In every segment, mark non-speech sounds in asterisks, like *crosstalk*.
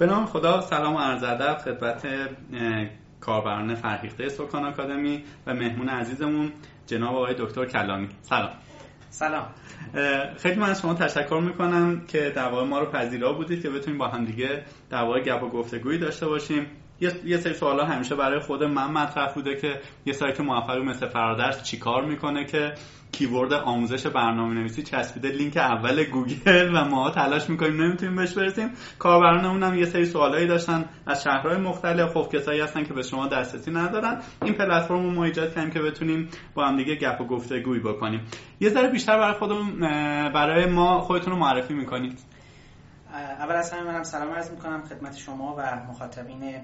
به نام خدا سلام و عرض ادب خدمت کاربران فرهیخته سکان آکادمی و مهمون عزیزمون جناب آقای دکتر کلامی. سلام. سلام. خیلی من از شما تشکر می‌کنم که در ما رو پذیرا بودید که بتونیم با هم دیگه در گپ و گفتگویی داشته باشیم. یه سری سوالا همیشه برای خود من مطرح بوده که یه سایت موفقی مثل فرادرس چیکار می‌کنه که keyword آموزش برنامه نویسی چسبیده لینک اول گوگل و ما تلاش می‌کنیم نمی‌تونیم بهش برسیم. کاربرانمون هم یه سری سوالایی داشتن از شهرهای مختلف. خب کسایی هستن که به شما دسترسی ندارن. این پلتفرم رو ما ایجاد کردیم که بتونیم با هم دیگه گپ و گفتگویی بکنیم. یه ذره بیشتر برای خودمون برای ما خودتون رو معرفی می‌کنید. اول از همه منم سلام عرض می‌کنم خدمت شما و مخاطبین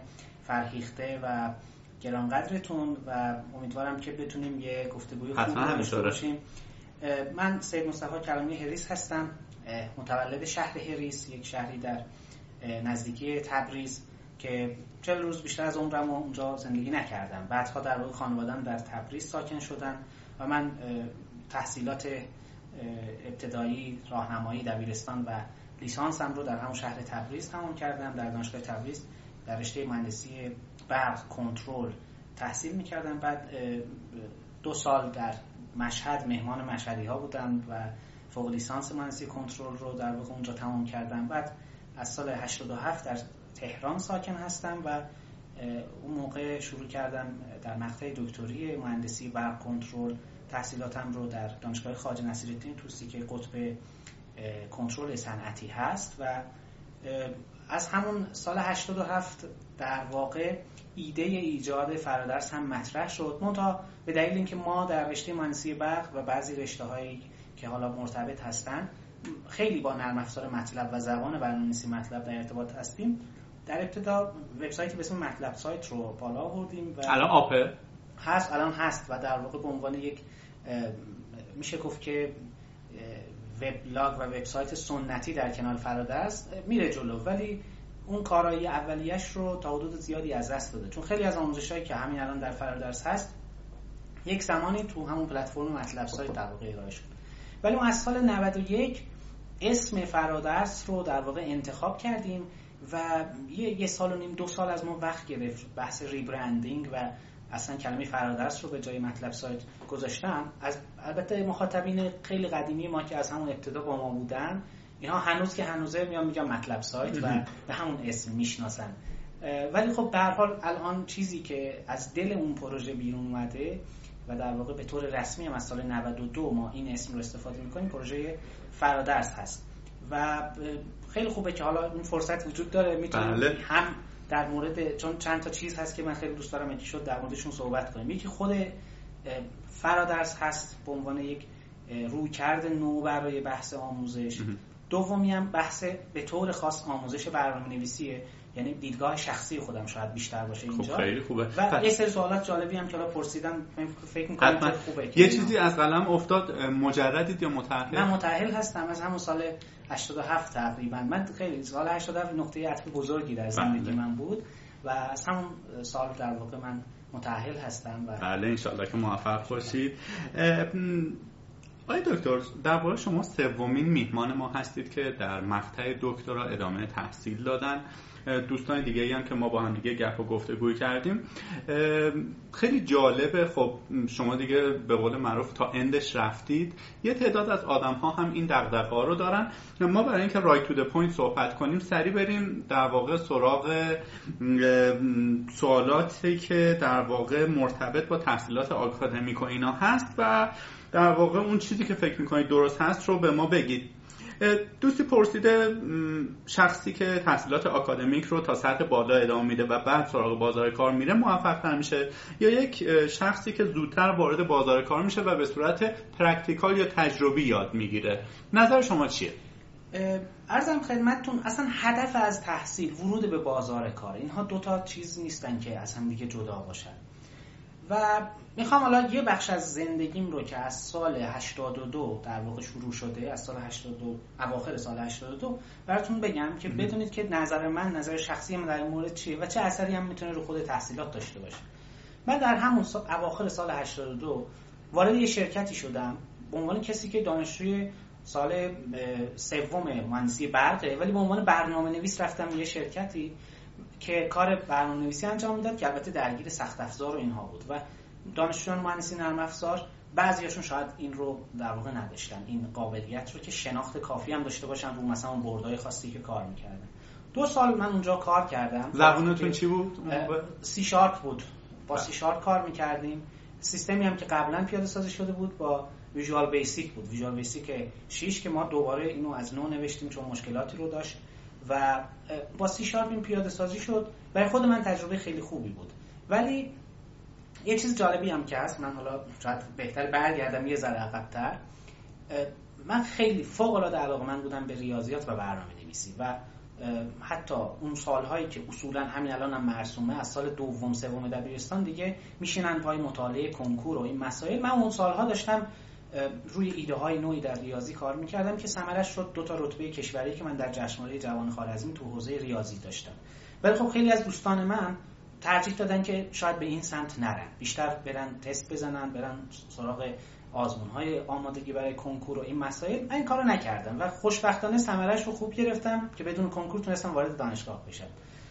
فرهیخته و گرانقدرتون و امیدوارم که بتونیم یه گفتگوی خوب داشته باشیم. من سید مصطفی کلامی هریس هستم. متولد شهر هریس یک شهری در نزدیکی تبریز که چهل روز بیشتر از عمرم اونجا زندگی نکردم. بعدها در واقع خانوادم در تبریز ساکن شدن و من تحصیلات ابتدایی راهنمایی دبیرستان و لیسانسم رو در همون شهر تبریز تمام کردم در دانشگاه تبریز. در رشته مهندسی برق کنترل تحصیل می‌کردم بعد دو سال در مشهد مهمان مشهدی ها بودم و فوق لیسانس مهندسی کنترل رو در واقع اونجا تمام کردم بعد از سال 87 در تهران ساکن هستم و اون موقع شروع کردم در مقطع دکتری مهندسی برق کنترل تحصیلاتم رو در دانشگاه خواجه نصیرالدین توسی که قطب کنترل صنعتی هست و از همون سال 87 در واقع ایده ایجاد فرادرس هم مطرح شد. منتها به دلیل اینکه ما در رشته مهندسی برق و بعضی رشته هایی که حالا مرتبط هستن خیلی با نرم افزار مطلب و زبان برنامه‌نویسی مطلب در ارتباط هستیم. در ابتدا وبسایتی به اسم مطلب سایت رو بالا آوردیم و الان آپه هست الان هست و در واقع به عنوان یک میشه گفت که وبلاگ و وبسایت سنتی در کنال فرادرس میره جلو. ولی اون کارایی اولیش رو تا حدود زیادی از دست داده. چون خیلی از آموزش هایی که همین الان در فرادرس هست یک زمانی تو همون پلتفرم مطلب سایت در واقع ارائه شد. ولی ما از سال 91 اسم فرادرس رو در واقع انتخاب کردیم و یه, یه سال و نیم دو سال از ما وقت گرفت بحث ریبرندینگ و اصلا کلمه فرادرس رو به جای مطلب سایت گذاشتم. از البته مخاطبین خیلی قدیمی ما که از همون ابتدا با ما بودن اینها هنوز که هنوزه میان میگن مطلب سایت و به همون اسم می‌شناسن. ولی خب به حال الان چیزی که از دل اون پروژه بیرون اومده و در واقع به طور رسمی هم از سال 92 ما این اسم رو استفاده می‌کنیم پروژه فرادرس هست. و خیلی خوبه که حالا این فرصت وجود داره. می‌تونیم بله. هم در مورد چون چند تا چیز هست که من خیلی دوست دارم یکی شد در موردشون صحبت کنیم. یکی خود فرادرس هست به عنوان یک رویکرد نو برای بحث آموزش. دومی هم بحث به طور خاص آموزش برنامه نویسیه یعنی دیدگاه شخصی خودم شاید بیشتر باشه اینجا. خب خیلی خوبه. و یه سری سوالات جالبی هم که الان پرسیدن فکر می‌کنم خوبه یه چیزی از قلم افتاد مجردید یا متأهل؟ من متأهل هستم از همون سال 87 تقریبا. من خیلی سال 87 نقطه عطف بزرگی در زندگی بله. من بود و از همون سال در واقع من متأهل هستم و بله انشالله که موفق باشید. آقای دکتر در واقع شما سومین میهمان ما هستید که در مقطع دکترا ادامه تحصیل دادن. دوستان دیگه هم که ما با هم دیگه گپ و گفتگوی کردیم. خیلی جالبه. خب شما دیگه به قول معروف تا end ش رفتید. یه تعداد از آدم ها هم این دغدغه ها رو دارن. ما برای اینکه right to point صحبت کنیم سری بریم در واقع سراغ سوالاتی که در واقع مرتبط با تحصیلات آکادمیک و اینا هست و در واقع اون چیزی که فکر می‌کنید درست هست رو به ما بگید. دوستی پرسیده شخصی که تحصیلات آکادمیک رو تا سطح بالا ادامه میده و بعد سراغ بازار کار میره موفق تر میشه. یا یک شخصی که زودتر وارد بازار کار میشه و به صورت practical یا تجربی یاد می‌گیره. نظر شما چیه؟ عرضم خدمتتون اصلا هدف از تحصیل ورود به بازار کار. اینها دوتا چیز نیستن که از دیگه جدا باشن. و می‌خوام حالا یه بخش از زندگیم رو که از سال 82 در واقع شروع شده از سال 82 اواخر سال 82 براتون بگم که بدونید که نظر من نظر شخصی من در این مورد چیه و چه اثری هم می‌تونه رو خود تحصیلات داشته باشه. من در همون اواخر سال 82 وارد یه شرکتی شدم به عنوان کسی که دانشجوی سال سوم مهندسی برقه ولی به عنوان برنامه نویس رفتم یه شرکتی که کار برنامه نویسی انجام می‌داد که البته درگیر سخت افزار و اینها بود و دانشجویان مهندسی نرم افزار بعضیاشون شاید این رو در واقع نداشتن این قابلیت رو که شناخت کافی هم داشته باشن رو مثلا اون board ای خاصی که کار می‌کردن. دو سال من اونجا کار کردم. زبونتون چی بود؟ سی شارپ بود. با سی شارپ کار می‌کردیم. سیستمی هم که قبلا پیاده سازی شده بود با Visual Basic بود. Visual Basic 6 که ما دوباره اینو از نو نوشتیم چون مشکلاتی رو داشت و با سی شارپ این پیاده سازی شد. برای خود من تجربه خیلی خوبی بود. ولی یه چیز جالبی هم که هست من حالا شاید بهتر برگردم یه ذره عقب‌تر. من خیلی فوق العاده علاقه من بودم به ریاضیات و برنامه نویسی و حتی اون سالهایی که اصولا همین الان هم مرسومه از سال دوم سوم دبیرستان دیگه میشینن پای مطالعه کنکور و این مسائل. من اون سالها داشتم روی ایده های نوعی در ریاضی کار می‌کردم که ثمرش شد دو تا رتبه کشوری که من در جشنواره جوان خارزمی تو حوزه ریاضی داشتم. ولی خب خیلی از دوستان من ترجیح دادن که شاید به این سمت نرن. بیشتر برن تست بزنن برن سراغ آزمون های آمادگی برای کنکور و این مسائل. این کارو نکردم و خوشبختانه ثمرش رو خوب گرفتم که بدون کنکور تونستم وارد دانشگاه بشم.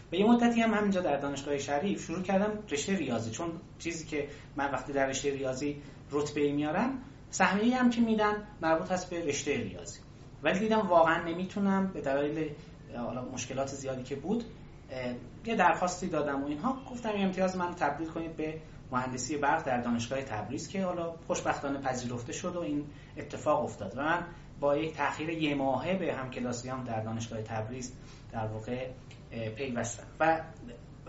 به یه مدتی هم همینجا در دانشگاه شریف شروع کردم رشته ریاضی. چون چیزی که من وقتی در رشته ریاضی رتبه میارم سهمیه هم که میدن مربوط هست به رشته ریاضی. ولی دیدم واقعا نمی‌تونم به دلایل مشکلات زیادی که بود یه درخواستی دادم و اینها. گفتم امتیاز من تبدیل کنید به مهندسی برق در دانشگاه تبریز که حالا خوشبختانه پذیرفته شد و این اتفاق افتاد. و من با یک تاخیر یه ماهه به همکلاسیام در دانشگاه تبریز در واقع پیوستم. و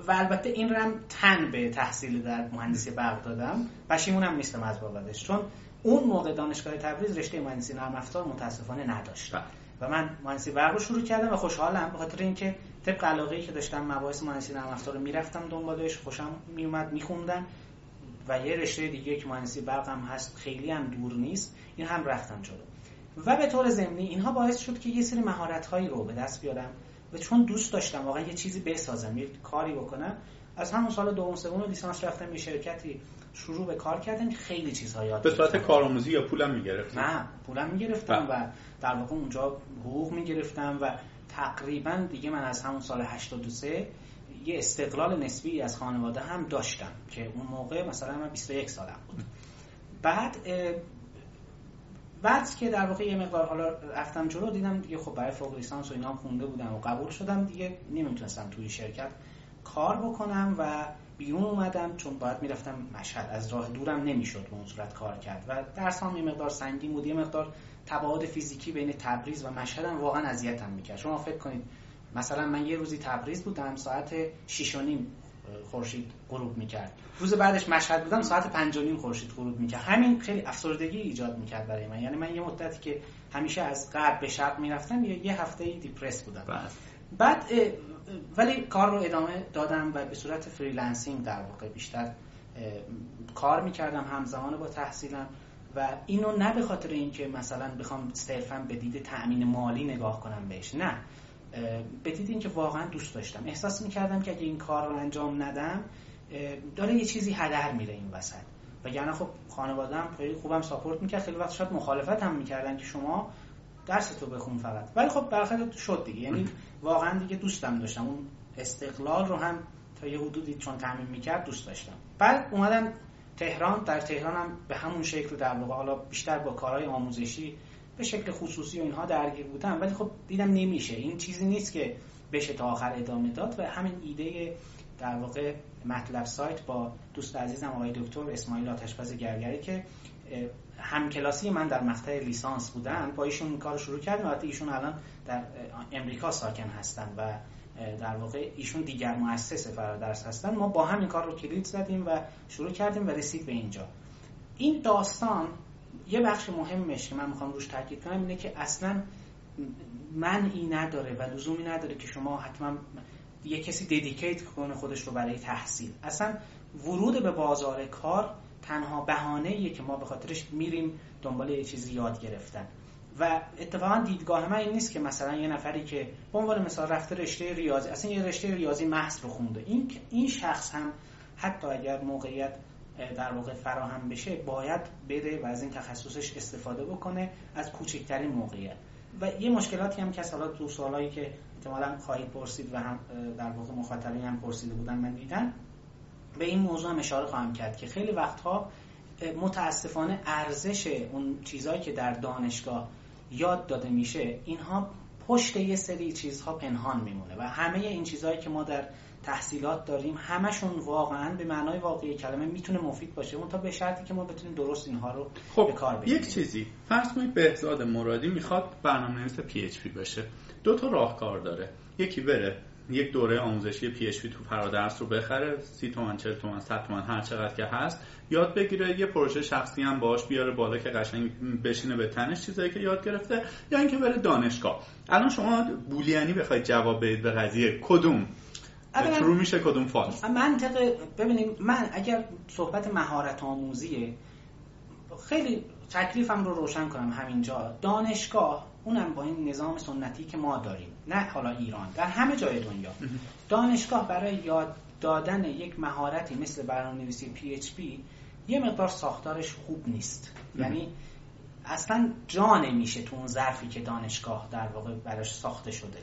و البته این رم تن به تحصیل در مهندسی برق دادم. پشیمونم نیستم از بابتش چون اون موقع دانشگاه تبریز رشته مهندسی نرم افزار متاسفانه نداشت. بله. و من مهندسی برق رو شروع کردم و خوشحالم به خاطر اینکه طبق علاقه که داشتم مباحث مهندسی نرم افزار رو می‌رفتم دنبالش خوشم میومد میخوندم و یه رشته دیگه که مهندسی برق هم هست خیلی هم دور نیست این هم رفتم جلو. و به طور ضمنی اینها باعث شد که یه سری مهارت هایی رو به دست بیارم و چون دوست داشتم واقعا یه چیزی بسازم یه کاری بکنم از همون سال دوم سوم لیسانس رفتم یه شرکتی شروع به کار کردم خیلی چیزها یاد به صورت کارآموزی یا پولم می‌گرفتم نه پولم می‌گرفتم بله. و در واقع اونجا حقوق می‌گرفتم و تقریبا دیگه من از همون سال 83 یه استقلال نسبی از خانواده هم داشتم که اون موقع مثلا من 21 سالم بود. بعد بعد که در واقع یه مقدار حالا رفتم جلو دیدم دیگه خب برای فوق لیسانس و اینا خونده بودم و قبول شدم دیگه نمی‌تونستم توی شرکت کار بکنم و بیرون اومدم چون باید می‌رفتم مشهد. از راه دورم نمی‌شد به اون صورت کار کرد و درسام یه مقدار سنگین بود یه مقدار تباعد فیزیکی بین تبریز و مشهد هم واقعا اذیتم می‌کرد. شما فکر کنید مثلا من یه روزی تبریز بودم ساعت 6 و نیم خورشید غروب می‌کرد. روز بعدش مشهد بودم ساعت 5 و نیم خورشید غروب می‌کرد. همین خیلی افسردگی ایجاد می‌کرد برای من. یعنی من یه مدتی که همیشه از غرب به شرق می‌رفتم یه, یه هفته ای دیپرس بودم. بله. بعد ولی کار رو ادامه دادم و به صورت freelancing در واقع بیشتر کار می‌کردم همزمان با تحصیلم و اینو نه به خاطر اینکه مثلا بخوام صرفا به دید تأمین مالی نگاه کنم بهش نه. به دید اینکه واقعا دوست داشتم. احساس می‌کردم که اگه این کار رو انجام ندم داره یه چیزی هدر میره این وسط. و یعنی خب خانوادم خیلی خوبم support می‌کرد. خیلی وقت شاید مخالفت هم می‌کردن که شما درس تو بخون فقط. ولی خب بالاخره شد دیگه. یعنی واقعا دیگه دوستم داشتم. اون استقلال رو هم تا یه حدودی چون تعمین می‌کرد دوست داشتم. بعد اومدم تهران. در تهران هم به همون شکل در واقع. حالا بیشتر با کارهای آموزشی به شکل خصوصی و اینها درگیر بودم. ولی خب دیدم نمیشه. این چیزی نیست که بشه تا آخر ادامه داد و همین ایده در واقع مطلب سایت با دوست عزیزم آقای دکتر اسماعیل آتشپز گرگری که همکلاسی من در مقطع لیسانس بودن با ایشون کار شروع کردیم البته ایشون الان در امریکا ساکن هستن و در واقع ایشون دیگر مؤسس فرادرس هستن. ما با همین کار رو کلید زدیم و شروع کردیم و رسید به اینجا. این داستان یه بخش مهمش که من می‌خوام روش تاکید کنم اینه که اصلا منعی نداره و لزومی نداره که شما حتما یه کسی ددیکیت کنه خودش رو برای تحصیل. اصلا ورود به بازار کار تنها بهانه که ما به خاطرش میریم دنبال یه چیزی یاد گرفتن. و اتفاقا دیدگاه من این نیست که مثلا یه نفری که به عنوان مثال رفته رشته ریاضی اصلا یه رشته ریاضی محض رو خونده. این این شخص هم حتی اگر موقعیت در واقع فراهم بشه باید بره و از این تخصصش استفاده بکنه از کوچکترین موقعیت. و یه مشکلاتی هم که حالا دو سوالایی که احتمالا خواهید پرسید و هم در واقع مخاطبین هم پرسیده بودن من دیدم به این موضوع هم اشاره خواهم کرد که خیلی وقتها متاسفانه ارزش اون چیزهایی که در دانشگاه یاد داده میشه اینها پشت یه سری چیزها پنهان میمونه و همه این چیزهایی که ما در تحصیلات داریم همشون واقعا به معنای واقعی کلمه می‌تونه مفید باشه. اون تا به شرطی که ما بتونیم درست اینها رو خب به کار بگیریم. یک چیزی. فرض کنید بهزاد مرادی می‌خواد برنامه‌نویس پی اچ پی بشه دو تا راهکار داره. یکی بره یک دوره آموزشی پی اچ تو فرادرس رو بخره 30 تومن 40 تومن 100 تومن هر چقدر که هست یاد بگیره یه پروژه شخصی هم باش بیاره بالا که قشنگ بشینه به تنش چیزایی که یاد گرفته یا اینکه بره دانشگاه. الان شما بولیانی بخواید جواب بدید به قضیه کدوم؟ ترو میشه کدوم فالس منطق ببینیم من اگر صحبت مهارت آموزیه خیلی تکلیفم رو روشن کنم همینجا. دانشگاه اونم با این نظام سنتی که ما داریم. نه حالا ایران در همه جای دنیا. دانشگاه برای یاد دادن یک مهارتی مثل برنامه نویسی پی اچ پی یه مقدار ساختارش خوب نیست. یعنی اصلا جا نمیشه تو اون ظرفی که دانشگاه در واقع براش ساخته شده.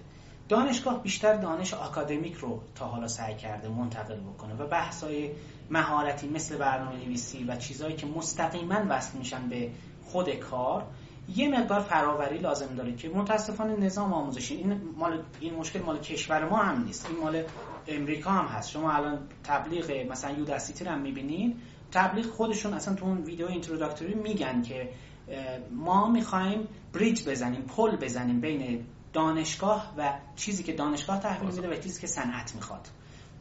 دانشگاه بیشتر دانش آکادمیک رو تا حالا سعی کرده منتقل بکنه و بحثای مهارتی مثل برنامه نویسی و چیزهایی که مستقیما وصل میشن به خود کار یه مقدار فراوری لازم داره که متاسفانه نظام آموزشی این مال این مشکل مال کشور ما هم نیست. این مال امریکا هم هست. شما الان تبلیغ مثلا یوداسیتی هم می‌بینین تبلیغ خودشون اصلا تو اون ویدیو اینتروداکتوری میگن که ما می‌خوایم بریج بزنیم پل بزنیم بین دانشگاه و چیزی که دانشگاه تحویل میده و چیزی که صنعت می‌خواد.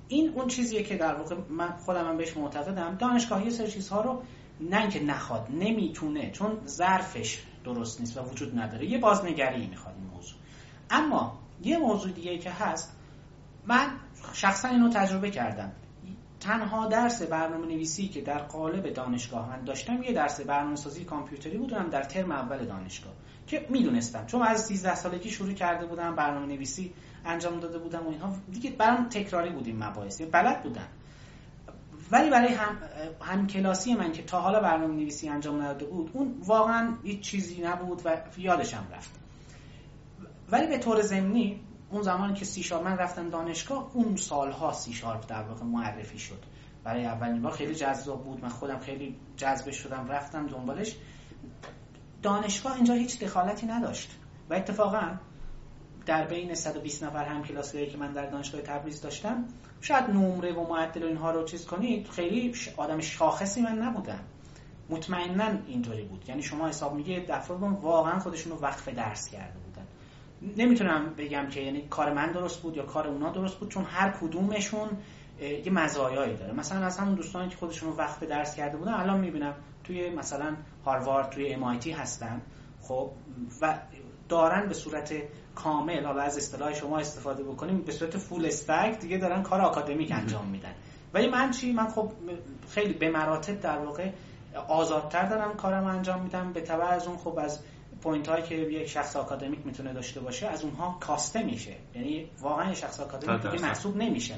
این اون چیزیه که در واقع من خودم هم بهش معتقدم. دانشگاه یه سری چیزها رو نه اینکه نخواد نمی‌تونه چون ظرفش درست نیست و وجود نداره. یه بازنگری می‌خواد این موضوع. اما یه موضوع دیگه که هست من شخصا اینو تجربه کردم. تنها درس برنامه نویسی که در قالب دانشگاه من داشتم یه درس برنامه سازی کامپیوتری بودم در ترم اول دانشگاه که می‌دونستم. چون از 13 سالگی شروع کرده بودم برنامه نویسی انجام داده بودم و اینها. دیگه برام تکراری بودیم مباحث. بلد بودم. ولی برای هم, هم کلاسی من که تا حالا برنامه نویسی انجام نداده بود اون واقعا هیچ چیزی نبود و یادشم رفت. ولی به طور ضمنی اون زمانی که سی من رفتم دانشگاه اون سالها سی شارپ در واقع معرفی شد. برای اولین بار خیلی جذاب بود. من خودم خیلی جذب شدم رفتم دنبالش. دانشگاه اینجا هیچ دخالتی نداشت. و اتفاقا در بین 120 نفر هم کلاسی که من در دانشگاه تبریز داشتم شاید نمره و معدل اینها رو چیز کنید خیلی آدم شاخصی من نبودم مطمئنا اینطوری بود. یعنی شما حساب میگه افراد واقعا خودشون رو وقف درس کرده بودن. نمی‌تونم بگم که یعنی کار من درست بود یا کار اونا درست بود چون هر کدومشون یه مزایایی داره. مثلا از همون دوستانی که خودشون رو وقف درس کرده بودن الان می‌بینم توی مثلا هاروارد توی MIT هستن. خب و دارن به صورت کامل حالا از اصطلاح شما استفاده بکنیم به صورت full stack دیگه دارن کار آکادمیک انجام میدن. ولی من چی؟ من خب خیلی به مراتب در واقع آزادتر دارم کارم انجام میدم. به تبع از اون خب از point هایی که یک شخص آکادمیک می‌تونه داشته باشه از اونها کاسته میشه. یعنی واقعا یک شخص آکادمیک دیگه محسوب نمیشه.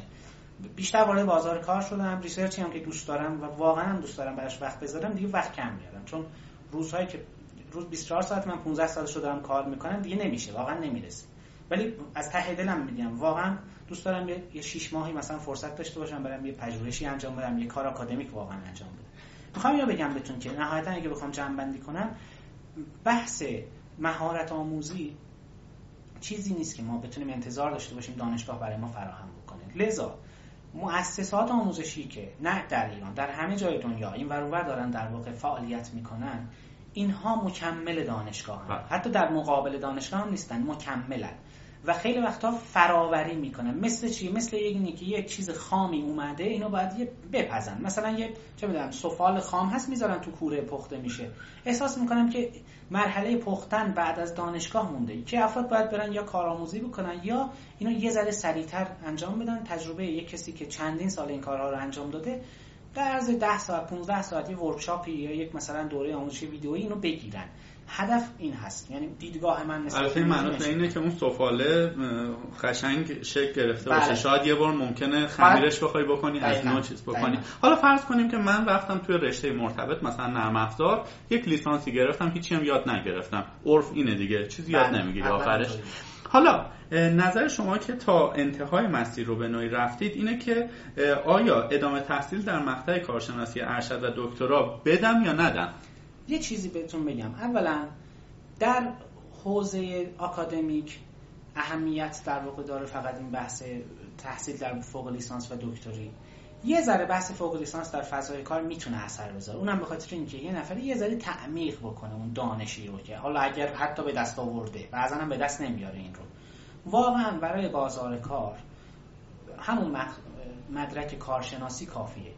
بیشتر وارد بازار کار شدم ریسرچی هم که دوست دارم و واقعا هم دوست دارم براش وقت بذارم دیگه وقت کم میارم. چون روزهایی که روز 24 ساعت من 15 سال شده دارم کار می‌کنم دیگه نمیشه واقعا نمی‌رسه. ولی از ته دلم میگم واقعا دوست دارم یه 6 ماهی مثلا فرصت داشته باشم برم یه پژوهشی انجام بدم یه کار آکادمیک واقعا انجام بدم. می‌خوام اینو بگم بهتون که نهایتا اگه بخوام جمع بندی کنم بحث مهارت آموزی چیزی نیست که ما بتونیم انتظار داشته باشیم دانشگاه برای ما فراهم بکنه. لذا مؤسسات آموزشی که نه در ایران در همه جای دنیا این ور دارن در واقع فعالیت می‌کنن اینها مکمل دانشگاه هم. بله. حتی در مقابل دانشگاه هم نیستن مکملن. و خیلی وقتا فراوری می‌کنن مثل چی؟ مثل اینی که یک چیز خامی اومده اینو باید یه بپزن. مثلا یه چه می‌دونم سفال خام هست می‌ذارن تو کوره پخته میشه. احساس می‌کنم که مرحله پختن بعد از دانشگاه مونده. که افراد باید برن یا کارآموزی بکنن یا اینو یه ذره سریعتر انجام بدن. تجربه یک کسی که چندین سال این کارها رو انجام داده در عرض 10 ساعت 15 ساعت یه ورکشاپی یا یک مثلا دوره آموزش ویدئویی اینو بگیرن. هدف این هست. یعنی دیدگاه من نسبت البته معنی اینه. که اون سفاله قشنگ شکل گرفته بله. باشه شاید یه بار ممکنه خمیرش بخوای بکنی از نوع چیز بکنی. حالا فرض کنیم که من رفتم توی رشته مرتبط مثلا نرم افزار یک لیسانسی گرفتم هیچی هم یاد نگرفتم. عرف اینه دیگه چیزی یاد بله. نمی‌گیری آخرش حالا نظر شما که تا انتهای مسیر رو به نوعی رفتید اینه که آیا ادامه تحصیل در مقطع کارشناسی ارشد و دکترا بدم یا ندم؟ یه چیزی بهتون بگم. اولا در حوزه آکادمیک اهمیت در واقع داره فقط این بحث تحصیل در فوق لیسانس و دکتری. یه ذره بحث فوق لیسانس در فضای کار می‌تونه اثر بذاره. اونم به خاطر اینکه یه نفر یه ذره تعمیق بکنه اون دانشی رو که حالا اگر حتی به دست آورده بعضا هم به دست نمیاره این رو. واقعا برای بازار کار همون مدرک کارشناسی کافیه.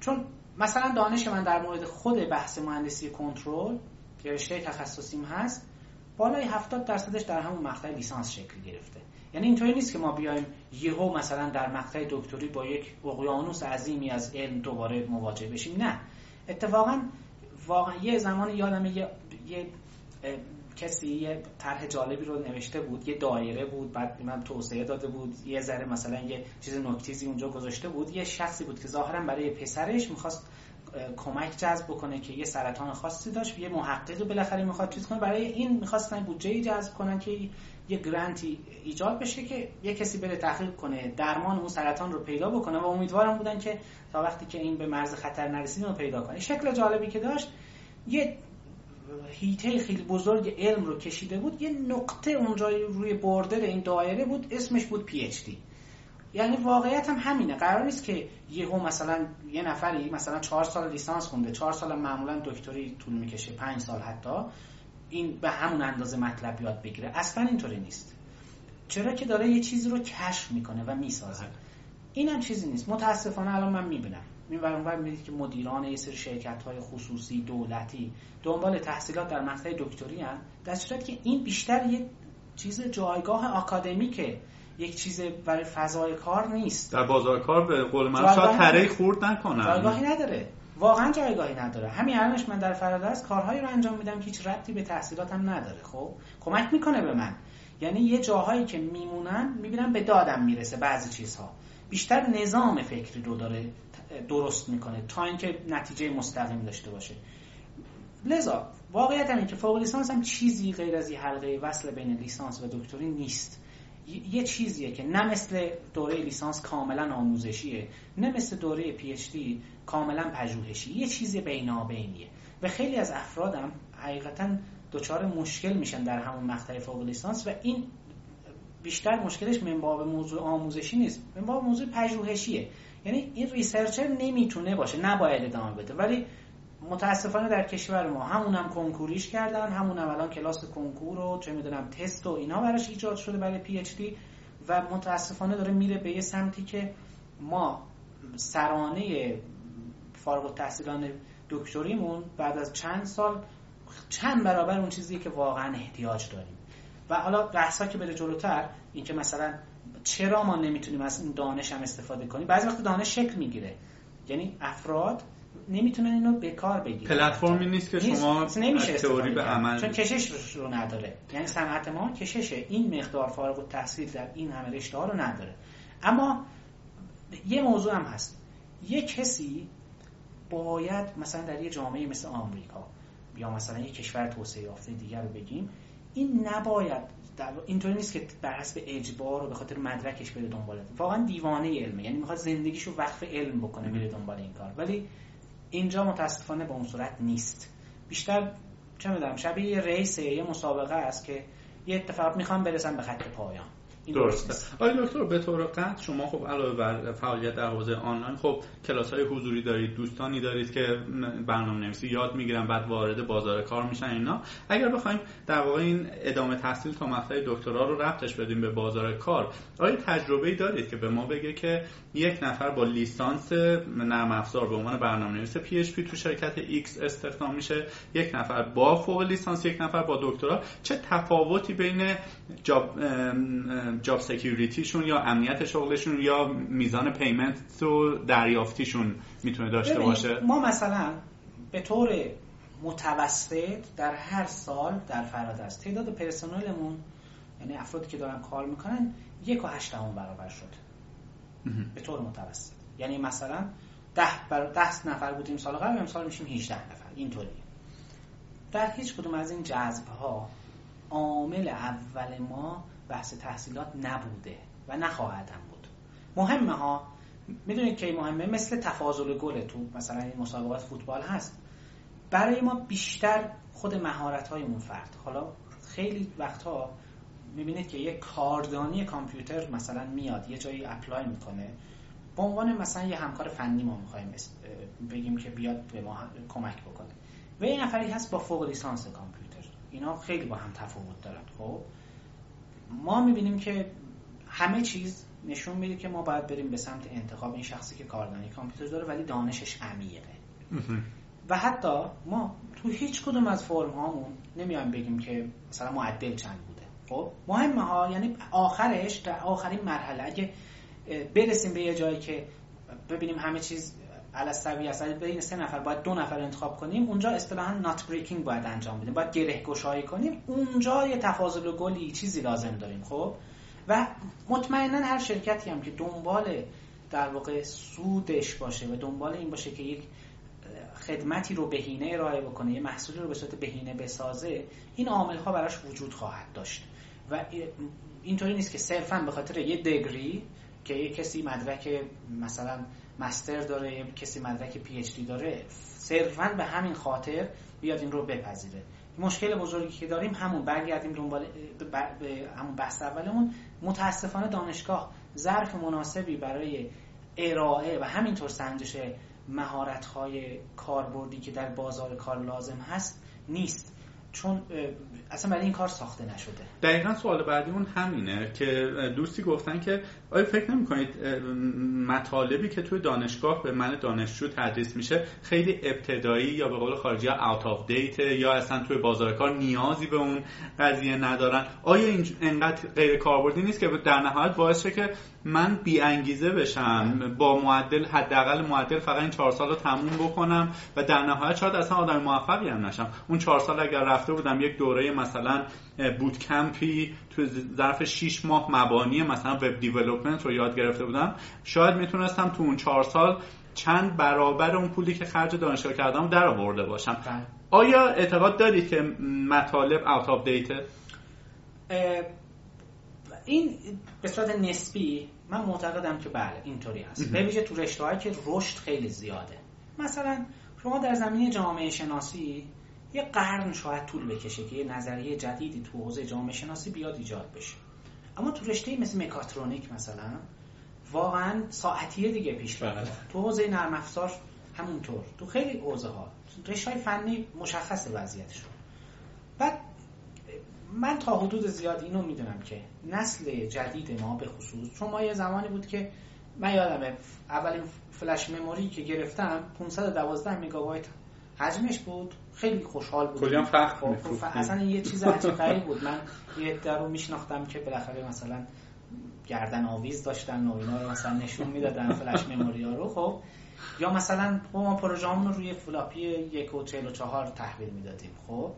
چون مثلا دانش من در مورد خود بحث مهندسی کنترل که رشته تخصصیم هست بالای 70 درصدش در همون مقطع لیسانس شکل گرفته. یعنی اینطوری نیست که ما بیایم یهو مثلا در مقطع دکتری با یک اقیانوس عظیمی از علم دوباره مواجه بشیم. نه. اتفاقا واقعا یه زمان یادم یه, یه کسی یه طرح جالبی رو نوشته بود یه دایره بود بعد من توسعه داده بود یه ذره مثلا یه چیز نکتیزی اونجا گذاشته بود. یه شخصی بود که ظاهرا برای پسرش می‌خواست کمک جذب بکنه که یه سرطان خاصی داشت یه محقق بالاخره می‌خواد چیز کنه. برای این می‌خواستن بودجه جذب کنن که یه گرانتی ایجاد بشه که یه کسی بره تحقیق کنه درمان اون سرطان رو پیدا بکنه و امیدوارم بودن که تا وقتی که این به مرز خطر نرسید رو پیدا کنه. شکل جالبی که داشت یه هیته خیلی بزرگ علم رو کشیده بود یه نقطه اونجا روی بردر این دایره بود اسمش بود پی اچ دی یعنی واقعیت هم همینه. قرار نیست که یهو مثلا یه نفری مثلا چهار سال لیسانس خونده چهار سال معمولا دکتری طول می‌کشه پنج سال حتی. این به همون اندازه مطلب یاد بگیره. اصلا اینطوری نیست. چرا که داره یه چیزی رو کشف می‌کنه و می‌سازه. این هم چیزی نیست. متاسفانه الان من می‌بینم. این اونور می‌دید که مدیران یه سری شرکت های خصوصی دولتی دنبال تحصیلات در مقطع دکتری هم در صورت که این بیشتر یه چیز جایگاه آکادمیکه. یک چیز برای فضای کار نیست. در بازار کار به قول من شاید تره خورد نکنن. جایگاهی نداره. واقعا جایگاهی نداره. همین الانش من در فرادرس کارهایی رو انجام میدم که هیچ ربطی به تحصیلاتم نداره خب؟ کمک می‌کنه به من. یعنی یه جاهایی که میمونن می‌بینم به دادم می‌رسه بعضی چیزها. بیشتر نظام فکری رو داره درست می‌کنه تا اینکه نتیجه مستقیم داشته باشه. لذا واقعیت این که فوق لیسانس هم چیزی غیر از یه حلقه وصل بین لیسانس و دکتری نیست. یه چیزیه که نه مثل دوره لیسانس کاملا آموزشیه نه مثل دوره پی اچ دی کاملا پژوهشی. یه چیزی بینابینیه. و خیلی از افرادم حقیقتا دچار مشکل میشن در همون مقطع فوق لیسانس و این بیشتر مشکلش من باب موضوع آموزشی نیست. من باب موضوع پژوهشیه. یعنی این researcher نمی‌تونه باشه. نباید ادامه بده. ولی متاسفانه در کشور ما همون هم کنکوریش کردن همون هم الان کلاس کنکور و چه می‌دونم تست و اینا براش ایجاد شده برای PhD و متاسفانه داره میره به یه سمتی که ما سرانه فارغ التحصیلان دکتریمون بعد از چند سال چند برابر اون چیزی که واقعا احتیاج داریم. و حالا بحثا که بره جلوتر این که مثلا چرا ما نمی‌تونیم از این دانش هم استفاده کنیم؟ بعضی وقت دانش شکل می‌گیره. یعنی افراد نمی‌تونن اینو به کار بگیرن. پلتفرمی نیست که شما نمیشه تئوری به عمل چون کشش رو نداره. یعنی صنعت ما کشش این مقدار فارغ التحصیل در این همه رشته ها رو نداره. اما یه موضوع هم هست. یه کسی باید مثلا در یه جامعه مثل آمریکا یا مثلا یه کشور توسعه یافته دیگر رو بگیم این نباید اینطوری نیست که بر حسب اجبار و به خاطر مدرکش بره دنبال. واقعا دیوانه علمه. یعنی می‌خواد زندگیشو وقف علم بکنه میره دنبال این کار. ولی اینجا متاسفانه به اون صورت نیست. بیشتر چه می‌دونم شبیه یه ریسه یه مسابقه است که یه اتفاق می‌خوام برسم به خط پایان. درسته. آقای دکتر به طور قطع شما خب علاوه بر فعالیت در حوزه آنلاین خب کلاس های حضوری دارید دوستانی دارید که برنامه نویسی یاد می‌گیرن بعد وارد بازار کار میشن اینا. اگر بخوایم در واقع این ادامه تحصیل تا مقطع دکترا رو ربطش بدیم به بازار کار آیا تجربه ای دارید که به ما بگه که یک نفر با لیسانس نرم افزار به عنوان برنامه نویس PHP تو شرکت X استخدام میشه یک نفر با فوق لیسانس یک نفر با دکترا؟ چه تفاوتی بین job job security شون یا امنیت شغلشون یا میزان payment و دریافتیشون می‌تونه داشته باشه؟ ما مثلا به طور متوسط در هر سال در فرادرس تعداد پرسنلمون یعنی افرادی که دارن کار می‌کنن یک و هشتمون برابر شد. به طور متوسط. یعنی مثلا ده, بر... ده نفر بودیم سال قبل امسال میشیم 18 نفر. اینطوری. در هیچ کدوم از این جذب ها عامل اول ما بحث تحصیلات نبوده و نخواهد هم بود. مهمه ها می‌دونید که مهمه مثل تفاضل گل تو مثلا این مسابقات فوتبال هست. برای ما بیشتر خود مهارت هایمون فرد. حالا خیلی وقتها می‌بینید که یه کاردانی کامپیوتر مثلا میاد یه جایی اپلای می‌کنه. به عنوان مثلا یه همکار فنی ما می‌خوایم بگیم که بیاد به ما کمک بکنه. و این نفری هست با فوق لیسانس کامپیوتر. اینا خیلی با هم تفاوت دارن خب؟ ما می‌بینیم که همه چیز نشون میده که ما باید بریم به سمت انتخاب این شخصی که کاردانی کامپیوتر داره ولی دانشش عمیقه. و حتی ما تو هیچ کدوم از فرم هامون نمیایم بگیم که مثلا معدل چند بوده. خب؟ مهمه ها یعنی آخرش در آخرین مرحله اگه برسیم به یه جایی که ببینیم همه چیز علستوی است بین سه نفر باید دو نفر انتخاب کنیم اونجا اصطلاحا نات بریکینگ باید انجام بدیم. باید گره گشایی کنیم. اونجا یه تفاضل گلی چیزی لازم داریم خب؟ و مطمئنا هر شرکتی هم که دنبال در واقع سودش باشه و دنبال این باشه که یک خدمتی رو بهینه ارائه بکنه یه محصولی رو به صورت بهینه بسازه این عامل ها براش وجود خواهد داشت. و اینطوری نیست که صرفا به خاطر یه دگری که یه کسی مدرک مثلا مستر داره کسی مدرک پی اچ دی داره صرفا به همین خاطر بیاد این رو بپذیره. مشکل بزرگی که داریم همون برگردیم دنبال به همون بحث اولمون متاسفانه دانشگاه ظرف مناسبی برای ارائه و همینطور سنجش مهارت های کاربردی که در بازار کار لازم هست نیست. چون اصلا برای این کار ساخته نشده. دقیقا سوال بعدیمون همینه که دوستی گفتن که آیا فکر نمی کنید مطالبی که توی دانشگاه به من دانشجو تدریس میشه خیلی ابتدایی یا به قول خارجی out of date یا اصلا توی بازار کار نیازی به اون قضیه ندارن؟ آیا این انقدر غیر کاربردی نیست که در نهایت باعث شه که من بی انگیزه بشم با معدل حداقل معدل فقط این چهار سال رو تموم بکنم و در نهایت شاید اصلا آدم موفقی هم نشم؟ اون چهار سال اگر رفته بودم یک دوره مثلا boot camp ی تو ظرف 6 ماه مبانی مثلا web development رو یاد گرفته بودم شاید می‌تونستم تو اون چهار سال چند برابر اون پولی که خرج دانشگاه کردم در آورده باشم. بله. آیا اعتقاد دارید که مطالب out of date این به صورت نسبی من معتقدم که بله اینطوری هست. به ویژه تو رشته که رشد خیلی زیاده. مثلا شما در زمینه جامعه شناسی یه قرن شاید طول بکشه که یه نظریه جدیدی تو حوزه جامعه شناسی بیاد ایجاد بشه. اما تو رشته مثل مکاترونیک مثلا واقعا ساعتیه دیگه پیش بله. تو حوزه نرم افزار همونطور. تو خیلی حوزه ها رشته های فنی مشخص وضعیتشون. بعد من تا حدود زیاد اینو می‌دونم که نسل جدید ما به خصوص چون ما یه زمانی بود که من یادمه اولین فلش مموری که گرفتم 512 مگابایت حجمش بود. خیلی خوشحال بود کلی هم فخر خب، اصلا یه چیز عجیب بود. من یه دوره رو میشناختم که بالاخره مثلا گردن آویز داشتن و اینا رو مثلا نشون می‌دادن flash memory ها رو خب. یا مثلا ما پروژه رو روی فلاپی یک و چهل و چهار تحویل می‌دادیم خب.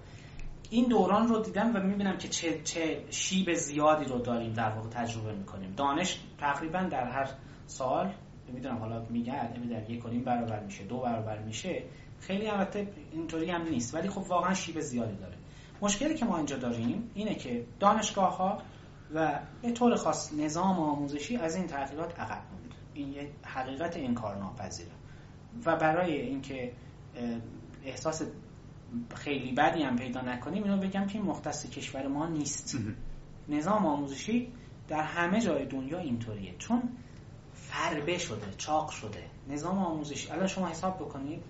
این دوران رو دیدم و می‌بینم که چه, چه شیب زیادی رو داریم در واقع تجربه می‌کنیم. دانش تقریبا در هر سال نمی‌دونم حالا میگن نمی‌دونم یک کنیم برابر میشه دو برابر میشه. خیلی البته اینطوری هم نیست. ولی خب واقعا شیب زیادی داره. مشکلی که ما اینجا داریم اینه که دانشگاه ها و به طور خاص نظام آموزشی از این تغییرات عقب موند این یه حقیقت انکارناپذیره و برای اینکه احساس خیلی بدی هم پیدا نکنیم اینو بگم که این مختص کشور ما نیست. نظام آموزشی در همه جای دنیا اینطوریه. چون فربه شده چاق شده. نظام آموزشی الان شما حساب بکنید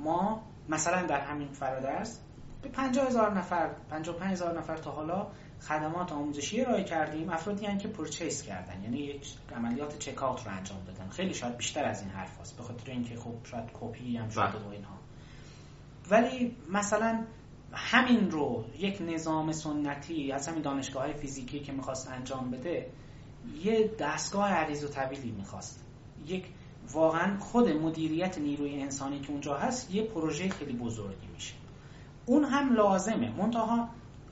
ما مثلا در همین فرادرس به 50 هزار نفر 55 هزار نفر تا حالا خدمات آموزشی ارائه کردیم. افرادی هم که پرچیس کردن یعنی یک عملیات چک رو انجام دادن. خیلی شاید بیشتر از این حرف هست به خاطر اینکه خب شاید کپی هم شده بله. و اینها. ولی مثلا همین رو یک نظام سنتی از همین دانشگاه های فیزیکی که می‌خواست انجام بده یه دستگاه عریض و طویلی می‌خواست. یک واقعا خود مدیریت نیروی انسانی که اونجا هست یه پروژه خیلی بزرگی میشه. اون هم لازمه. منتها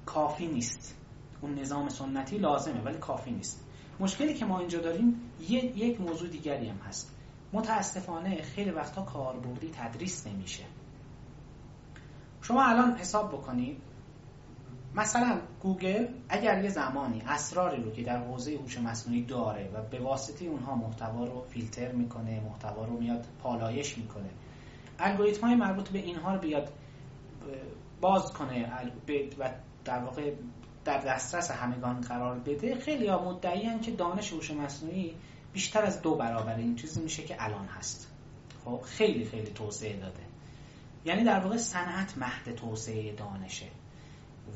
کافی نیست. اون نظام سنتی لازمه ولی کافی نیست. مشکلی که ما اینجا داریم یه، یک موضوع دیگری هم هست. متاسفانه خیلی وقتا کاربردی تدریس نمیشه. شما الان حساب بکنید مثلا گوگل اگر یه زمانی اسراری رو که در حوزه هوش مصنوعی داره و به واسطه اونها محتوا رو فیلتر می‌کنه محتوا رو میاد پالایش می‌کنه الگوریتم های مربوط به اینها رو بیاد باز کنه و در واقع در دسترس همگان قرار بده خیلی ها مدعیان که دانش هوش مصنوعی بیشتر از دو برابر این چیزی میشه که الان هست. خب خیلی خیلی توسعه داده. یعنی در واقع صنعت مهد توسعه دانشه.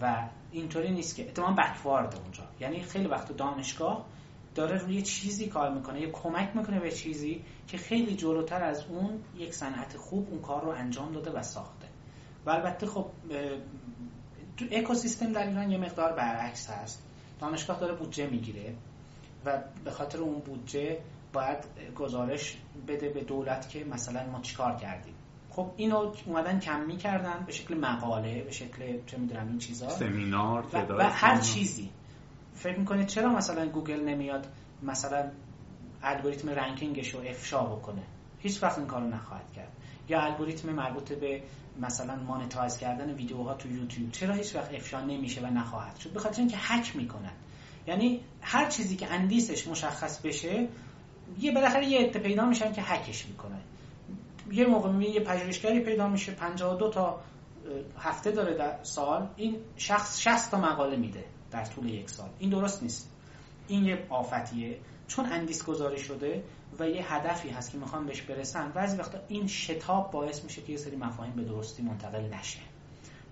و اینطوری نیست که اتمام بکوارد اونجا. یعنی خیلی وقت دانشگاه داره روی چیزی کار می‌کنه یا کمک می‌کنه به چیزی که خیلی جلوتر از اون یک صنعت خوب اون کار رو انجام داده و ساخته. و البته خب تو اکوسیستم در ایران یه مقدار برعکس هست. دانشگاه داره بودجه می‌گیره و به خاطر اون بودجه باید گزارش بده به دولت که مثلا ما چیکار کردیم. خب اینو اومدن کمی می‌کردن به شکل مقاله به شکل چه می‌دونم این چیزا. سمینار و, و هر چیزی. فکر می‌کنید چرا مثلا گوگل نمیاد مثلا الگوریتم ranking ش رو افشا بکنه؟ هیچ وقت این کارو نخواهد کرد. یا الگوریتم مربوط به مثلا monetize کردن ویدیوها تو یوتیوب. چرا هیچ وقت افشا نمیشه و نخواهد شد؟ به خاطر اینکه هک می‌کنن. یعنی هر چیزی که اندیسش مشخص بشه یه بالاخره یه عده پیدا میشن که هکش می‌کنن. یه موقع یه پژوهشگری پیدا میشه 52 تا هفته داره در سال. این شخص 60 تا مقاله میده در طول یک سال. این درست نیست. این یه آفتیه. چون اندیس گذاری شده و یه هدفی هست که می‌خوان بهش برسن بعضی وقتا این شتاب باعث میشه که یه سری مفاهیم به درستی منتقل نشه.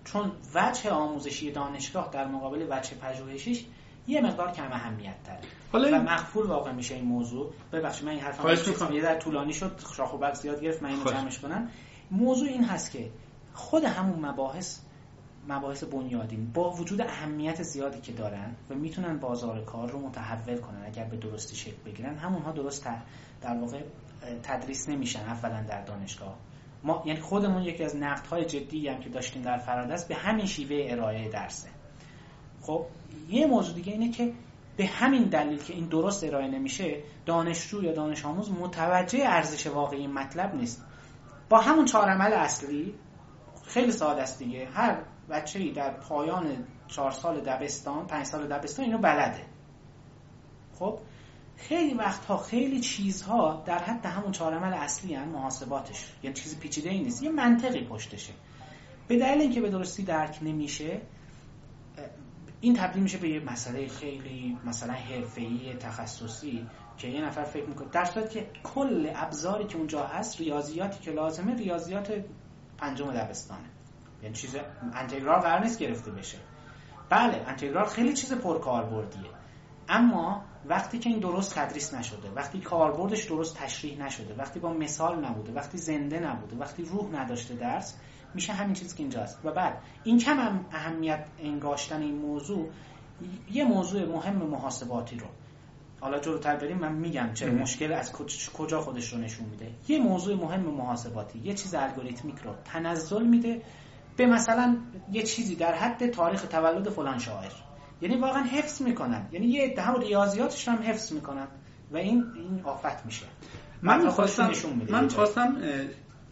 چون وجه آموزشی دانشگاه در مقابل وجه پژوهشیش یه مقدار کم اهمیت تره حالا و مقفول واقع میشه این موضوع. ببخشید من این حرفم یه در طولانی شد شاخ و زیاد گرفت من اینو جمعش کنم. موضوع این هست که خود همون مباحث مباحث بنیادی با وجود اهمیت زیادی که دارن و می‌تونن بازار کار رو متحول کنن اگر به درستی شکل بگیرن همونها درست در واقع تدریس نمیشن اولا در دانشگاه. ما یعنی خودمون یکی از نقدهای جدی هم که داشتیم در فرادست به همین شیوه ارائه درسه. خب یه موضوع دیگه اینه که به همین دلیل که این درست ارائه نمیشه دانشجو یا دانش آموز متوجه ارزش واقعی مطلب نیست. با همون چهار عمل اصلی خیلی ساده است دیگه. هر بچه‌ای در پایان چهار سال دبستان پنج سال دبستان اینو بلده. خب خیلی وقتها خیلی چیزها در حد همون چهار عمل اصلی هن محاسباتش. یعنی چیز پیچیده ای نیست یه منطقی پشتشه. به دلیل اینکه به درستی درک نمیشه این تبدیل میشه به یه مسئله خیلی مثلا حرفه‌ای تخصصی که یه نفر فکر می‌کنه. در صورت که کل ابزاری که اونجا هست ریاضیاتی که لازمه ریاضیات پنجم دبستانه. یعنی چیز انتگرال قرار نیست گرفته بشه. بله انتگرال خیلی چیز پرکاربردیه. اما وقتی که این درست تدریس نشده وقتی کاربردش درست تشریح نشده وقتی با مثال نبوده وقتی زنده نبوده وقتی روح نداشته درس میشه همین چیزی که اینجاست. و بعد این کم هم اهمیت انگاشتن این موضوع یه موضوع مهم محاسباتی رو. حالا جلوتر بریم من میگم چرا مشکل از کجا خودش رو نشون میده. یه موضوع مهم محاسباتی یه چیز الگوریتمیک رو تنزل میده به مثلا یه چیزی در حد تاریخ تولد فلان شاعر. یعنی واقعا حفظ می‌کنن. یعنی یه هم ریاضیاتش هم حفظ می‌کنن. و این این آفت میشه. من خواستم من خواستم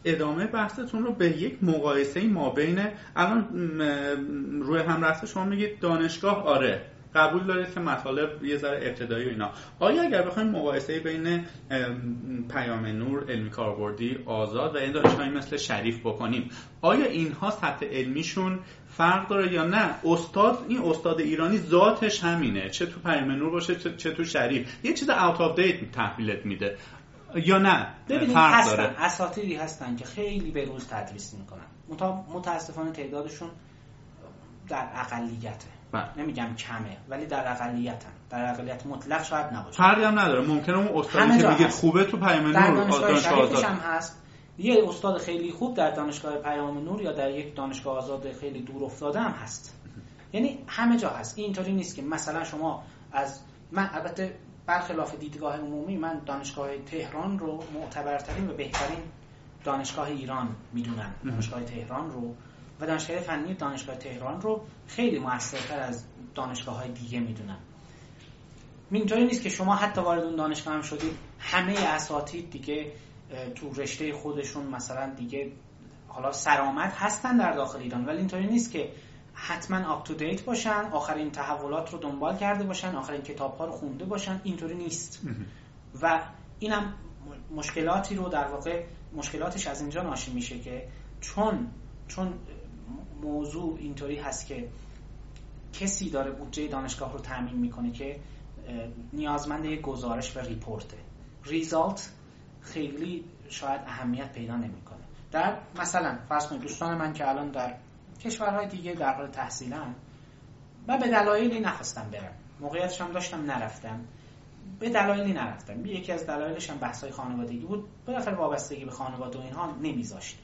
ادامه بحثتون رو به یک مقایسه ما بین الان روی هم رفته شما میگید دانشگاه آره قبول دارید که مطالب یه ذره ابتدایی و اینا. آیا اگر بخوایم مقایسه بین پیام نور علمی کاربردی آزاد و این دانشگاهی مثل شریف بکنیم آیا اینها سطح علمیشون فرق داره یا نه؟ استاد این استاد ایرانی ذاتش همینه چه تو پیام نور باشه چه تو شریف. یه چیز اوت اف دیت تحویلت میده. یا نه؟ ببینید هستن اساتیدی هستن که خیلی به روز تدریس می‌کنن. متاسفانه تعدادشون در اقلیته. بله. نمیگم کمه ولی در اقلیت هم. در اقلیت مطلق شاید نباشه. فرقی هم نداره. ممکنه اون استادی که بگه خوبه تو پیام نور دانشگاه هم هست. یه استاد خیلی خوب در دانشگاه پیام نور یا در یک دانشگاه آزاد خیلی دور افتاده هم هست. یعنی همه جا هست. اینطوری نیست که مثلا شما از من البته برخلاف دیدگاه عمومی من دانشگاه تهران رو معتبرترین و بهترین دانشگاه ایران می‌دونم. دانشگاه تهران رو و دانشگاه فنی دانشگاه تهران رو خیلی موثرتر از دانشگاه های دیگه می‌دونم. اینطوری نیست که شما حتی وارد اون دانشگاه هم شدید همه اساتید دیگه تو رشته خودشون مثلا دیگه حالا سرآمد هستن در داخل ایران ولی اینطوری نیست که حتما آپ تو دیت باشن آخرین تحولات رو دنبال کرده باشن آخرین کتاب ها رو خونده باشن اینطوری نیست. و اینم مشکلاتی رو در واقع مشکلاتش از اینجا ناشی میشه که چون چون موضوع اینطوری هست که کسی داره بودجه دانشگاه رو تعمین می‌کنه که نیازمند یک گزارش و ریپورته. ریزالت خیلی شاید اهمیت پیدا نمی‌کنه. در مثلا فرض کنید دوستان من که الان در کشورهای دیگه در حال تحصیلن. و به دلایلی نخواستم برم. موقعیتش هم داشتم نرفتم. به دلایلی نرفتم. یکی از دلایلش هم بحثای خانوادگی بود. بالاخره وابستگی به خانواده و اینها نمیذاشت.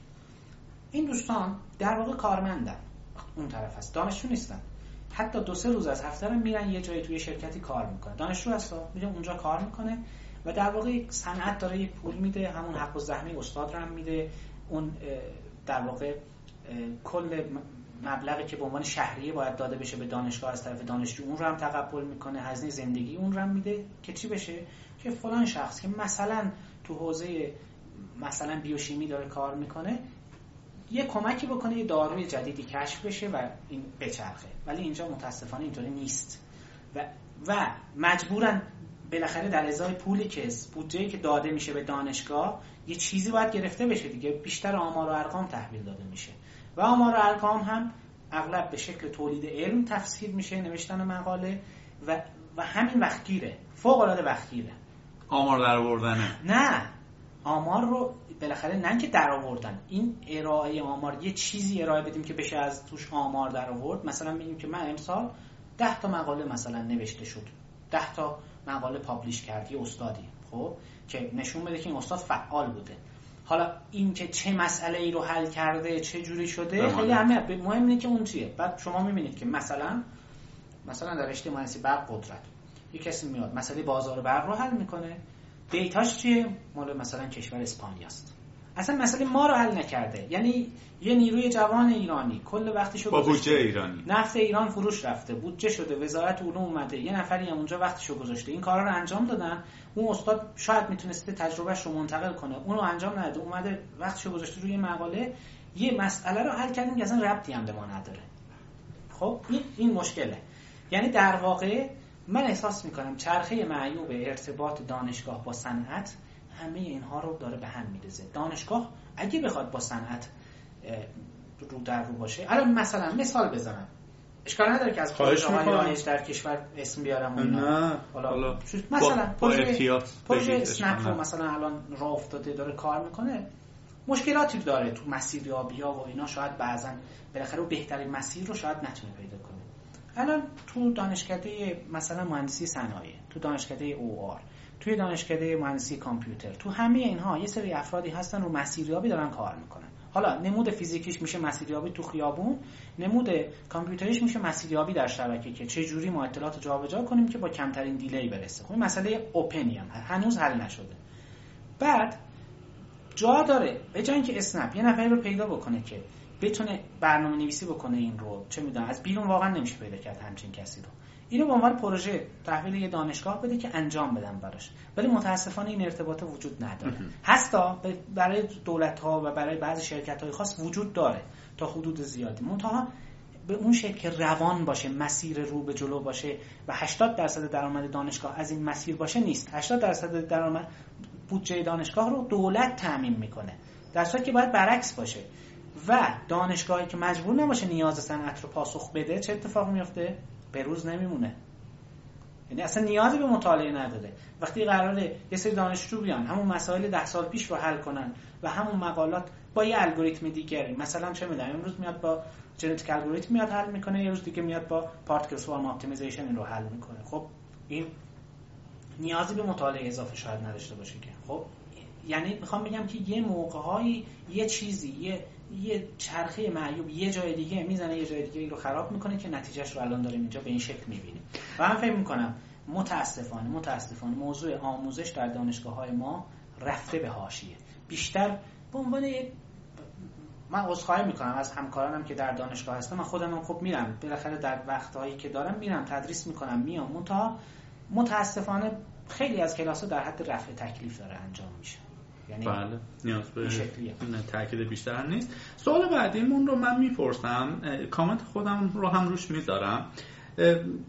این دوستان در واقع کارمندن. اون طرف هست. دانشجو نیستن. حتی دو سه روز از هفته میرن یه جایی توی شرکتی کار می‌کنه دانشجو هستا میره اونجا کار می‌کنه و در واقع صنعت داره یک پول میده. همون حق و زحمه استاد رو هم میده. اون در واقع کل مبلغی که به عنوان شهریه باید داده بشه به دانشگاه از طرف دانشجو اون رو هم تقبل می‌کنه هزینه زندگی اون رو هم میده که چی بشه؟ که فلان شخص که مثلا تو حوزه مثلا بیوشیمی داره کار می‌کنه یه کمکی بکنه یه داروی جدیدی کشف بشه و این بچرخه. ولی اینجا متاسفانه اینطوری نیست. و و مجبورن بالاخره در ازای پولی که بودجه که داده میشه به دانشگاه یه چیزی باید گرفته بشه دیگه. بیشتر آمار و ارقام تحویل داده میشه. و آمار و ارقام هم اغلب به شکل تولید علم تفسیر میشه نوشتن مقاله و و همین وقتگیره. فوق العاده وقتگیره. آمار در آوردنه. نه. آمار رو بالاخره نه که در آوردن. این ارائه آمار یه چیزی ارائه بدیم که بشه از توش آمار در آورد. مثلا میگیم که من امسال ده تا مقاله مثلا نوشته شد. ده تا مقاله پابلیش کردی استادی. خب؟ که نشون بده که این استاد فعال بوده. حالا این که چه مسئله ای رو حل کرده چه جوری شده خیلی اهمیت مهم اینه که اون چیه. بعد شما می‌بینید که مثلا مثلا در رشته مهندسی برق قدرت. یه کسی میاد مسئله بازار برق رو حل می‌کنه. دیتاش چیه؟ مال مثلا کشور اسپانیاست اصلا مسئله ما رو حل نکرده. یعنی یه نیروی جوان ایرانی کل وقتی با بودجه ایرانی. نفت ایران فروش رفته. بودجه شده. وزارت علوم اومده. یه نفری هم اونجا وقتشو گذاشته. این کارا رو انجام دادن. اون استاد شاید می‌تونسته تجربهش رو منتقل کنه. اونو انجام نده اومده وقتشو گذاشته روی مقاله. یه مسئله رو حل کردیم که اصلا ربطی هم به ما نداره. خب این این مشکله. یعنی در واقع من احساس می‌کنم چرخه معیوب ارتباط دانشگاه با صنعت همه اینها رو داره به هم میرزه دانشگاه اگه بخواد با صنعت رو در رو باشه. الان مثلا مثال بزنم. اشکال نداره که از پروژه های در کشور اسم بیارم و نه. حالا مثلا پروژه اسنپ رو مثلا الان راه افتاده داره کار می‌کنه. مشکلاتی داره تو مسیریابی ها و اینا. شاید بعضا بالاخره بهترین مسیر رو شاید نتونه پیدا کنه. الان تو دانشکده مثلا مهندسی صنایع تو دانشکده او آر. توی دانشکده مهندسی کامپیوتر. تو همه اینها یه سری افرادی هستن رو مسیریابی دارن کار می‌کنن. حالا نمود فیزیکیش میشه مسیریابی تو خیابون نمود کامپیوتریش میشه مسیریابی در شبکه که چه جوری ما اطلاعات جابجا کنیم که با کمترین دیلی برسه. خب مسئله اوپنی هم هنوز حل نشده. بعد جا داره به جای اینکه اسنپ یه نفری رو پیدا بکنه که بتونه برنامه نویسی بکنه این رو چه می‌دونم از بیرون واقعا نمیشه پیدا کرد همچین کسی رو. اینو به عنوان پروژه تحویل یه دانشگاه بده که انجام بدن براش. ولی متاسفانه این ارتباط وجود نداره. هستا برای دولت ها و برای بعضی شرکت های خاص وجود داره تا حدود زیادی. منتها به اون شکل که روان باشه مسیر رو به جلو باشه و 80 درصد درآمد دانشگاه از این مسیر باشه نیست. 80 درصد درآمد بودجه دانشگاه رو دولت تامین می‌کنه. در صورتی که باید برعکس باشه. و دانشگاهی که مجبور نباشه نیاز صنعت رو پاسخ بده چه اتفاقی میفته به روز نمیمونه. یعنی اصلا نیازی به مطالعه نداره. وقتی قراره یه سری دانشجو بیان همون مسائل ده سال پیش رو حل کنن و همون مقالات با یه الگوریتم دیگری. مثلا چه می‌دونم امروز میاد با genetic algorithm میاد حل می‌کنه یه روز دیگه میاد با particle swarm optimization رو حل می‌کنه. خب این نیازی به مطالعه اضافه شاید نداشته باشه که. خب یعنی می‌خوام بگم که یه موقع یه چیزی یه یه چرخه معیوب یه جای دیگه می‌زنه یه جای دیگه رو خراب می‌کنه که نتیجهش رو الان داریم اینجا به این شکل می‌بینیم. و من فکر می‌کنم متاسفانه متاسفانه موضوع آموزش در دانشگاه های ما رفته به حاشیه. بیشتر به عنوان من عذرخواهی می‌کنم از همکارانم که در دانشگاه هستم من خودم هم خب میرم. بالاخره در وقتهایی که دارم میرم تدریس می‌کنم میام. متا متاسفانه خیلی از کلاس در حد رفع تکلیف داره انجام میشه. یعنی بله نیاز به تاکید بیشتر نیست. سوال بعدیمون رو من می‌پرسم کامنت خودم رو هم روش می‌ذارم.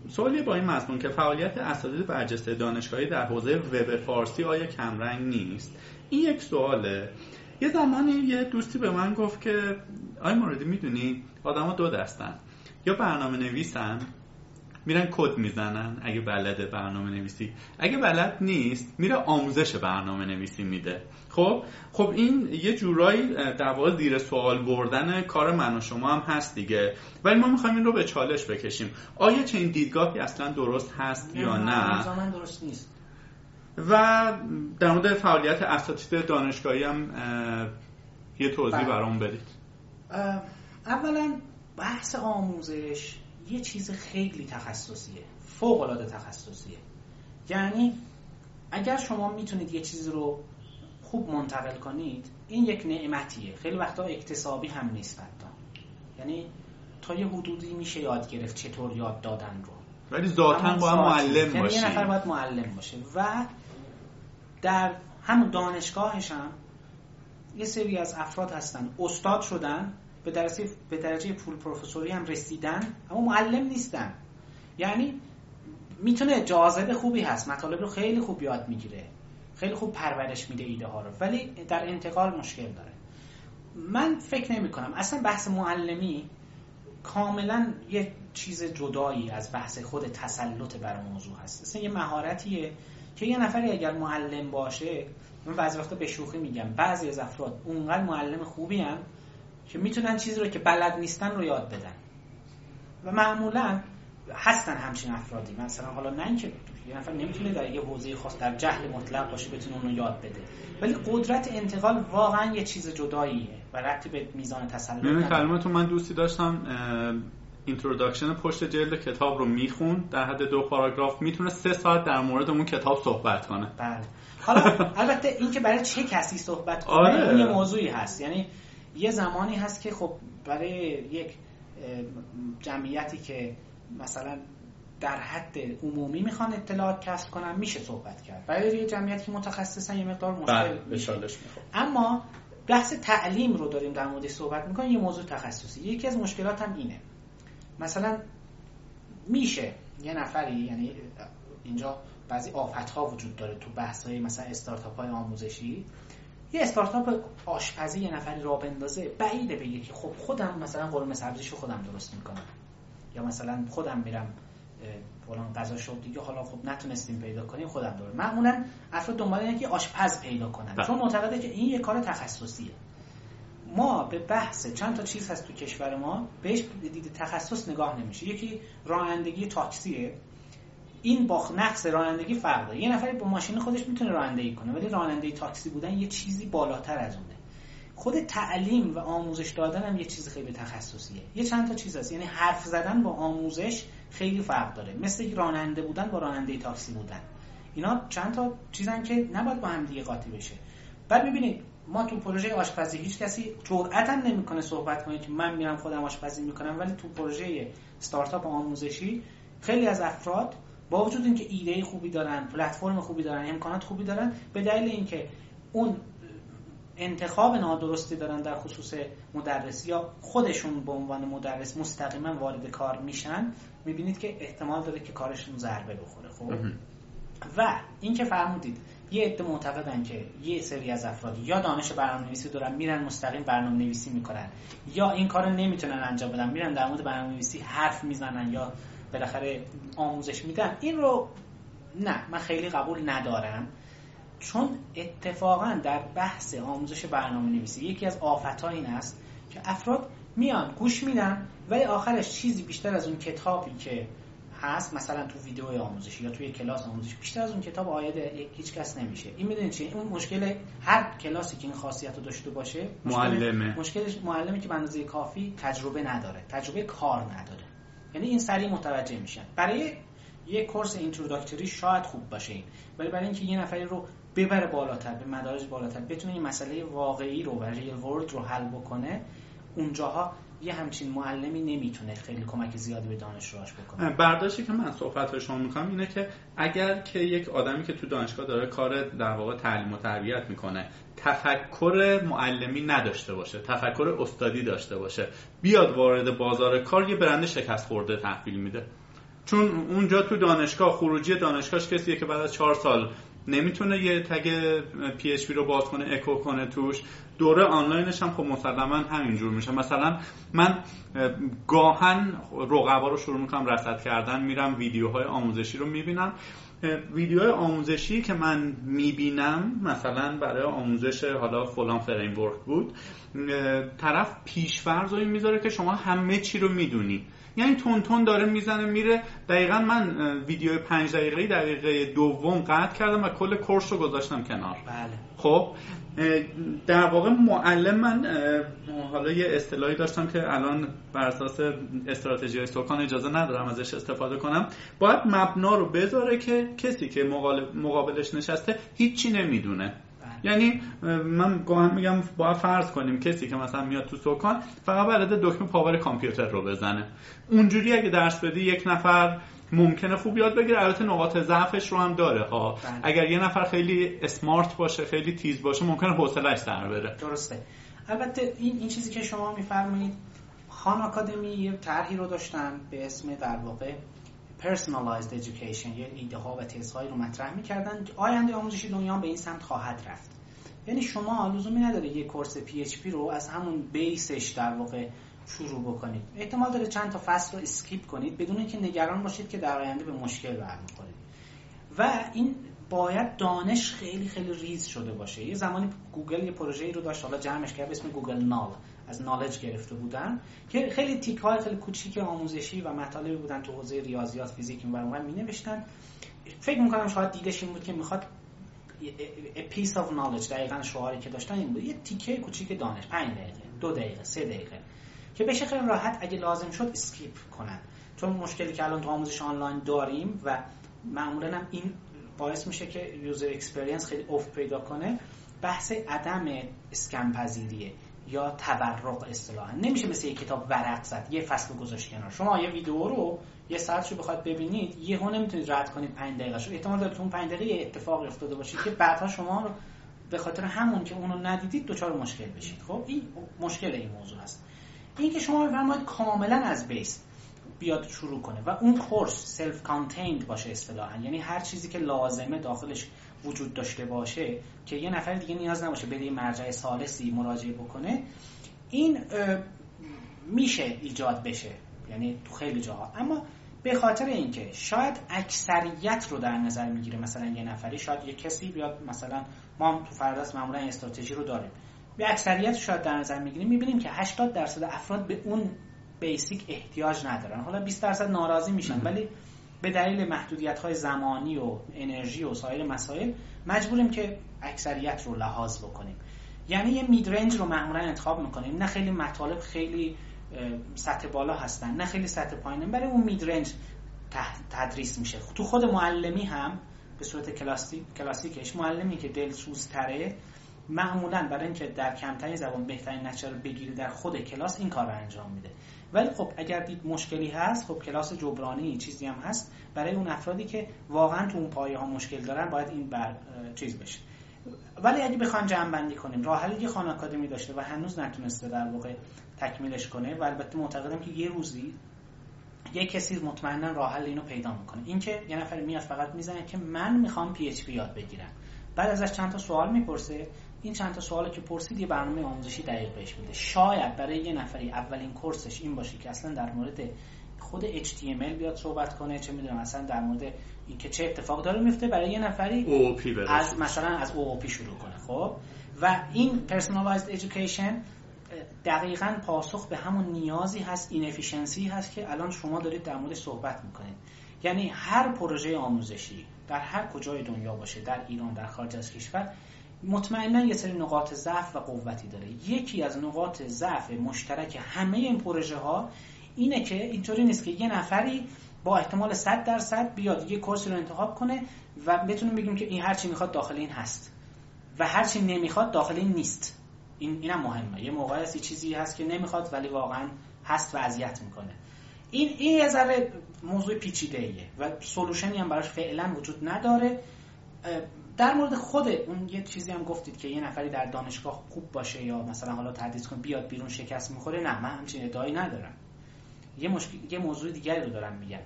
سوالی با این مضمون که فعالیت اساتید برجسته دانشگاهی در حوزه وب فارسی آیا کمرنگ نیست؟ این یک سواله. یه زمانی یه دوستی به من گفت که آیا موردی می‌دونی؟ آدما دو دستن. یا برنامه نویسن میرن کد می‌زنن. اگه بلده برنامه نویسی. اگه بلد نیست میره آموزش برنامه نویسی میده. خب؟ خب این یه جورایی در واقع زیر سوال بردن کار من و شما هم هست دیگه. ولی ما می‌خوایم این رو به چالش بکشیم. آیا چه این دیدگاهی اصلا درست هست یا نه درست نیست. و در مورد فعالیت اساتید دانشگاهی هم یه توضیح بله. برام بدید. اولا بحث آموزش. یه چیز خیلی تخصصیه فوق العاده تخصصیه. یعنی اگر شما می‌تونید یه چیز رو خوب منتقل کنید این یک نعمتیه. خیلی وقتا اکتسابی هم نیست حتی. یعنی تا یه حدودی میشه یاد گرفت چطور یاد دادن رو. ولی ذاتا با معلم باشه یعنی یه نفر باید معلم باشه. و در همون دانشگاهش هم یه سری از افراد هستن. استاد شدن. به درجه به درجه پول پروفسوری هم رسیدن اما معلم نیستن. یعنی می‌تونه جاذبه خوبی هست مطالب رو خیلی خوب یاد می‌گیره. خیلی خوب پرورش میده ایده ها رو ولی در انتقال مشکل داره. من فکر نمی کنم اصلا بحث معلمی کاملا یه چیز جدایی از بحث خود تسلط بر موضوع هست. اصلا یه مهارتیه که یه نفری اگر معلم باشه من بعضی وقتا به شوخی میگم بعضی از افراد اونقدر معلم خوبی هم که می‌تونن چیزی رو که بلد نیستن رو یاد بدن. و معمولا هستن همچین افرادی. مثلا حالا نه اینکه یه نفر نمی‌تونه در یه حوزه خاص در جهل مطلق باشه بتونه اون رو یاد بده. ولی قدرت انتقال واقعا یه چیز جداییه و ربطی به میزان تسلط نداره. کلامتون من دوستی داشتم introduction پشت جلد کتاب رو میخون. در حد دو پاراگراف می‌تونه سه ساعت در مورد اون کتاب صحبت کنه. بله. حالا البته این که برای چه کسی صحبت کنه آره. یه موضوعی هست. یعنی یه زمانی هست که خب برای یک جمعیتی که مثلا در حد عمومی می‌خوان اطلاعات کسب کنن میشه صحبت کرد. برای یه جمعیتی که متخصصن یه مقدار مشکل بله، میشه. اما بحث تعلیم رو داریم در مورد صحبت می‌کنیم یه موضوع تخصصی. یکی از مشکلات هم اینه. مثلا میشه یه نفری یعنی اینجا بعضی آفت ها وجود داره تو بحث های مثلا استارتاپ های آموزشی. یه استارتاپ آشپزی یه نفری را بندازه بعیده بگه که خب خودم مثلا قرمه سبزیشو خودم درست می‌کنم. یا مثلا خودم میرم فلان غذا شد دیگه حالا خب نتونستیم پیدا کنیم خودم دارم معمولا افراد دنبال اینه که آشپز پیدا کنن. بله. چون معتقده که این یه کار تخصصیه. ما به بحث چند تا چیز هست تو کشور ما بهش دید تخصص نگاه نمیشه. یکی رانندگی تاکسیه. این با نقص رانندگی فرق داره یه نفری با ماشین خودش می‌تونه رانندگی کنه ولی راننده تاکسی بودن یه چیزی بالاتر از اونه. خود تعلیم و آموزش دادن هم یه چیز خیلی تخصصیه. یه چند تا چیز هست. یعنی حرف زدن با آموزش خیلی فرق داره. مثل راننده بودن با راننده تاکسی بودن. اینا چند تا چیزن که نباید با هم دیگه قاطی بشه. بعد ببینید ما تو پروژه آشپزی هیچ کسی جرأت هم نمی‌کنه صحبت کنه که من میرم خودم آشپزی می‌کنم ولی تو پروژه استارتاپ آموزشی خیلی از افراد با وجود اینکه ایده خوبی دارن پلتفرم خوبی دارن امکانات خوبی دارن به دلیل اینکه اون انتخاب نادرستی دارن در خصوص مدرس یا خودشون به عنوان مدرس مستقیما وارد کار میشن می‌بینید که احتمال داره که کارشون ضربه بخوره خب؟ و اینکه فرمودید یه عده معتقدن که یه سری از افراد یا دانش برنامه نویسی دارن میرن مستقیم برنامه نویسی می‌کنن یا این کار نمی‌تونن انجام بدن میرن در مورد برنامه نویسی حرف می‌زنن یا بالاخره آموزش میدن. این رو نه من خیلی قبول ندارم. چون اتفاقا در بحث آموزش برنامه نویسی یکی از آفت این است که افراد میان گوش میدن ولی آخرش چیزی بیشتر از اون کتابی که هست مثلا تو ویدیو آموزشی یا توی کلاس آموزشی بیشتر از اون کتاب عاید هیچ کس نمیشه. این می‌دونید چیه اون مشکل هر کلاسی که این خاصیت رو داشته باشه معلمه. مشکلش معلمی که به اندازه کافی تجربه نداره تجربه کار نداره. یعنی این سریع متوجه میشن. برای یه course introductory شاید خوب باشه این. ولی برای اینکه یه نفری رو ببره بالاتر به مدارج بالاتر بتونه این مسئله واقعی رو و real world رو حل بکنه اونجاها یه همچین معلمی نمی‌تونه خیلی کمک زیادی به دانشجوهاش بکنه. برداشتی که من صحبت شما می‌کنم اینه که اگر که یک آدمی که تو دانشگاه داره کار در واقع تعلیم و تربیت می‌کنه تفکر معلمی نداشته باشه تفکر استادی داشته باشه بیاد وارد بازار کار یه برند شکست خورده تحویل میده. چون اونجا تو دانشگاه خروجی دانشگاهش کسیه که بعد از چهار سال نمی‌تونه یه تگ پی اچ رو باز کنه اکو کنه توش. دوره آنلاینش هم خب مسلما همینجور میشه. مثلا من گاهن رقبا رو شروع می‌کنم رصد کردن میرم ویدیوهای آموزشی رو می‌بینم. ویدیوهای آموزشی که من می‌بینم مثلا برای آموزش حالا فلان فریم بود طرف پیشفرض رو می‌ذاره که شما همه چی رو می‌دونی. یعنی تون تون داره می‌زنه میره. دقیقا من ویدیو پنج دقیقه دقیقه دوم قطع کردم و کل کورس رو گذاشتم کنار. بله. خب؟ در واقع معلم من حالا یه اصطلاحی داشتم که الان بر اساس استراتژی استوکان اجازه ندارم ازش استفاده کنم. باید مبنا رو بذاره که کسی که مقابلش نشسته هیچی نمی‌دونه. یعنی من گاهی میگم باید فرض کنیم کسی که مثلا میاد تو سکان فقط بلده دکمه پاور کامپیوتر رو بزنه. اونجوری اگه درس بدی یک نفر ممکنه خوب یاد بگیره. البته نقاط ضعفش رو هم داره ها بله. اگر یه نفر خیلی اسمارت باشه خیلی تیز باشه ممکنه حوصله‌اش سر بره. درسته. البته این این چیزی که شما میفرمایید خان آکادمی یه طرحی رو داشتن به اسم در واقع personalized education یه ایده ها و تزهایی رو مطرح می‌کردن. آینده آموزشی دنیا به این سمت خواهد رفت. یعنی شما لزومی نداره یه course PHP رو از همون base ش در واقع شروع بکنید. احتمال داره چند تا فصل رو skip کنید. بدون اینکه نگران باشید که در آینده به مشکل برمیخورید. و این باید دانش خیلی خیلی ریز شده باشه. یه زمانی گوگل یه پروژه‌ای رو داشت. حالا جمعش کرد به اسم گوگل Knol. از knowledge گرفته بودن. که خیلی تیکه های خیلی کوچیک آموزشی و مطالبی بودن تو حوزه ریاضیات فیزیک و اون می نوشتن فکر می‌کنم شاید دیدش این بود که می‌خواد a piece of knowledge دقیقا شعاری که داشتن این بود. یه تیکه کوچیک دانش. 5 دقیقه دو دقیقه سه دقیقه. که بشه خیلی راحت اگه لازم شد skip کنن. چون مشکلی که الان تو آموزش آنلاین داریم و معمولا هم این باعث میشه که user experience خیلی افت پیدا کنه بحث عدم اسکن پذیریه یا تورق اصطلاحا. نمیشه مثل یک کتاب ورق زد یه فصل گذاشت کنار. شما یه ویدیو رو یه ساعت رو بخواد ببینید یهو نمی‌تونید رد کنید 5 دقیقه شو. احتمال داره تو اون 5 دقیقه یه اتفاق افتاده باشه که بعدها شما رو به خاطر همون که اونو ندیدید دچار مشکل بشید. خب این مشکل این موضوع هست. این که شما بفرمایید کاملا از base بیاد شروع کنه و اون course self-contained باشه اصطلاحا. یعنی هر چیزی که لازمه داخلش وجود داشته باشه که یه نفر دیگه نیاز نباشه بره به مرجع ثالثی مراجعه بکنه این میشه ایجاد بشه. یعنی تو خیلی جاها. اما به خاطر اینکه شاید اکثریت رو در نظر می‌گیره مثلا یه نفری شاید یه کسی بیاد مثلا ما تو فرداست معمولا استراتژی رو داریم. به اکثریت شاید در نظر می‌گیریم می‌بینیم که 80 درصد افراد به اون بیسیک احتیاج ندارن. حالا 20 درصد ناراضی میشن ولی به دلیل محدودیت های زمانی و انرژی و سایر مسائل مجبوریم که اکثریت رو لحاظ بکنیم. یعنی یه میدرنج رو معمولا انتخاب می‌کنیم. نه خیلی مطالب خیلی سطح بالا هستن نه خیلی سطح پایینه برای اون میدرنج تدریس میشه. تو خود معلمی هم به صورت کلاسیک کلاسیکش معلمی که دلسوزتره معمولا برای اینکه در کمترین زبان بهترین نتیجه رو بگیره در خود کلاس این کار رو انجام میده. ولی خب اگر دید مشکلی هست خب کلاس جبرانی چیزی هم هست. برای اون افرادی که واقعا تو اون پایه ها مشکل دارن باید این بر چیز بشه. ولی اگه بخوام جمع بندی کنیم راه حلی خان آکادمی داشته و هنوز نتونسته در واقع تکمیلش کنه و البته معتقدم که یه روزی یه کسی مطمئنا راه حل اینو پیدا می‌کنه. اینکه یه نفر میاد فقط می‌زنه که من می‌خوام پی اچ پی یاد بگیرم. بعد ازش چند تا سوال می‌پرسه. این چند تا سوالی که پرسید یه برنامه آموزشی دقیق بهش میده. شاید برای یه نفری اولین کورسش این باشه که اصلا در مورد خود HTML بیاد صحبت کنه چه می‌دونم اصلا در مورد اینکه چه اتفاق داره میفته برای یه نفری OOP از مثلا از OOP شروع کنه خب؟ و این personalized education دقیقا پاسخ به همون نیازی هست این هست که الان شما دارید در مورد صحبت می‌کنید. یعنی هر پروژه آموزشی در هر کجای دنیا باشه در ایران در خارج از کشور مطمئنا یه سری نقاط ضعف و قوتی داره. یکی از نقاط ضعف مشترک همه این پروژه ها اینه که اینطوری نیست که یه نفری با احتمال 100 درصد بیاد یه کورس رو انتخاب کنه و بتونیم بگیم که این هرچی می‌خواد داخل این هست و هرچی نمی‌خواد داخل این نیست. این اینم مهمه. یه موقع هست چیزی هست که نمی‌خواد ولی واقعا هست و اذیت می‌کنه. این این یه ذره موضوع پیچیده ایه و سولوشنی هم براش فعلا وجود نداره. در مورد خود اون یه چیزی هم گفتید که یه نفری در دانشگاه خوب باشه یا مثلا حالا تدریس کن بیاد بیرون شکست می‌خوره نه من همچین ادعایی ندارم. یه, مشکل، یه موضوع دیگری رو دارم میگم.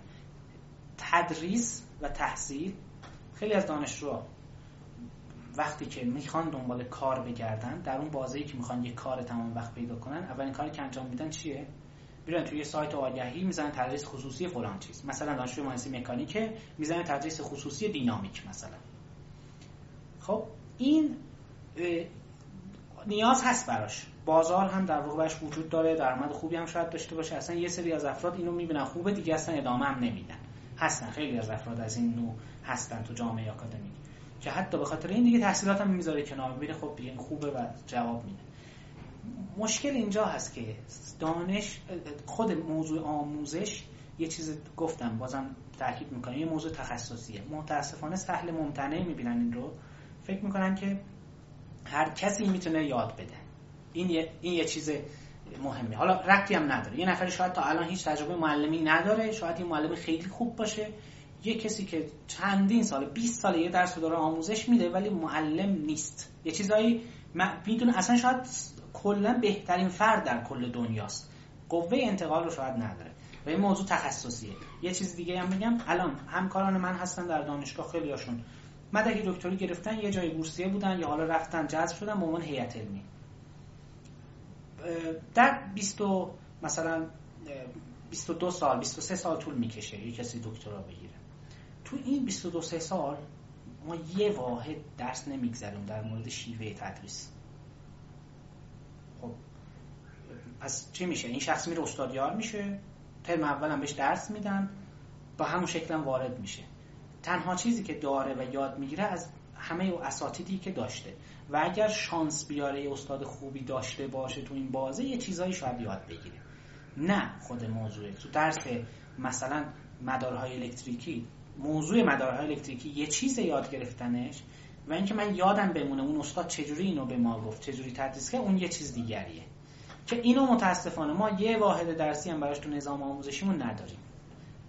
تدریس و تحصیل خیلی از دانشجو وقتی که می‌خوان دنبال کار بگردن در اون بازی که می‌خوان یه کار تمام وقت پیدا کنن اولین کاری که انجام میدن چیه؟ میرن توی سایت آگهی می‌زنن تدریس خصوصی فلان چیز. مثلا دانشجو مهندسی مکانیکه می‌زنن تدریس خصوصی دینامیک مثلا. خب این نیاز هست براش. بازار هم در واقع براش وجود داره درآمد خوبی هم شاید داشته باشه. اصلا یه سری از افراد اینو می‌بینن. خوبه دیگه اصلا ادامه هم نمیدن. هستن. خیلی از افراد از این نوع هستن تو جامعه آکادمیک که حتی به خاطر این دیگه تحصیلات هم می‌ذاره کنار. میره خب دیگه خوبه و جواب میده. مشکل اینجا هست که دانش خود موضوع آموزش یه چیز گفتم بازم تاکید می‌کنم یه موضوع تخصصیه. متاسفانه سهل ممتنع می‌بینن این رو. فکر می‌کنن که هر کسی می‌تونه یاد بده. این یه, این یه چیز مهمه. حالا رکتی هم نداره. یه نفر شاید تا الان هیچ تجربه معلمی نداره شاید یه معلم خیلی خوب باشه. یه کسی که چندین سال 20 سال یه درس داره آموزش میده ولی معلم نیست. یه چیزایی می‌دونه اصلا شاید کلا بهترین فرد در کل دنیاست. قوه انتقال رو شاید نداره. و این موضوع تخصصیه. یه چیز دیگه هم میگم الان همکاران من هستن در دانشگاه خیلی هاشون مدرک دکتری گرفتن یه جای بورسیه بودن یا حالا رفتن جذب شدن به عنوان هیئت علمی. در 20 مثلا 22 سال 23 سال طول می‌کشه یه کسی دکترا بگیره. تو این 22 سال ما یه واحد درس نمیگذریم در مورد شیوه تدریس. خب پس چی میشه؟ این شخص میره استادیار میشه ترم اول هم بهش درس میدن با همون شکل هم وارد میشه. تنها چیزی که داره و یاد می‌گیره از همه اساتیدی که داشته. و اگر شانس بیاره استاد خوبی داشته باشه تو این بازه یه چیزایی شاید یاد بگیره. نه خود موضوع. تو درس مثلا مدارهای الکتریکی موضوع مدارهای الکتریکی یه چیز یاد گرفتنش و اینکه من یادم بمونه اون استاد چجوری اینو به ما گفت چجوری تدریس کرد اون یه چیز دیگریه. که اینو متاسفانه ما یه واحد درسی هم براش تو نظام آموزشیمون نداریم.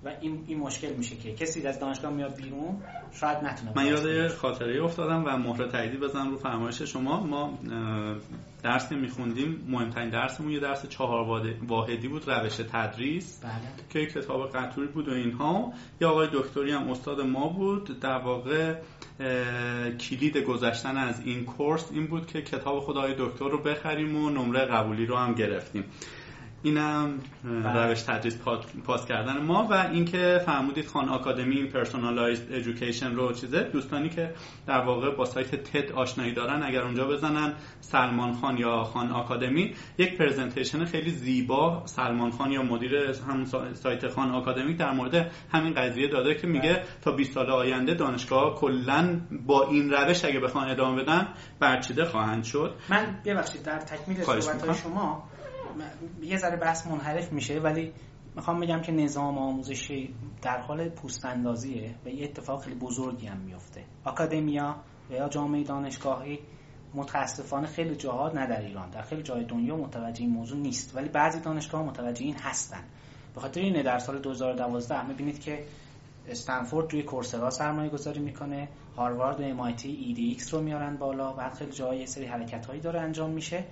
و این, این مشکل میشه که کسی از دانشگاه میاد بیرون شاید نتونه من یاد خاطره افتادم و مهر تاییدی بزنم رو فرمایش شما. ما درس میخوندیم مهمترین درسمون یه درس چهار واحدی بود روش تدریس بله. که کتاب قطوری بود و اینها. یا آقای دکتری هم استاد ما بود. در واقع کلید گذشتن از این کورس این بود که کتاب خدای دکتر رو بخریم و نمره قبولی رو هم گرفتیم. اینم بله. روش تدریس پاس کردن ما و اینکه فرمودید خان آکادمی پرسونالایزد ادویکیشن رو چیزه. دوستانی که در واقع با سایت تد آشنایی دارن اگر اونجا بزنن سلمان خان یا خان آکادمی یک پرزنتیشن خیلی زیبا سلمان خان یا مدیر همون سایت خان آکادمی در مورد همین قضیه داده که میگه تا 20 سال آینده دانشگاه کلا با این روش اگه بخوان ادامه بدن برچیده خواهند شد. من ببخشید در تکمیل صحبت شما یه ذره بحث منحرف میشه ولی می‌خوام بگم که نظام آموزشی در حال پوست اندازیه و یه اتفاق خیلی بزرگی هم میفته. آکادمیا و یا جامعه دانشگاهی متاسفانه خیلی جاها نه در ایران در خیلی جای دنیا متوجه این موضوع نیست. ولی بعضی دانشگاه متوجه این هستن. به خاطر اینه در سال 2012 می‌بینید که استنفورد توی کورسرا سرمایه گذاری می‌کنه هاروارد و امایتی EDX رو میارن بالا بعد خیلی یه سری حرکت هایی داره انجام میشه.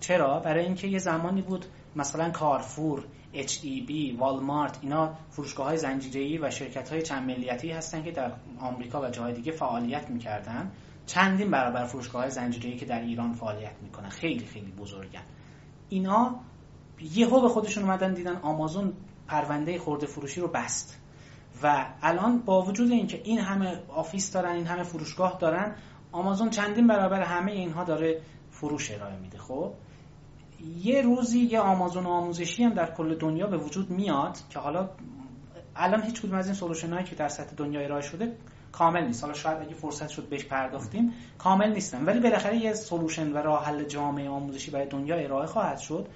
چرا؟ برای اینکه یه زمانی بود مثلا Carrefour HEB Walmart اینا فروشگاه های زنجیره‌ای و شرکت های چند ملیتی هستن که در آمریکا و جاهای دیگه فعالیت می‌کردن. چندین برابر فروشگاه های زنجیره‌ای که در ایران فعالیت می‌کنن. خیلی خیلی بزرگن. اینا یهو به خودشون اومدن دیدن آمازون پرونده خورده فروشی رو بست. و الان با وجود اینکه این همه office دارن این همه فروشگاه دارن آمازون چندین برابر همه اینها داره فروش ارائه میده. خب؟ یه روزی یه آمازون آموزشی هم در کل دنیا به وجود میاد که حالا الان هیچ کدوم از این solution هایی که در سطح دنیا ارائه شده کامل نیست. حالا شاید اگه فرصت شد بهش پرداختیم کامل نیستن. ولی بالاخره یه solution و راه حل جامع آموزشی برای دنیا ارائه خواهد شد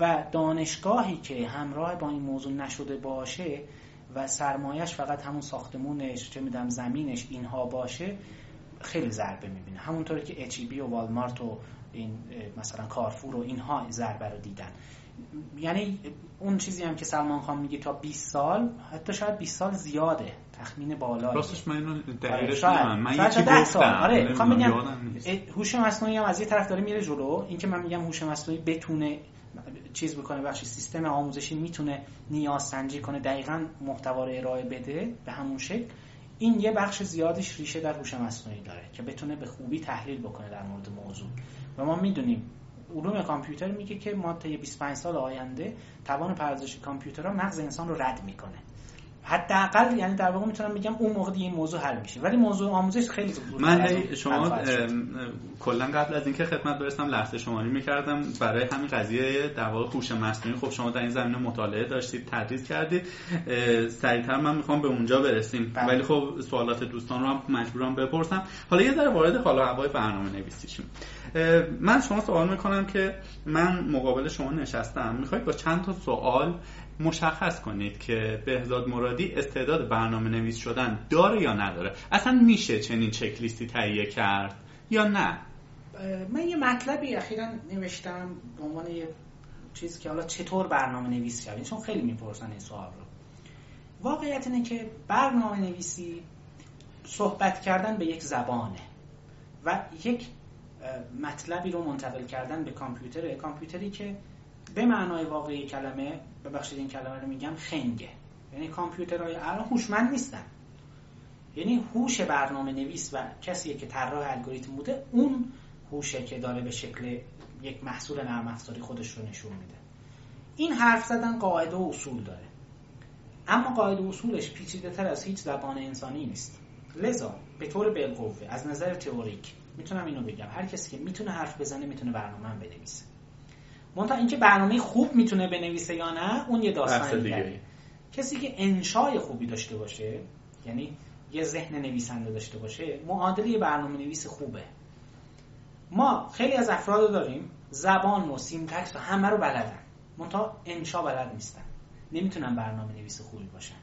و دانشگاهی که همراه با این موضوع نشده باشه و سرمایش فقط همون ساختمونش چه می‌دونم زمینش اینها باشه خیلی ضربه می‌بینه. همونطوری که اچ و والمارت و این مثلا کارفور و اینها ضربه رو دیدن. یعنی اون چیزی هم که سلمان خان میگه تا 20 سال حتی شاید 20 سال زیاده. تخمین بالا راستش من اینو آره، دقیقش من من یکی گفتم. آره می‌خوام بگم هوش مصنوعی هم از یه طرف داره میره جلو. اینکه من میگم هوش مصنوعی بتونه چیز بکنه بخشی سیستم آموزشی می‌تونه نیاز سنجی کنه دقیقا محتوا رو ارائه بده به همون شکل. این یه بخش زیادش ریشه در هوش مصنوعی داره که بتونه به خوبی تحلیل بکنه در مورد موضوع. و ما می‌دونیم علوم کامپیوتر میگه که ما تا 25 سال آینده توان پردازش کامپیوترها مغز انسان رو رد می‌کنه. حداقل یعنی در واقع می‌تونم بگم اون موقع این موضوع حل میشه. ولی موضوع آموزش خیلی زود من شما کلا قبل از اینکه خدمت برسم لحظه شماری می‌کردم. برای همین قضیه در واقع هوش مصنوعی خب شما در این زمینه مطالعه داشتید تدریس کردید. سریعتر من می‌خوام به اونجا برسیم. بله. ولی خب سوالات دوستان رو هم مجبورم بپرسم. حالا یه ذره وارد حالا هوای برنامه نویسیشیم. من شما سوال می‌کنم که من مقابل شما نشستم. می‌خواید با چند تا سوال مشخص کنید که بهزاد مرادی استعداد برنامه نویس شدن داره یا نداره؟ اصلا میشه چنین چکلیستی تهیه کرد یا نه؟ من یه مطلبی اخیرا نوشتم به عنوان یه چیزی که حالا چطور برنامه نویس شوید چون خیلی می‌پرسن این سوال رو. واقعیت اینه که برنامه نویسی صحبت کردن به یک زبانه و یک مطلبی رو منتقل کردن به کامپیوتر کامپیوتری که به معنای واقعی کلمه ببخشید این کلمه رو میگم خنگه. یعنی کامپیوترهای الان هوشمند نیستن. یعنی هوش برنامه نویس و کسی که طراح الگوریتم بوده اون هوشه که داره به شکل یک محصول نرم افزاری خودش رو نشون میده. این حرف زدن قاعده و اصول داره. اما قاعده و اصولش پیچیده تر از هیچ زبان انسانی نیست. لذا به طور بالقوه از نظر تئوریک می‌تونم اینو بگم. هر کسی که می‌تونه حرف بزنه می‌تونه برنامه هم بنویسه. منتها اینکه برنامه خوب می‌تونه بنویسه یا نه اون یه داستان دیگه کسی که انشای خوبی داشته باشه یعنی یه ذهن نویسنده داشته باشه معادل یه برنامه نویس خوبه. ما خیلی از افراد داریم زبان و syntax و همه رو بلدن. منتها انشا بلد نیستن. نمی‌تونن برنامه نویس خوبی باشن.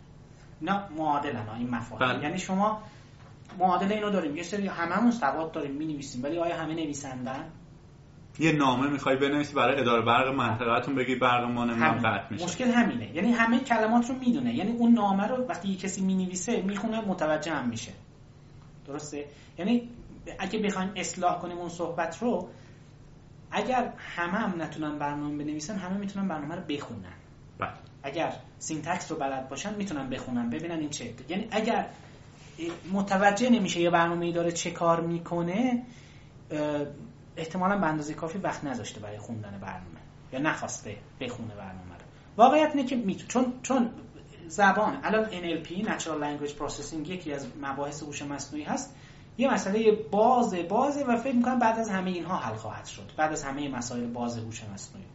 نه معادلن این مفاهیم. بله. یعنی شما معادل اینو داریم. یه سری هممون سواد داریم می‌نویسیم ولی آیا همه نویسندن؟ یه نامه می‌خوای بنویسی برای اداره برق منطقهتون بگی برق ما نمی‌دونم قطع میشه. مشکل همینه. یعنی همه کلمات رو می‌دونه. یعنی اون نامه رو وقتی یه کسی می‌نویسه می‌خونه متوجه هم میشه. درسته؟ یعنی اگه بخوایم اصلاح کنیم اون صحبت رو اگر همه هم نتونن برنامه بنویسن همه می‌تونن برنامه رو بخونن. بله. اگر syntax رو بلد باشن می‌تونن بخونن. ببینن این چه. یعنی اگر متوجه نمیشه یه برنامه داره چه کار می‌کنه احتمالا به اندازه کافی وقت نذاشته برای خوندن برنامه یا نخواسته بخونه برنامه رو. واقعیت اینه که می‌تونه چون چون زبان الان NLP Natural Language Processing یکی از مباحث هوش مصنوعی هست. یه مسئله بازه بازه و فکر می‌کنم بعد از همه اینها حل خواهد شد. بعد از همه مسائل باز هوش مصنوعی.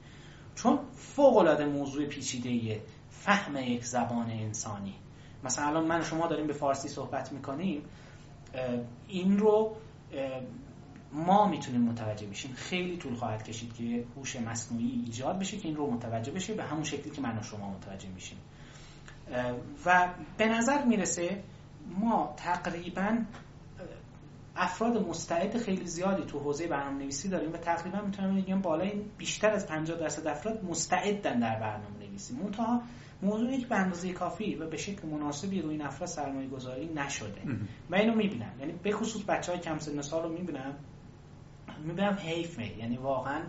چون فوق العاده موضوع پیچیده فهم یک زبان انسانی. مثلا الان من شما داریم به فارسی صحبت می‌کنیم. این رو ما می‌تونیم متوجه بشیم. خیلی طول خواهد کشید که هوش مصنوعی ایجاد بشه که این رو متوجه بشه. به همون شکلی که من و شما متوجه میشیم. و به نظر می‌رسه ما تقریبا افراد مستعد خیلی زیادی تو حوزه برنامه نویسی داریم و تقریبا می‌تونم بگم بالای بیشتر از 50 درصد افراد مستعدن در برنامه نویسی منتها موضوع که به اندازه کافی و به شکل مناسبی روی این افراد سرمایه گذاری نشده و اینو می‌بینم. یعنی به خصوص بچه های کم سن سال رو می‌بینم. می‌بینم حیف می یعنی واقعا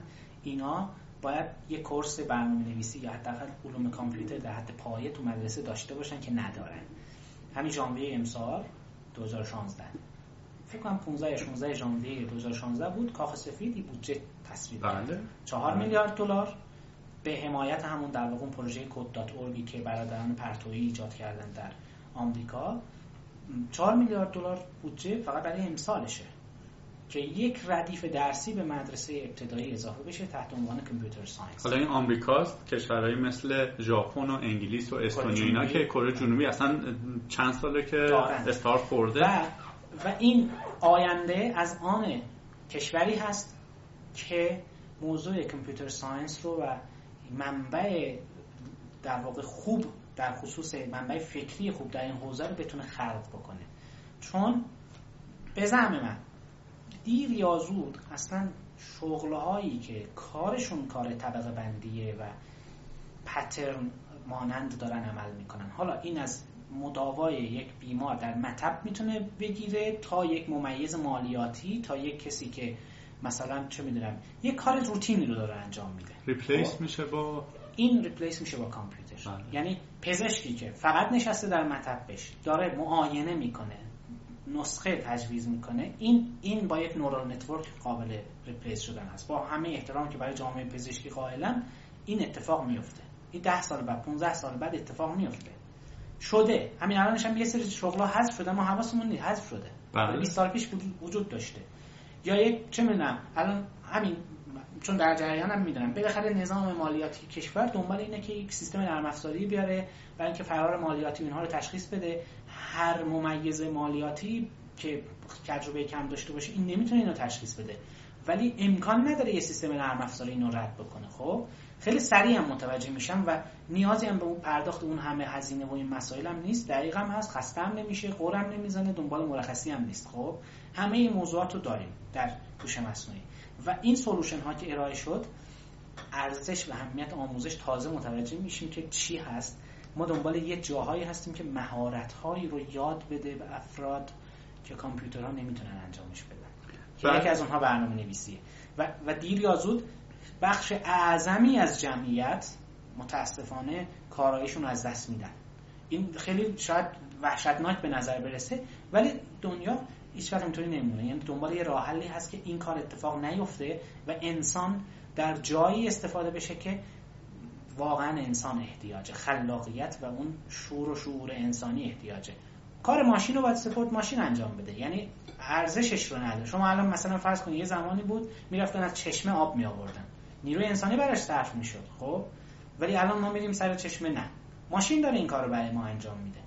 اینا باید یه کورس برنامه نویسی یا حداقل علوم کامپیوتر در حد پایه تو مدرسه داشته باشن که ندارن. همین ژانویه امسال 2016 فکر کنم 15 16 ژانویه 2016 بود. کاخ سفید بودجه تصویب کرد. 4 بله. میلیارد دلار. به حمایت همون در واقع پروژه کد دات که برادران پرتویی ایجاد کردن در آمریکا 4 میلیارد دلار بودجه فقط برای امسالشه. که یک ردیف درسی به مدرسه ابتدایی اضافه بشه تحت عنوان کامپیوتر ساینس. حالا این آمریکاست کشورهایی مثل ژاپن و انگلیس و استونیا اینا که کره جنوبی اصلا چند ساله که استارت خورده. و, و این آینده از آن کشوری هست که موضوع کامپیوتر ساینس رو و منبع در واقع خوب در خصوص منبع فکری خوب در این حوزه رو بتونه خلق بکنه. چون به زعم من دیر یا زود اصلا شغلهایی که کارشون کار طبقه بندیه و پترن مانند دارن عمل می‌کنن حالا این از مداوای یک بیمار در مطب می‌تونه بگیره تا یک ممیز مالیاتی تا یک کسی که مثلا چه می‌دونم یک کار روتینی رو داره انجام میده replace خب؟ میشه با این replace میشه با کامپیوتر بله. یعنی پزشکی که فقط نشسته در مطبش داره معاینه می‌کنه نسخه تجویز می‌کنه. این این با یک neural network قابل replace شدن هست با همه احترام که برای جامعه پزشکی قائلم این اتفاق میفته این ده سال بعد 15 سال بعد اتفاق میفته شده. همین الانش هم یه سری شغلا حذف شده ما حواسمون نیست. حذف شده. بله. 20 سال پیش وجود داشته. یا یک چه می‌دونم الان همین چون در جریان هم می‌دونم بالاخره نظام مالیاتی کشور دنبال اینه که یک سیستم نرم افزاری بیاره برای اینکه فرار مالیاتی اینها رو تشخیص بده هر ممیز مالیاتی که تجربه کم داشته باشه این نمی‌تونه اینو تشخیص بده. ولی امکان نداره یه سیستم نرم افزاری اینو رد بکنه. خب؟ خیلی سریع هم متوجه میشم و نیازی هم به اون پرداخت اون همه هزینه و این مسائل هم نیست. دقیق هم هست خسته هم نمیشه قرم نمی‌زنه دنبال مرخصی هم نیست. خب؟ همه این موضوعات رو داریم در هوش مصنوعی. و این سولوشن ها که ارائه شد ارزش و اهمیت آموزش تازه متوجه میشیم که چی هست. ما دنبال یه جاهایی هستیم که مهارت هایی رو یاد بده به افراد که کامپیوترها نمی‌تونن انجامش بدن. که بله. یکی از اونها برنامه نویسیه و, و دیر یا زود بخش اعظمی از جمعیت متاسفانه کارایشون از دست میدن. این خیلی شاید وحشتناک به نظر برسه ولی دنیا هیچ وقت اینطوری نمیمونه. یعنی دنبال یه راه حلی هست که این کار اتفاق نیفته و انسان در جایی استفاده بشه که واقعا انسان احتیاجه خلاقیت و اون شور و شعور انسانی احتیاجه. کار ماشین رو باید سپورت ماشین انجام بده. یعنی ارزشش رو نداره. شما الان مثلا فرض کنید یه زمانی بود می‌رفتن از چشمه آب می آوردن نیروی انسانی براش صرف می‌شد خب؟ ولی الان ما میریم سر چشمه نه. ماشین داره این کار رو برای ما انجام میده.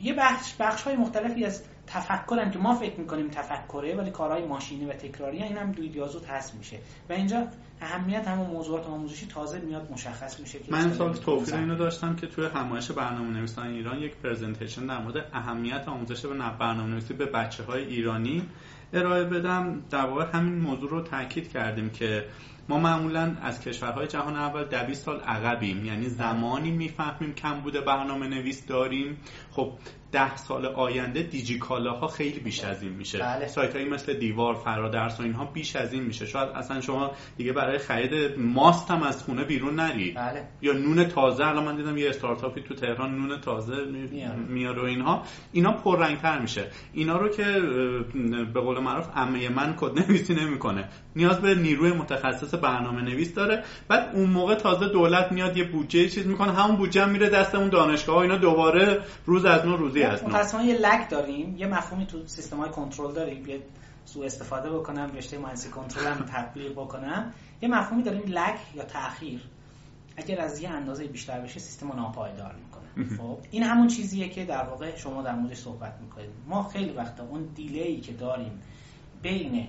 یه بخش بخش های مختلفی از تفکرم که ما فکر می‌کنیم تفکره ولی کارهای ماشینی و تکراری این هم دوی دیازود هست میشه. و اینجا اهمیت همون موضوعات آموزشی تازه میاد مشخص میشه که من سال توفیق اینو داشتم که توی همایش برنامه نویسان ایران یک پرزنتیشن در مورد اهمیت آموزش به برنامه نویسی به بچه های ایرانی ارائه بدم. در واقع همین موضوع رو تاکید کردیم که ما معمولا از کشورهای جهان اول 20 سال عقبیم. یعنی زمانی می‌فهمیم کم بوده برنامه نویس داریم. خب ده سال آینده دیجیکالا ها خیلی بیش از این میشه. بله. سایت هایی مثل دیوار فرادرس و اینها بیش از این میشه. شاید اصلا شما دیگه برای خرید ماست هم از خونه بیرون نری بله. یا نون تازه الان من دیدم یه استارتاپی تو تهران نون تازه میاره. و اینها. اینا پررنگتر میشه. اینا رو که به قول معروف عمه من کد نویسی نمی‌کنه. نیاز به نیروی متخصص برنامه نویس داره. بعد اون موقع تازه دولت میاد یه بودجه چیز می‌کنه. همون بودجه میره دست اون دانشگاه اینا دوباره روز از نو روزی از نو یه لک داریم یه مفهومی تو سیستم های کنترل داریم. یه سو استفاده بکنم رشته مهندسی کنترل هم تطبیق بکنم. یه مفهومی داریم لک یا تاخیر اگر از یه اندازه بیشتر بشه سیستم رو ناپایدار می‌کنه. خب؟ این همون چیزیه که در واقع شما در موردش صحبت می‌کنید. ما خیلی وقتا اون دیلی که داریم بین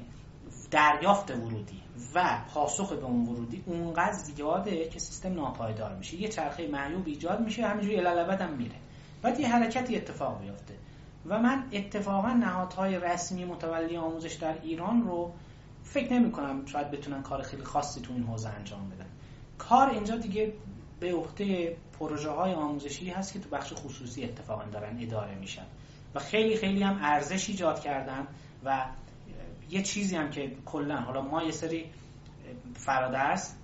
دریافت ورودی و پاسخ به اون ورودی اونقدر زیاده که سیستم ناپایدار میشه. یه چرخه معیوب ایجاد میشه همینجوری الالبد هم میره. بعد یه حرکتی اتفاق بیفته. و من اتفاقا نهادهای رسمی متولی آموزش در ایران رو فکر نمی کنم شاید بتونن کار خیلی خاصی تو این حوزه انجام بدن. کار اینجا دیگه به عهده پروژه های آموزشی هست که تو بخش خصوصی اتفاقا دارن اداره میشن. و خیلی خیلی هم ارزش ایجاد کردن و یه چیزی هم که کلا حالا ما یه سری فرادرس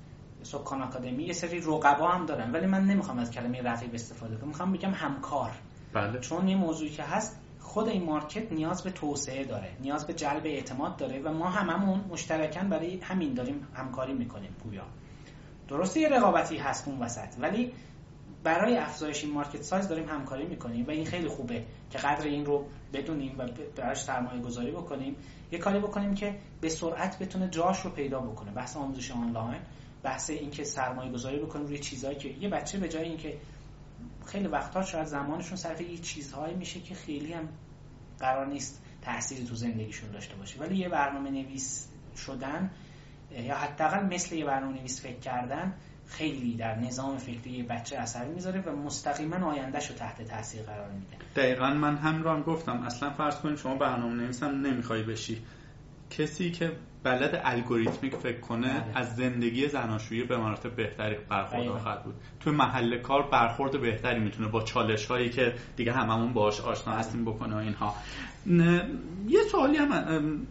سکان آکادمی یه سری رقبا هم دارن. ولی من نمی‌خوام از کلمه رقیب استفاده کنم. می‌خوام بگم همکار. بله. چون یه موضوعی که هست خود این مارکت نیاز به توسعه داره. نیاز به جلب اعتماد داره و ما هممون مشترکن برای همین داریم همکاری می‌کنیم پویا درسته یه رقابتی هست اون وسط ولی برای افزایش این مارکت سایز داریم همکاری می‌کنیم و این خیلی خوبه که قدر این رو بدونیم و براش سرمایه گذاری بکنیم. یه کاری بکنیم که به سرعت بتونه جاش رو پیدا بکنه. بحث آموزش آنلاین. بحث اینکه سرمایه گذاری بکنیم روی چیزهایی که یه بچه به جای اینکه خیلی وقتا شاید زمانشون صرف یه چیزهایی میشه که خیلی هم قرار نیست تأثیری تو زندگیشون داشته باشه. ولی یه برنامه نویس شدن یا حداقل مثل یه برنامه نویس فکر کردن خیلی در نظام فکری بچه اثر می‌ذاره و مستقیما آیندهش رو تحت تاثیر قرار میده. دقیقا من هم گفتم اصلا فرض کنیم شما برنامه نویس هم نمی‌خوای بشی. کسی که بلد الگوریتمیک فکر کنه بله. از زندگی زناشویی به مراتب بهتری برخورد خواهد بود. تو محل کار برخورد بهتری می‌تونه با چالش هایی که دیگه هممون باش آشنا هستیم بکنه و اینها. یه سوالی هم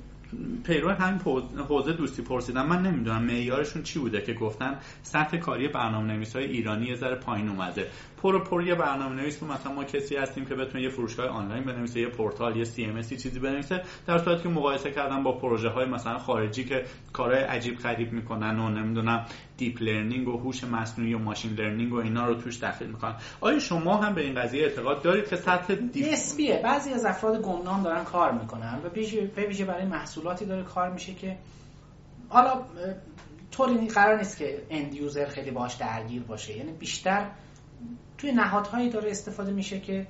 پیرو همین حوزه دوستی پرسیدم من نمی‌دونم معیارشون چی بوده که گفتن سطح کاری برنامه نویس های ایرانی یه ذره پایین اومده. پر پر یه برنامه نویس مثلا ما کسی هستیم که بتونه یه فروشگاه آنلاین بنویسه یه پورتال یه CM چیزی بنویسه در صورتی که مقایسه کردن با پروژه های مثلا خارجی که کارهای عجیب غریب می‌کنن و نمی‌دونم deep learning و هوش مصنوعی و machine learning و اینا رو توش داخل می‌کنن. آیا شما هم به این قضیه اعتقاد دارید که سطح دیپ نسبیه. بعضی از افراد گمنام دارن کار می‌کنن و ویژه برای محصولاتی داره کار میشه که حالا طوری قرار نیست که اند یوزر خیلی باش درگیر باشه. یعنی بیشتر توی نهادهایی داره استفاده میشه که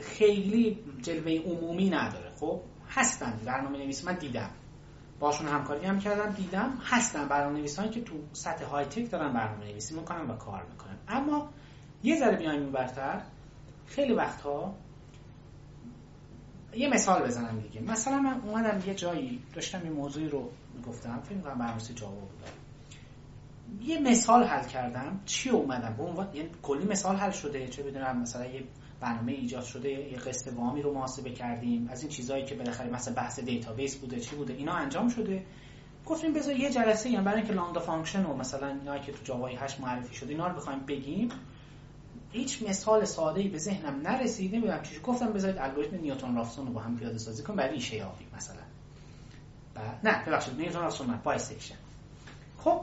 خیلی جلوه عمومی نداره. خب هستن برنامه نویس من دیدم. باشون همکاری هم کردم دیدم هستن برنامه نویسان که تو سطح های تک دارن برنامه نویسی می‌کنن و کار می‌کنن. اما یه ذره بیایم برتر. خیلی وقتها یه مثال بزنم دیگه. مثلا من اومدم یه جایی داشتم یه موضوعی رو گفتم فکر کنم برنامه‌نویسی جاوا بودم یه مثال حل کردم. چی اومدم؟ به عنوان یعنی کلی مثال حل شده. چه بدونم مثلا یه برنامه ایجاد شده یه قسط وامی رو محاسبه کردیم. از این چیزهایی که بالاخره مثلا بحث database بوده چی بوده اینا انجام شده. گفتیم بذار یه جلسه یعنی برای اینکه lambda function و مثلا اینا که تو جاوای 8 معرفی شده اینا رو بخوایم بگیم. هیچ مثال ساده ای به ذهنم نرسید. نمی‌دونم چی گفتم بذارید الگوریتم نیوتن رافسون رو با هم پیاده سازی کنیم. برای ریشه یابی مثلا. نه ببخشید نیوتن رافسون نه bisection خب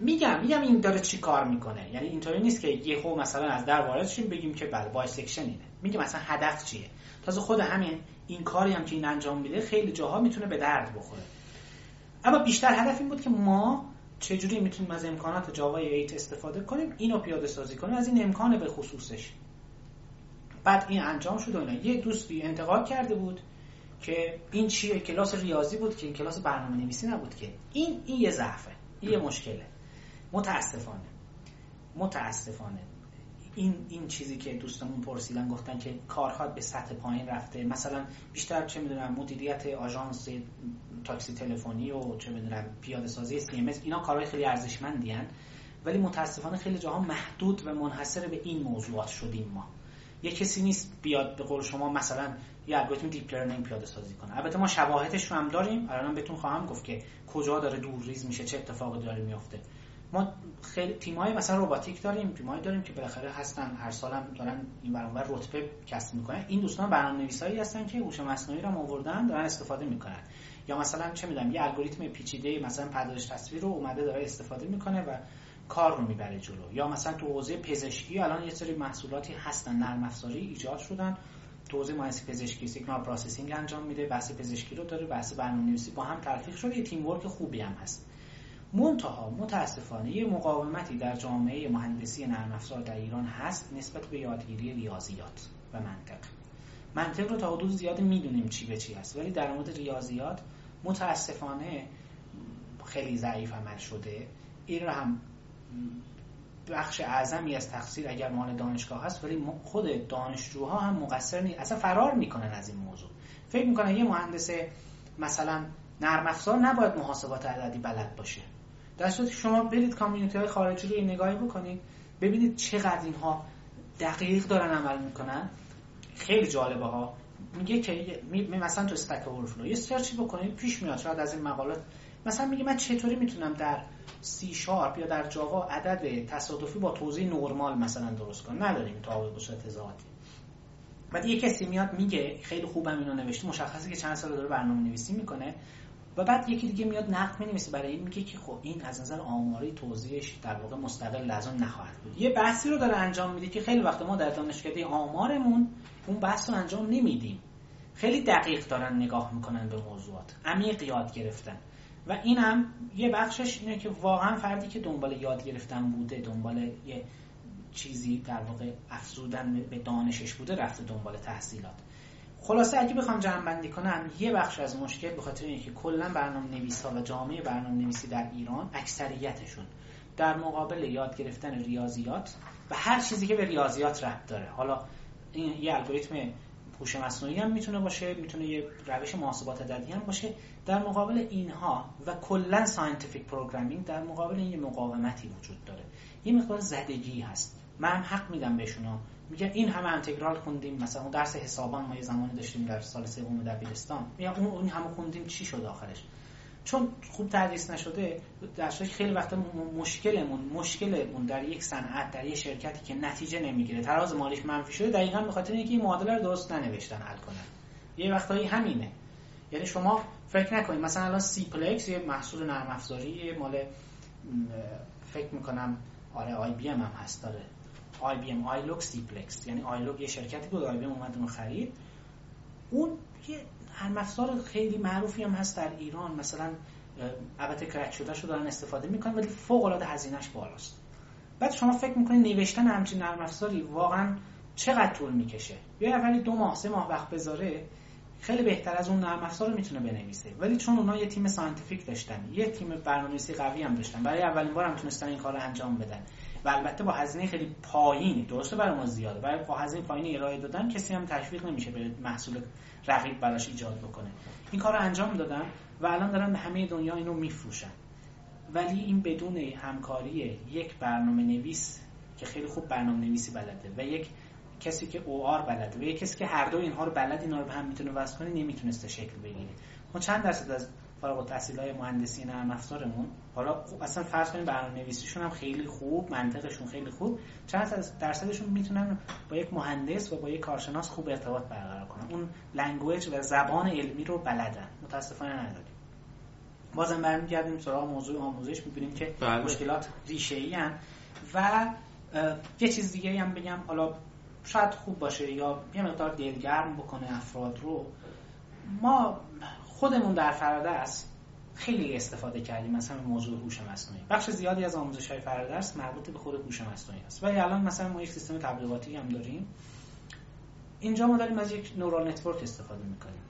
میگم میگم این داره چی کار می‌کنه. یعنی اینطوری نیست که یه خب مثلا از در وارد شیم بگیم که بله bisection اینه. میگم مثلا هدف چیه؟ تازه خود همین این کاری هم که این انجام میده خیلی جاها می‌تونه به درد بخوره. اما بیشتر هدف این بود که ما چجوری می‌تونیم از امکانات جاوای 8 استفاده کنیم اینو پیاده سازی کنیم از این امکان به خصوصش. بعد این انجام شد و یه دوستی انتقاد کرده بود که این چیه؟ کلاس ریاضی بود که این کلاس برنامه نویسی نبود که. این این یه ضعفه. این یه مشکله. متاسفانه. متاسفانه. این این چیزی که دوستمون پرسیدن گفتن که کارها به سطح پایین رفته. مثلا بیشتر چه می‌دونم مدیریت آژانس تاکسی تلفنی و چه می‌دونم پیاده سازی سی اینا کارهای خیلی ارزشمندی ولی متاسفانه خیلی جاها محدود و منحصر به این موضوعات شدیم ما. یه کسی نیست بیاد به قول شما مثلا یه الگوریتم deep learning پیاده سازی کنه. البته ما شواهدش رو هم داریم. الان بهتون خواهم گفت که کجا داره دور ریز میشه چه اتفاقی داره میفته ما خیلی تیمای مثلا روباتیک داریم تیمایی داریم که بالاخره هستن هر سالم دارن این برنامه رتبه کسب می‌کنن. این دوستان برنامه‌نویسایی هستن که هوش مصنوعی رو آوردن دارن استفاده می‌کنن. یا مثلا چه می‌دونم یه الگوریتم پیچیده مثلا پردازش تصویر رو اومده داره استفاده می‌کنه و کار رو می‌بره جلو. یا مثلا تو حوزه پزشکی الان یه سری محصولاتی هستن نرم افزاری ایجاد شدن. تو حوزه مهندسی پزشکی signal processing انجام میده بحث پزشکی رو داره بحث برنامه‌نویسی با هم تلفیق شده. یه teamwork خوبی هم هست. منتها متاسفانه یه مقاومتی در جامعه مهندسی نرم افزار در ایران هست نسبت به یادگیری ریاضیات و منطق. منطق رو تا حدود زیاد می‌دونیم چی به چی هست ولی در مورد ریاضیات متاسفانه خیلی ضعیف عمل شده. این رو هم بخش اعظمی از تقصیر اگر مال دانشگاه هست ولی خود دانشجوها هم مقصر نیست اصلا فرار می‌کنن از این موضوع. فکر می‌کنن یه مهندس مثلا نرم افزار نباید محاسبات عددی بلد باشه. در صورتی شما برید کامیونیتی های خارجی رو نگاهی بکنید ببینید چقدر اینها دقیق دارن عمل می‌کنن. خیلی جالبه ها میگه که مثلا تو Stack Overflow یه search ی بکنید پیش میاد شاید از این مقالات. مثلا میگه من چطوری می‌تونم در C Sharp یا در جاوا عدد تصادفی با توزیع نرمال مثلا درست کنم؟ نداریم تا به صورت ذاتی بعد یه کسی میاد میگه خیلی خوبم اینو نوشته مشخصه که چند سال داره برنامه نویسی می‌کنه. و بعد یکی دیگه میاد نقد می‌نویسه برای این میگه که خب این از نظر آماری توزیعش در واقع مستقل از اون نخواهد بود. یه بحثی رو داره انجام میده که خیلی وقت ما در دانشکده آمارمون اون بحث رو انجام نمیدیم. خیلی دقیق دارن نگاه می‌کنن به موضوعات. عمیق یاد گرفتن. و این هم یه بخشش اینه که واقعا فردی که دنبال یاد گرفتن بوده دنبال یه چیزی در واقع افزودن به دانشش بوده رفته دنبال تحصیلات. خلاصه اگه بخوام جمع بندی کنم یه بخش از مشکل به خاطر اینه کلا برنامه نویس و جامعه برنامه نویسی در ایران اکثریتشون در مقابل یاد گرفتن ریاضیات و هر چیزی که به ریاضیات ربط داره. حالا این یه الگوریتم هوش مصنوعی هم می‌تونه باشه می‌تونه یه روش محاسبات عددی هم باشه. در مقابل اینها و کلا scientific programming در مقابل این یه مقاومتی وجود داره. یه مقدار زدگی هست. من حق میدم بهشون میگه این همه انتگرال خوندیم مثلا درس حسابان ما یه زمانی داشتیم در سال سوم دبیرستان. میگم اون اون همه خوندیم چی شد آخرش؟ چون خوب تدریس نشده در خیلی وقتا مشکلمون مشکلمون در یک صنعت در یک شرکتی که نتیجه نمی‌گیره تراز مالیش منفی شده دقیقا به خاطر اینکه این معادله رو درست ننوشتن حل کنن. یه وقتایی همینه. یعنی شما فکر نکنید مثلا الان CPLEX یه محصول نرم افزاری مال فکر می‌کنم آره IBM هست داره. آی بی ام ILOG سی پلکس یعنی آی لوک یه شرکتی بود IBM اومد اون خرید. اون یه نرم افزار خیلی معروفی هم هست در ایران. مثلا البته crack شده شو دارن استفاده می‌کنن ولی فوق العاده هزینهش بالاست. بعد شما فکر می‌کنید نوشتن همچین نرم افزاری واقعا چقدر طول می‌کشه؟ یا اولی دو ماه سه ماه وقت بذاره خیلی بهتر از اون نرم افزار می‌تونه بنویسه. ولی چون اونا یه تیم scientific داشتن یه تیم برنامه‌نویسی قوی هم داشتن برای اولین بار هم تونستن این کار رو انجام بدن. و البته با هزینه خیلی پایینی درسته برای ما زیاده. برای با هزینه پایینی ارائه دادن کسی هم تشویق نمیشه به محصول رقیب براش ایجاد بکنه. این کار رو انجام دادن و الان دارن به همه دنیا اینو میفروشن. ولی این بدون همکاری یک برنامه نویس که خیلی خوب برنامه نویسی بلده و یک کسی که او آر بلده و یک کسی که هر دو اینها رو بلد اینا رو به هم می‌تونه وصل کنه نمی‌تونسته شکل بگیره. ما چند درصد از فارغ التحصیل های مهندسی نرم افزارمون حالا اصلا فرض کنیم برنامه نویسیشون هم خیلی خوب منطقشون خیلی خوب. چند درصدشون می‌تونن با یک مهندس و با یک کارشناس خوب ارتباط برقرار کنن. اون language و زبان علمی رو بلدن. متاسفانه نداریم. بازم برمیگردیم سراغ موضوع آموزش. می‌بینیم که بله. مشکلات ریشه ای و یه چیز دیگه هم بگم. حالا شاید خوب باشه یا یه مقدار دلگرم بکنه افراد رو. ما خودمون در فرادرس خیلی استفاده کردیم. مثلا موضوع هوش مصنوعی. بخش زیادی از آموزش های فرادرس مربوط به خود هوش مصنوعی است. ولی الان مثلا ما یک سیستم تبلیغاتی هم داریم. اینجا ما داریم از یک neural network استفاده می‌کنیم.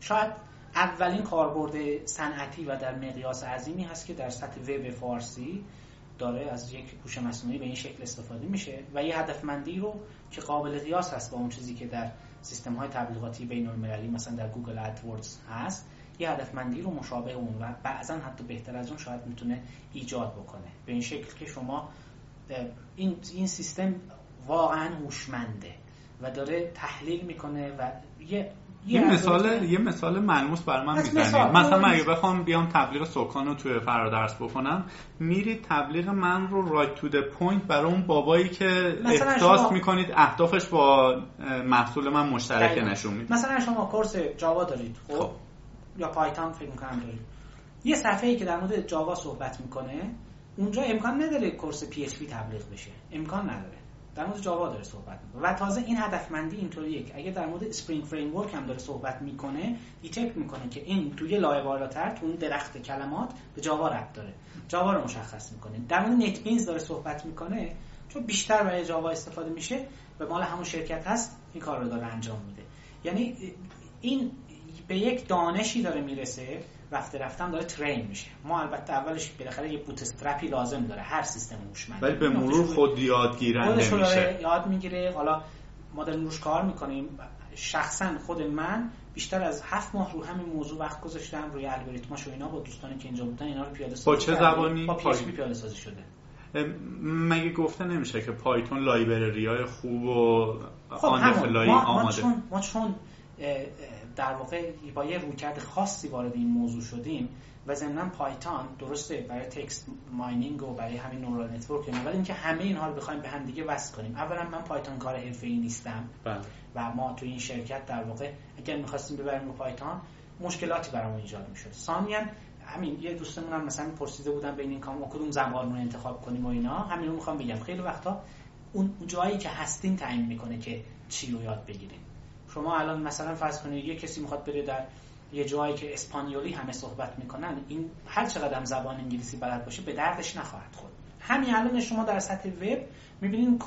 شاید اولین کاربرد صنعتی و در مقیاس عظیمی هست که در سطح وب فارسی داره از یک هوش مصنوعی به این شکل استفاده میشه و یه هدفمندی رو که قابل قیاس هست با اون چیزی که در سیستم های تبلیغاتی بین المللی مثلا در Google AdWords هست یه هدفمندی رو مشابه اون و بعضا حتی بهتر از اون شاید می‌تونه ایجاد بکنه. به این شکل که شما این این سیستم واقعا هوشمنده و داره تحلیل می‌کنه و یه یه مثال یه مثال ملموس برای من می‌زنید مثلا من اگه بخوام بیام تبلیغ سکان رو توی فرادرس بکنم میرید تبلیغ من رو right to the point برای اون بابایی که احساس شما... می‌کنید اهدافش با محصول من مشترک نشون میده. مثلا شما course جاوا دارید خب, خب. یا پایتون فکر می‌کنم دارید. یه صفحه ای که در مورد جاوا صحبت می‌کنه اونجا امکان نداره course PHP تبلیغ بشه. امکان نداره. در مورد جاوا داره صحبت می‌کنه. و تازه این هدفمندی اینطوریه که اگه در مورد Spring Framework هم داره صحبت می‌کنه detect می‌کنه که این توی لایه بالاتر تو اون درخت کلمات به جاوا ربط داره. جاوا رو مشخص می‌کنه. در مورد NetBeans داره صحبت می‌کنه چون بیشتر برای جاوا استفاده میشه به مال همون شرکت هست این کار رو داره انجام میده. یعنی این به یک دانشی داره می‌رسه رفته رفتن داره ترین میشه. ما البته اولش بالاخره یه بوت استرپی لازم داره هر سیستم هوشمند ولی به مرور خود یادگیرنده میشه یاد می‌گیره. حالا ما داریم روش کار می‌کنیم. شخصا خود من بیشتر از هفت ماه رو همین موضوع وقت گذاشتم روی الگوریتماش و اینا با دوستانی که اینجا بودن اینا رو پیاده سازی با چه زبانی؟ با پی پیاده سازی شده. مگه گفته نمیشه که پایتون لایبرری های خوب و خب آماده ما چون, ما چون در واقع با یه رویکرد خاصی وارد این موضوع شدیم و ضمنا پایتون درسته برای text mining و برای همین neural network ولی اینکه همه اینها رو بخوایم به هم دیگه وصل کنیم. اولا من پایتون کار حرفه‌ای نیستم. بله. و ما تو این شرکت در واقع اگر می‌خواستیم ببریم رو پایتون مشکلاتی برام ایجاد می‌شد. ثانیا همین یه دوستمون هم مثلا پرسیده بودن بین این کام کدوم زبان رو انتخاب کنیم و اینا. همین رو می‌خوام بگم. خیلی وقتا اون جایی که هستین تعیین می‌کنه که چی رو یاد بگیریم. شما الان مثلا فرض کنید یه کسی می‌خواد بره در یه جایی که اسپانیولی همه صحبت می‌کنن این هر چقدر هم زبان انگلیسی بلد باشه به دردش نخواهد خورد. همین الان شما در سطح وب می‌بینید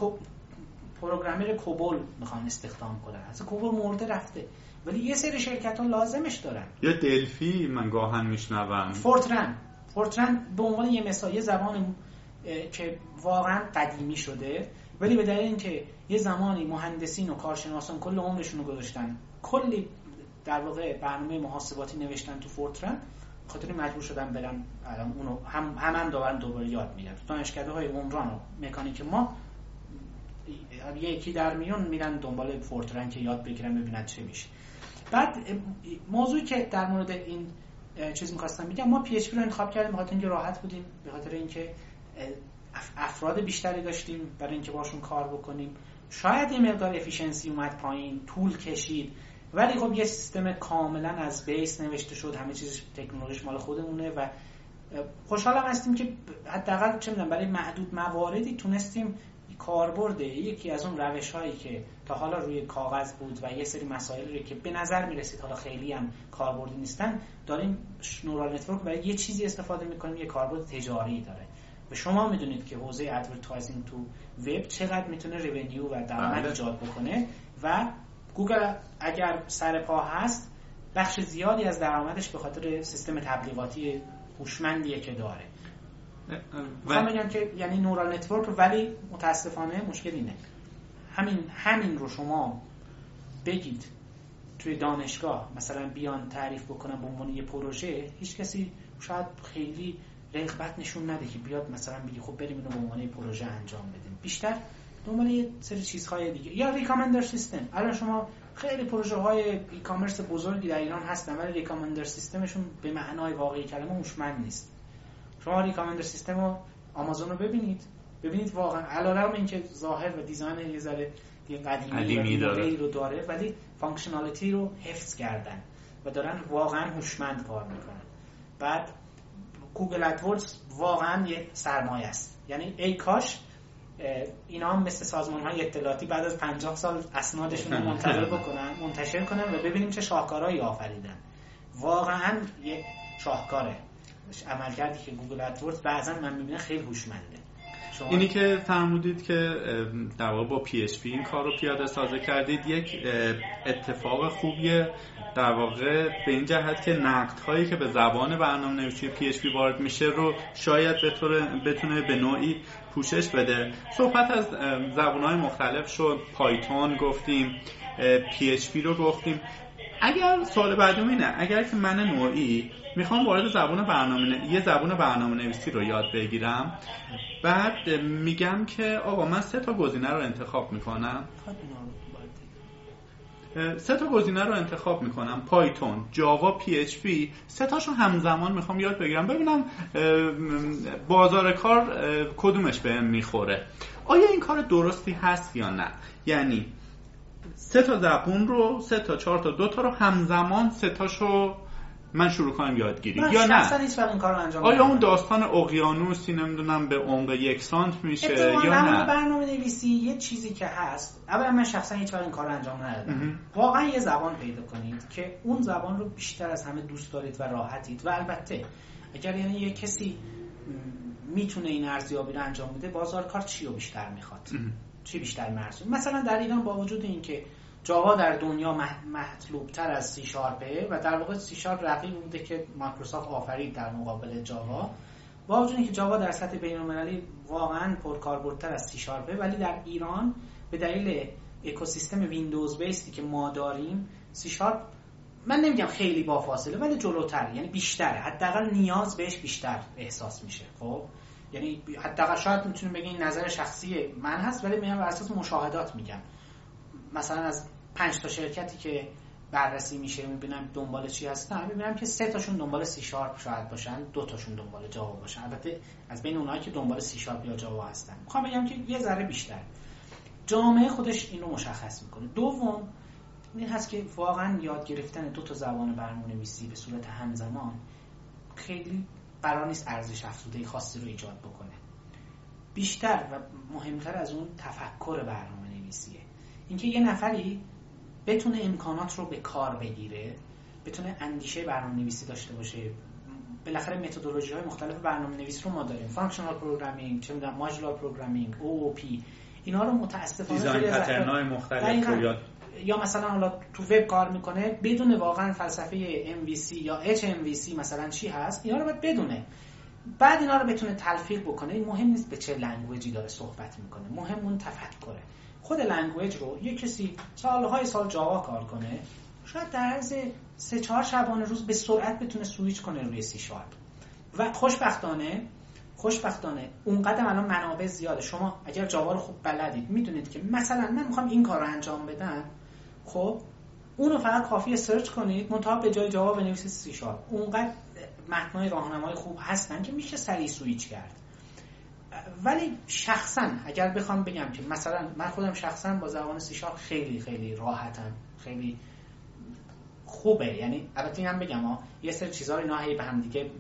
programmer COBOL می‌خوان استخدام کنن. اصلا COBOL مرده رفته. ولی یه سری شرکت ها لازمش دارن. یا Delphi من گاهاً میشنوم. Fortran. Fortran به عنوان یه مثال یه زبان که واقعا قدیمی شده. ولی به دلیل اینکه یه زمانی مهندسین و کارشناسان کل عمرشون رو گذاشتن کلی در واقع برنامه محاسباتی نوشتن تو فورترن خاطر مجبور شدن برن الان اونو هم هم, دارن دوباره یاد می‌گیرن. دانشکده های عمران و مکانیک ما یکی در میون میرن دنبال فورترن که یاد بگیرن ببینن چه میشه. بعد موضوعی که در مورد این چیز می‌خواستم بگم ما PHP رو انتخاب کردیم بخاطر اینکه راحت بودیم به خاطر اینکه افراد بیشتری داشتیم برای اینکه باشون کار بکنیم. شاید یه مقدار efficiency اومد پایین طول کشید ولی خب یه سیستم کاملا از base نوشته شد. همه چیز تکنولوژیش مال خودمونه و خوشحالم هستیم که حداقل چه می‌دونم برای محدود مواردی تونستیم کاربرد یکی از اون روش هایی که تا حالا روی کاغذ بود و یه سری مسائلی رو که به نظر می‌رسید حالا خیلی هم کاربردی نیستن داریم neural network برای یه چیزی استفاده می‌کنیم یه کاربرد تجاری داره. و شما می‌دونید که حوزه advertising تو وب چقدر می‌تونه revenue و درآمد بله. ایجاد بکنه و گوگل اگر سر پا هست بخش زیادی از درآمدش به خاطر سیستم تبلیغاتی هوشمندیه که داره می‌خوام بگم که یعنی neural network ولی متاسفانه مشکل اینه همین همین رو شما بگید توی دانشگاه مثلا بیان تعریف بکنن به عنوان یه پروژه هیچ کسی شاید خیلی رغبت نشون نده که بیاد مثلا بگی خب بریم اینو به عنوان پروژه انجام بدیم. بیشتر دنبال یه سری چیزهای دیگه. یا ریکامندر سیستم الان شما خیلی پروژه های ای کامرس بزرگی در ایران هستن ولی ریکامندر سیستمشون به معنای واقعی کلمه هوشمند نیست. شما ریکامندر سیستم رو آمازون رو ببینید. ببینید واقعا علیرغم اینکه ظاهر و دیزاین یه ذره قدیمی داره. رو داره ولی functionality رو حفظ کردن و دارن واقعا هوشمند کار می‌کنن. بعد Google AdWords واقعا یه سرمایه است. یعنی ای کاش اینا هم مثل سازمان های اطلاعاتی بعد از 50 سال اسنادشون رو منتظر بکنن منتشر کنن و ببینیم چه شاهکارهایی آفریدن. واقعا یه شاهکاره. عملکردی که Google AdWords بعضا من می‌بینم خیلی هوشمنده. اینی که فرمودید که در واقع با PHP این کار رو پیاده سازی کردید یک اتفاق خوبیه. در واقع به این جهت که نقد هایی که به زبان برنامه نویسی PHP وارد میشه رو شاید بتونه به نوعی پوشش بده. صحبت از زبان های مختلف شد. Python گفتیم PH رو گفتیم. اگر سوال بعدی اینه اگر که من نوعی می‌خوام وارد زبان برنامه یه زبان برنامه نویسی رو یاد بگیرم بعد میگم که آقا من سه تا گزینه رو انتخاب می‌کنم. سه تا گزینه رو انتخاب می‌کنم. پایتون جاوا پی اچ پی. سه تاشو همزمان می‌خوام یاد بگیرم. ببینم بازار کار کدومش بهم می‌خوره. آیا این کار درستی هست یا نه؟ یعنی سه تا زبون رو سه تا چهار تا دو تا رو همزمان سه تاشو من شروع کنم یادگیری. یا نه؟ هیچ این کارو انجام آیا اون داستان اقیانوسی نمی‌دونم به عمق یک سانت میشه یا نه؟ برنامه نویسی یه چیزی که هست. اولا من شخصا هیچ این کارو انجام ندادم. واقعا یه زبان پیدا کنید که اون زبان رو بیشتر از همه دوست دارید و راحتید. و البته اگر یعنی یه کسی می‌تونه این ارزیابی رو انجام بده بازار کار چی رو بیشتر می‌خواد؟ چی بیشتر مرسوم مثلا در ایران با وجود اینکه جاوا در دنیا مطلوب تر از سی شارپه و در واقع سی شارپ رقیب بوده که مایکروسافت آفرید در مقابل جاوا. با وجود اینکه جاوا در سطح بین المللی واقعا پرکاربردتر از سی شارپه ولی در ایران به دلیل اکوسیستم Windows based ی که ما داریم سی شارپ من نمیگم خیلی با فاصله ولی جلوتر یعنی بیشتره. حداقل نیاز بهش بیشتر احساس میشه خب؟ یعنی حداقل شاید می‌تونیم بگیم نظر شخصی من هست ولی میگم بر اساس مشاهدات میگم. مثلا از پنج تا شرکتی که بررسی میشه می‌بینم دنبال چی هستن. می‌بینم که سه تاشون دنبال سی شارپ شاید باشن دو تاشون دنبال جاوا باشن. البته از بین اونایی که دنبال سی شارپ یا جاوا هستن. می‌خوام بگم که یه ذره بیشتر. جامعه خودش اینو مشخص می‌کنه. دوم این هست که واقعا یاد گرفتن دو تا زبان برنامه نویسی به صورت همزمان خیلی قرار نیست ارزش افزوده خاصی رو ایجاد بکنه. بیشتر و مهمتر از اون تفکر برنامه نویسیه اینکه یه نفری بتونه امکانات رو به کار بگیره بتونه اندیشه برنامه نویسی داشته باشه. بالاخره متدولوژی های مختلف برنامه نویسی رو ما داریم. functional programming چه می‌دونم modular programming OOP اینا رو متاسفانه design pattern مختلف رو یا مثلا حالا تو وب کار می‌کنه بدون واقعا فلسفه MVC یا HMVC مثلا چی هست اینا رو باید بدونه. بعد اینا رو بتونه تلفیق بکنه این مهم نیست به چه language ی داره صحبت می‌کنه مهم اون تفکره. خود language رو یه کسی سالهای سال جاوا کار کنه شاید در عرض سه چهار شبانه روز به سرعت بتونه سویچ کنه روی سی شارپ و خوشبختانه خوشبختانه اونقدر الان منابع زیاده. شما اگر جاوا رو خوب بلدید می‌دونید که مثلا من می‌خوام این کار رو انجام بدم خب اونو فقط کافی search کنید منتها به جای جاوا بنویسید سی شارپ اونقدر متنای راهنمای خوب هستن که میشه سریع سویچ کرد. ولی شخصا اگر بخوام بگم که مثلا من خودم شخصا با زبان سی شارپ خیلی خیلی راحتم خیلی خوبه. یعنی البته هم بگم ها یه سری چیزا اینا هی به هم دیگه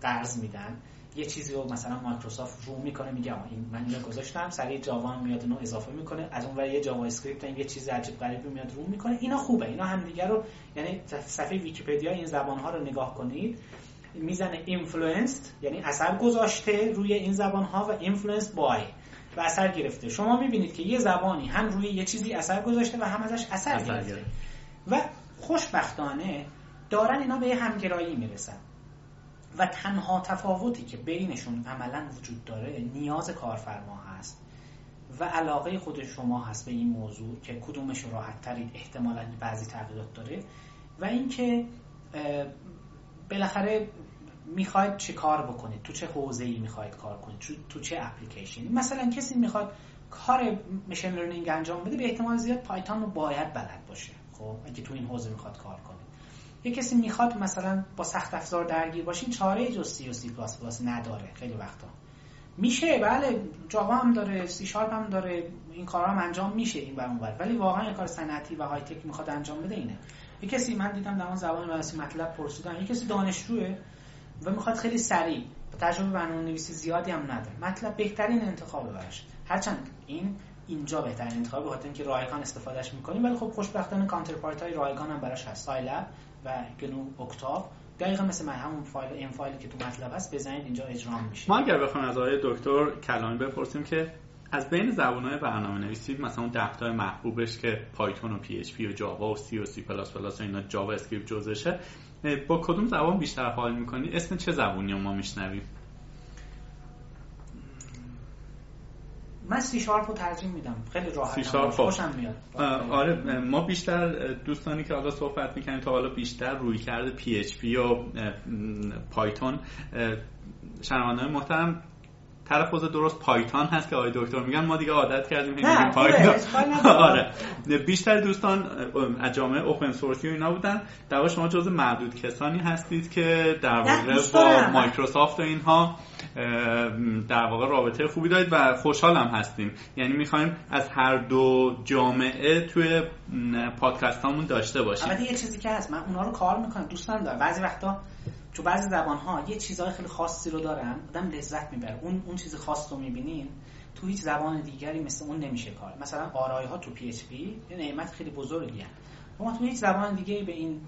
قرض میدن. یه چیزی رو مثلا مایکروسافت رو می‌کنه میگه این من اینو گذاشتم. سریع جاوا میاد اینو اضافه می‌کنه. از اون یه JavaScript یه چیز عجیب غریبی میاد رو می‌کنه. اینا خوبه. اینا همدیگه رو یعنی صفحه ویکی‌پدیا این زبان ها رو نگاه کنید. می‌زنه influenced یعنی اثر گذاشته روی این زبان ها و influenced by و اثر گرفته. شما می‌بینید که یه زبانی هم روی یه چیزی اثر گذاشته و هم ازش اثر, اثر گرفته. و خوشبختانه دارن اینا به همگرایی می‌رسن. و تنها تفاوتی که بینشون عملا وجود داره نیاز کارفرما هست و علاقه خود شما هست به این موضوع که کدومش راحت ترید احتمالا بعضی تغییرات داره. و اینکه بالاخره می‌خواید چه کار بکنید؟ تو چه حوزه ای می‌خواید کار کنید؟ تو, چه اپلیکیشنی؟ مثلا کسی می‌خواد کار machine learning انجام بده به احتمال زیاد Python رو باید بلد باشه. خب اگه تو این حوزه می‌خواد کار کنه. یه کسی می‌خواد مثلا با سخت افزار درگیر بشه چاره جز سی و سی پلاس پلاس نداره خیلی وقتا. میشه بله جاوا هم داره سی شارپ هم داره این کارا هم انجام میشه اینور اونور ولی واقعا یه کار صنعتی و high-tech می‌خواد انجام بده اینه. یه کسی من دیدم در زبان MATLAB پرسیدن. یه کسی دانشجوه. و می‌خواد خیلی سریع. تجربه برنامه نویسی زیادی هم نداره. MATLAB بهترین انتخاب براش. هرچند این اینجا بهترین انتخاب به اینکه رایگان استفادهش می‌کنیم ولی خب خوشبختانه counterpart های رایگان هم براش هست. Scilab و GNU Octave دقیقا مثل من همون فایل این فایلی که تو MATLAB هست بزنید اینجا اجرا میشه. ما اگر بخوایم از آقای دکتر کلامی بپرسیم که از بین زبان‌های برنامه نویسی مثلا اون ده محبوبش که Python و PHP و جاوا و سی و سی پلاس پلاس و اینا JavaScript جزشه با کدوم زبان بیشتر حال می‌کنی؟ اسم چه زبونی رو ما میشنویم؟ من سی شارپ رو ترجیح میدم. خیلی راحت سی شارپ خوشم میاد. آره ما بیشتر دوستانی که حالا صحبت می‌کنیم تا حالا بیشتر روی کرده PHP و پایتون شنوانده محترم تلفظ درست پایتون هست که آقای دکتر میگن ما دیگه عادت کردیم میگیم پایتون *laughs* آره. بیشتر دوستان از جامعه اوپن سورسی و اینا بودن در شما جز معدود کسانی هستید که در واقع با مایکروسافت و اینها در واقع رابطه خوبی دارید و خوشحال هم هستیم. یعنی می‌خوایم از هر دو جامعه توی پادکست هامون داشته باشیم. البته یه چیزی که هست من اونا رو کار می‌کنم دوستان دارم بعضی وقتا تو بعضی زبان ها یه چیزهای خیلی خاصی رو دارن آدم لذت می‌بره. اون اون چیز خاص رو می‌بینین تو هیچ زبان دیگری مثل اون نمیشه کار. مثلا array ها تو PHP یه نعمت خیلی بزرگیه اما تو هیچ زبان دیگه به این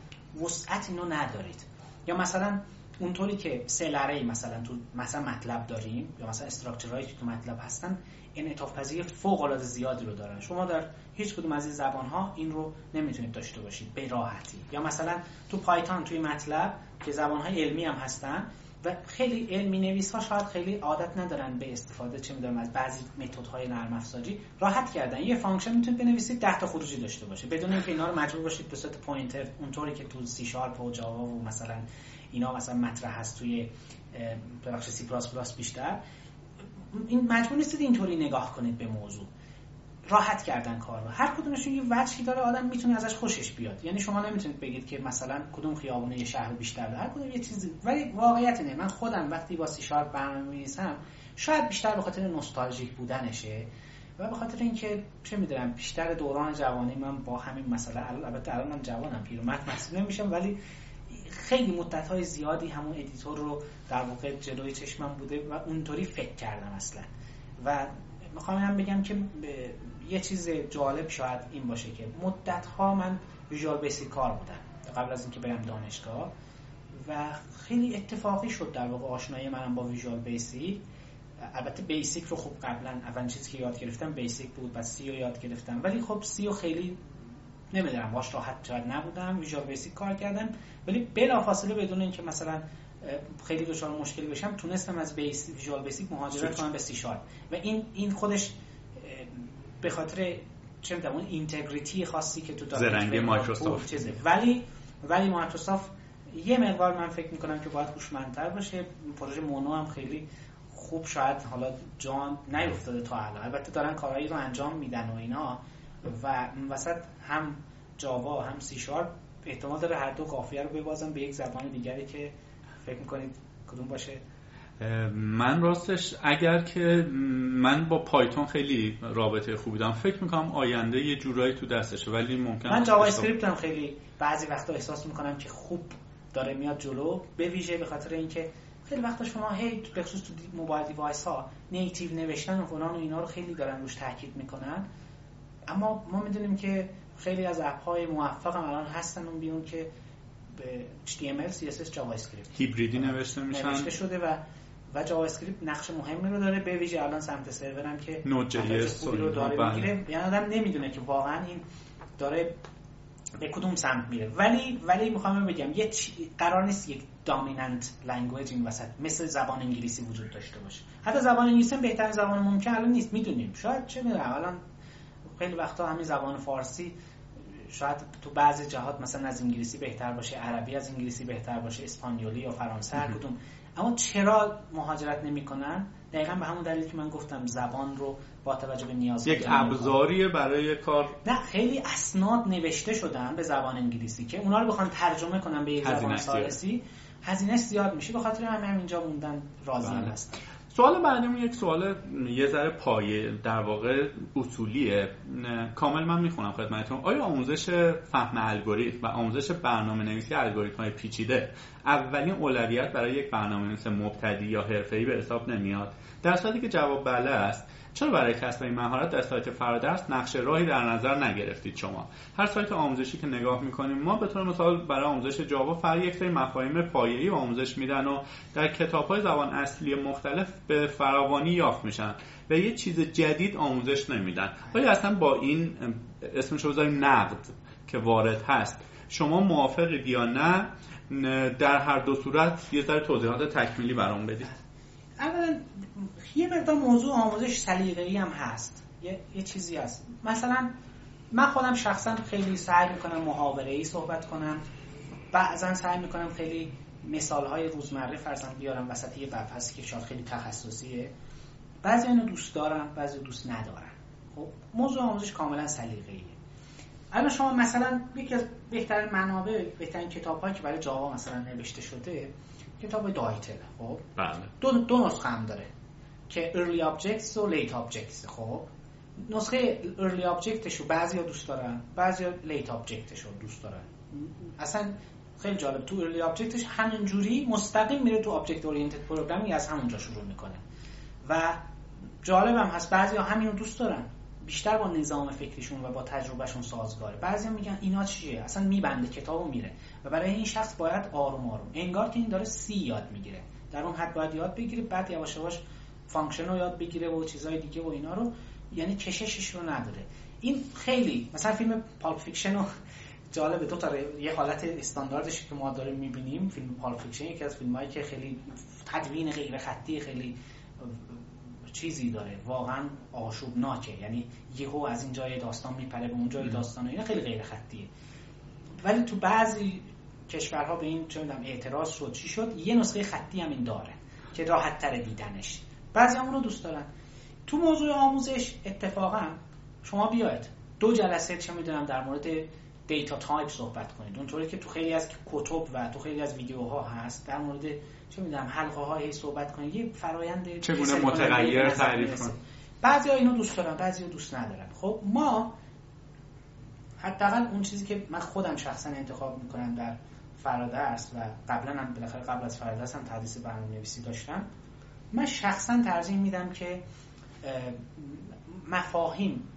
وسعت اینو ندارید. یا مثلا اونطوری که cell array مثلا تو مثلا مطلب داریم یا مثلا structure هایی که تو MATLAB هستن انعطاف پذیری فوق العاده زیادی رو دارن. شما در هیچ کدوم از این زبان ها این رو نمی‌تونید داشته باشید به راحتی. یا مثلا تو Python توی MATLAB که زبان های علمی هم هستن و خیلی علمی نویس ها شاید خیلی عادت ندارن به استفاده چه می‌دونم از بعضی متد های نرم افزاری راحت کردن. یه function می‌تونید بنویسید 10 تا خروجی داشته باشه. بدون اینکه اینا رو مجبور باشید به صورت pointer اونطوری که تو سی شارپ و Java و مثلا اینا مثلا مطرح هست توی بخش سی پلاس پلاس بیشتر این مجبور نیستید اینطوری نگاه کنید به موضوع. راحت کردن کار رو. هر کدومشون یه وجهی داره آدم می‌تونه ازش خوشش بیاد. یعنی شما نمی‌تونید بگید که مثلا کدوم خیابونه یه شهر بیشتر داره. هر کدوم یه چیزی. ولی واقعیت اینه. من خودم وقتی با سی شارپ برنامه می‌نویسم شاید بیشتر به خاطر نوستالژیک بودنشه و به خاطر اینکه چه می‌دونم بیشتر دوران جوانی من با همین مسئله البته الان من جوانم پیرمرد محسوب نمیشم ولی خیلی مدت های زیادی همون editor رو در واقع جلوی چشمم بوده و اونطوری فکر کردم اصلا. و می‌خوام هم بگم که یه چیز جالب شاید این باشه که مدت ها من Visual Basic کار بودم قبل از اینکه برم دانشگاه و خیلی اتفاقی شد در واقع آشنایی منم با Visual Basic البته BASIC رو خب قبلا اولین چیزی که یاد گرفتم BASIC بود و C رو یاد گرفتم. ولی خب C رو خیلی نمی‌دونم باش راحت شاید نبودم. Visual Basic کار کردم. ولی بلافاصله بدون اینکه مثلا خیلی دچار مشکلی بشم تونستم از بیس Visual Basic مهاجرت کنم به سی شارپ و این این خودش به خاطر چه می‌دونم اون integrity خاصی که تو زرنگ مایکروسافت. چیزه. ولی ولی مایکروسافت یه مقدار من فکر می‌کنم که باید هوشمندتر باشه. پروژه Mono هم خیلی خوب شاید حالا جا نیفتاده تا الان. البته دارن کارهایی رو انجام میدن و اینا. و وسط هم جاوا هم سی شارپ احتمال داره هر دو قافیه رو ببازن به یک زبان دیگری که فکر می‌کنید کدوم باشه؟ من راستش اگر که من با Python خیلی رابطه خوبی دارم فکر می‌کنم آینده یه جورایی تو دستشه ولی ممکن من JavaScript هم خیلی بعضی وقتا احساس می‌کنم که خوب داره میاد جلو به ویژه به خاطر اینکه خیلی وقتا شما هی به خصوص تو mobile device ها native نوشتن و فلان و اینا رو خیلی دارن روش تاکید می‌کنن. اما ما می‌دونیم که خیلی از اپ های موفق هم الان هستن اون بیرون که به HTML, CSS, JavaScript هیبریدی نوشته میشن. نوشته شده و و JavaScript نقش مهمی رو داره. به ویژه الان سمت سرورم که Node.js رو داره بله. می‌گیره. یعنی آدم نمی‌دونه که واقعا این داره به کدوم سمت میره. ولی ولی می‌خوام بگم یه قرار نیست یک dominant language این وسط مثل زبان انگلیسی وجود داشته باشه. حتی زبان انگلیسی هم بهترین زبان ممکن الان نیست. می‌دونیم. شاید چه می‌دونم. الان خیلی وقتا همین زبان فارسی شاید تو بعضی جهات مثلا از انگلیسی بهتر باشه عربی از انگلیسی بهتر باشه اسپانیولی یا فرانسه هر کدوم. اما چرا مهاجرت نمی‌کنن؟ دقیقا به همون دلیل که من گفتم زبان رو با توجه به نیاز یک ابزاریه برای کار نه خیلی اسناد نوشته شدن به زبان انگلیسی که اونا رو بخوان ترجمه کنن به یک زبان فارسی هزینه زیاد میشه به خاطر همین اینجا موندن راضی بله. هستن. سوال بعدیمون یک سوال یه ذره پایه در واقع اصولیه. کامل من می‌خونم خدمتتون. آیا آموزش فهم الگوریتم و آموزش برنامه نویسی الگوریتم های پیچیده اولین اولویت برای یک برنامه نویس مبتدی یا حرفه‌ای به حساب نمیاد؟ در صورتی که جواب بله است چرا برای کسب این مهارت در سایت فرادرس نقشه راهی در نظر نگرفتید شما؟ هر سایت آموزشی که نگاه می‌کنیم ما به طور مثال برای آموزش جاوا فقط یک سری مفاهیم پایه‌ای آموزش میدن و در کتاب‌های زبان اصلی مختلف به فراوانی یافت میشن و یه چیز جدید آموزش نمیدن. ولی اصلا با این اسمش رو بذاریم نقد که وارد هست. شما موافقید یا نه در هر دو صورت یه ذره توضیحات تکمیلی برام بدید. اولا یه مقدار موضوع آموزش سلیقه‌ای هم هست. یه،, یه چیزی هست. مثلا من خودم شخصا خیلی سعی می‌کنم محاوره ای صحبت کنم. بعضا سعی می‌کنم خیلی مثال های روزمره فرزن بیارم وسط یه هستی که شاید خیلی تخصصیه. بعضی اینو دوست دارم بعضی دوست ندارم. خب موضوع آموزش کاملا سلیقه‌ایه. الان شما مثلا یکی از بهترین منابع بهترین کتاب که برای جاوا مثلا نوشته شده کتاب دایتل خب؟ بله. دو, دو نسخه هم داره. که early objects و late objects. خب نسخه early objectش رو بعضی ها دوست دارن بعضی ها late objectش رو دوست دارن. اصلا خیلی جالب تو early objectش همینجوری مستقیم میره تو object oriented programming از همونجا شروع می‌کنه. و جالب هم هست بعضی ها همین رو دوست دارن. بیشتر با نظام فکریشون و با تجربهشون سازگاره. بعضی میگن اینا چیه؟ اصلا میبنده کتابو میره. و برای این شخص باید آروم آروم. انگار که این داره C یاد می‌گیره. در اون حد باید یاد بگیره بعد یواش یواش function رو یاد بگیره و چیزهای دیگه و اینا رو یعنی کششش رو نداره. این خیلی مثلا فیلم Pulp Fiction رو جالب دو تا یه حالت استانداردش که ما داریم می‌بینیم فیلم Pulp Fiction یکی از فیلمایی که خیلی تدوین غیر خطی خیلی چیزی داره. واقعا آشوبناکه. یعنی یهو از این جای داستان میپره به اون جای داستان اینا خیلی غیر خطیه. ولی تو بعضی کشورها به این چه می‌دونم اعتراض شد چی شد یه نسخه خطی هم این داره که راحت تر دیدنش. بعضی هم رو دوست دارن. تو موضوع آموزش اتفاقا شما بیاید. دو جلسه چه می‌دونم در مورد data type صحبت کنید. اونطوری که تو خیلی از کتب و تو خیلی از ویدیوها هست. در مورد چه می‌دونم حلقه های صحبت کنید. یه فرایند چگونه متغیر تعریف کن بعضی ها اینو دوست دارن بعضی ها دوست ندارن. خب ما حداقل اون چیزی که من خودم شخصا انتخاب می‌کنم در فرادرس و قبلا هم بالاخره قبل از فرادرس هم تدریس برنامه نویسی داشتم من شخصا ترجیح میدم که مفاهیم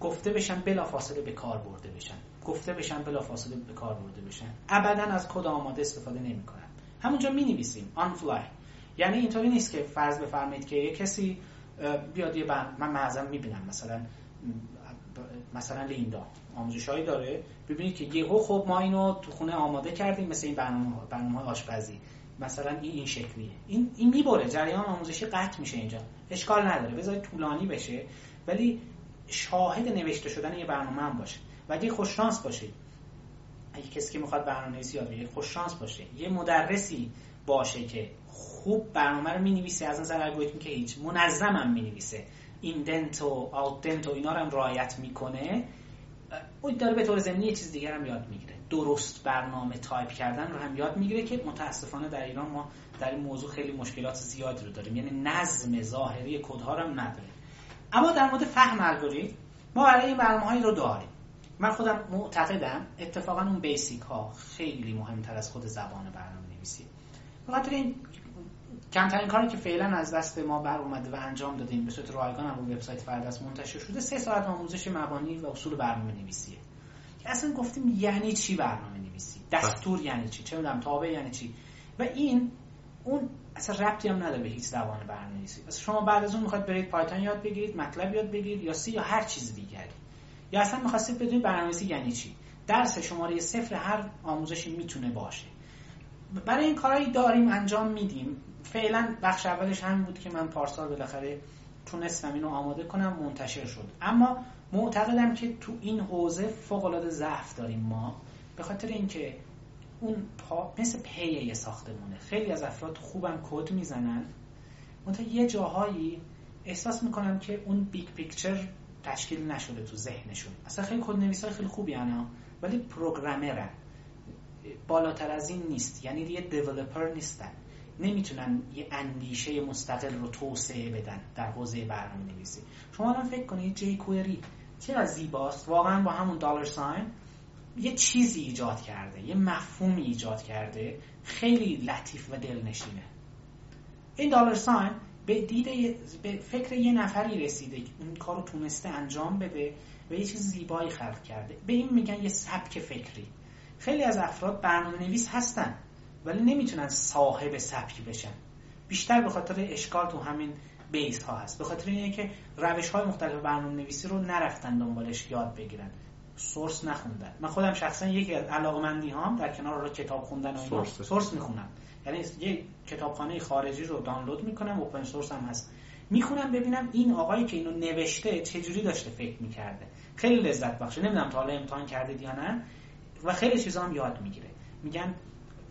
گفته بشن بلا فاصله به کار برده بشن. گفته بشن بلا فاصله به کار برده بشن. ابدا از کد آماده استفاده نمی‌کنم همونجا می نویسیم آن فلای یعنی اینطوری نیست که فرض بفرمایید که یه کسی بیاد یه من معظم می‌بینم مثلا مثلا لیندا. آموزش هایی داره. ببینید که یهو خب ما اینو تو خونه آماده کردیم مثل این برنامه برنامه آشپزی. مثلا این این شکلیه. این این می‌بره. جریان آموزشی قطع میشه اینجا. اشکال نداره. بذارید طولانی بشه. ولی شاهد نوشته شدن یه برنامه هم باشه. و اگه خوش شانس باشید اگه کسی که می‌خواد برنامه‌نویسی یاد بگیره خوش شانس باشه. یه مدرسی باشه که خوب برنامه رو می‌نویسه از نظر الگوریتمی که هیچ منظم هم می‌نویسه. indent و outdent و اینا رو هم رعایت می‌کنه. اون داره به طور ضمنی یه چیز دیگر هم یاد می‌گیره. درست برنامه تایپ کردن رو هم یاد می‌گیره که متاسفانه در ایران ما در این موضوع خیلی مشکلات زیادی رو داریم. یعنی نظم ظاهری کدها رو هم نداریم. اما در مورد فهم الگوریتم ما برای این برنامه رو داریم. من خودم معتقدم اتفاقا اون بیسیک ها خیلی مهمتر از خود زبان برنامه نویسی بخاطر این کمترین کاری که فعلا از دست ما بر اومده و انجام دادیم به صورت رایگان هم روی وبسایت فردست منتشر شده سه ساعت آموزش مبانی و اصول برنامه نویسیه اصلا گفتیم یعنی چی برنامه نویسی دستور یعنی چی؟ چه می‌دونم تابع یعنی چی؟ و این اون اصلا ربطی هم نداره به هیچ زبان برنامه‌نویسی. پس شما بعد از اون می‌خواد برید پایتون یاد بگیرید مطلب یاد بگیرید یا سی یا هر چیز دیگری. یا اصلا می‌خواستید بدونید برنامه‌نویسی یعنی چی؟ درس شماره صفر هر آموزشی می‌تونه باشه. برای این کارهایی داریم انجام میدیم. فعلا بخش اولش همین بود که من پارسال بالاخره تونستم اینو آماده کنم منتشر شد. اما معتقدم که تو این حوزه فوق العاده ضعف داریم ما به خاطر اینکه اون پا مثل پی یه ساختمونه. خیلی از افراد خوبم کد می‌زنن. منتها یه جاهایی احساس می‌کنم که اون big picture تشکیل نشده تو ذهنشون. اصلا خیلی کد نویسای خیلی خوبی انا ولی programmer ن. بالاتر از این نیست. یعنی یه developer نیستن. نمی‌تونن یه اندیشه مستقل رو توسعه بدن در حوزه برنامه نویسی شما الان فکر کنید jQuery چقدر زیباست؟ واقعا با همون dollar sign یه چیزی ایجاد کرده یه مفهومی ایجاد کرده خیلی لطیف و دلنشینه. این دلار ساین به دید به فکر یه نفری رسیده که این کارو تونسته انجام بده و یه چیز زیبایی خلق کرده. به این میگن یه سبک فکری. خیلی از افراد برنامه نویس هستن ولی نمی‌تونن صاحب سبکی بشن. بیشتر به خاطر اشکال تو همین بیس ها هست. به خاطر اینه که روش های مختلف برنامه نویسی رو نرفتن دنبالش یاد بگیرن. سورس نخوندن. من خودم شخصا یکی از علاقمندی هام در کنار رو کتاب خوندن و اینا سورس. می‌خونم. یعنی یه کتابخانه خارجی رو دانلود می‌کنم اوپن سورس هم هست. می‌خونم ببینم این آقایی که اینو نوشته چجوری داشته فکر می‌کرده. خیلی لذت بخشه. نمی‌دونم تا حالا امتحان کردید یا نه. و خیلی چیزا هم یاد می‌گیره. میگن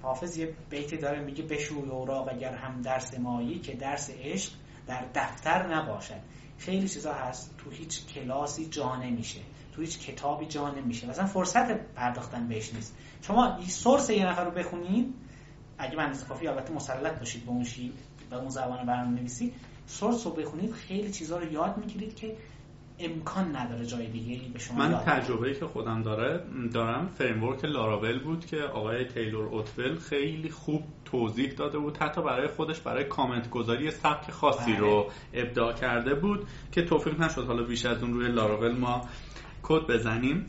حافظ یه بیتی داره میگه بشوی اوراق اگر هم درس مایی که درس عشق در دفتر نباشد. خیلی چیزا هست تو هیچ کلاسی جا نمیشه. تو هیچ کتابی جا نمیشه. مثلا فرصت پرداختن بهش نیست. شما source یه نفر رو بخونید اگه من کافی البته مسلط باشید به اون شی به اون زبان برنامه نویسی source رو بخونید خیلی چیزا رو یاد می‌گیرید که امکان نداره جای دیگه به شما من تجربه‌ای که خودم داره دارم framework Laravel بود که آقای Taylor Otwell خیلی خوب توضیح داده بود حتی برای خودش برای کامنت گذاری سبک خاصی بله. رو ابداع کرده بود که توفیق نشد حالا بیش از اون روی لاراول ما کد بزنیم.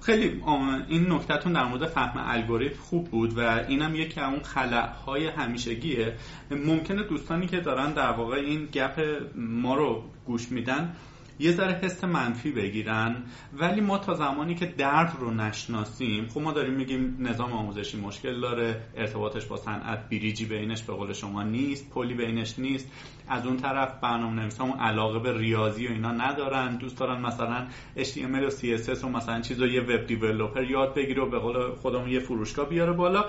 خیلی این نکتهتون در مورد فهم الگوریتم خوب بود و اینم یکی از اون خلأهای همیشگیه. ممکنه دوستانی که دارن در واقع این گپ ما رو گوش میدن یه ذره حس منفی بگیرن. ولی ما تا زمانی که درد رو نشناسیم خب ما داریم میگیم نظام آموزشی مشکل داره ارتباطش با صنعت بریجی بینش به قول شما نیست پلی بینش نیست. از اون طرف برنامه نویسا علاقه به ریاضی و اینا ندارن. دوست دارن مثلا HTML و CSS و مثلا چیز رو یه وب دیولپر یاد بگیره و به قول خودمون یه فروشگاه بیاره بالا.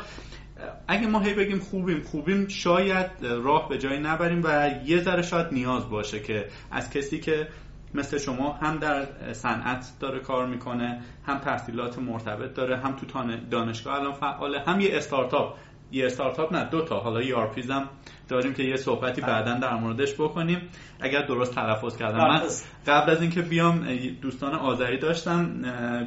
اگه ما هی بگیم خوبیم خوبیم شاید راه به جایی نبریم و یه ذره شاید نیاز باشه که از کسی که مثل شما هم در صنعت داره کار می‌کنه هم تحصیلات مرتبط داره هم تو دانشگاه الان فعاله هم یه استارتاپ. یه استارتاپ نه دو تا. حالا یارپیز هم داریم که یه صحبتی بله. بعدا در موردش بکنیم. اگر درست تلفظ کردم. من قبل از اینکه بیام دوستان آذری داشتم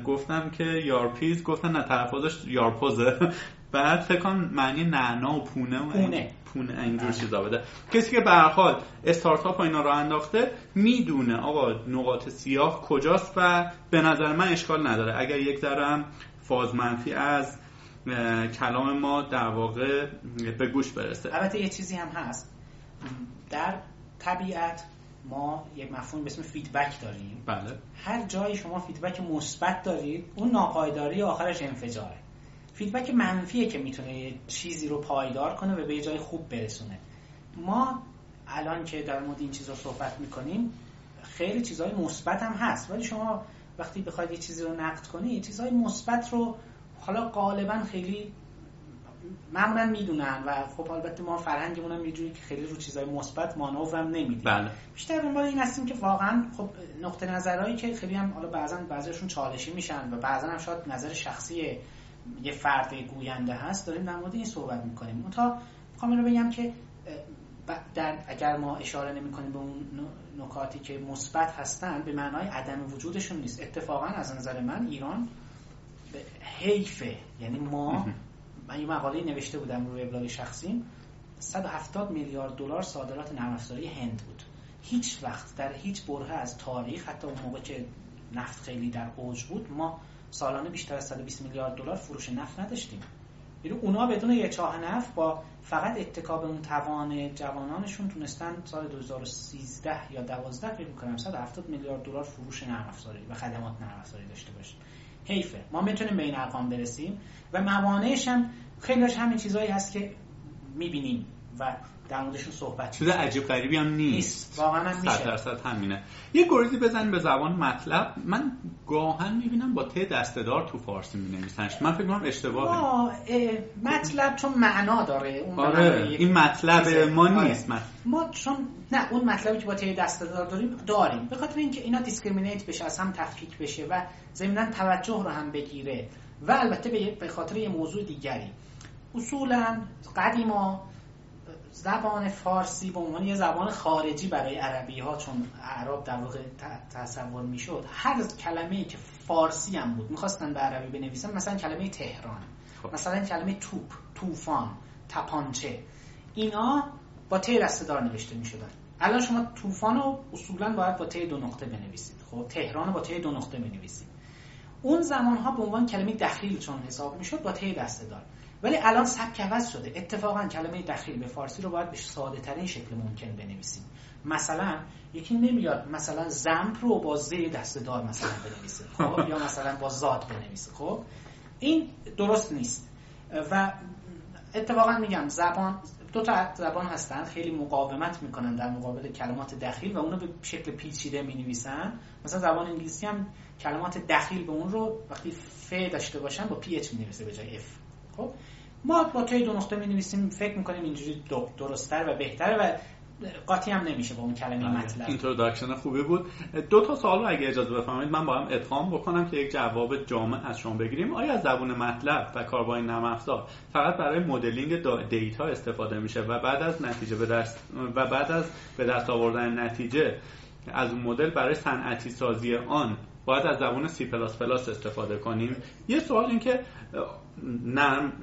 گفتم که یارپیز گفتن نه تلفظش یارپوزه. *laughs* بعد فکر معنی نعنا و پونه و پونه. پونه اینجور چیزا بده کسی که به حال استارتاپ اینا رو انداخته می‌دونه آقا نقاط سیاه کجاست و به نظر من اشکال نداره. اگر یک ذره فاز منفی از کلام ما در واقع به گوش برسه. البته یه چیزی هم هست. در طبیعت ما یک مفهوم به اسم feedback داریم. بله. هر جایی شما feedback مثبت دارید اون ناپایداری آخرش انفجاره. feedback منفیه که می‌تونه چیزی رو پایدار کنه و به یه جای خوب برسونه. ما الان که در مورد این چیزا صحبت می‌کنیم خیلی چیزهای مثبت هم هست. ولی شما وقتی بخواید یه چیزی رو نقد کنید چیزهای مثبت رو حالا غالبا خیلی معمولا می‌دونن و خب البته ما فرهنگمون هم که خیلی رو چیزای مثبت مانور هم نمیدیم. بله. بیشتر دنبال این هستیم که واقعا خب نقطه نظرهایی که خیلی هم حالا بعضا بعضیشون چالشی میشن و بعضا هم شاید نظر شخصی یه فرد گوینده هست داریم در مورد این صحبت می‌کنیم. تا می‌خوام رو بگم که در اگر ما اشاره نمی کنیم به اون نکاتی که مثبت هستن به معنای عدم وجودشون نیست. اتفاقا از نظر من ایران حیفه. یعنی ما من یه مقاله نوشته بودم روی وبلاگ شخصیم. 170 میلیارد دلار صادرات نرم هند بود. هیچ وقت در هیچ برهه از تاریخ حتی اون موقع که نفت خیلی در اوج بود ما سالانه بیشتر از 120 میلیارد دلار فروش نفت نداشتیم. یعنی اونا بدون یه چاه نفت با فقط اتکاب اون توان جوانانشون تونستن سال 2013 یا 12 فکر می‌کنم 170 میلیارد دلار فروش نرم افزاری و خدمات نرم افزاری داشته باشیم حیفه. ما می‌تونیم به این ارقام برسیم و موانعش هم خیلیش همین چیزهایی هست که می‌بینیم و در موردشون صحبت چیز عجیب غریبی هم نیست, نیست. واقعا هم میشه. درصد همینه. یه گریزی بزنیم به زبان MATLAB. من گاهاً می‌بینم با ط دسته‌دار تو فارسی مینویسنش. من فکر کنم اشتباهه. مطلب چون معنا داره. اون آره این مطلب ما آره. نیست. ما چون نه اون مطلبی که با ط دسته‌دار داریم داریم. به خاطر اینکه اینا discriminate بشه از هم تفکیک بشه و ضمن توجه رو هم بگیره. و البته به خاطر یه موضوع دیگری. اصولا قدیما زبان فارسی به عنوان یه زبان خارجی برای عربی ها چون عرب در واقع تصور می‌شد هر کلمه ای که فارسی هم بود می‌خواستن به عربی بنویسن مثلا کلمه تهران خب. مثلا کلمه توپ طوفان تپانچه اینا با ته دستدار نوشته می‌شدن. الان شما طوفان رو اصولا باید با ته دو نقطه بنویسید. خب تهران رو با ته دو نقطه بنویسید. اون زمان ها به عنوان کلمه دخیل چون حساب می‌شد با ته دستدار ولی الان سبک عوض شده. اتفاقا کلمه دخیل به فارسی رو باید به ساده ترین شکل ممکن بنویسیم. مثلا یکی نمیاد مثلا زمپ رو با زیر دستدار مثلا بنویسه خب؟ یا مثلا با زاد بنویسه خب؟ این درست نیست. و اتفاقا میگم زبان دو تا زبان هستن خیلی مقاومت می‌کنن در مقابل کلمات دخیل و اونو به شکل پیچیده می نویسن مثلا زبان انگلیسی هم کلمات دخیل به اون رو وقتی ف داشته باشن با PH می نویسه به جای F. خب ما با ت ی دو نقطه می نویسیم فکر می‌کنیم اینجوری درستتر و بهتره و قاطی هم نمیشه با اون کلمه بله. MATLAB. introduction خوبی بود. دو تا سوال اگه اجازه بفرمایید من با هم ادغام بکنم که یک جواب جامع از شما بگیریم. آیا از زبون MATLAB و کاربای نرم افزار فقط برای modeling data استفاده میشه و بعد از نتیجه به دست و بعد از به دست آوردن نتیجه از اون مدل برای صنعتی سازی آن باید از زبان سی پلاس پلاس استفاده کنیم؟ یه سوال این که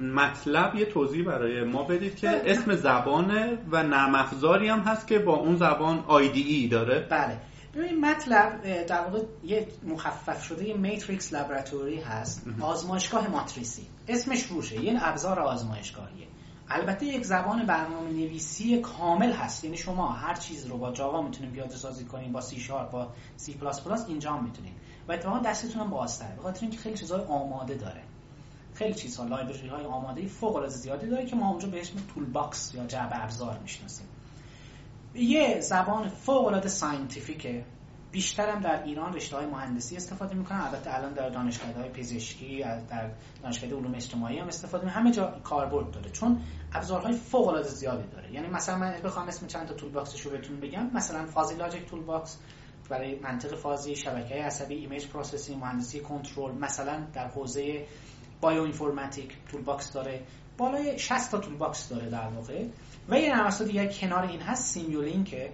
MATLAB یه توضیح برای ما بدید که بله. اسم زبانه و نرم افزاری هم هست که با اون زبان IDE داره. بله. ببین MATLAB در واقع یه مخفف شده یه matrix laboratory هست آزمایشگاه ماتریسی. اسمش روشه یه ابزار آزمایشگاهیه. البته یک زبان برنامه نویسی کامل هست یعنی شما هر چیز رو با Java می‌تونید پیاده سازی کنید با سی شارپ با سی پلاس پلاس اینجا می‌تونید و اتفاقا دستتون هم بازتره به خاطر اینکه خیلی چیزهای آماده داره. خیلی چیزها library های آماده فوق العاده زیادی داره که ما اونجا به اسم toolbox یا جعبه ابزار می‌شناسیم. یه زبان فوق العاده scientific ه. بیشترم در ایران رشته های مهندسی استفاده می‌کنن. البته الان در دانشگاه های پزشکی در دانشگاه علوم اجتماعی هم استفاده می همه جا کاربرد داره. چون ابزارهای فوق العاده زیادی داره. یعنی مثلا من بخوام اسم چند تا toolbox ش رو بهتون بگم. مثلا fuzzy logic toolbox برای منطق فازی شبکه عصبی image processing مهندسی کنترل مثلا در حوزه bioinformatics toolbox داره. بالای 60 تا toolbox داره در واقع. و یه نرم دیگه کنار این هست Simulink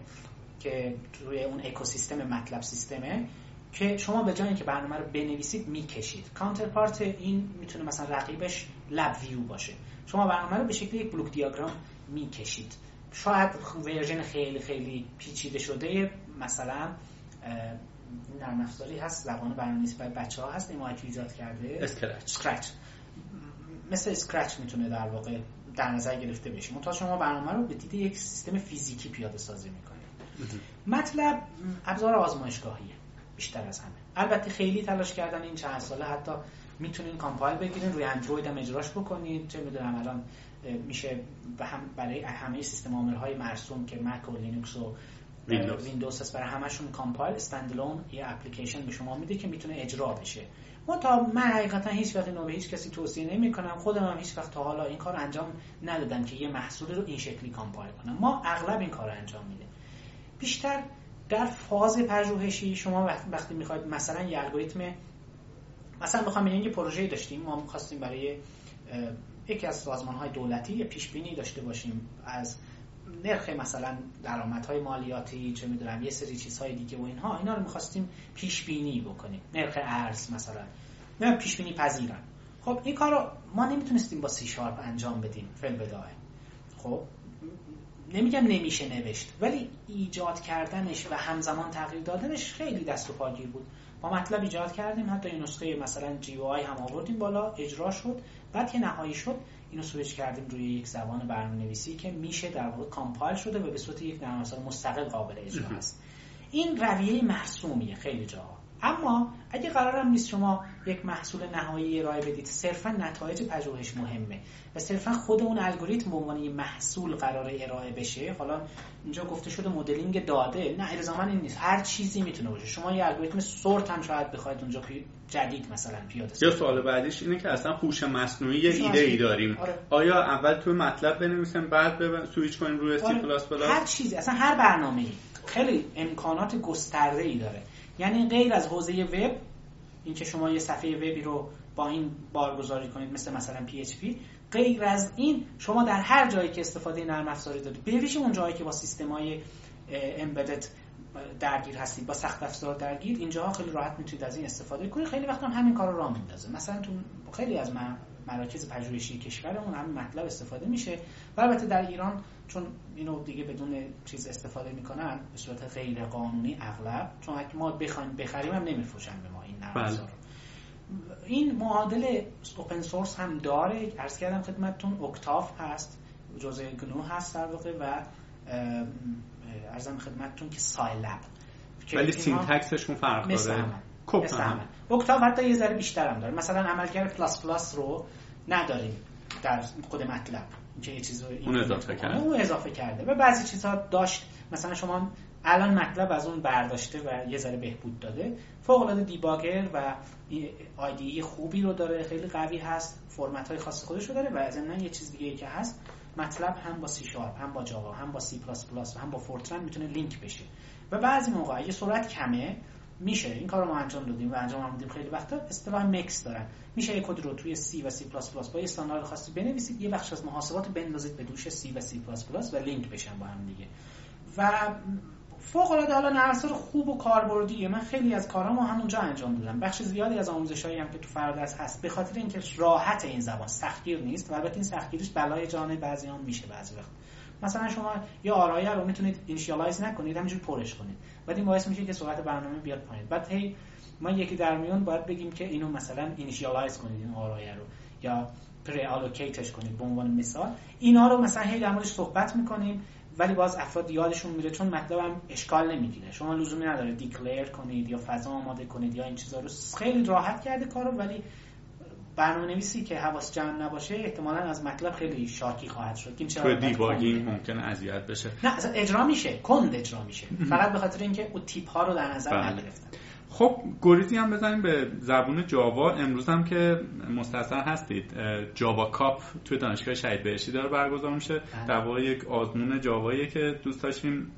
که روی اون اکوسیستم MATLAB سیستمه که شما به جای اینکه برنامه رو بنویسید می‌کشید. counterpart این می‌تونه مثلا رقیبش LabVIEW باشه. شما برنامه رو به شکل یک block diagram می‌کشید. شاید version خیلی خیلی پیچیده شده مثلا نرم افزاری هست زبان برنامه‌نویسی برای بچه ها هست این ایجاد کرده. Scratch. Scratch. مثل Scratch می‌تونه در واقع در نظر گرفته بشه. منتها شما برنامه رو به دید یک سیستم فیزیکی پیاده سازی می‌کنید. MATLAB ابزار آزمایشگاهیه بیشتر از همه. البته خیلی تلاش کردن این چند ساله حتی می‌تونین compile بگیرین روی اندروید هم اجراش بکنید چه می‌دونم الان میشه هم برای همه سیستم عاملهای مرسوم که Mac و لینوکس و ویندوز هست. برای همشون compile standalone یه اپلیکیشن به شما میده که می‌تونه اجرا بشه. تا من حقیقتا هیچ وقت اینو به هیچ کسی توصیه نمی کنم خودم هم هیچ وقت تا حالا این کار انجام ندادم که یه محصول رو این شکلی کامپایل کنم. ما اغلب این کار انجام میده بیشتر در فاز پژوهشی شما وقتی می‌خواید مثلا یه الگوریتم مثلا می‌خوام یه پروژه داشتیم. ما می‌خواستیم برای یکی از سازمان های دولتی یه پیش بینی داشته باشیم از نرخ مثلا درآمدهای مالیاتی چه می‌دونم یه سری چیزهای دیگه و اینها اینا رو می‌خواستیم پیش بینی بکنیم. نرخ ارز مثلا. نه پیش بینی پذیرن. خب این کار رو ما نمی‌تونستیم با سی شارپ انجام بدیم فی‌البداهه خب نمیگم نمیشه نوشت ولی ایجاد کردنش و همزمان تغییر دادنش خیلی دست و پاگیر بود. ما MATLAB ایجاد کردیم حتی این نسخه مثلا جی هم آوردیم بالا اجرا شد. بعد که نهایی شد اینو سویچ کردیم روی یک زبان برنامه نویسی که میشه در واقع compile شده و به صورت یک نرم مستقل قابل اجرا است. این رویه مرسومیه خیلی جاها اما اگه قرارم نیست شما یک محصول نهایی ارائه بدید صرفا نتایج پژوهش مهمه و صرفا خود اون الگوریتم به عنوان محصول قرار ارائه بشه. حالا اینجا گفته شده مدلینگ داده. نه الزاما این نیست. هر چیزی می‌تونه باشه. شما یه الگوریتم sort هم شاید بخواید اونجا جدید مثلا پیاده یا سوال بعدیش اینه که اصلا هوش مصنوعی یه ایده ای داریم. آره. آیا اول تو MATLAB بنویسیم بعد به سویچ کنیم روی سی پلاس پلاس هر چیزی. اصلا هر برنامه‌ای. خیلی امکانات گسترده ای داره. یعنی غیر از حوزه وب اینکه شما یه صفحه وبی رو با این بارگذاری کنید مثل مثلا PHP غیر از این شما در هر جایی که استفاده نرم افزاری دارید بویژه اون جایی که با سیستم‌های امبدد درگیر هستید با سخت افزار درگیر اینجا خیلی راحت می‌تونید از این استفاده کنید. خیلی وقت هم همین کار رو راه میندازه. مثلا تو خیلی از مراکز پژوهشی کشورمون همین مطلب استفاده میشه. و البته در ایران چون اینو دیگه بدون چیز استفاده می‌کنن به صورت غیر قانونی اغلب چون اگه ما بخوایم بخریم هم نمیفروشن به ما این نرم بله. این معادل open source هم داره. عرض کردم خدمتتون Octave هست جزء GNU هست در واقع و عرضم خدمتتون که Scilab ولی syntax شون فرق داره. مثل Octave حتی یه ذره بیشتر هم داره. مثلا عملکرد plus plus رو نداریم در خود MATLAB. که یه چیز اون اضافه کرده. اون اضافه کرده. و بعضی چیزها داشت. مثلا شما الان MATLAB از اون برداشته و یه ذره بهبود داده. فوق العاده debugger و IDE خوبی رو داره. خیلی قوی هست. فرمت های خاص خودش رو داره و از یه چیز دیگه ای که هست. MATLAB هم با سی شارپ هم با Java هم با سی پلاس پلاس و هم با Fortran می‌تونه لینک بشه. و بعضی موقع اگه سرعت کمه میشه. این کار رو ما انجام دادیم و انجام هم خیلی وقتا اصطلاح MEX دارن. میشه یک کد رو توی سی و سی پلاس پلاس با یه استاندارد خاصی بنویسید. یه بخش از محاسبات بندازید به دوش سی و سی پلاس پلاس و لینک بشن با هم دیگه. و فوق العاده حالا نرم خوب و کاربردیه. من خیلی از کارامو همونجا انجام دادم. بخش زیادی از آموزشایی هم که تو فرادرس هست. به خاطر اینکه راحت این زبان سختگیر نیست. و البته این سختگیریش بلای جان بعضیان میشه بعضی وقت. مثلا شما یه آرایه رو می‌تونید initialize نکنید همینجور پرش کنید. بعد این باعث میشه که سرعت برنامه بیاد پایین. بعد هی ما یکی در میون باید بگیم که اینو مثلا initialize کنید این آرایه رو. یا preallocate ش کنید به عنوان مثال. اینا رو مثلا هی در صحبت می‌کنیم ولی باز افراد یادشون میره چون MATLAB هم اشکال نمی‌گیره. شما لزومی نداره declare کنید یا فضا آماده کنید یا این چیزا رو. خیلی راحت کرده کارو ولی برنامه نویسی که حواس جمع نباشه احتمالا از MATLAB خیلی شاکی خواهد شد. که تو debugging ممکنه اذیت بشه. نه اجرا میشه. کند اجرا میشه. فقط به خاطر اینکه اون تیپ ها رو در نظر بله. نگرفتن. خب گریزی هم بزنیم به زبون جاوا. امروز هم که مستثر هستید. جاوا کاپ توی دانشگاه شهید بهشتی داره برگزار میشه. بله. در واقع یک آزمون جاوایی که دوست داشتیم.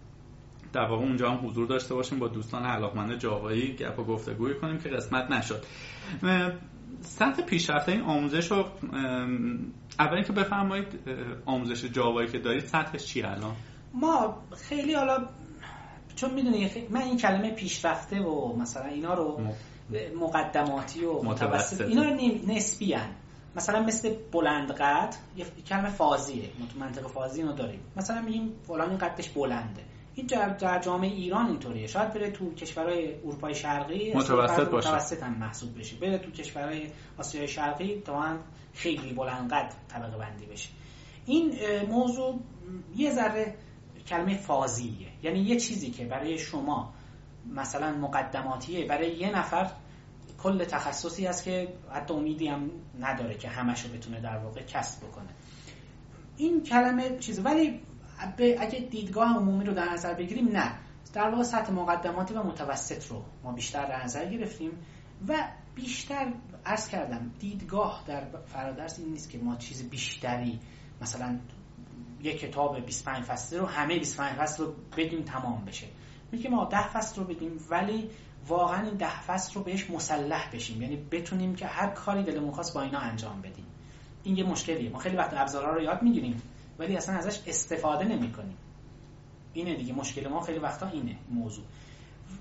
در واقع اونجا هم حضور داشته باشیم. با دوستان علاقمند جاوایی گپ و گفتگوی کنیم که قسمت نشد. سطح پیشرفته این آموزش رو اول که بفرمایید آموزش جاوایی که دارید سطحش چی الان؟ ما خیلی حالا چون می‌دونی من این کلمه پیشرفته و مثلا اینا رو مقدماتی و متوسط اینا رو نسبی هن. مثلا مثل بلندقد یه کلمه فازیه منطق فازی اینو داریم. مثلا میگیم فلان این قدش بلنده. این در جامعه ایران اینطوریه. شاید بره تو کشورهای اروپای شرقی متوسط باشه. متوسط هم محسوب بشه. بره تو کشورهای آسیای شرقی تا خیلی بلندقد طبقه بندی بشه. این موضوع یه ذره کلمه فازیه. یعنی یه چیزی که برای شما مثلا مقدماتیه برای یه نفر کل تخصصی است که حتی امیدی هم نداره که همش رو بتونه در واقع کسب بکنه. این کلمه چیز ولی اگه دیدگاه عمومی رو در نظر بگیریم نه. در واقع سطح مقدماتی و متوسط رو ما بیشتر در نظر گرفتیم و بیشتر عرض کردم دیدگاه در فرادرس این نیست که ما چیز بیشتری مثلا یک کتاب 25 فصله رو همه 25 فصل رو بدیم تمام بشه. میگه ما 10 فصل رو بدیم ولی واقعا این ده فصل رو بهش مسلح بشیم. یعنی بتونیم که هر کاری دلمون خواست با اینا انجام بدیم. این یه مشکلیه. ما خیلی وقت ابزارها رو یاد می‌گیریم. ولی اصلا ازش استفاده نمی کنیم اینه دیگه مشکل ما خیلی وقتا اینه موضوع.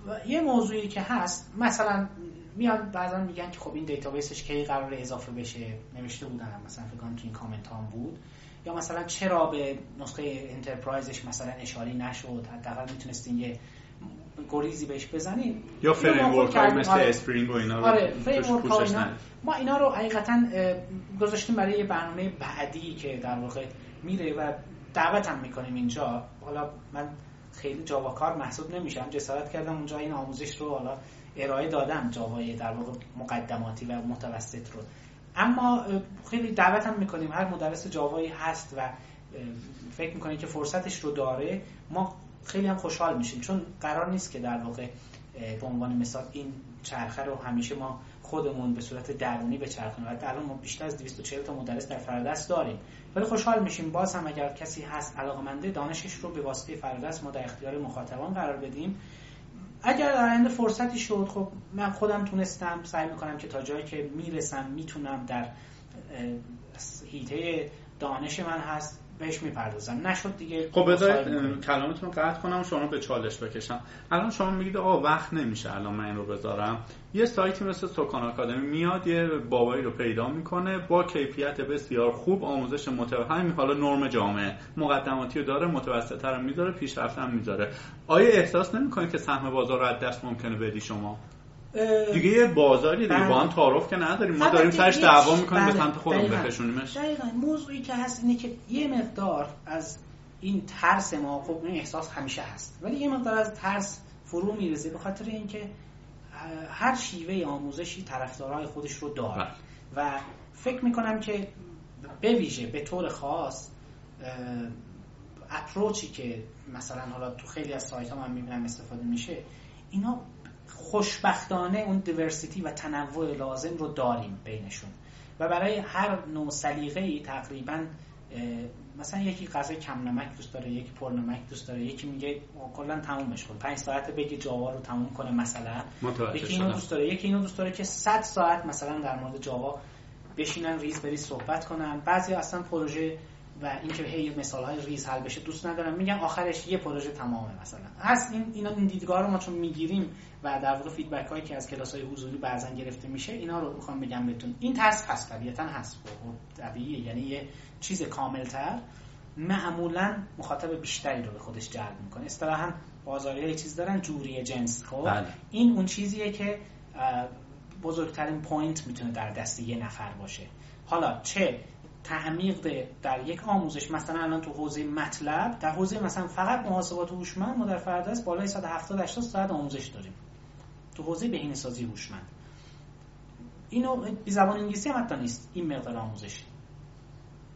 و یه موضوعی که هست مثلا میاد بعضا میگن که خب این database ش کی قرار اضافه بشه نوشته بودن مثلا فکر تو این کامنت هم بود. یا مثلا چرا به نسخه enterprise ش مثلا اشاره نشد؟ حداقل می‌تونستین یه گریزی بهش بزنین. یا framework های مثل آره. Spring و اینا رو آره اینا. ما اینا رو حقیقتا گذاشتیم برای یه برنامه بعدی که در واقع میره و دعوت هم می‌کنیم اینجا. حالا من خیلی جاوا کار محسوب نمیشم جسارت کردم اونجا این آموزش رو حالا ارائه دادم جاوای در واقع مقدماتی و متوسط رو. اما خیلی دعوت هم می‌کنیم. هر مدرس جاوایی هست و فکر می‌کنه که فرصتش رو داره ما خیلی هم خوشحال میشیم. چون قرار نیست که در واقع به عنوان مثال این چرخه رو همیشه ما خودمون به صورت درونی بچرخونیم. و الان ما بیشتر از 240 تا مدرس در فرادست داریم. ولی خوشحال میشیم. باز هم اگر کسی هست علاقمنده دانشش رو به واسطه فرادست ما در اختیار مخاطبان قرار بدیم. اگر در آینده فرصتی شد خب من خودم تونستم سعی می‌کنم که تا جایی که می‌رسم می‌تونم در هیته دانش من هست. بهش می‌پردازم. نشد دیگه. خب بذارید کلامتون قطع کنم شما به چالش بکشم. الان شما میگید آقا وقت نمیشه الان من این رو بذارم. یه سایتی مثل سوکان آکادمی میاد یه بابایی رو پیدا می‌کنه با کیفیت بسیار خوب آموزش متوهم حالا نرم جامعه. مقدماتی رو داره متوسطه رو می‌ذاره پیشرفت هم می‌ذاره. آیا احساس نمی‌کنید که سهم بازار رو از دست ممکنه بدی شما؟ دیگه یه بازاری دیگه با هم تعارف که نداریم. ما داریم سرش دعوا می‌کنیم به بله، سمت خودمون بکشونیمش دقیقاً. موضوعی که هست اینه که یه مقدار از این ترس ما خب این احساس همیشه هست. ولی یه مقدار از ترس فرو می‌رسه به خاطر اینکه هر شیوه آموزشی طرفدارای خودش رو داره. بله. و فکر می‌کنم که به ویژه به طور خاص اپروچی که مثلا حالا تو خیلی از سایت ها من می‌بینم استفاده میشه اینا خوشبختانه اون دیورسیتی و تنوع لازم رو داریم بینشون. و برای هر نوع سلیقه ای تقریبا مثلا یکی غذای کم نمک دوست داره یکی پر نمک دوست داره یکی میگه کلا تمومش کن. 5 ساعت بگی جاوا رو تموم کنه مثلا. یکی اینو دوست داره یکی اینو دوست داره که 100 ساعت مثلا در مورد جاوا بشینن ریز بریز صحبت کنن. بعضی اصلا پروژه و اینکه هی مثال های ریز حل بشه دوست ندارم میگن آخرش یه پروژه تمامه مثلا. هست این اینا این دیدگاه رو ما چون می‌گیریم و در واقع feedback هایی که از کلاس های حضوری بعضا گرفته میشه اینا رو می‌خوام بگم بهتون. این ترس هست طبیعتا هست. خب، طبیعیه. یعنی یه چیز کاملتر معمولا مخاطب بیشتری رو به خودش جلب می‌کنه. اصطلاحا بازاری یه چیز دارن جوری جنس. خب بله. این اون چیزیه که بزرگترین point می‌تونه در دست یه نفر باشه. حالا چه تعمیق در یک آموزش مثلا الان تو حوزه MATLAB در حوزه مثلا فقط محاسبات هوشمند ما در فرادرس بالای 170 80 ساعت آموزش داریم. تو حوزه بهینه‌سازی هوشمند. اینو به زبان انگلیسی هم حتی نیست. این مقدار آموزش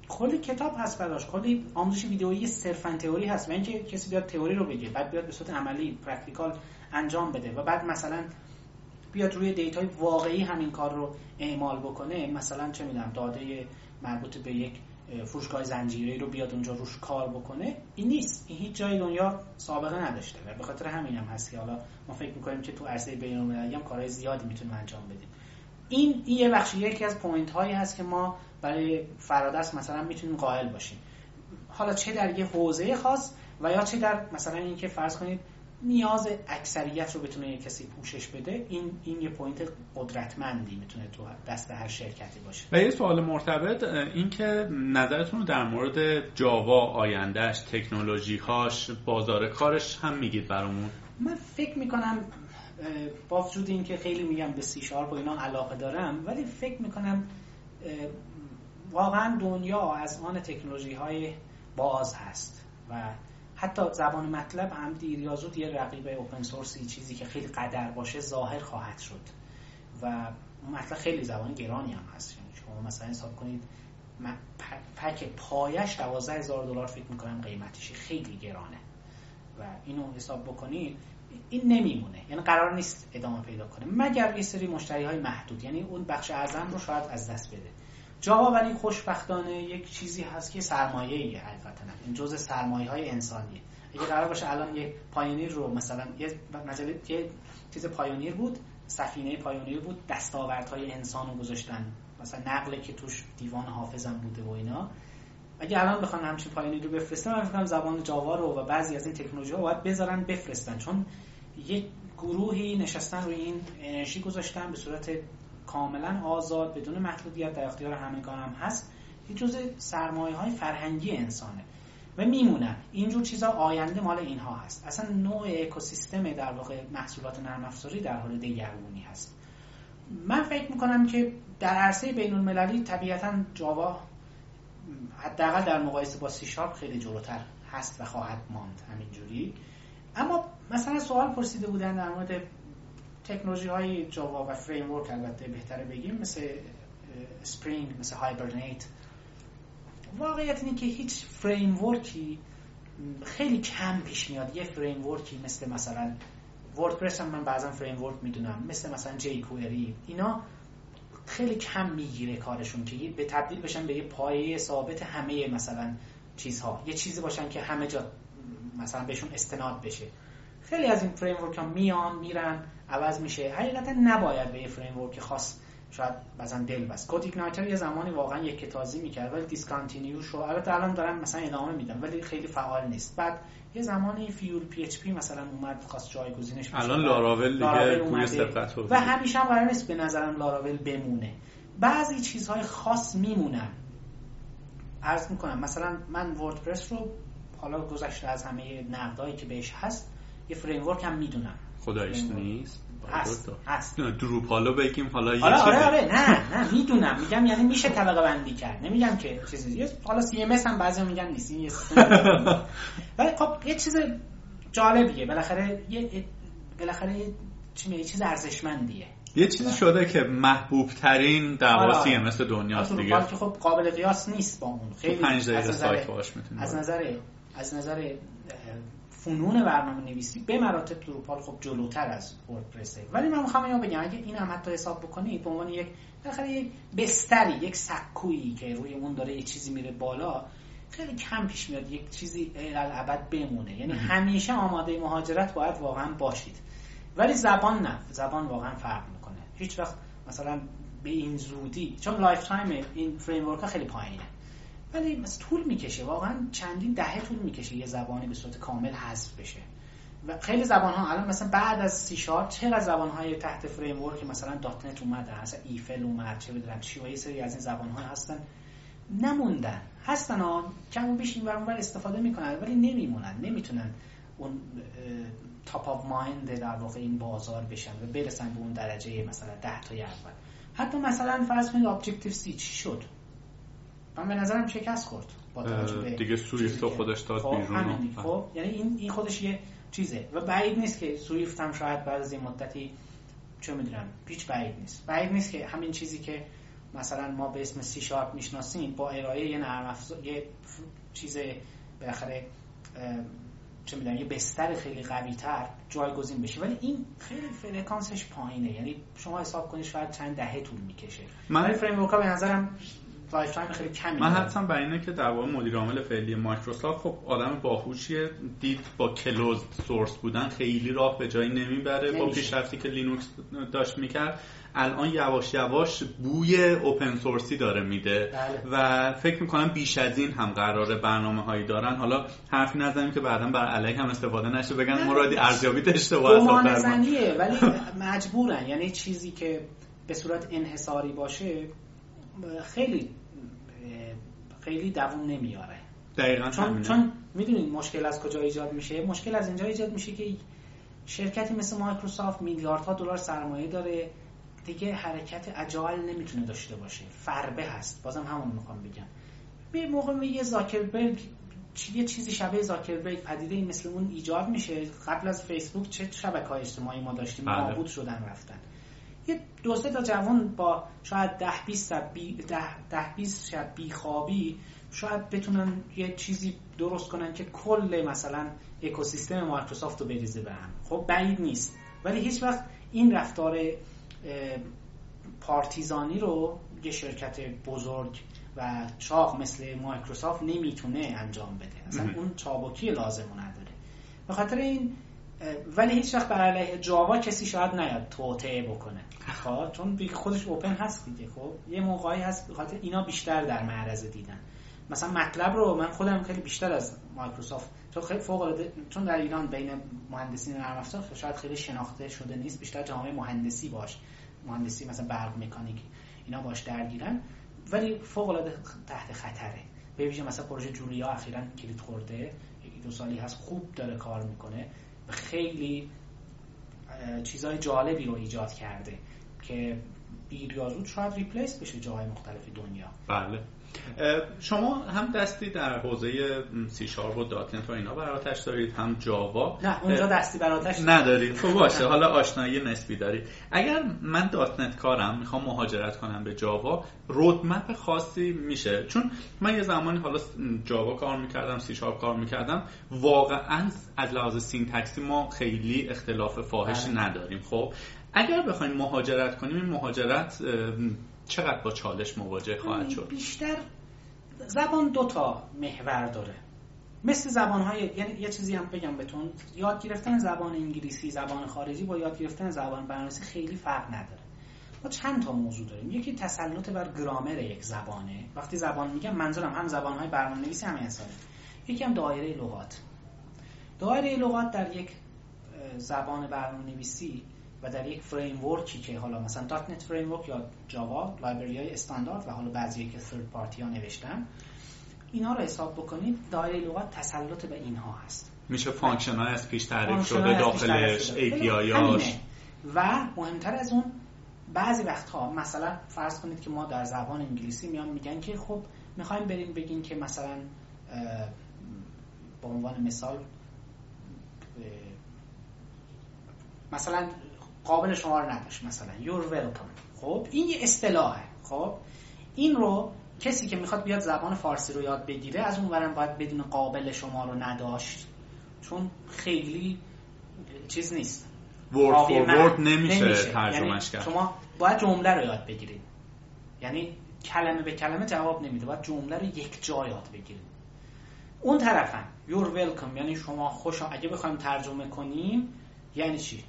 کلی کتاب هست براش. کلی آموزش ویدئویی صرفا تئوری هست و اینکه کسی بیاد تئوری رو بگه بعد بیاد به صورت عملی practical انجام بده و بعد مثلا بیاد روی data ی واقعی همین کار رو اعمال بکنه. مثلا چه می‌دونم داده مربوط به یک فروشگاه زنجیره رو بیاد اونجا روش کار بکنه این نیست. این هیچ جای دنیا سابقه نداشته و به خاطر همین هم هست که حالا ما فکر می‌کنیم که تو عرصه بین المللی هم کارهای زیادی می‌تونیم انجام بدیم. این این یه بخش یکی از point هایی هست که ما برای فرادرس مثلا می‌تونیم قائل باشیم. حالا چه در یه حوزه خاص و یا چه در مثلا اینکه فرض کنید نیاز اکثریت رو بتونه یه کسی پوشش بده این این یه point قدرتمندی می‌تونه تو دست هر شرکتی باشه. و یه سوال مرتبط این که نظرتون رو در مورد جاوا آیندهش تکنولوژی هاش بازار کارش هم میگید برامون؟ من فکر می‌کنم با وجود اینکه خیلی میگم به سی شارپ و اینا علاقه دارم ولی فکر می‌کنم واقعا دنیا از آن تکنولوژی های باز هست و حتی زبان مطلب هم دیر یا زود یه رقیب اوپن سورسی چیزی که خیلی قدر باشه ظاهر خواهد شد. و مطلب خیلی زبان گرانی هم هست. یعنی شما مثلا حساب کنید پک پایش 12 هزار دلار فکر می‌کنم قیمتش خیلی گرانه. و اینو حساب بکنید این نمیمونه. یعنی قرار نیست ادامه پیدا کنه. مگر یه سری مشتری های محدود. یعنی اون بخش اعظم رو شاید از دست بده. جاوا ولی خوشبختانه یک چیزی هست که سرمایه ای حقیقتا این جزء سرمایه های انسانیه. اگه قرار باشه الان یک Pioneer رو مثلا یه مثلا یه چیز Pioneer بود سفینه Pioneer بود دستاوردهای انسان رو گذاشتن. مثلا نقله که توش دیوان حافظم بوده و اینا. اگه الان بخوان همچین Pioneer رو بفرستن من فکر زبان جاوا رو و بعضی از این تکنولوژی ها باید بذارن بفرستن. چون یک گروهی نشستن روی این انرژی گذاشتن به صورت کاملا آزاد بدون محدودیت در اختیار همگان هم هست یه جزء سرمایه های فرهنگی انسانه. و میمونن. اینجور چیزا آینده مال اینها هست. اصلا نوع اکوسیستم در واقع محصولات نرم افزاری در حال دگرگونی هست. من فکر می‌کنم که در عرصه بین المللی طبیعتا جاوا حداقل در مقایسه با سی شارپ خیلی جلوتر هست و خواهد ماند همینجوری. اما مثلا سوال پرسیده بودن در مورد تکنولوژی های جاوا و framework البته بهتره بگیم مثل Spring مثل Hibernate واقعیت اینه که هیچ framework ی خیلی کم پیش میاد. یه framework ی مثل مثلا WordPress هم من بعضا framework می‌دونم مثل مثلا jQuery اینا خیلی کم می‌گیره کارشون که به تبدیل بشن به یه پایه ثابت همه مثلا چیزها. یه چیزی باشن که همه جا مثلا بهشون استناد بشه. خیلی از این framework ها میان میرن. عوض میشه. حقیقتا نباید به یه framework خاص شاید بعضا دل بست CodeIgniter یه زمانی واقعا یکه‌تازی می‌کرد ولی discontinue شد البته الان دارن مثلا ادامه میدن ولی خیلی فعال نیست. بعد یه زمانی FuelPHP مثلا اومد خواست جایگزینش بشه. الان لاراول دیگه و همیشه هم قرار نیست به نظرم لاراول بمونه. بعضی چیزهای خاص میمونن. عرض می‌کنم مثلا من WordPress رو حالا گذشته از همه نقدایی که بهش هست یه framework هم می‌دونم. خدایش نیست؟ هست هست. Drupal و بگیم حالا یه آره آره آره نه نه می‌دونم. میگم یعنی میشه طبقه بندی کرد. نمیگم که چیزی حالا CMS هم بعضی میگن نیست. این *laughs* ولی خب یه چیز جالبیه. بالاخره یه بالاخره چی یه چیز ارزشمندیه. یه چیزی شده که محبوب ترین در واقع CMS دنیاست دیگه. که خب قابل قیاس نیست با اون. خیلی 5 دقیقه سایت از نظر از نظر فنون برنامه نویسی به مراتب دروپال خب جلوتر از وردپرسه ولی من می‌خوام اینو بگم اگه این هم حتی حساب بکنید به عنوان یک بالاخره یک بستری یک سکویی که روی اون داره یه چیزی میره بالا خیلی کم پیش میاد یک چیزی الابد بمونه. یعنی همیشه آماده مهاجرت باید واقعا باشید. ولی زبان نه. زبان واقعا فرق می‌کنه. هیچ وقت مثلا به این زودی چون lifetime این فریم خیلی پایینه. ولی مثل طول می‌کشه. واقعا چندین دهه طول می‌کشه یه زبانی به صورت کامل حذف بشه. و خیلی زبان ها الان مثلا بعد از سی شارپ چقدر زبان های تحت framework مثلا. .NET اومده؟ مثلا Eiffel اومد چه بدونم چی و یه سری از این زبان ها هستن. نموندن. هستن ها کم و بیش این ور استفاده می‌کنن ولی نمیمونن. نمی‌تونن اون top of mind در واقع این بازار بشن و برسن به اون درجه مثلا ده تا اول. حتی مثلا فرض کنید Objective-C چی شد؟ من به نظرم شکست خورد با دیگه Swift خودش داد خب، بیرون خب یعنی این این خودش یه چیزه. و بعید نیست که Swift هم شاید بعد از این مدتی چه می‌دونم هیچ بعید نیست. بعید نیست که همین چیزی که مثلا ما به اسم سی شارپ می‌شناسیم با ارائه یه نرم افزار یه چیز بالاخره چه می‌دونم یه بستر خیلی قوی تر جایگزین بشه. ولی این خیلی فرکانسش پایینه. یعنی شما حساب کنید شاید چند دهه طول می‌کشه. من فریم به نظرم life time خیلی کمی من حدسم بر اینه که در واقع مدیر عامل فعلی مایکروسافت خب آدم باهوشیه دید با closed source بودن خیلی راه به جایی نمی‌بره با پیشرفتی که لینوکس داشت می‌کرد. الان یواش یواش بوی open source ی داره میده بله. و فکر می‌کنم بیش از این هم قراره برنامه هایی دارن. حالا حرفی نزنیم که بعدا بر علیه هم استفاده نشه بگن مرادی ارزیابی اشتباه ولی *laughs* مجبورن. یعنی چیزی که به صورت انحصاری باشه خیلی خیلی دووم نمیاره. دقیقا چون, چون می‌دونید مشکل از کجا ایجاد میشه؟ مشکل از اینجا ایجاد میشه که شرکتی مثل مایکروسافت میلیاردها دلار سرمایه داره. دیگه حرکت اجال نمی‌تونه داشته باشه. فربه هست. بازم همون می‌خوام بگم. به موقع یه زاکربرگ یه چیزی شبیه زاکربرگ پدیده این مثل اون ایجاد میشه. قبل از فیسبوک چه شبکه های اجتماعی ما داشتیم؟ بله. نابود شدن رفتن. یه دو سه تا جوان با شاید ده 20 ده 20 شب بیخوابی شاید بتونن یه چیزی درست کنن که کل مثلا اکوسیستم مایکروسافت رو بریزه به هم. خب بعید نیست. ولی هیچ وقت این رفتار پارتیزانی رو یه شرکت بزرگ و چاق مثل مایکروسافت نمی‌تونه انجام بده. اصلا اون چابکی لازم نداره. به خاطر این ولی هیچ وقت بر علیه جاوا کسی شاید نیاد توطعه بکنه. خب چون خودش اوپن هست دیگه خب. یه موقعی هست به خاطر اینا بیشتر در معرض دیدن. مثلا مطلب رو من خودم خیلی بیشتر از مایکروسافت چون خیلی فوق العاده چون در ایران بین مهندسین نرم افزار شاید خیلی شناخته شده نیست بیشتر جامعه مهندسی باش. مهندسی مثلا برق مکانیک اینا باش درگیرن. ولی فوق العاده تحت خطره. به ویژه مثلا پروژه جولیا اخیرا کلید خورده یکی دو سالی هست خوب داره کار می‌کنه. خیلی چیزهای جالبی رو ایجاد کرده که دیر یا زود شاید replace بشه جاهای مختلف دنیا. بله. شما هم دستی در حوزه سی شارپ و دات نت و اینا بر آتش دارید هم جاوا. نه اونجا دستی بر آتش ندارید خب باشه. حالا آشنایی نسبی دارید. اگر من .NET کارم می‌خوام مهاجرت کنم به جاوا roadmap خاصی میشه. چون من یه زمانی حالا جاوا کار می‌کردم سی شارپ کار می‌کردم واقعا از لحاظ syntax ی ما خیلی اختلاف فاحشی بله. نداریم. خب اگر بخوایم مهاجرت کنیم این مهاجرت چقدر با چالش مواجه خواهد شد؟ بیشتر زبان دو تا محور داره. مثل زبان های یعنی یه چیزی هم بگم بهتون. یاد گرفتن زبان انگلیسی زبان خارجی با یاد گرفتن زبان برنامه‌نویسی خیلی فرق نداره. ما چند تا موضوع داریم. یکی تسلط بر گرامر یک زبانه. وقتی زبان میگم منظورم هم زبان های برنامه‌نویسی هم انسانه یکی هم دایره لغات. دایره لغات در یک زبان برنامه‌نویسی و در یک framework ی که حالا مثلا. .NET Framework یا جاوا library های استاندارد و حالا بعضی که third party ها نوشتن اینا رو حساب بکنید دایره لغات تسلط به اینها هست. میشه function های از پیش تعریف شده. داخلش API و مهمتر از اون بعضی وقتها مثلا فرض کنید که ما در زبان انگلیسی میان میگن که خب می‌خوایم بریم بگیم که مثلا به عنوان مثال مثلا قابل شما رو نداشت مثلا. You're welcome. خب این یه اصطلاحه. خب این رو کسی که می‌خواد بیاد زبان فارسی رو یاد بگیره از اون ورم باید بدون قابل شما رو نداشت. چون خیلی چیز نیست. ورد فور نمیشه, نمیشه. ترجمهش یعنی کرد. شما باید جمله رو یاد بگیرید. یعنی کلمه به کلمه جواب نمیده. باید جمله رو یک جا یاد بگیرید. اون طرفم you're welcome. یعنی شما خوش اگه بخوایم ترجمه کنیم یعنی چی؟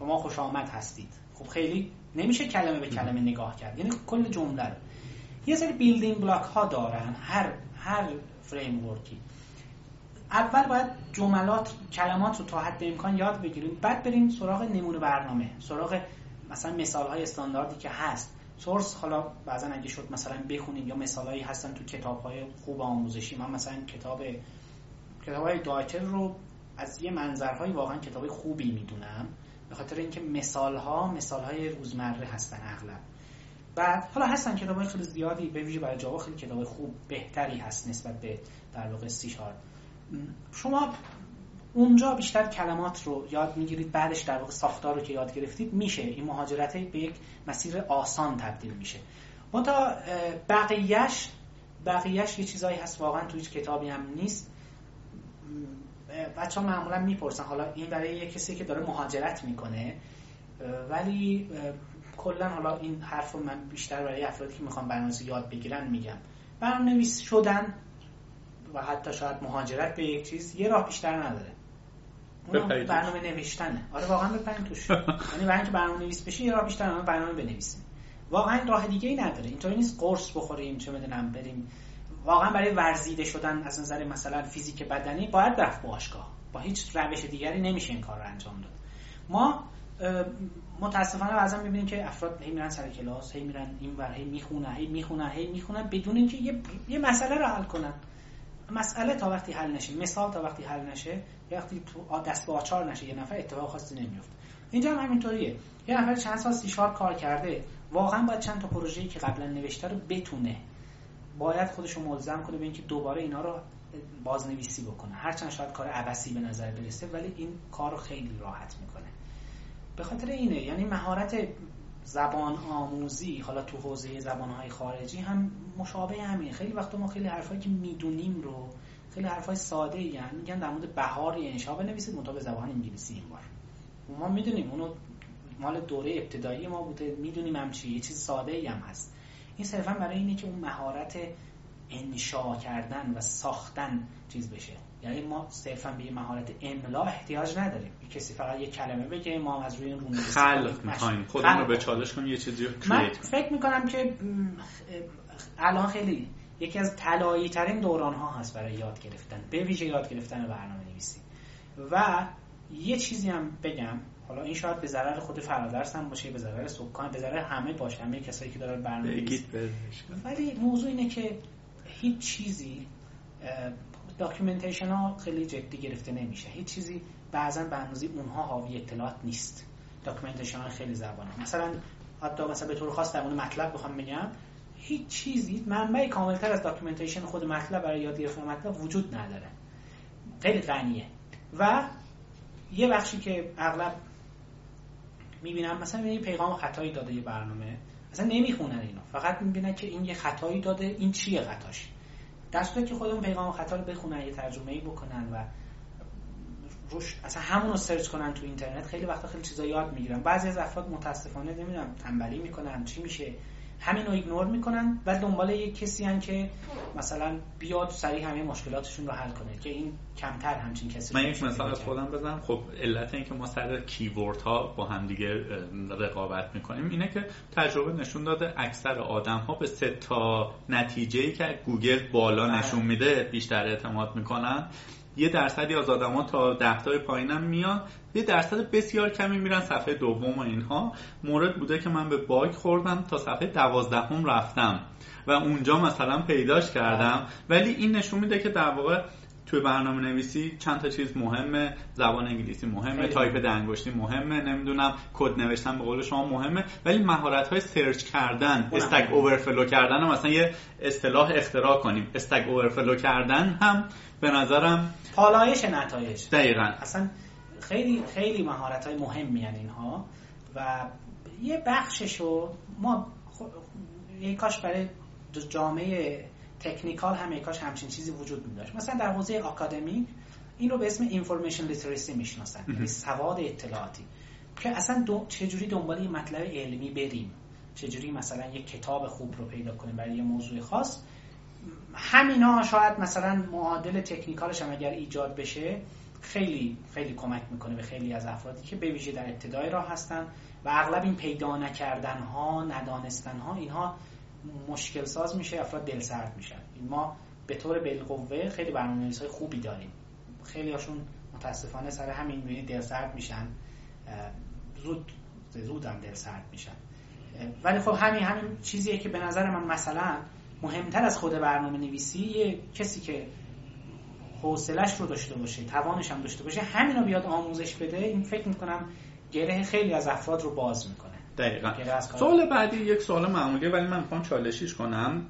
شما خوش آمد هستید. خب خیلی نمیشه کلمه به کلمه نگاه کرد. یعنی کل جمله رو. یه سری بیلدینگ بلاک ها دارن. هر هر فریم ورکی اول باید جملات کلمات رو تا حد امکان یاد بگیریم. بعد بریم سراغ نمونه برنامه. سراغ مثلا مثال های استانداردی که هست. سورس حالا بعضا اگه شد مثلا بخونیم یا مثالهایی هستن تو کتاب های خوب آموزشی. من مثلا کتاب کتاب های دایتر رو از یه منظرهای واقعا کتاب خوبی می‌دونم. به خاطر اینکه مثال ها مثال های روزمره هستن اغلب. بعد حالا هستن کتاب های خیلی زیادی به ویژه برای جاوا خیلی کتاب خوب بهتری هست نسبت به در واقع سی شما اونجا بیشتر کلمات رو یاد می‌گیرید بعدش در واقع ساختار رو که یاد گرفتید میشه. این مهاجرت به یک مسیر آسان تبدیل میشه. تا بقیهش بقیهش یه چیزایی هست واقعا تو هیچ کتابی هم نیست. بچه ها معمولا می‌پرسن. حالا این برای یه کسی که داره مهاجرت می‌کنه ولی کلا حالا این حرف رو من بیشتر برای افرادی که می‌خوان برنامه‌نویسی یاد بگیرن میگم. برنامه نویس شدن و حتی شاید مهاجرت به یک چیز یه راه بیشتر نداره. اون برنامه نوشتنه. آره واقعا بپرین توش. *laughs* یعنی برای اینکه برنامه نویس بشی یه راه بیشتر برنامه بنویسیم. واقعا راه دیگه ای نداره. اینطوری نیست قرص بخوریم چه می‌دونم بریم واقعا برای ورزیده شدن از نظر مثلا فیزیک بدنی باید رفت باشگاه. با هیچ روش دیگری نمیشه این کار رو انجام داد. ما متاسفانه بعضا می‌بینیم که افراد هی میرن سر کلاس هی میرن این ور هی می‌خونن هی می‌خونن هی می‌خونن بدون اینکه یه, یه مسئله رو حل کنن. مسئله تا وقتی حل نشه مثال تا وقتی حل نشه یا وقتی تو دست به آچار نشه یه نفر اتفاق خاصی نمیفته اینجا هم همینطوریه. یه نفر چند سال سی کار کرده واقعا باید چند تا پروژه‌ای که قبلا نوشته رو بتونه باید خودش رو ملزم کنه به اینکه دوباره اینا رو بازنویسی بکنه. هرچند شاید کار عبسی به نظر برسه ولی این کار رو خیلی راحت می‌کنه. به خاطر اینه یعنی مهارت زبان آموزی حالا تو حوزه زبانهای خارجی هم مشابه همین خیلی وقت ما خیلی حرفایی که می‌دونیم رو خیلی حرفای ساده ای یعنی میگن در مورد بهار یا انشا بنویسید به زبان انگلیسی این بار. ما می‌دونیم اونو مال دوره ابتدایی ما بوده می‌دونیم هم چی یه چیز ساده ای هم هست. این صرفا برای اینه که اون مهارت انشا کردن و ساختن چیز بشه. یعنی ما صرفا به مهارت املا احتیاج نداریم. کسی فقط یه کلمه بگه ما از روی اون خلق می‌خوایم خودمون رو به چالش کنیم یه چیزی رو من فکر می‌کنم که الان خیلی یکی از طلایی ترین دوران ها هست برای یاد گرفتن به ویژه یاد گرفتن برنامه نویسی و یه چیزی هم بگم. حالا این شاید به ضرر خود فرادرس هم باشه به ضرر سکان به ضرر همه باشه همه کسایی که دارن برنامه ولی موضوع اینه که هیچ چیزی documentation ها خیلی جدی گرفته نمیشه. هیچ چیزی بعضا به اندازه اونها حاوی اطلاعات نیست. documentation ها خیلی زبان ها. مثلا حتی مثلا به طور خاص در مورد متلب بخوام بگم هیچ چیزی منبع کاملتر از documentation خود متلب برای یاد گرفتن متلب وجود نداره. خیلی غنیه. و یه بخشی که اغلب می‌بینم مثلا یه پیغام خطایی داده یه برنامه مثلا نمی‌خونن اینو. فقط می‌بینن که این یه خطایی داده این چیه خطاش. در که خودمون پیغام خطا رو بخونن یه ترجمه ای بکنن و روش اصلا همون رو سرچ کنن تو اینترنت خیلی وقتا خیلی چیزا یاد می‌گیرن. بعضی از افراد متاسفانه نمی‌دونم تنبلی می‌کنن چی میشه. همین رو ایگنور می‌کنن و دنبال یک کسی هن که مثلا بیاد سریع همه مشکلاتشون رو حل کنه که این کمتر همچین کسی من یک مثال از خودم بزنم خب علت این که ما سر کیورد ها با هم دیگه رقابت می‌کنیم اینه که تجربه نشون داده اکثر آدم ها به سه تا نتیجه که گوگل بالا بله. نشون میده بیشتر اعتماد می‌کنن یه درصدی از آدما تا ده پایینم میان. یه درصد بسیار کمی میرن صفحه دوم و اینها. مورد بوده که من به باگ خوردم تا صفحه دوازدهم رفتم و اونجا مثلا پیداش کردم. ولی این نشون میده که در واقع توی برنامه نویسی چند تا چیز مهمه زبان انگلیسی مهمه تایپ ده انگشتی مهمه نمی‌دونم کد نوشتن به قول شما مهمه ولی مهارت های search کردن Stack Overflow کردن هم مثلا یه اصطلاح اختراع کنیم. Stack Overflow کردن هم به نظرم پالایش نتایج. دقیقا. اصلا خیلی خیلی مهارت های مهمی اینها و یه بخششو ما یه کاش برای جامعه تکنیکال هم کاش همچین چیزی وجود می داشت مثلا در حوزه آکادمی این رو به اسم اینفورمیشن لیترسی می‌شناسن یعنی سواد اطلاعاتی که اصلا دو چجوری دنبال یه مطلب علمی بریم چجوری مثلا یه کتاب خوب رو پیدا کنیم برای یه موضوع خاص. همینا شاید مثلا معادل تکنیکالش هم اگر ایجاد بشه خیلی خیلی کمک می‌کنه به خیلی از افرادی که به ویژه در ابتدای راه هستن و اغلب این پیدا نکردن ها ندانستن ها اینها مشکل ساز میشه افراد دل سرد میشن. ما به طور بالقوه خیلی برنامه‌نویس های خوبی داریم. خیلی هاشون متاسفانه سر همین می‌بینید دل سرد میشن. زود زود هم دل سرد میشن. ولی خب همین همین چیزیه که به نظر من مثلا مهمتر از خود برنامه نویسی یه کسی که حوصلش رو داشته باشه توانش هم داشته باشه همین رو بیاد آموزش بده این فکر می‌کنم گره خیلی از افراد رو باز می‌کنه. دقیقا. سوال بعدی یک سوال معمولیه ولی من می‌خوام چالشیش کنم.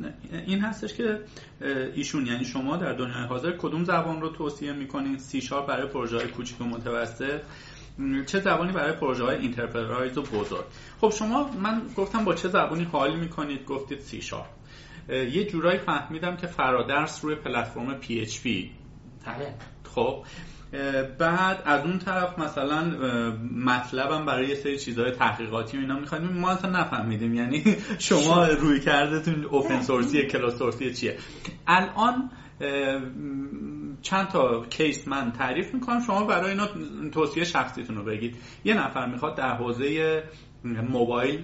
این هستش که ایشون یعنی شما در دنیای حاضر کدوم زبان رو توصیه می‌کنین؟ سی شارپ برای پروژه های کوچیک و متوسط. چه زبانی برای پروژه های enterprise و بزرگ؟ خب شما من گفتم با چه زبانی حال می‌کنید؟ گفتید سی شارپ یه جورایی فهمیدم که فرادرس روی پلتفرم PHP بله. خب بعد از اون طرف مثلا مطلبم برای یه سری چیزهای تحقیقاتی و اینا می‌خوایم. ما اصلا نفهمیدیم یعنی *laughs* شما روی کردتون اوپن سورسی کلاس سورسی چیه. الان چند تا کیس من تعریف می‌کنم. شما برای اینا توصیه شخصیتون رو بگید. یه نفر می‌خواد در حوزه موبایل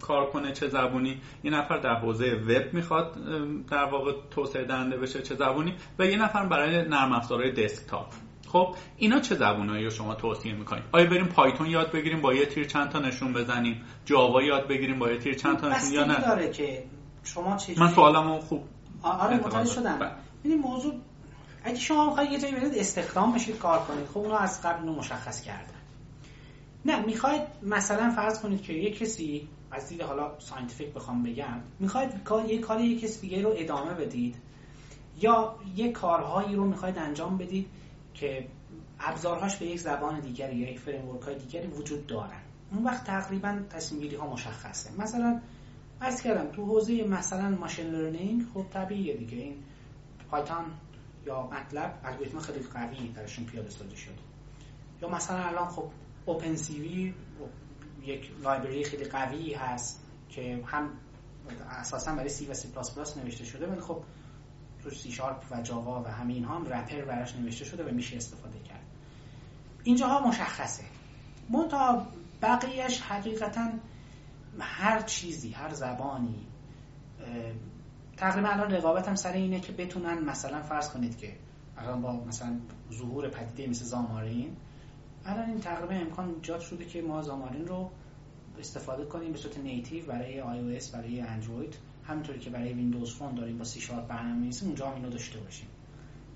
کار کنه چه زبونی. یه نفر در حوزه وب می‌خواد در واقع توسعه دهنده بشه چه زبونی. و یه نفر برای نرم افزارهای دسکتاپ خب اینا چه زبونایی رو شما توصیه می‌کنید؟ آیا بریم پایتون یاد بگیریم با یه تیر چند تا نشون بزنیم؟ جاوا یاد بگیریم با یه تیر چند تا نشون؟ یا نه؟ داره که شما چه من سوالمو خوب آره متوجه شدم. بله. این موضوع اگه شما می‌خواید یه جایی برید استخدام بشید کار کنید. خب اونو از قبل اینو مشخص کردن. نه می‌خواید مثلا فرض کنید که یه کسی از دید حالا scientific بخوام بگم می‌خواید یه کار یه کسی دیگه رو ادامه بدید یا یه کارهایی رو می‌خواید انجام بدید که ابزارهاش به یک زبان دیگری یا یک framework های دیگری وجود دارن. اون وقت تقریبا تصمیم ها مشخصه. مثلا عرض کردم تو حوزه مثلا machine learning خب طبیعیه دیگه. این پایتون یا متلب الگوریتم خیلی قوی درشون پیاده سازی شده. یا مثلا الان خب OpenCV یک library خیلی قوی هست که هم اساسا برای سی و سی پلاس پلاس نوشته شده ولی خب تو سی شارپ و جاوا و همه اینها هم wrapper براش نوشته شده و میشه استفاده کرد. اینجاها مشخصه. منتها بقیهش حقیقتا هر چیزی هر زبانی تقریبا الان رقابت هم سر اینه که بتونن مثلا فرض کنید که الان با مثلا ظهور پدیده مثل زامارین الان این تقریبا امکان ایجاد شده که ما زامارین رو استفاده کنیم به صورت native برای iOS برای اندروید همینطوری که برای Windows Phone داریم با سی شارپ برنامه‌نویسی اونجا هم اینو داشته باشیم.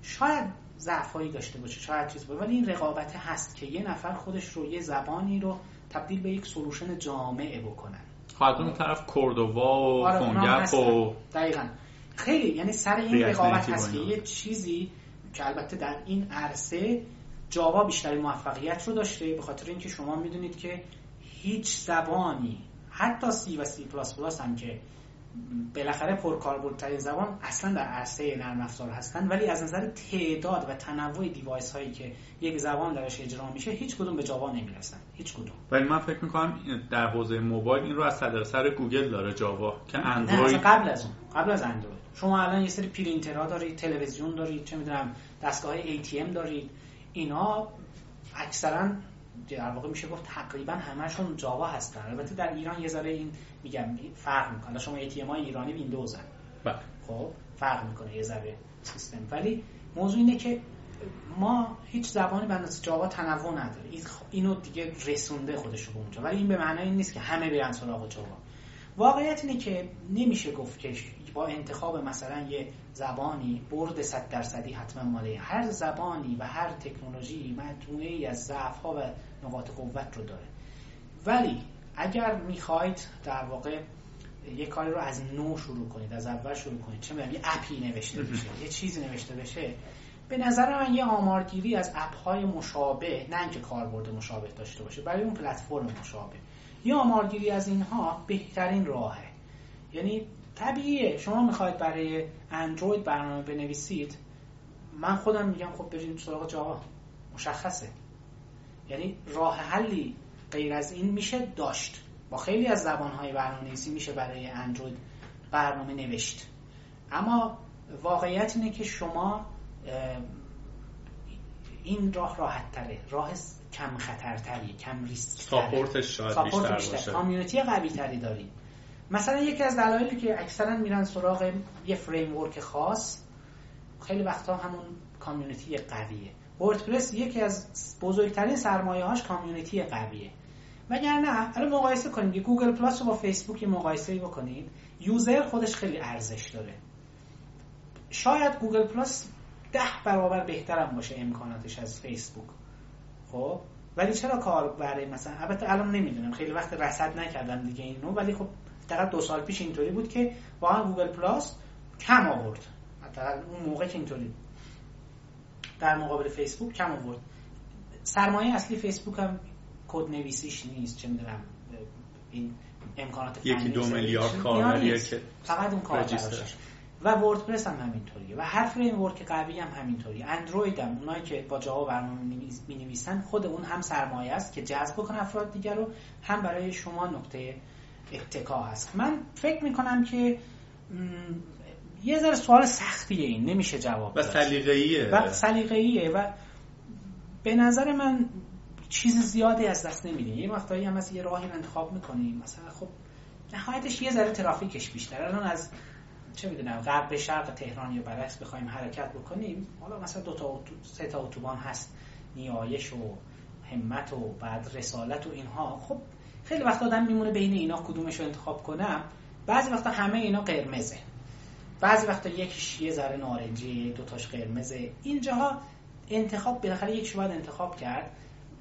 شاید ضعفایی داشته باشه شاید چیز باشه ولی این رقابت هست که یه نفر خودش رو یه زبانی رو تبدیل به یک solution جامع بکنن. خواهد اون طرف کوردووا و آره و دقیقا. خیلی یعنی سر این رقابت هست که یه چیزی که البته در این عرصه جاوا بیشترین موفقیت رو داشته به خاطر اینکه شما می‌دونید که هیچ زبانی حتی سی و سی پلاس پلاس هم که بالاخره پرکاربردترین زبان اصلا در عرصه نرم افزار هستن ولی از نظر تعداد و تنوع device هایی که یک زبان درش اجرا میشه هیچ کدوم به جاوا نمی‌رسن. هیچ کدوم. ولی من فکر می‌کنم در حوزه موبایل این رو از صدقه سر گوگل داره جاوا که اندروید قبل از اون قبل از اندروید. شما الان یه سری پرینترها دارید تلویزیون دارید چه می‌دونم دستگاه ATM دارید. اینا اکثرا در واقع میشه گفت تقریبا همشون جاوا هستن. البته در ایران یه ذره این میگم فرق می‌کنه. شما ای های ایرانی ویندوزن بله. خب فرق می‌کنه یه ذره سیستم. ولی موضوع اینه که ما هیچ زبانی به جاوا تنوع نداره. اینو دیگه رسونده خودش رو اونجا. ولی این به معنی این نیست که همه برن سراغ جاوا. واقعیت اینه که نمیشه گفت که با انتخاب مثلا یه زبانی برد صد درصدی حتما ماله هر زبانی و هر تکنولوژی مجموعه ای از ضعف ها و نقاط قوت رو داره. ولی اگر می‌خواید در واقع یه کاری رو از نو شروع کنید از اول شروع کنید چه می‌دونم یه اپی نوشته بشه یه چیزی نوشته بشه به نظر من یه آمارگیری از اپ های مشابه نه اینکه کاربرد مشابه داشته باشه برای اون پلتفرم مشابه. یه آمارگیری از اینها بهترین راهه. یعنی طبیعیه. شما می‌خواید برای اندروید برنامه بنویسید. من خودم میگم خب بریم سراغ جاوا. مشخصه. یعنی راه حلی غیر از این میشه داشت. با خیلی از زبانهای برنامه نویسی میشه برای اندروید برنامه نوشت. اما واقعیت اینه که شما این راه راحت تره راه کم خطرتری کم ریسک support ش شاید بیشتر باشه. community قوی تری دارید مثلا یکی از دلایلی که اکثرا میرن سراغ یه framework خاص خیلی وقتا همون community قویه. وردپرس یکی از بزرگترین سرمایه هاش community قویه. نه الان مقایسه کنید گوگل پلاس رو با فیسبوک مقایسه بکنید user خودش خیلی ارزش داره. شاید گوگل پلاس ده برابر بهترم باشه امکاناتش از فیسبوک. خب؟ ولی چرا کار برای مثلا البته الان نمی‌دونم خیلی وقت رصد نکردم دیگه اینو ولی خب دقیقا دو سال پیش اینطوری بود که واقعا گوگل پلاس کم آورد. حداقل اون موقع که اینطوری در مقابل فیسبوک کم آورد. سرمایه اصلی فیسبوک هم کد نویسیش نیست. چه می‌دونم این امکانات یکی دو میلیارد کاربریه که فقط اون کار و وردپرس هم همینطوریه. و هر فریم ورک قوی هم همینطوریه. اندروید هم اونایی که با جاوا برنامه می نویسن خود اون هم سرمایه است که جذب کنه افراد دیگر رو هم برای شما نقطه اتکا هست. من فکر می‌کنم که یه ذره سوال سختیه این نمیشه جواب و سلیقه‌ایه. و سلیقه‌ایه و به نظر من چیز زیادی از دست نمیده. یه وقتایی هم از یه راهی انتخاب می‌کنیم. مثلا خب نهایتش یه ذره ترافیکش بیشتر. الان از چه می‌دونم غرب به شرق تهران یا برعکس بخوایم حرکت بکنیم حالا مثلا دو تا سه تا اتوبان هست. نیایش و همت و بعد رسالت و اینها. خب خیلی وقت آدم میمونه بین اینا کدومش رو انتخاب کنم بعضی وقتا همه اینا قرمزه. بعضی وقتا یکیش یه ذره نارنجی دوتاش قرمزه. اینجاها انتخاب بالاخره یکیش باید انتخاب کرد.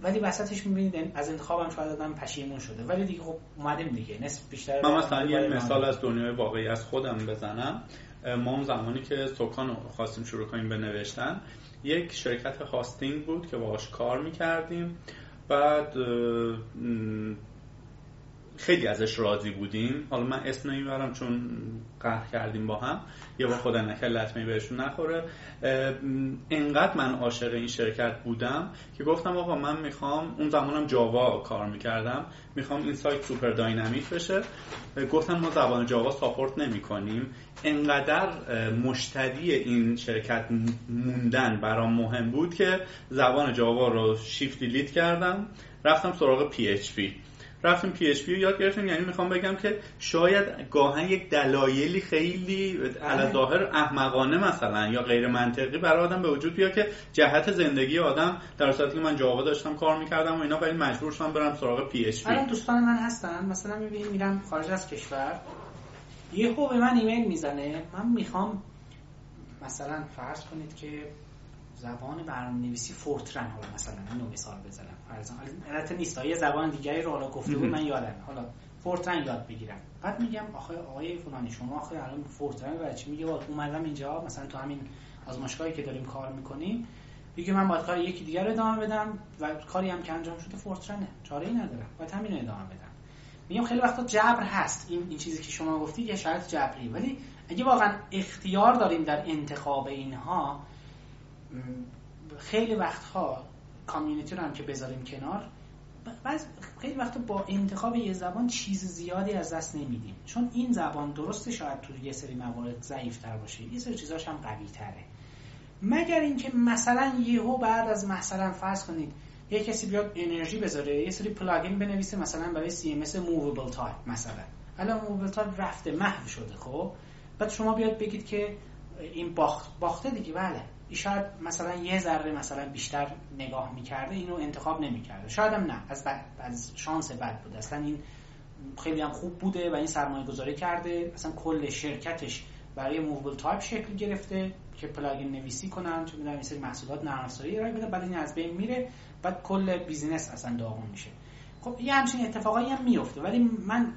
ولی وسطش می‌بینید از انتخابم شاید آدم پشیمون شده. ولی دیگه خب اومدیم دیگه. نصف بیشتر من مثلا یه مثال از دنیای واقعی از خودم بزنم. ما اون زمانی که سکان خواستیم شروع کنیم به نوشتن یک شرکت هاستینگ بود که باهاش کار می‌کردیم. بعد خیلی ازش راضی بودیم. حالا من اسم نمی‌برم چون قهر کردیم با هم. یه با خدا نکر لطمه بهشون نخوره. انقدر من عاشق این شرکت بودم که گفتم آقا من می‌خوام اون زمانم جاوا کار می‌کردم. می‌خوام این سایت super dynamic بشه. گفتم ما زبان جاوا support نمی کنیم انقدر مشتری این شرکت موندن برام مهم بود که زبان جاوا رو shift delete کردم. رفتم سراغ PHP رفتیم PHP یاد گرفتیم یعنی می‌خوام بگم که شاید گاهاً یک دلایلی خیلی علی ظاهر احمقانه مثلا یا غیر منطقی برای آدم به وجود بیاد که جهت زندگی آدم در صورتی که من جاوا داشتم کار می‌کردم و اینا ولی مجبور شدم برم سراغ PHP. دوستان من هستن مثلا می‌بینیم میره خارج از کشور یهو به من ایمیل می‌زنه من می‌خوام مثلا فرض کنید که زبان برنامه نویسی Fortran حالا مثلا اینو مثال بزنم. فرضاً البته نیست. یه زبان دیگری رو حالا گفته بود من یادم. حالا Fortran یاد بگیرم بعد میگم آخه آقای فلانی شما آخه الان Fortran چی میگه اومدم اینجا. مثلا تو همین آزمایشگاهی که داریم کار می‌کنیم میگه من باید کار یکی دیگر رو ادامه بدم و کاری هم که انجام شده Fortran ه. چاره ای ندارم. باید همین رو ادامه بدم. میگم خیلی وقتا جبر هست. این این چیزی که شما گفتی یه شرط جبری. ولی اگه واقعا اختیار داریم در انتخاب اینها خیلی وقتها کامیونیتی رو هم که بذاریم کنار بعض خیلی وقتا با انتخاب یه زبان چیز زیادی از دست نمیدیم. چون این زبان درسته شاید تو یه سری موارد ضعیف تر باشه. یه سری چیزاش هم قوی تره مگر اینکه مثلا یهو بعد از مثلا فرض کنید یه کسی بیاد انرژی بذاره یه سری plugin بنویسه مثلا برای CMS Movable Type مثلا. الان Movable Type رفته محو شده خب؟ بعد شما بیاد بگید که این باخت باخته دیگه بله. شاید مثلا یه ذره مثلا بیشتر نگاه می‌کرده اینو انتخاب نمی‌کرده. شاید هم نه. از, از شانس بد بود. اصلا این خیلی هم خوب بوده و این سرمایه گذاری کرده. اصلا کل شرکتش برای Movable Type شکل گرفته که plugin نویسی کنن. چه می‌دونم این سری محصولات نرم افزاری ارائه بده بعد این از بین میره. بعد کل business اصلا داغون میشه. خب یه همچین اتفاقایی هم میفته ولی من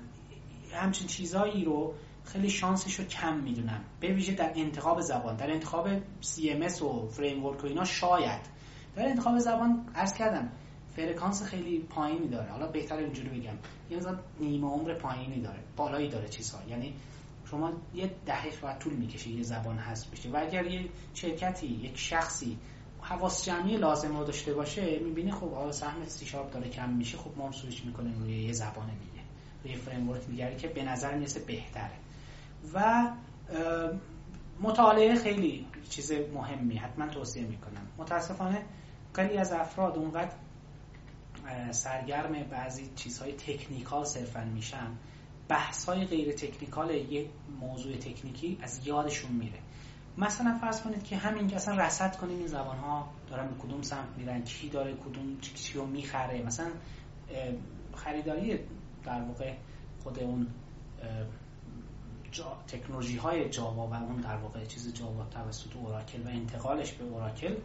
همچین چیزایی رو خیلی شانسش رو کم می‌دونم به ویژه در انتخاب زبان در انتخاب CMS و framework و اینا شاید. در انتخاب زبان عرض کردم فرکانس خیلی پایینی داره. حالا بهتر اینجوری بگم. یه مثلا نیمه عمر پایینی داره بالایی داره چیزها. یعنی شما یه دهه باید طول می‌کشه یه زبان هست بشه. و اگر یه شرکتی یک شخصی حواس جمعی لازم رو داشته باشه می‌بینه خب حالا سهم سی شارپ داره کم میشه. خب ما سویچ می‌کنیم روی یه زبان دیگه روی framework دیگری که به نظر می‌رسه بهتره. و مطالعه خیلی چیز مهمی حتما توصیه می‌کنم. متاسفانه خیلی از افراد اونقدر سرگرم بعضی چیزهای technical صرفا میشن. بحث های غیر technical یه موضوع تکنیکی از یادشون میره. مثلا فرض کنید که همین که اصلا رصد کنیم این زبان ها دارن به کدوم سمت میرن کی داره کدوم چی رو می‌خره. مثلا خریداری در واقع خود اون تکنولوژی های جاوا و اون در واقع چیز جاوا توسط اوراکل و انتقالش به اوراکل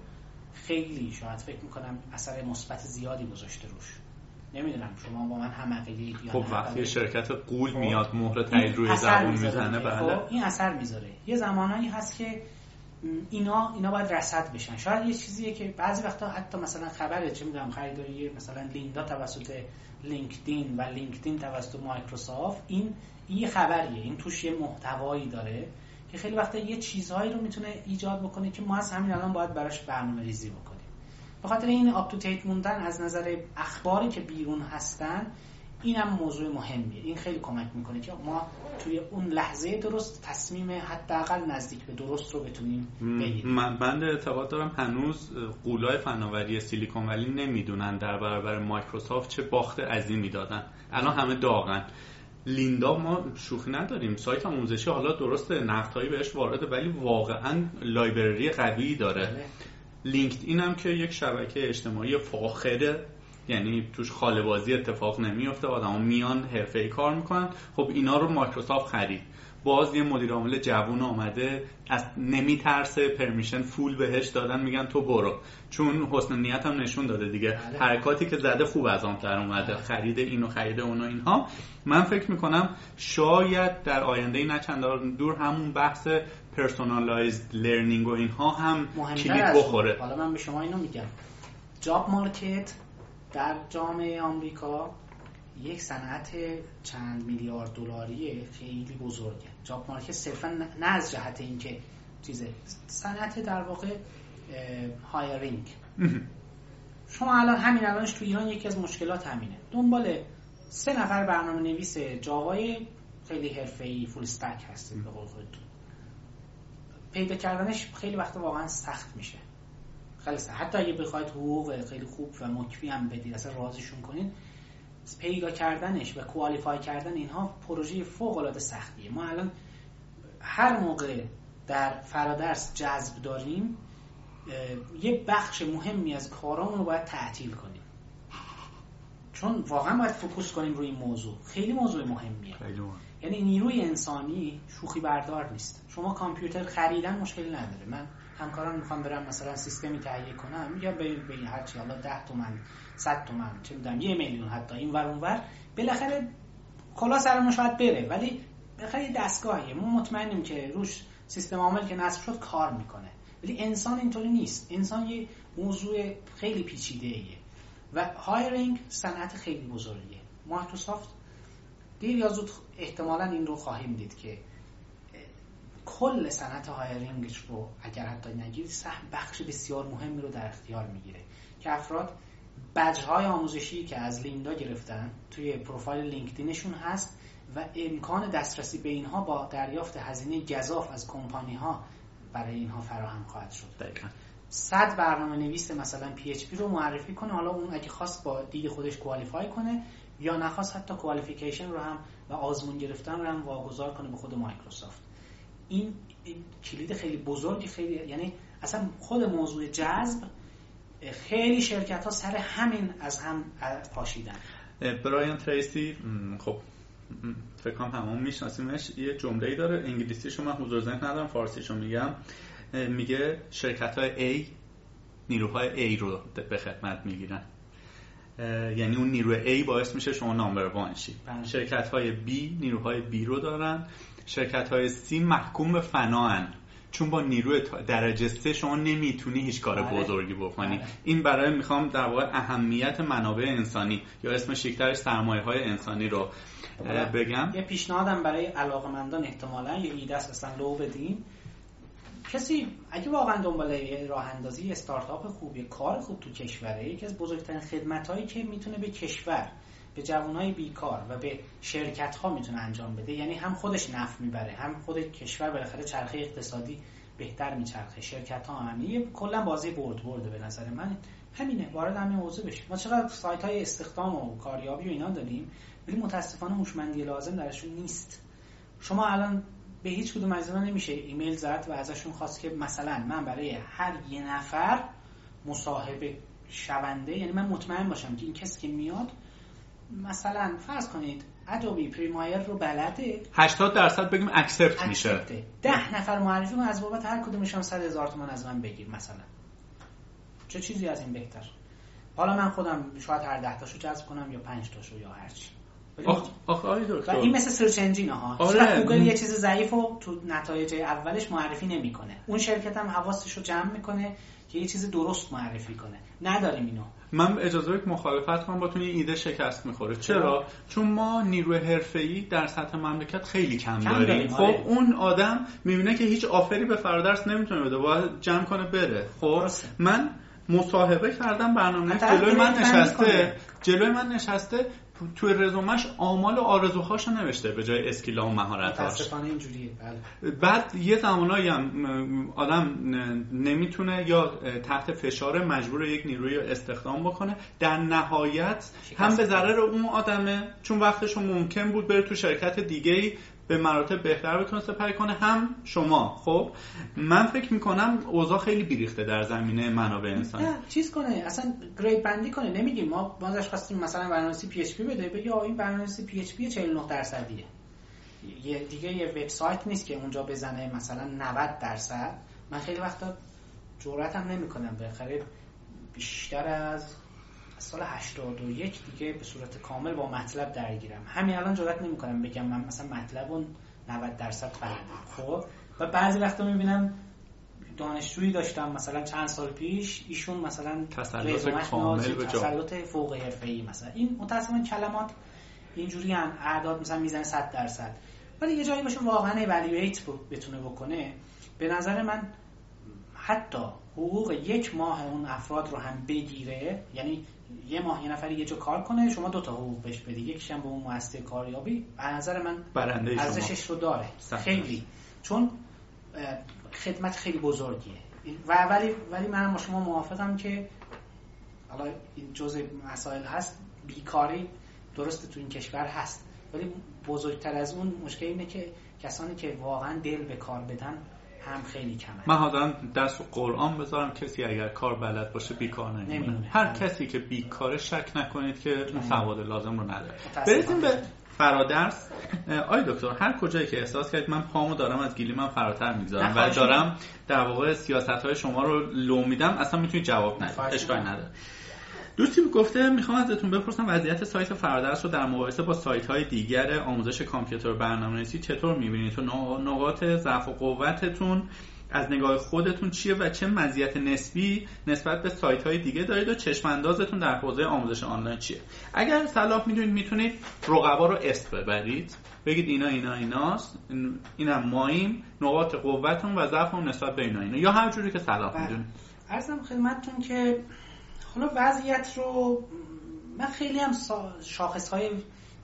خیلی شاید فکر می‌کنم اثر مثبت زیادی گذاشته روش. نمی‌دونم شما با من هم عقیده خب وقتی شرکت قول خب، میاد مهر تایید روی زبون می‌زنه بله. خب این اثر می‌ذاره. یه زمانایی هست که اینا اینا باید رصد بشن. شاید یه چیزیه که بعضی وقتا حتی مثلا خبره چه می‌دونم خریداری مثلا لیندا توسط لینکدین و لینکدین توسط مایکروسافت این یه خبریه. این توش یه محتوایی داره که خیلی وقتا یه چیزهایی رو می‌تونه ایجاد بکنه که ما از همین الان باید براش برنامه ریزی بکنیم. به خاطر این up موندن از نظر اخباری که بیرون هستن این هم موضوع مهمیه. این خیلی کمک می‌کنه که ما توی اون لحظه درست تصمیم حداقل نزدیک به درست رو بتونیم بگیریم. من بنده اعتقاد دارم هنوز قولای فناوری سیلیکون ولی نمی‌دونن در برابر مایکروسافت چه باخت عظیمی دادن. الان همه داغن. لیندا ما شوخی نداریم. سایت آموزشی حالا درست نفتایی بهش وارده ولی واقعا لایبرری قوی داره. بله. لینکد این هم که یک شبکه اجتماعی فاخره یعنی توش خاله بازی اتفاق نمیفته آدما میان ای کار می‌کنن. خب اینا رو مایکروسافت خرید. باز یه مدیر عامل جوون آمده از نمیترسه permission full بهش دادن میگن تو برو. چون حسن نیت هم نشون داده دیگه. بله. حرکاتی که زده خوب از آب در اومده. بله. خرید اینو خرید اونو اینها. من فکر می‌کنم شاید در آینده ای چند دور همون بحث personalized learning و اینها هم کلید بخوره. حالا من به شما اینو میگم. job market در جامعه آمریکا یک صنعت چند میلیارد دلاری خیلی بزرگه. job market صرفا نه از جهت اینکه چیزه. صنعت در واقع hiring شما الان همین الانش تو ایران یکی از مشکلات همینه. دنبال سه نفر برنامه نویس جاوای خیلی حرفه‌ای full stack هستید به قول خودتون. پیدا کردنش خیلی وقت واقعا سخت میشه. خیلی سخت. حتی اگه بخواید حقوق خیلی خوب و مکفی هم بدید اصلا راضیشون کنید پیدا کردنش و کوالیفای کردن اینها پروژه فوق العاده سختیه. ما الان هر موقع در فرادرس جذب داریم یه بخش مهمی از کارامون رو باید تعطیل کنیم. چون واقعا باید فوکوس کنیم روی این موضوع. خیلی موضوع مهمیه. خیلی یعنی نیروی انسانی شوخی بردار نیست. شما کامپیوتر خریدن مشکلی نداره. من همکاران می‌خوام برم مثلا سیستمی تهیه کنم میگم به این هر چی حالا 10 تومن 100 تومن چه می‌دونم یه میلیون حتی این ور اونور بالاخره کلا سرمون شاید بره. ولی بالاخره یه دستگاهیه. ما مطمئنیم که روش سیستم عامل که نصب شد کار می‌کنه. ولی انسان اینطوری نیست. انسان یه موضوع خیلی پیچیده ایه و هایرینگ صنعت خیلی بزرگیه. مایکروسافت دیر یا زود احتمالا این رو خواهیم دید که کل صنعت hiring ش رو اگر حتی نگیرید سهم بخش بسیار مهمی رو در اختیار می‌گیره که افراد بجهای آموزشی که از لیندا گرفتن توی پروفایل لینکدینشون هست و امکان دسترسی به اینها با دریافت هزینه گزاف از کمپانی ها برای اینها فراهم خواهد شد. دقیقا. صد برنامه نویس مثلا PHP رو معرفی کنه حالا اون اگه خواست با دید خودش qualify کنه یا نخواست حتی کوالیفیکیشن رو هم و آزمون گرفتن رو هم واگذار کنه به خود مایکروسافت. این کلید خیلی بزرگی خیلی یعنی اصلا خود موضوع جذب خیلی شرکت ها سر همین از هم پاشیدن. برایان تریسی خب فکر کنم همون میشناسیمش. یه جمله ای داره انگلیسیشو من حضور ذهن ندارم فارسیشو میگم. میگه شرکت های A نیروهای A رو به خدمت می‌گیرن. یعنی اون نیروی A باعث میشه شما نامبر وان شی بله. شرکت های B نیروهای B رو دارن. شرکت های C محکوم به فناهن چون با نیروی درجه سه شما نمی‌تونی هیچ کار بله. بزرگی بکنی. بله. این برای می‌خوام در واقع اهمیت منابع انسانی یا اسم شیکترش سرمایه های انسانی رو بگم. یه پیشنهادم برای علاقمندان احتمالا یه ایده اصلا لو بدیم کسی اگه واقعا دنبال راه اندازی استارتاپ خوب یه کار خوب تو کشوره یکی از بزرگترین خدمت هایی که می‌تونه به کشور به جوانای بیکار و به شرکت ها می‌تونه انجام بده یعنی هم خودش نفع می‌بره هم خود کشور بالاخره چرخه اقتصادی بهتر میچرخه. شرکت ها هم. یه کلا بازی برد برده به نظر من. همینه. وارد همین موضوع بشیم. ما چقدر سایت های استخدام و کاریابی و اینا داریم ولی متاسفانه هوشمندی لازم درشون نیست. شما الان به هیچ کدوم از نمیشه ایمیل زد و ازشون خواست که مثلا من برای هر یه نفر مصاحبه شونده یعنی من مطمئن باشم که این کسی که میاد مثلا فرض کنید ادوبی پریمایر رو بلده؟ 80 درصد بگیم accept میشه. ده نفر معرفی کن از بابت هر کدومشون 100 هزار تومان از من بگیر مثلا. چه چیزی از این بهتر؟ حالا من خودم شاید هر ده تاشو جذب کنم یا پنج تاشو یا هر چی. آخ و این مثل سرچ انجین ها آره. گوگل یه چیز ضعیف رو تو نتایج اولش معرفی نمی‌کنه. اون شرکت هم حواسش رو جمع می‌کنه که یه چیز درست معرفی کنه. نداریم اینو. من اجازه بدید مخالفت کنم با تو این ایده شکست می‌خوره. چرا؟ چون ما نیروی حرفه‌ای در سطح مملکت خیلی کم, داریم. خب آره. اون آدم می‌بینه که هیچ offer ی به فرادرس نمی‌تونه بده. باید جمع کنه بره. خب؟ من مصاحبه کردم برنامه جلوی من نشسته. جلوی من نشسته. توی رزومش آمال و آرزوهاشو نوشته به جای اسکیلا و مهارتاش. اینجوریه. بله. بعد یه زمانایی هم آدم نمی‌تونه یا تحت فشار مجبور یک نیروی استخدام بکنه. در نهایت هم به ضرر اون آدمه چون وقتش ممکن بود بره تو شرکت دیگه به مراتب بهتر بتونه سپری کنه هم شما. خب من فکر می‌کنم اوضاع خیلی بی‌ریخته در زمینه منابع انسانی. چیز کنه اصلا grade بندی کنه. نمیگیم ما بازش خواستیم مثلا برنامه‌نویسی PHP بده بگه این برنامه‌نویسی PHP 49 درصدیه. یه دیگه یه وبسایت نیست که اونجا بزنه مثلا 90 درصد. من خیلی وقتا جرأتم نمی‌کنم بخره بیشتر از سال 81 دیگه به صورت کامل با مطلب درگیرم. همین الان جرات نمی‌کنم بگم من مثلا مطلب اون 90 درصد فهمیدم. خب؟ و بعضی وقتا می‌بینم دانشجویی داشتم مثلا چند سال پیش ایشون مثلا تسلط کامل به تسلط فوق حرفه‌ای مثلا. این متأسفانه کلمات اینجوری هم اعداد مثلا می‌زنه 100 درصد. ولی یه جایی باشه واقعا ایوالویت بتونه بکنه به نظر من حتی حقوق یک ماه اون افراد رو هم بگیره یعنی یه ماه یه نفری یه جا کار کنه شما دو تا حقوق بهش بدی. یکیش هم به اون مؤسسه کاریابی. به نظر من ارزشش رو داره. خیلی. چون خدمت خیلی بزرگیه. و ولی ولی من با شما موافقم که حالا این جزء مسائل هست. بیکاری درسته تو این کشور هست. ولی بزرگتر از اون مشکل اینه که کسانی که واقعا دل به کار بدن هم خیلی کمه. من حاضرم دست و قرآن بذارم. کسی اگر کار بلد باشه بیکار نمیمونه هر کسی که بیکاره شک نکنید که اون سواد لازم رو نداره. برسیم به فرادرس. آی دکتر هر کجایی که احساس کردید من پامو دارم از گیلی من فراتر می‌گذارم و دارم در واقع سیاست های شما رو لو میدم اصلا می‌تونید جواب ندید. اشکال نداره. دوستی گفته می‌خوام ازتون بپرسم وضعیت سایت فرادرس رو در مقایسه با سایت های دیگر آموزش کامپیوتر برنامه‌نویسی چطور می‌بینید؟ تو نقاط ضعف و قوتتون از نگاه خودتون چیه و چه مزیت نسبی نسبت به سایت های دیگه دارید و چشم اندازتون در حوزه آموزش آنلاین چیه؟ اگر صلاح می‌دونید می‌تونید رقبا رو اسم ببرید. بگید اینا اینا ایناست. اینم ماییم. نقاط قوتمون و ضعفمون نسبت به اینا اینا. یا هر جوری که صلاح بله. می‌دونید. عرضم خدمتتون که حالا وضعیت رو من خیلی هم شاخص های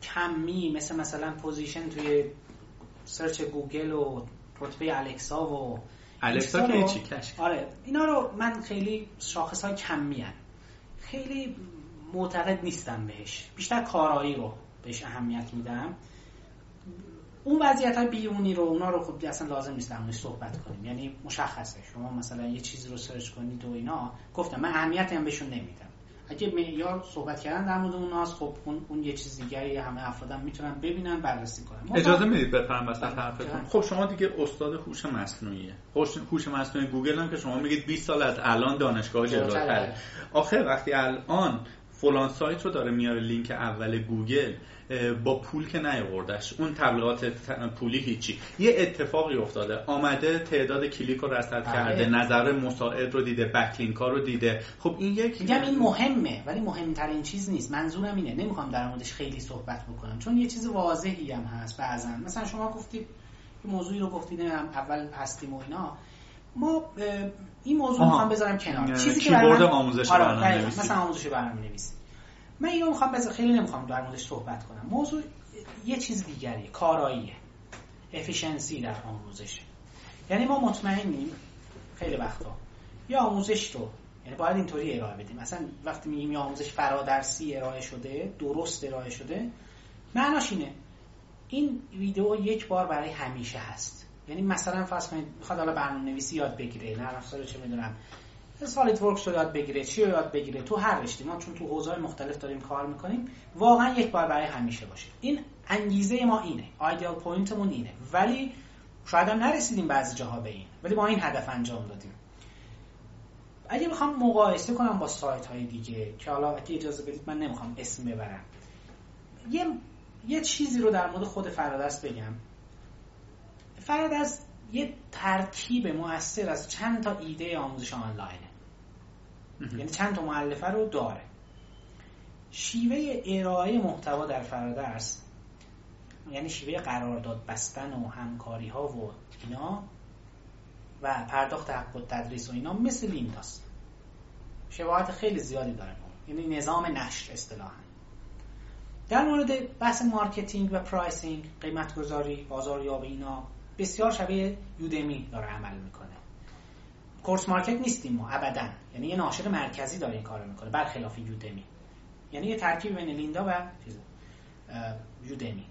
کمی مثل مثلا position توی search گوگل و رتبه الکسا و الکسا که چی آره اینا رو من خیلی شاخص های کمی هن. خیلی معتقد نیستم بهش. بیشتر کارایی رو بهش اهمیت میدم. اون وضعیت های بیرونی رو اونا رو خب اصلا لازم نیست در صحبت کنیم. یعنی مشخصه. شما مثلا یه چیزی رو سرچ کنید و اینا. گفتم من اهمیتی هم بهشون نمیدم. اگه معیار صحبت کردن در مورد اوناست خب اون, اون یه چیز دیگری همه افرادم می‌تونن ببینن بررسی کنن. اجازه می‌دید بفرم وسط بله، حرفتون؟ خب شما دیگه استاد هوش مصنوعیه. هوش مصنوعی گوگل هم که شما میگید 20 سال از الان دانشگاه جلوتره. آخر وقتی الان فلان سایت رو داره میاره لینک اول گوگل با پول که نیاوردش اون تبلیغات پولی هیچی. یه اتفاقی افتاده. آمده تعداد کلیک رو رصد بله. کرده نظر مساعد رو دیده backlink ها رو دیده. خب این یک میگم این مهمه ولی مهمترین چیز نیست. منظورم اینه. نمی‌خوام در موردش خیلی صحبت بکنم. چون یه چیز واضحی هم هست بعضا. مثلا شما گفتید موضوعی رو گفتید اول هستیم و اینا. ما این موضوع می‌خوام بذارم کنار. چیزی که برای آموزش آره، برنامه‌نویسی. مثلا آموزش برنامه‌نویسی من اینو می‌خوام بذار خیلی نمی‌خوام در موردش صحبت کنم. موضوع یه چیز دیگریه کاراییه. افیشنسی در آموزش. یعنی ما مطمئنیم خیلی وقتا یا آموزش رو یعنی باید اینطوری ارائه بدیم. مثلا وقتی میگیم یا آموزش فرادرسی ارائه شده درست ارائه شده معناش اینه. این ویدیو یک بار برای همیشه هست. یعنی مثلا فرض کنید می‌خواد حالا برنامه نویسی یاد بگیره نرم افزار چه می‌دونم. سالید ورکس رو یاد بگیره چی رو یاد بگیره؟ تو هر رشته. ما چون تو حوزه مختلف داریم کار می‌کنیم واقعا یک بار برای همیشه باشه. این انگیزه ما اینه. آیدیال پوینتمون اینه. ولی شاید هم نرسیدیم بعضی جاها به این. ولی ما این هدف انجام دادیم. اگه بخوام مقایسه کنم با سایت های دیگه که حالا اگه اجازه بدید من نمی‌خوام اسم ببرم. یه یه چیزی رو در مورد خود فرادست بگم. فرادست یه ترکیب موثر از چند تا ایده آموزش آنلاینه. یعنی چند تا معلفه رو داره. شیوه ارائه محتوا در فرادرس یعنی شیوه قرارداد بستن و همکاری ها و اینا و پرداخت حق و تدریس و اینا مثل لینداست شباهت خیلی زیادی داره. یعنی نظام نشر اصطلاحا. در مورد بحث marketing و pricing قیمت گذاری بازاریابی اینا بسیار شبیه یودمی داره عمل می‌کنه. course market نیستیم ما ابدا. یعنی یه ناشر مرکزی داره این کارو می‌کنه برخلاف یودمی. یعنی یه ترکیب بین لیندا و یودمی.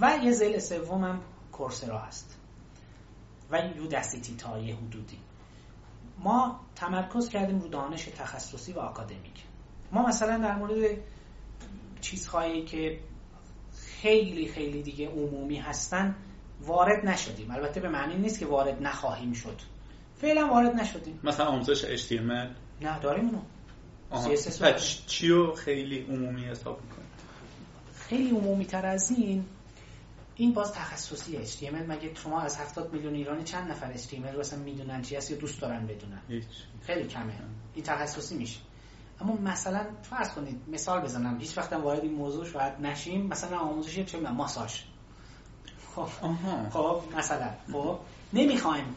و یه ضلع سوم هم کورسرا هست. و یودستیتی تا یه حدودی. ما تمرکز کردیم رو دانش تخصصی و آکادمیک. ما مثلا در مورد چیزهایی که خیلی خیلی دیگه عمومی هستن وارد نشدیم. البته به معنی نیست که وارد نخواهیم شد. فعلا وارد نشدیم. مثلا آموزش HTML نه داریم اونو چی رو خیلی عمومی حساب می‌کنیم خیلی عمومی تر از این این باز تخصصی HTML مگه شما از 70 میلیون ایرانی چند نفر HTML رو اصلا می‌دونن چی هست یا دوست دارن بدونن؟ هیچ. خیلی کمه. این تخصصی میشه. اما مثلا فرض کنید مثال بزنم. هیچ وقت وارد این موضوع شاید نشیم. مثلا آموزش چه ماساژ. خب خب مثلا خب نمی‌خوایم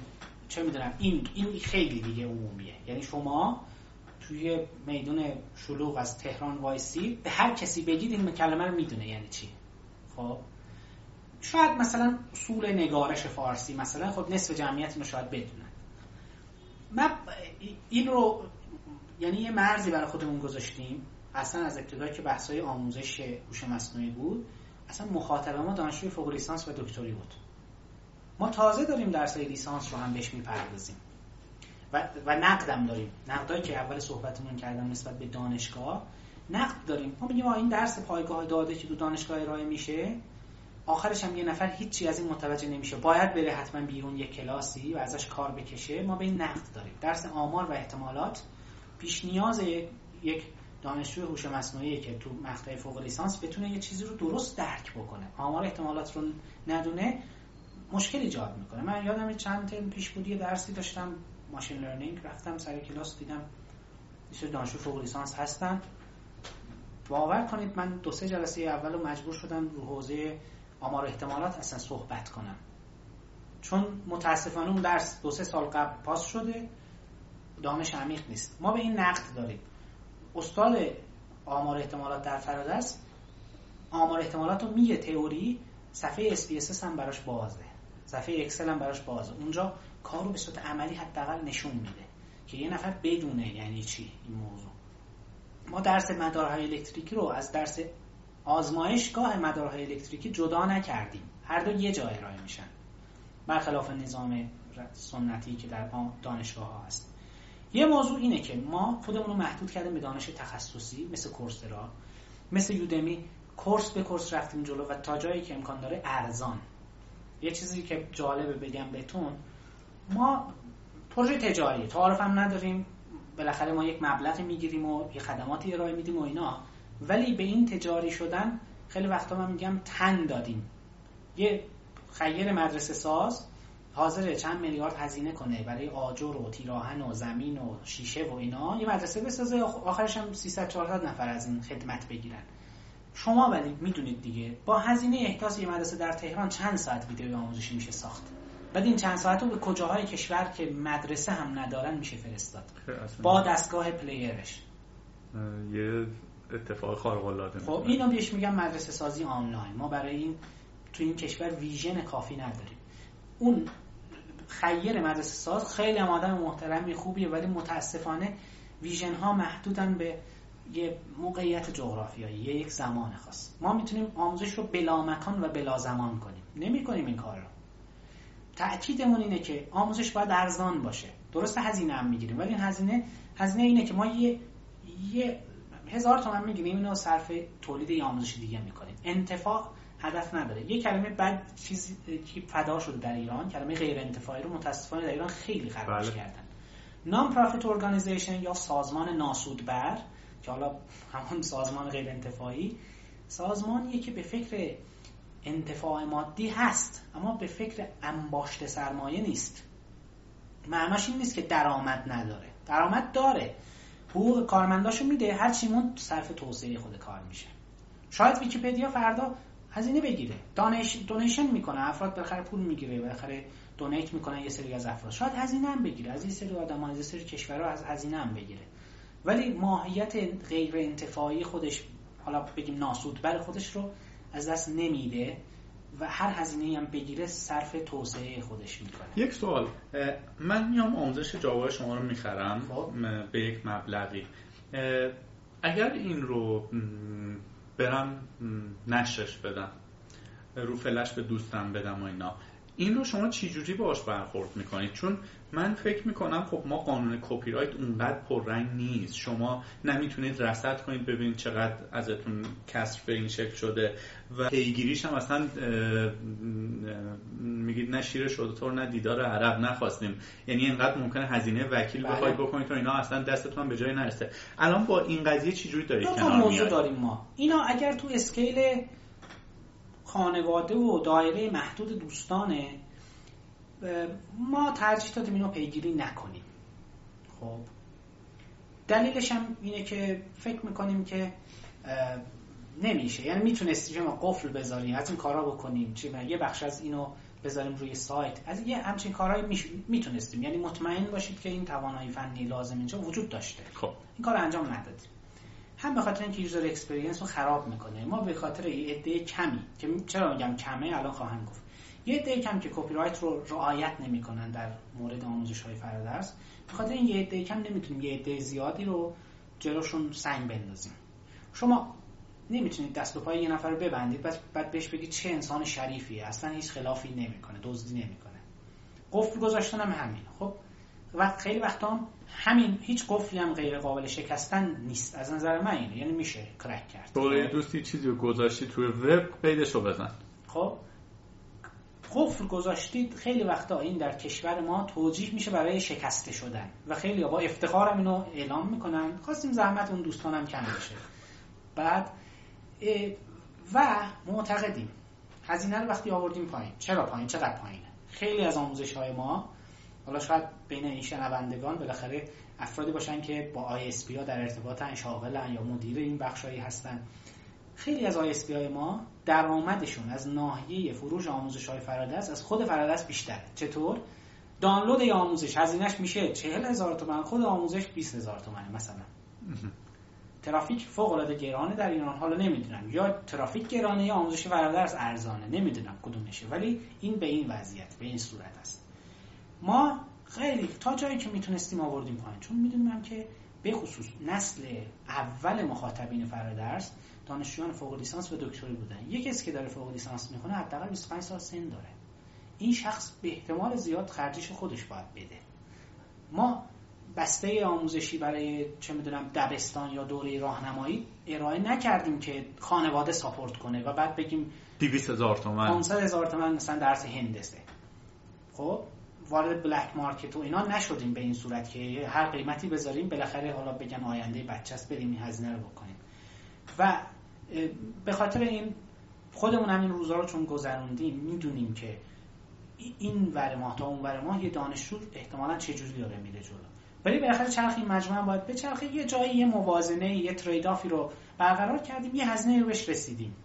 چه می‌دونم این این خیلی دیگه عمومیه. یعنی شما توی میدون شلوغ از تهران وایسی به هر کسی بگید این کلمه رو می‌دونه یعنی چی. خب شاید مثلا اصول نگارش فارسی مثلا خب نصف جمعیت اینو شاید بدونن. من این رو یعنی یه مرزی برای خودمون گذاشتیم. اصلا از ابتدایی که بحثای آموزش هوش مصنوعی بود. اصلا مخاطب ما دانشجوی فوق لیسانس و دکتری بود. ما تازه داریم درسای لیسانس رو هم بهش می‌پردازیم. و, و نقدم داریم. نقدایی که اول صحبتمون کردم نسبت به دانشگاه نقد داریم. ما میگیم این درس پایگاه داده که دو دانشگاه ارائه میشه. آخرش هم یه نفر هیچی از این متوجه نمیشه. باید بره حتما بیرون یک کلاسی و ازش کار بکشه. ما به این نقد داریم. درس آمار و احتمالات پیش نیاز یک دانشجوی هوش مصنوعی که تو مقطع فوق لیسانس بتونه یه چیزی رو درست درک بکنه. آمار احتمالات رو ندونه مشکل ایجاد می‌کنه. من یادم چند ترم پیش بود یه درسی داشتم ماشین لرنینگ رفتم سر کلاس دیدم یه دانشجو فوق لیسانس هستن. باور کنید من دو سه جلسه اول مجبور شدم رو حوزه آمار احتمالات اصلا صحبت کنم. چون متاسفانه اون درس دو سه سال قبل پاس شده دانش عمیق نیست. ما به این نقد داریم. استاد آمار احتمالات در فرادرس آمار احتمالات رو میگه تئوری صفحه SPSS هم براش بازه. صفحه اکسل هم براش بازه. اونجا کار رو به صورت عملی حداقل نشون میده که یه نفر بدونه یعنی چی این موضوع. ما درس مدارهای الکتریکی رو از درس آزمایشگاه مدارهای الکتریکی جدا نکردیم. هر دو یه جا ارائه میشن. برخلاف نظام سنتی که در دانشگاه ها هست. یه موضوع اینه که ما خودمون رو محدود کردیم به دانش تخصصی مثل کورسرا. مثل یودمی کورس به کورس رفتیم جلو و تا جایی که امکان داره ارزان. یه چیزی که جالبه بگم بهتون ما پروژه تجاری تعارف هم نداریم. بالاخره ما یک مبلغ می‌گیریم و یه خدماتی ارائه میدیم و اینا. ولی به این تجاری شدن خیلی وقتا من میگم تن دادیم. یه خیر مدرسه ساز حاضر چند میلیارد هزینه کنه برای آجر و تیراهن و زمین و شیشه و اینا یه مدرسه بسازه آخرش هم 300 400 نفر از این خدمت بگیرن. شما ولی می‌دونید دیگه با هزینه احداث یه مدرسه در تهران چند ساعت ویدیو آموزشی میشه ساخت؟ بعد این چند ساعت رو به کجاهای کشور که مدرسه هم ندارن میشه فرستاد؟ با دستگاه پلیرش. یه اتفاق خارق العاده خب اینو بهش میگم مدرسه سازی آنلاین. ما برای این تو این کشور ویژن کافی نداریم. اون خیر مدرسه ساز. خیلی هم آدم محترمی خوبیه ولی متاسفانه ویژن ها محدودن به یه موقعیت جغرافیایی یه یک زمان خاص. ما می‌تونیم آموزش رو بلا مکان و بلا زمان کنیم. نمی کنیم این کار رو. تأکیدمون اینه که آموزش باید ارزان باشه. درست هزینه هم می‌گیریم ولی این هزینه هزینه اینه که ما یه یه هزار تومن می‌گیریم اینو صرف تولید یه آموزش دیگه می‌کنیم. انتفاق هدف نداره. یه کلمه بد چیزی که فدا شده در ایران کلمه غیر انتفاعی رو متاسفانه در ایران خیلی خرابش بله. کردن. non-profit organization یا سازمان ناسودبر که حالا همون سازمان غیر انتفاعی سازمانیه که به فکر انتفاع مادی هست اما به فکر انباشت سرمایه نیست. معناش این نیست که درآمد نداره. درآمد داره. حقوق کارمنداشو میده هر چی‌مون صرف توسعه خود کار میشه. شاید ویکیپدیا فردا هزینه بگیره. donation می‌کنه. افراد بالاخره پول می‌گیره. بالاخره دونیت می‌کنن یه سری از افراد. شاید هزینه هم بگیره. از این سری آدم از این سری کشورها از هزینه هم بگیره. ولی ماهیت غیر انتفاعی خودش حالا بگیم ناسود بر خودش رو از دست نمیده و هر هزینه هم بگیره صرف توسعه خودش می‌کنه. یک سوال. من میام آموزش جاوا شما رو می‌خرم. خب. به یک مبلغی. اگر این رو برم نشرش بدم. رو فلش به دوستم بدم و اینا. این رو شما چجوری باش برخورد می‌کنید؟ چون من فکر می‌کنم خب ما قانون کپی رایت اونقدر پررنگ نیست. شما نمی‌تونید رصد کنید ببینید چقدر ازتون کسر به این شکل شده و پیگیریش هم اصلا میگید نه شیر شده طور نه دیدار عرب نخواستیم. یعنی اینقدر ممکنه هزینه وکیل بله. بخواید بکنید تا اینا اصلا دستتون به جای نرسه. الان با این قضیه چجوری دارید کنار موضوع داریم ما. اینا اگر تو اسکیل خانواده و دایره محدود دوستانه. ما ترجیح دادیم اینو پیگیری نکنیم. خب. دلیلش هم اینه که فکر می‌کنیم که نمیشه. یعنی می‌تونستیم ما قفل بذاریم از این کارا بکنیم. چه یه بخش از اینو بذاریم روی سایت. از یه همچین کارهایی می‌تونستیم. یعنی مطمئن باشید که این توانایی فنی لازم اینجا وجود داشته. خب. این کار انجام ندادیم. هم به خاطر اینکه user experience رو خراب می‌کنه. ما به خاطر یه عده کمی که چرا میگم کمه الان خواهم گفت. یه عده کم که کپی رایت رو رعایت نمی‌کنن در مورد آموزش های فرادرس به خاطر این یه عده کم نمی‌تونیم یه عده زیادی رو جلوشون سنگ بندازیم. شما نمی‌تونید دست و پای یه نفر رو ببندید بعد بهش بگید چه انسان شریفیه اصلا هیچ خلافی نمی‌کنه دزدی نمی‌کنه. قفل گذاشتن هم همین خب و خیلی وقتا همین هیچ قفلی هم غیر قابل شکستن نیست. از نظر من اینه. یعنی میشه کرک کرد. دوره دوستی چیزی رو گذاشتی توی وب قیدش رو بزن. خب. قفل گذاشتید خیلی وقتا این در کشور ما توجیه میشه برای شکسته شدن. و خیلی با افتخارم اینو اعلام می‌کنن. خواستیم زحمت اون دوستانم کم بشه. بعد و معتقدیم. هزینه رو وقتی آوردیم پایین. چرا پایین؟ چقدر پایینه؟ خیلی از آموزش های ما حالا شاید بین این شنوندگان بالاخره افرادی باشن که با ISP ها در ارتباطن شاغلن یا مدیر این بخشایی هستن. خیلی از ISP های ما درآمدشون از ناحیه فروش آموزش های فرادرس از خود فرادرس بیشتره چطور؟ دانلود آموزش. هزینهش میشه چهل هزار تومن خود آموزش 20 هزار تومنه مثلا. ترافیک فوق العاده گرانه در ایران. حالا نمی‌دونم. یا ترافیک گرانه یا آموزش فرادرس ارزانه. نمی‌دونم کدومشه. ولی این به این وضعیت به این صورت است. ما خیلی تا جایی که می‌تونستیم آوردیم پایین. چون می‌دونیم که به خصوص نسل اول مخاطبین فرادرس دانشجویان فوق لیسانس و دکتری بودن. یک کسی که داره فوق لیسانس می‌کنه حداقل 25 سال سن داره. این شخص به احتمال زیاد خرجش خودش باید بده. ما بسته آموزشی برای چه می‌دونم دبستان یا دوره راهنمایی ارائه نکردیم که خانواده ساپورت کنه و بعد بگیم 200 هزار تومن. 500 هزار تومن مثلا درس هندسه. خب؟ وارد بلک مارکت و اینا نشدیم به این صورت که هر قیمتی بذاریم بالاخره حالا بگن آینده بچه است بریم این هزینه رو بکنیم. و به خاطر این خودمون همین روزا رو چون گذروندیم می‌دونیم که این ور ماه تا اون ور ماه یه دانشجو احتمالا چه جوری داره میره جلو. ولی بالاخره چرخی مجموعه باید به چرخی یه جایی یه موازنه یه تریدافی رو برقرار کردیم یه هزینه رو بهش رسیدیم.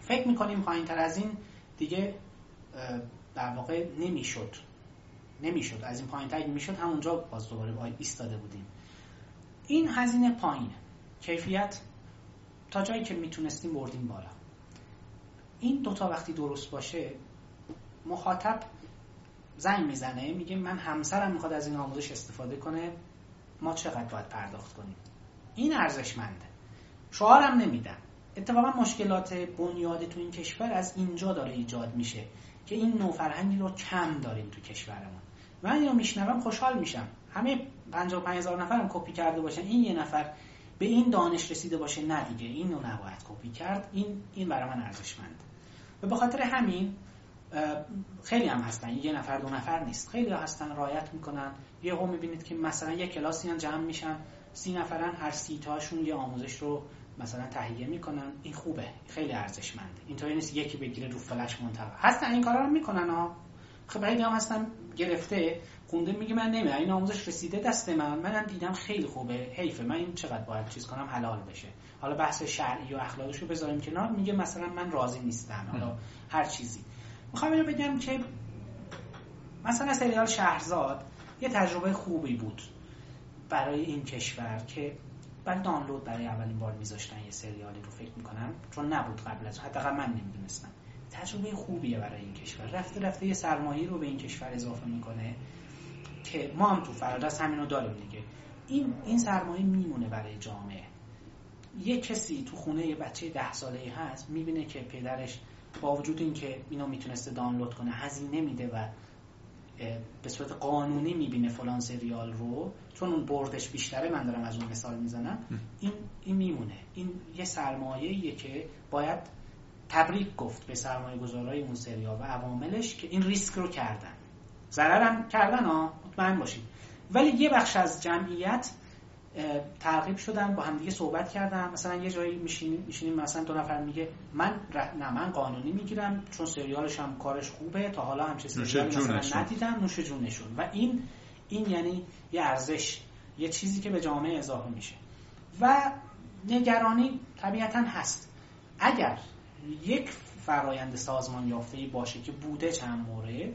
فکر می‌کنیم پایین تر از این دیگه در واقع نمی‌شد. نمی‌شد. از این پایین تر می‌شد همونجا باز دوباره باید ایستاده بودیم. این هزینه پایینه. کیفیت تا جایی که می‌تونستیم بردیم بالا. این دوتا وقتی درست باشه مخاطب زنگ می‌زنه میگه من همسرم می‌خواد از این آموزش استفاده کنه ما چقدر باید پرداخت کنیم؟ این ارزشمنده. شعارم نمیدم اتفاقا مشکلات بنیاد تو این کشور از اینجا داره ایجاد میشه که این نوع فرهنگی رو کم داریم تو کشورمون. من اینو میشنوم خوشحال میشم. همه 55 هزار نفرم کپی کرده باشن. این یه نفر به این دانش رسیده باشه نه دیگه. این رو نباید کپی کرد. این این برای من ارزشمند و به خاطر همین خیلی هم هستن. یه نفر دو نفر نیست. خیلی هستن رایت می‌کنن. یه هم می‌بینید که مثلا یه کلاسی هم جمع میشن. سی نفرن هر سی تاشون یه آموزش رو مثلا تهیه می‌کنن. این خوبه. خیلی ارزشمنده. اینطوری نیست یکی بگیره رو فلش منتقل هستن این کارا رو می‌کنن ها. خب بعید هم هستم گرفته خونده میگه من نمی‌دونم این آموزش رسیده دست من منم دیدم خیلی خوبه حیفه من این چقدر باید چیز کنم حلال بشه. حالا بحث شرعی و اخلاقیش رو بذاریم کنار میگه مثلا من راضی نیستم حالا هر چیزی. می‌خوام اینو بگم که مثلا سریال شهرزاد یه تجربه خوبی بود برای این کشور که بعد دانلود برای اولین بار میذاشتن یه سریالی رو فکر می‌کنم چون نبود قبل از حداقل من نمی‌دونستم. تجربه خوبیه برای این کشور. رفته رفته یه سرمایه رو به این کشور اضافه می‌کنه که ما هم تو فرادست همینو داریم دیگه. این این سرمایه میمونه برای جامعه. یه کسی تو خونه یه بچه ده ساله هست می‌بینه که پدرش با وجود اینکه اینو می‌تونسته دانلود کنه هزینه میده و به صورت قانونی می‌بینه فلان سریال رو چون اون بردش بیشتره من دارم از اون مثال می‌زنم این این میمونه. این یه سرمایه که باید تبریک گفت به سرمایه گذارای اون سریال و عواملش که این ریسک رو کردن. ضررم کردن ها مطمئن باشید. ولی یه بخش از جمعیت ترغیب شدن با هم دیگه صحبت کردن. مثلا یه جایی میشینیم میشینیم مثلا دو نفر میگه من نه من قانونی می‌گیرم چون سریالش هم کارش خوبه تا حالا همچه سریالی مثلا ندیدم نوش جونشون. و این این یعنی یه ارزش یه چیزی که به جامعه اضافه میشه. و نگرانی طبیعتا هست. اگر یک فرایند سازمان یافته باشه که بوده چند مورد.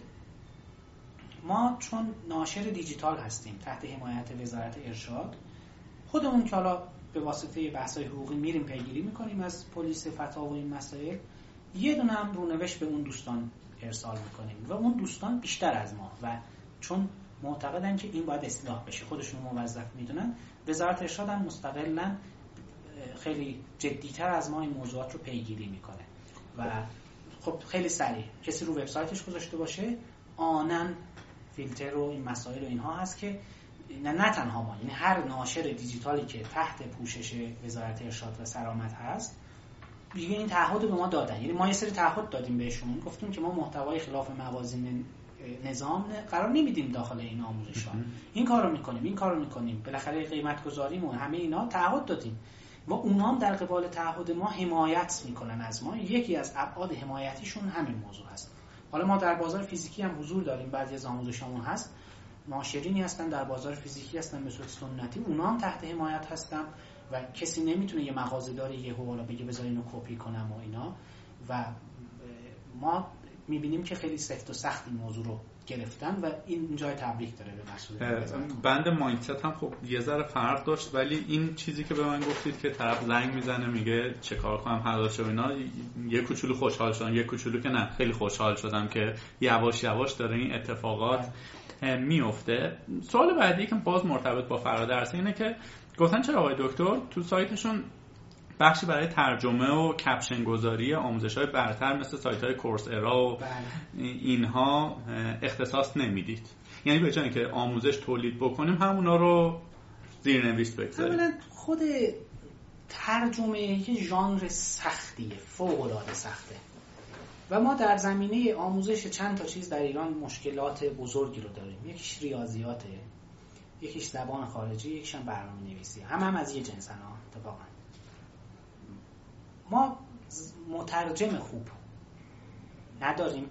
ما چون ناشر دیجیتال هستیم تحت حمایت وزارت ارشاد خودمون که حالا به واسطه بحث‌های حقوقی میریم پیگیری می‌کنیم از پلیس فتا و این مسائل یه دونه هم رونوشت به اون دوستان ارسال می‌کنیم و اون دوستان بیشتر از ما و چون معتقدن که این باید اصلاح بشه. خودشون موظف می‌دونن. وزارت ارشاد هم مستقلا خیلی جدیتر از ما این موضوعات رو پیگیری می‌کنه. و خب خیلی سریع. کسی رو وبسایتش گذاشته باشه. آنن فیلتر و این مسائل و اینها هست که نه, نه تنها ما یعنی هر ناشر دیجیتالی که تحت پوشش وزارت ارشاد و سرامت هست دیگه این تعهد به ما دادن. یعنی ما یه سری تعهد دادیم بهشون. گفتیم که ما محتوای خلاف موازین نظام قرار نمیدیم داخل این آموزش ها این کارو می‌کنیم این کارو می‌کنیم. بالاخره قیمت گذاریمون همه اینا تعهد دادیم. و اونا هم در قبال تعهد ما حمایت می‌کنن از ما. یکی از ابعاد حمایتیشون همین موضوع هست. حالا ما در بازار فیزیکی هم حضور داریم. بعضی از آموزشامون هست. ناشرینی هستن در بازار فیزیکی هستن به صورت سنتی. اونا هم تحت حمایت هستن و کسی نمی‌تونه یه مغازه داره یه حوالا بگه بذار اینو کپی کنم و اینا. و ما می‌بینیم که خیلی سفت و سخت این موضوع رو گرفتن و این جای تبریک داره به مسئول بند مایندست هم خب یه ذره فرق داشت ولی این چیزی که به من گفتید که طرف زنگ می‌زنه میگه چه کار کنم حلال و اینا یه کوچولو خوشحال شدم یه کوچولو که نه خیلی خوشحال شدم که یواش یواش داره این اتفاقات میفته سوال بعدی که باز مرتبط با فرادرس اینه که گفتن چرا آقای دکتر تو سایتشون بخشی برای ترجمه و کپشن گذاری آموزش های برتر مثل سایت های کورس ارا و بله. اینها اختصاص نمی‌دید. یعنی به جایی که آموزش تولید بکنیم همونا رو زیرنویس بگذاریم. خود ترجمه یه ژانر سختیه فوق العاده سخته. و ما در زمینه آموزش چند تا چیز در ایران مشکلات بزرگی رو داریم. یکیش ریاضیاته یکیش زبان خارجی یکیش هم برنامه نویسی هم هم از یه جنسن ها ما مترجم خوب نداریم.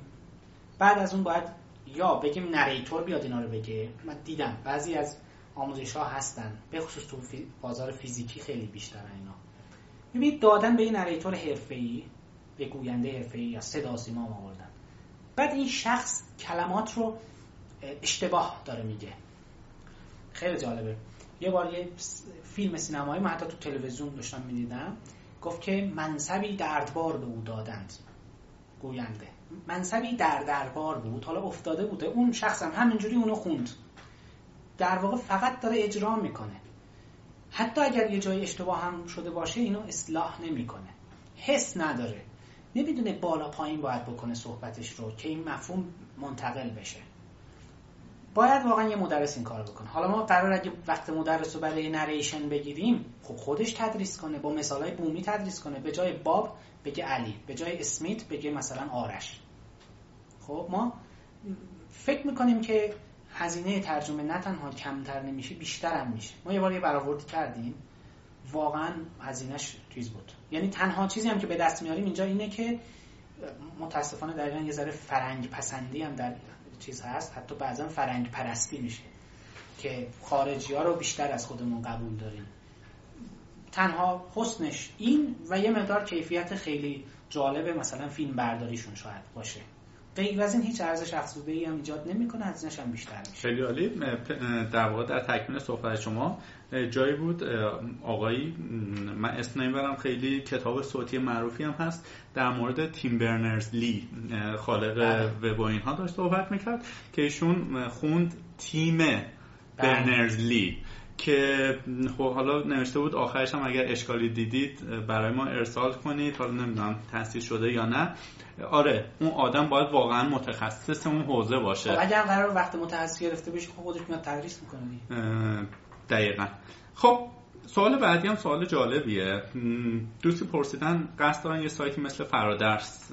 بعد از اون باید یا بگیم narrator بیاد اینا رو بگه. من دیدم بعضی از آموزش ها هستن به خصوص تو بازار فیزیکی خیلی بیشتر اینا. ببینید دادن به این narrator حرفه‌ای به گوینده حرفه‌ای یا صدا سیما آوردن. بعد این شخص کلمات رو اشتباه داره میگه. خیلی جالبه. یه بار یه فیلم سینمایی من حتی تو تلویزیون داشتم می‌دیدم. گفت که منصبی دردبار به او دادند. گوینده منصبی در دربار بود. حالا افتاده بوده. اون شخص هم همینجوری اونو خوند. در واقع فقط داره اجرا می‌کنه. حتی اگر یه جای اشتباه هم شده باشه اینو اصلاح نمی‌کنه. حس نداره. نمی‌دونه بالا پایین باید بکنه صحبتش رو که این مفهوم منتقل بشه. باید واقعا یه مدرس این کار بکنه. حالا ما قرار اگه وقت مدرس رو برای نریشن بگیریم خب خودش تدریس کنه با مثالای بومی تدریس کنه. به جای باب بگه علی به جای اسمیت بگه مثلا آرش. خب ما فکر می‌کنیم که هزینه ترجمه نه تنها کمتر نمیشه بیشتر هم میشه. ما یه بار یه برآوردی کردیم واقعا هزینهش چیز بود. یعنی تنها چیزی هم که به دست میاریم اینجا اینه که متاسفانه در یه ذره فرنگ پسندی هم در چیز هست حتی بعضا فرنگ پرستی میشه که خارجی ها رو بیشتر از خودمون قبول داریم. تنها حسنش این و یه مقدار کیفیت خیلی جالب مثلا فیلم برداریشون شاید باشه. غیر از این هیچ ارزش افزوده ای هم ایجاد نمی‌کنه هزینه‌ش هم بیشتر میشه خیلی عالی در واقع در تکمیل صحبت شما جایی بود آقایی من اسم نمی‌برم خیلی کتاب صوتی معروفی هم هست در مورد تیم برنرز لی خالق بله. وب و اینها داشت صحبت می‌کرد که ایشون خوند تیم بله. برنرز لی که خب حالا نوشته بود آخرش هم اگر اشکالی دیدید برای ما ارسال کنید. حالا نمی‌دونم تحصیل شده یا نه. آره اون آدم باید واقعا متخصص اون حوزه باشه. خب اگر قرار وقت متخصص گرفته بشه خب خودش میاد تدریس می‌کنه دقیقا. خب سوال بعدی هم سوال جالبیه. دوستی پرسیدن قصد دارن یه سایتی مثل فرادرس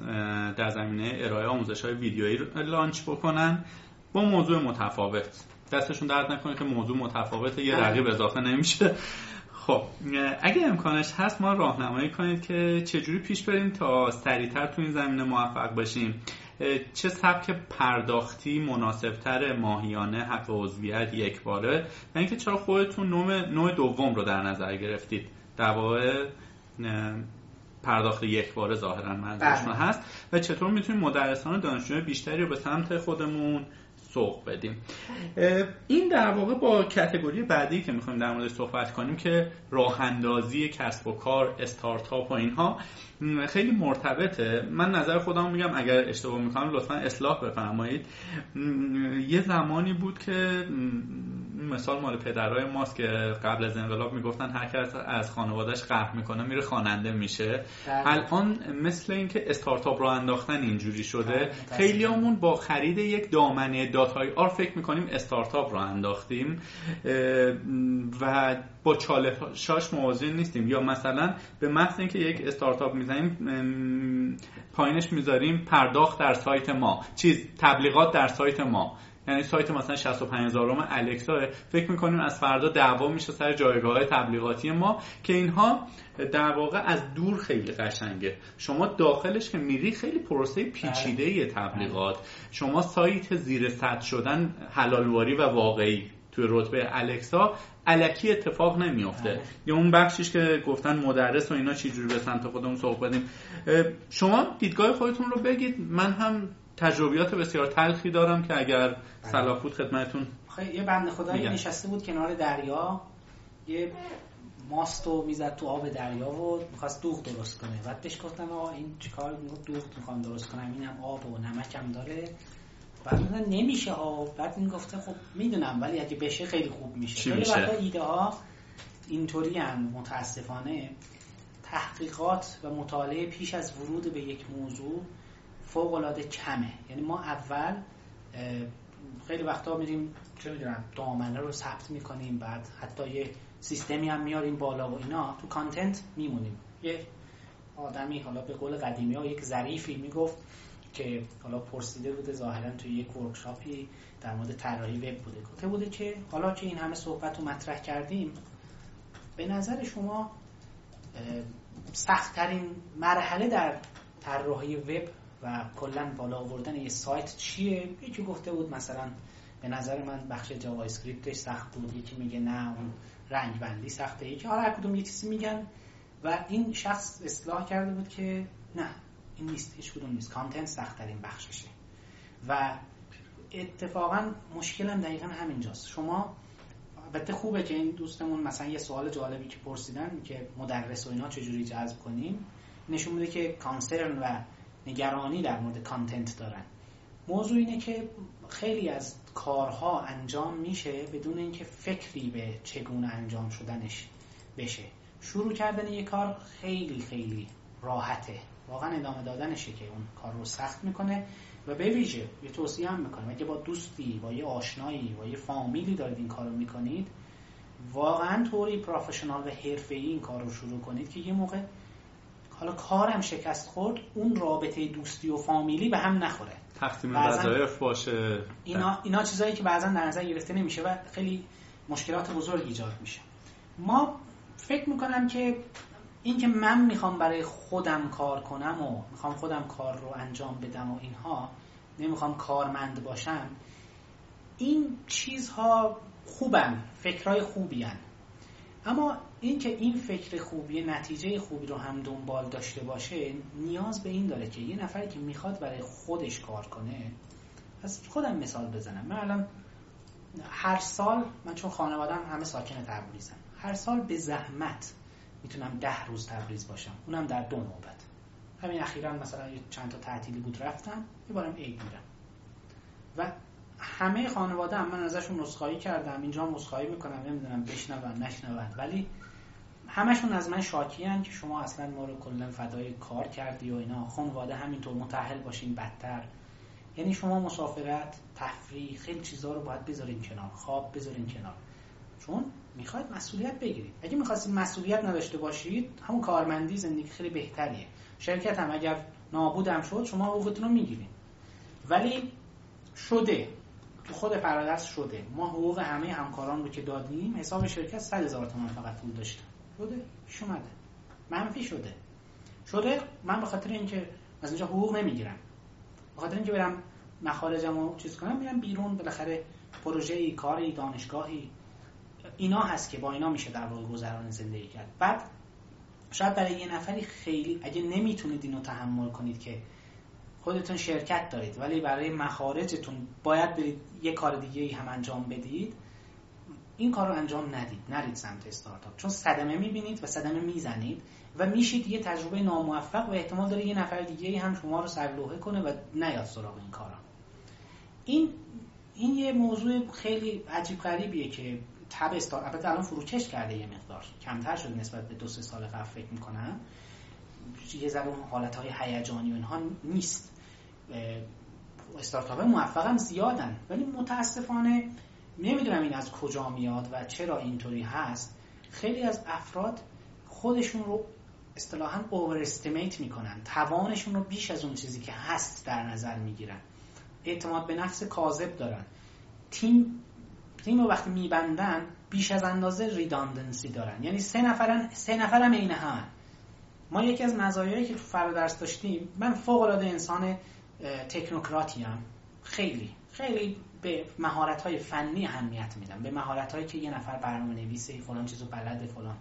در زمینه ارائه آموزش های ویدیویی لانچ بکنن با موضوع متفاوت. دستشون درد نکنه که موضوع متفاوته یه رقیب اضافه نمیشه. خب اگه امکانش هست ما راهنمایی کنید که چجوری پیش بریم تا سریعتر تو این زمینه موفق باشیم چه سبک پرداختی مناسبتر ماهیانه حق عضویت یک باره؟ و اینکه چرا خودتون نوع, نوع دوم رو در نظر گرفتید. در واقع پرداخت یک باره ظاهرا منظورشون بله. هست. و چطور می‌تونیم مدرسان و دانشجوی بیشتری رو به سمت خودمون سوق بدیم. این در واقع با کتگوری بعدی که می‌خوایم در موردش صحبت کنیم که راه اندازی کسب و کار استارتاپ و اینها خیلی مرتبطه. من نظر خودم میگم اگر اشتباه می‌کنم لطفا اصلاح بفرمایید. یه زمانی بود که مثال مال پدرای ماست که قبل از انقلاب می‌گفتن هر کس از خانوادهش قهر می‌کنه میره خواننده میشه. بله. الان مثل اینکه استارتاپ رو انداختن اینجوری شده. بله، خیلی همون با خرید یک دامنه داتای آر فکر می‌کنیم استارتاپ رو انداختیم. و با چالشاش موازی نیستیم. یا مثلا به محض اینکه یک استارتاپ می‌زنیم پایینش می‌ذاریم پرداخت در سایت ما. چیز تبلیغات در سایت ما. یعنی سایت مثلا 65 هزارم الکسا. فکر می‌کنیم از فردا دعوا میشه سر جایگاه تبلیغاتی ما که اینها در واقع از دور خیلی قشنگه. شما داخلش که میری خیلی پروسه پیچیده تبلیغات. شما سایت زیر سطح شدن حلالواری و واقعی. توی رتبه الکسا علکی اتفاق نمیافته. بله. یا اون بخشیش که گفتن مدرس و اینا چجوری به سمت خودمون سوق بدیم شما دیدگاه خودتون رو بگید. من هم تجربیات بسیار تلخی دارم که اگر بله. صلاح بود خدمتتون یه بند خدایی نشسته بود کنار دریا. یه ماستو می‌زد تو آب دریا و می‌خواست دوغ درست کنه. بعد بهش گفتن آقا این چیکار؟ دوغ می‌خوام درست کنم. اینم آب و نمکم داره. بعد نمیشه ها بعد این گفته خب می‌دونم ولی اگه بشه خیلی خوب میشه. خیلی وقتا ایده ها اینطوری متاسفانه. تحقیقات و مطالعه پیش از ورود به یک موضوع فوق العاده کمه. یعنی ما اول خیلی وقتا میریم چه می‌دونم دامنه رو ثبت می‌کنیم بعد حتی یه سیستمی هم میاریم بالا و اینا. تو کانتنت میمونیم. یه آدمی حالا به قول قدیمی ها یک ظریفی می‌گفت که حالا پرسیده بوده ظاهرا توی یک workshop ی در مورد طراحی وب بوده. گفته بوده که حالا که این همه صحبت رو مطرح کردیم به نظر شما سختترین مرحله در طراحی وب و کلا بالا آوردن یه سایت چیه؟ یکی گفته بود مثلا به نظر من بخش JavaScript ش سخت بود یکی میگه نه اون رنگ بندی سخته. یکی حالا هر کدوم یه چیزی میگن و این شخص اصلاح کرده بود که نه. این نیست هیچ کدوم نیست. کانتنت سخت ترین بخششه. و اتفاقا مشکلم دقیقا همینجاست. شما البته خوبه که این دوستمون مثلا یه سوال جالبی که پرسیدن که مدرس و اینا چجوری جذب کنیم نشون میده که کانسرن و نگرانی در مورد کانتنت دارن. موضوع اینه که خیلی از کارها انجام میشه بدون اینکه فکری به چگونه انجام شدنش بشه. شروع کردن یه کار خیلی خیلی راحته. واقعا ادامه دادنشه که اون کار رو سخت می‌کنه و به ویژه یه توصیه هم می‌کنم. اگه با دوستی با یه آشنایی با یه فامیلی دارید این کار رو می‌کنید واقعا طوری پروفشنال و حرفه‌ای این کار رو شروع کنید که یه موقع حالا کارم شکست خورد اون رابطه دوستی و فامیلی به هم نخوره. تقسیم وظایف باشه. اینا اینا چیزایی که بعضا در نظر گرفته نمیشه و خیلی مشکلات بزرگ ایجاد میشه. ما فکر می‌کنم که اینکه من می‌خوام برای خودم کار کنم و می‌خوام خودم کار رو انجام بدم و اینها نمی‌خوام کارمند باشم این چیزها خوبن فکرهای خوبی هن. اما اینکه این فکر خوبی نتیجه خوبی رو هم دنبال داشته باشه نیاز به این داره که یه نفری که می‌خواد برای خودش کار کنه از خودم مثال بزنم من الان هر سال من چون خانوادم همه ساکن تبریزم هر سال به زحمت می‌تونم ده روز تبریز باشم. اونم در دو نوبت. همین اخیرا مثلا چند تا تعطیلی بود رفتم یه بارم عید میرم. و همه خانواده هم من ازشون نسخایی کردم اینجا نسخایی می‌کنم نمی‌دونم بشنون نشنون. ولی همشون از من شاکی که شما اصلا ما رو کلا فدای کار کردی و اینا. خانواده همینطور متحل باشین بدتر. یعنی شما مسافرت تفریح خیلی چیزها رو باید بذارین کنار. خواب بذارین کنار. چون می‌خواید مسئولیت بگیرید. اگه می‌خواستید مسئولیت نداشته باشید همون کارمندی زندگی خیلی بهتریه. شرکت هم اگر نابودم شد شما حقوقتون رو می‌گیرید. ولی شده. تو خود فرادرس شده. ما حقوق همه همکاران رو که دادیم حساب شرکت 100 هزار تومان فقط پول داشته. شده؟ شمده منفی شده. شده من به خاطر اینکه از اینجا حقوق نمی‌گیرم. به خاطر اینکه برم مخارجم رو چیز کنم میرم بیرون. بالاخره پروژه ای کاری دانشگاهی اینا هست که با اینا میشه در واقع گذران زندگی کرد. بعد شاید برای یه نفری خیلی اگه نمی‌تونید اینو تحمل کنید که خودتون شرکت دارید ولی برای مخارجتون باید برید یه کار دیگه هم انجام بدید این کار رو انجام ندید نرید سمت استارتاپ. چون صدمه می‌بینید و صدمه می‌زنید و میشید یه تجربه ناموفق و احتمال داره یه نفر دیگه هم شما رو سرلوحه کنه و نیاد سراغ این کارا. این این یه موضوع خیلی عجیب غریبیه که تب استارتاپ البته الان فروکش کرده یه مقدار. کمتر شد نسبت به دو سه سال قبل فکر می‌کنم. یه ذره اون حالت های هیجانی و اینها نیست. استارتاپ موفق هم زیادن. ولی متاسفانه نمی‌دونم این از کجا میاد و چرا اینطوری هست. خیلی از افراد خودشون رو اصطلاحا اوور استیمیت می‌کنن. توانشون رو بیش از اون چیزی که هست در نظر می‌گیرن. اعتماد به نفس کاذب دارن. تیم تیم رو وقتی میبندن بیش از اندازه ریداندنسی دارن. یعنی سه نفرن سه نفرم عین هم ما یکی از مزایایی که تو فرادرس داشتیم من فوق العاده انسان تکنوکراتی هم خیلی خیلی به مهارت های فنی اهمیت میدم. به مهارت هایی که یه نفر برنامه نویسه فلان چیزو بلده فلان.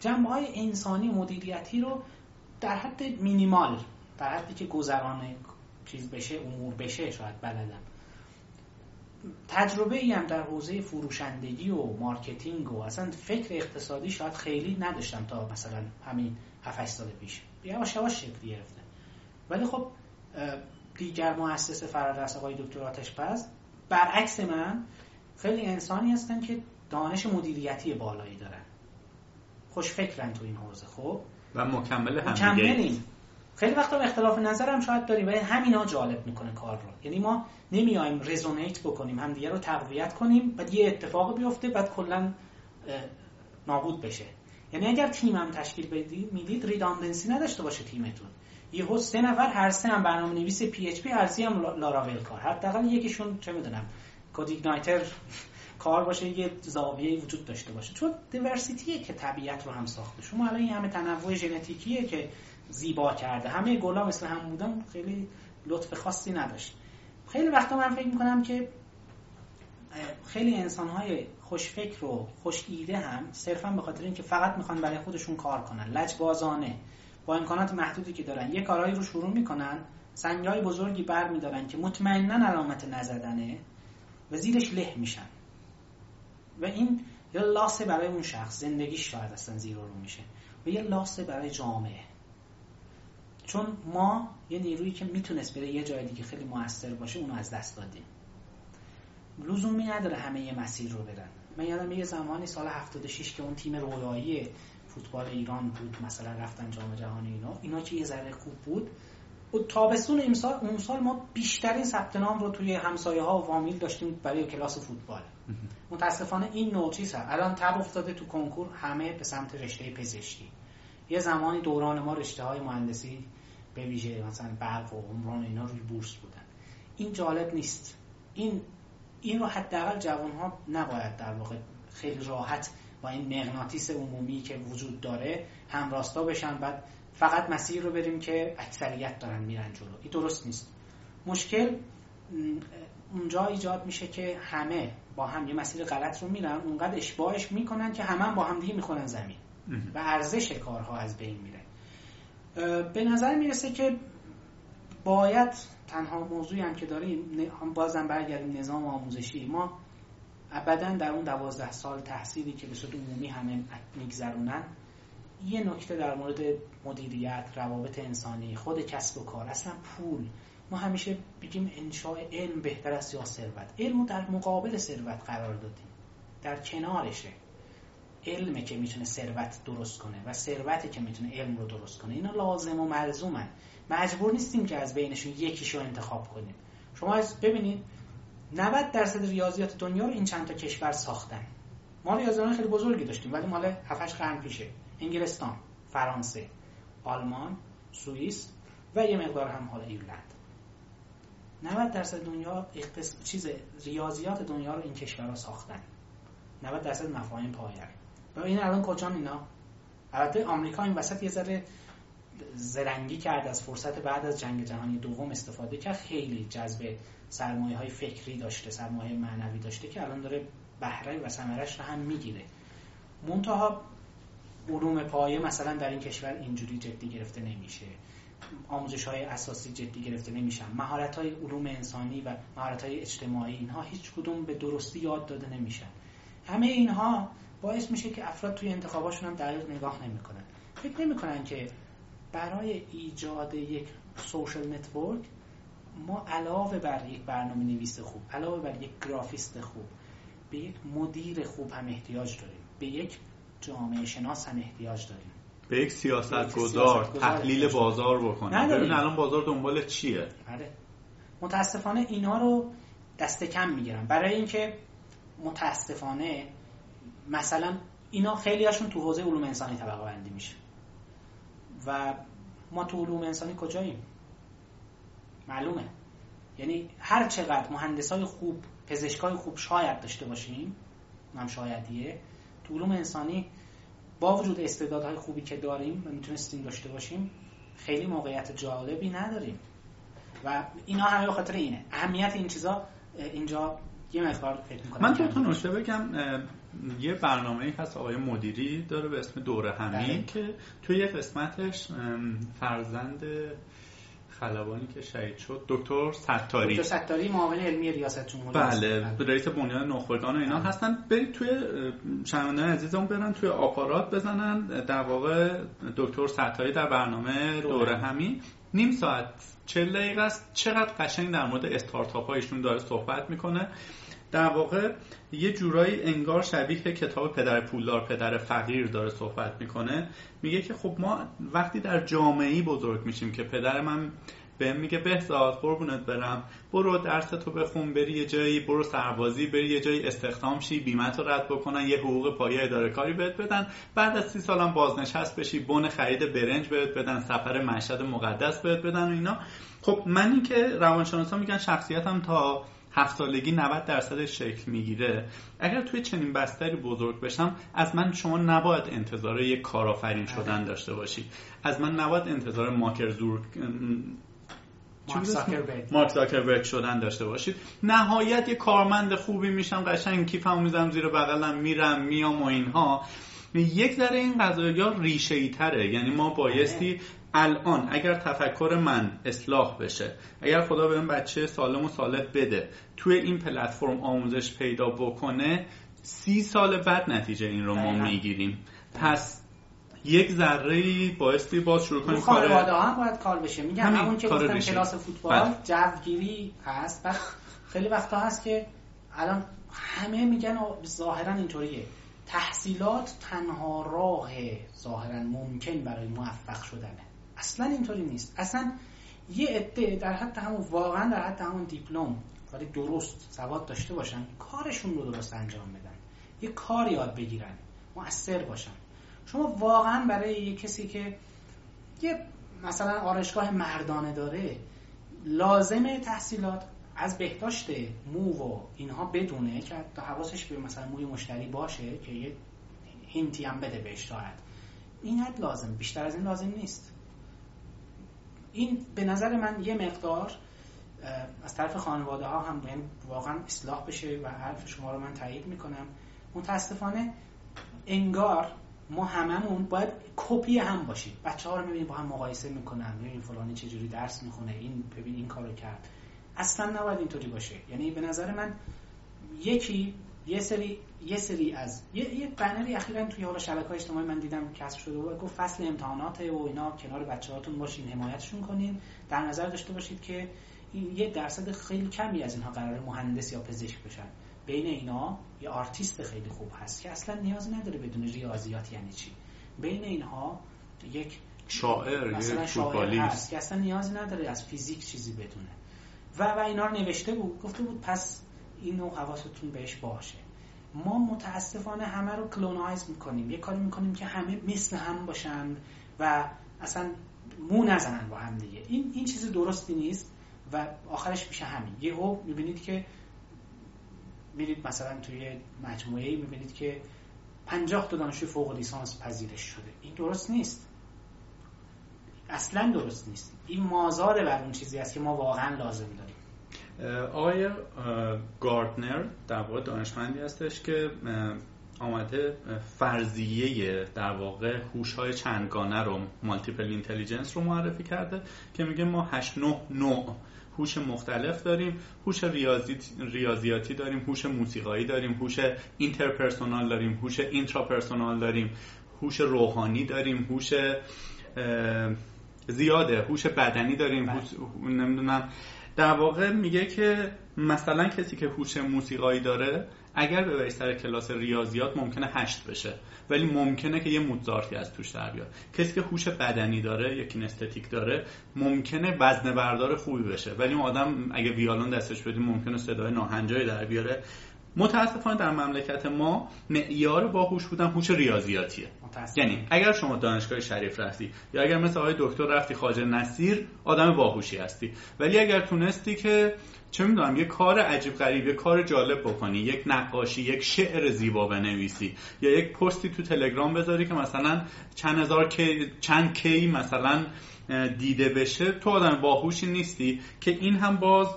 جنبه های انسانی مدیریتی رو در حد مینیمال در حدی که گذران چیز بشه امور بشه شاید بلدم. تجربه ای هم در حوزه فروشندگی و marketing و اصلا فکر اقتصادی شاید خیلی نداشتم تا مثلا همین 7 سال پیش. یواش یواش شکل گرفته. ولی خب دیگر مؤسس فرادرس آقای دکتر آتشپز برعکس من خیلی انسانی هستن که دانش مدیریتی بالایی دارن. خوش فکرن تو این حوزه خب؟ و مکمل هم مکملیم خیلی وقتا اختلاف نظر هم شاید داریم ولی همینا جالب می‌کنه کار رو. یعنی ما نمیایم رزونیت بکنیم همدیگه رو تقویت کنیم بعد یه اتفاق بیفته بعد کلا نابود بشه. یعنی اگر تیم هم تشکیل بدید باید redundancy نداشته باشه تیمتون. یه سه نفر هر سه هم برنامه نویس PHP هر سه هم Laravel کار حداقل یکیشون چه می‌دونم CodeIgniter *laughs* کار باشه یه زاویه وجود داشته باشه. چون diversity ه که طبیعت رو هم ساخته. شما الان این همه تنوع ژنتیکیه که زیبا کرده. همه گلا مثل هم بودن خیلی لطف خاصی نداشت. خیلی وقتا من فکر می‌کنم که خیلی انسان های خوشفکر و خوش ایده هم صرفا به خاطر اینکه فقط می‌خوان برای خودشون کار کنن لجبازانه با امکانات محدودی که دارن. یه کارهایی رو شروع می‌کنن سنگای بزرگی بر میدارن که مطمئنا علامت نزدنه و زیرش له میشن. و این یه لاسه برای اون شخص زندگیش شاید اصلا زیر رو میشه. و یه لاسه برای جامعه. چون ما یه نیرویی که می‌تونست بره یه جای دیگه خیلی موثر باشه اونو از دست دادیم. لزومی نداره همه یه مسیر رو برن. من یادم یه زمانی سال 76 که اون تیم رویایی فوتبال ایران بود مثلا رفتن جام جهانی اینا. اینا که یه ذره خوب بود. و تابستون امسال اون سال ما بیشترین ثبت نام رو توی همسایه ها و وامیل داشتیم برای کلاس فوتبال. متاسفانه این نوع چیز الان تب افتاده تو کنکور همه به سمت رشته پزشکی. یه زمانی دوران ما رشته های مهندسی به ویژه مثلا برق و عمران اینا روی بورس بودن. این جالب نیست. این این رو حداقل جوان ها نباید در واقع خیلی راحت با این مغناطیس عمومی که وجود داره همراستا بشن. بعد فقط مسیر رو بریم که اکثریت دارن میرن جلو. این درست نیست. مشکل اونجا ایجاد میشه که همه با هم یه مسیر غلط رو میرن. اونقدر اشباهش می‌کنن که همه هم با هم دیگه می‌خونن زمین. و ارزش کارها از بین میره. به نظر می‌رسه که باید تنها موضوعی هم که داریم بازم برگردیم نظام آموزشی. ما ابدا در اون دوازده سال تحصیلی که به صورت عمومی همه میگذرونن یه نکته در مورد مدیریت روابط انسانی خود کسب و کار اصلا پول. ما همیشه بگیم انشاء علم بهتر است یا ثروت. علم در مقابل ثروت قرار دادیم. در کنارشه. علمه که می‌تونه ثروت درست کنه و ثروته که می‌تونه علم رو درست کنه اینا لازم و ملزومن. مجبور نیستیم که از بینشون یکیشو انتخاب کنیم. شما ببینید 90 درصد ریاضیات دنیا رو این چند تا کشور ساختن. ما ریاضیان خیلی بزرگی داشتیم ولی مال 7 قرن پیشه. انگلستان فرانسه آلمان سوئیس و یه مقدار هم حالا ایرلند. 90 درصد دنیا اختص... چیز ریاضیات دنیا رو این کشورها ساختن. 90 درصد مفاهیم پایه. و این الان کجان اینا البته آمریکا این وسط یه ذره زرنگی کرد از فرصت بعد از جنگ جهانی دوم استفاده کرد. خیلی جذب سرمایه های فکری داشته سرمایه معنوی داشته که الان داره بهره و ثمرش رو هم می‌گیره. منتها علوم پایه مثلا در این کشور اینجوری جدی گرفته نمیشه. آموزش های اساسی جدی گرفته نمیشن. مهارت های علوم انسانی و مهارت های اجتماعی اینها هیچ کدوم به درستی یاد داده نمیشن. همه اینها باعث میشه که افراد توی انتخاباشون هم دقیق نگاه نمی‌کنن. فکر نمی‌کنن که برای ایجاد یک social network ما علاوه بر یک برنامه نویس خوب علاوه بر یک گرافیست خوب به یک مدیر خوب هم احتیاج داریم. به یک جامعه شناس هم احتیاج داریم. به یک سیاست گذار تحلیل بازار بکنیم. ببین الان بازار دنبال چیه؟ بله متاسفانه اینا رو دست کم می‌گیرن برای اینکه متاسفانه مثلا اینا خیلی هاشون تو حوزه علوم انسانی طبقه بندی میشه. و ما تو علوم انسانی کجاییم؟ معلومه. یعنی هر چقدر مهندس های خوب پزشکای خوب شاید داشته باشیم هم شایدیه تو علوم انسانی با وجود استعدادهای خوبی که داریم و می‌تونستیم داشته باشیم خیلی موقعیت جالبی نداریم. و اینا همه به خاطر اینه. اهمیت این چیزا اینجا یه مقدار فکر می‌کنم من تو نوشته بگم یه برنامه هست آقای مدیری داره به اسم دوره همین بله. که توی یه قسمتش فرزند خلبانی که شهید شد دکتر ستاری. دکتر ستاری معاون علمی ریاست جمهوری بله رئیس بنیاد نخبگان و اینا بله. هستن. برید توی شنوندگان عزیزم برن توی آپارات بزنن. در واقع دکتر ستاری در برنامه دوره همین. نیم ساعت چه دقیقه است. چقدر قشنگ در مورد استارتاپ هایشون داره صحبت می‌کنه. در واقع یه جورایی انگار شبیه کتاب پدر پولدار پدر فقیر داره صحبت می‌کنه. میگه که خب ما وقتی در جامعه بزرگ میشیم که پدر من به میگه بهزاد قربونت برم. برو درس تو بخون بری یه جایی برو سربازی بری یه جایی استخدام شی بیمت رو رد بکنن یه حقوق پایه اداره کاری بهت بدن. بعد از سی سالم بازنشست بشی بن خرید برنج بهت بدن سفر مشهد مقدس بهت بدن و اینا. خب من این که روانشناسا میگن شخصیتم تا هفت سالگی 90 درصد شکل می‌گیره. اگر توی چنین بستری بزرگ بشم از من شما نباید انتظار یک کارآفرین شدن داشته باشید. از من نباید انتظار ماکر زور مارک زاکربرگ. شدن داشته باشید. نهایت یه کارمند خوبی میشم قشنگ کیفمو می‌زنم زیر بغلم میرم میام و اینها. یک ذره این قضایی ها ریشه ای تره. یعنی ما بایستی الان اگر تفکر من اصلاح بشه اگر خدا به بچه سالم و صالح بده توی این پلتفرم آموزش پیدا بکنه سی سال بعد نتیجه این رو ما می‌گیریم. پس یک ذره بایستی باز شروع کنیم کار هم باید کار بشه میگم همون که گفتم کلاس فوتبال بله. جوگیری هست. و خیلی وقتا هست که الان همه میگن ظاهرا اینطوریه. تحصیلات تنها راه ظاهرا ممکن برای موفق شدنه. اصلا اینطوری نیست. اصلا یه عده در حد همون واقعا در حد همون دیپلم ولی درست سواد داشته باشن کارشون رو درست انجام بدن. یه کار یاد بگیرن مؤثر باشن. شما واقعا برای یه کسی که یه مثلا آرشگاه مردانه داره لازمه تحصیلات از بهداشت مو و اینها بدونه که حواسش به مثلا موی مشتری باشه که یه هینتی هم بده بهش شاید. این حد لازم بیشتر از این لازم نیست. این به نظر من یه مقدار از طرف خانواده ها هم یعنی واقعا اصلاح بشه و حرف شما رو من تایید می‌کنم. متاسفانه انگار ما هممون باید کپی هم باشیم. بچه ها رو می‌بینیم با هم مقایسه می‌کنن ببین فلانی چجوری درس می‌خونه این ببین این کارو کرد. اصلا نباید اینطوری باشه. یعنی به نظر من یکی یه سری یه سری از یه, یه بنری اخیرا توی حالا شبکه های اجتماعی من دیدم پست شده و گفت فصل امتحانات و اینا کنار بچه هاتون باشین حمایتشون کنین. در نظر داشته باشید که این یه درصد خیلی کمی از اینها قرار مهندس یا پزشک بشن. بین اینا یه آرتیست خیلی خوب هست که اصلا نیاز نداره بدون ریاضیات یعنی چی. بین اینها یک شاعر مثلا شاعر هست که اصلا نیاز نداره از فیزیک چیزی بدونه. و و اینا رو نوشته بود. گفته بود پس اینو حواستون بهش باشه. ما متاسفانه همه رو کلونایز می‌کنیم. یه کاری می‌کنیم که همه مثل هم باشن و اصلا مو نزنن با هم دیگه. این این چیز درستی نیست و آخرش میشه همین. یهو می‌بینید که میرید مثلا توی مجموعه می‌بینید که 50 تا دانشجوی فوق لیسانس پذیرش شده. این درست نیست. اصلا درست نیست. این مازاره بر اون چیزی است که ما واقعا لازم داریم. آقای گاردنر در واقع دانشمندی هستش که آمده فرضیه در واقع هوش های چندگانه رو مالتیپل اینتلیجنس رو معرفی کرده که میگه ما 8 9 نوع هوش مختلف داریم هوش ریاضی، ریاضیاتی داریم هوش موسیقایی داریم هوش interpersonal داریم هوش intrapersonal داریم هوش روحانی داریم هوش زیاده هوش بدنی داریم هوش نمی‌دونم در واقع میگه که مثلا کسی که هوش موسیقایی داره اگر ببری سر کلاس ریاضیات ممکنه هشت بشه ولی ممکنه که یه موزارتی از توش در بیاد. کسی که هوش بدنی داره یا kinesthetic داره ممکنه وزن بردار خوبی بشه. ولی آدم اگه ویالون دستش بدیم ممکنه صدای ناهنجایی در بیاره. متاسفانه در مملکت ما معیار باهوش بودن هوش ریاضیاتیه. یعنی اگر شما دانشگاه شریف رفتی یا اگر مثل آقای دکتر رفتی خواجه نصیر آدم باهوشی هستی. ولی اگر تونستی که چه می‌دونم یه کار عجیب غریب یه کار جالب بکنی یک نقاشی یک شعر زیبا بنویسی یا یک پستی تو تلگرام بذاری که مثلا چند هزار کی چند کی مثلا دیده بشه تو آدم باهوشی نیستی. که این هم باز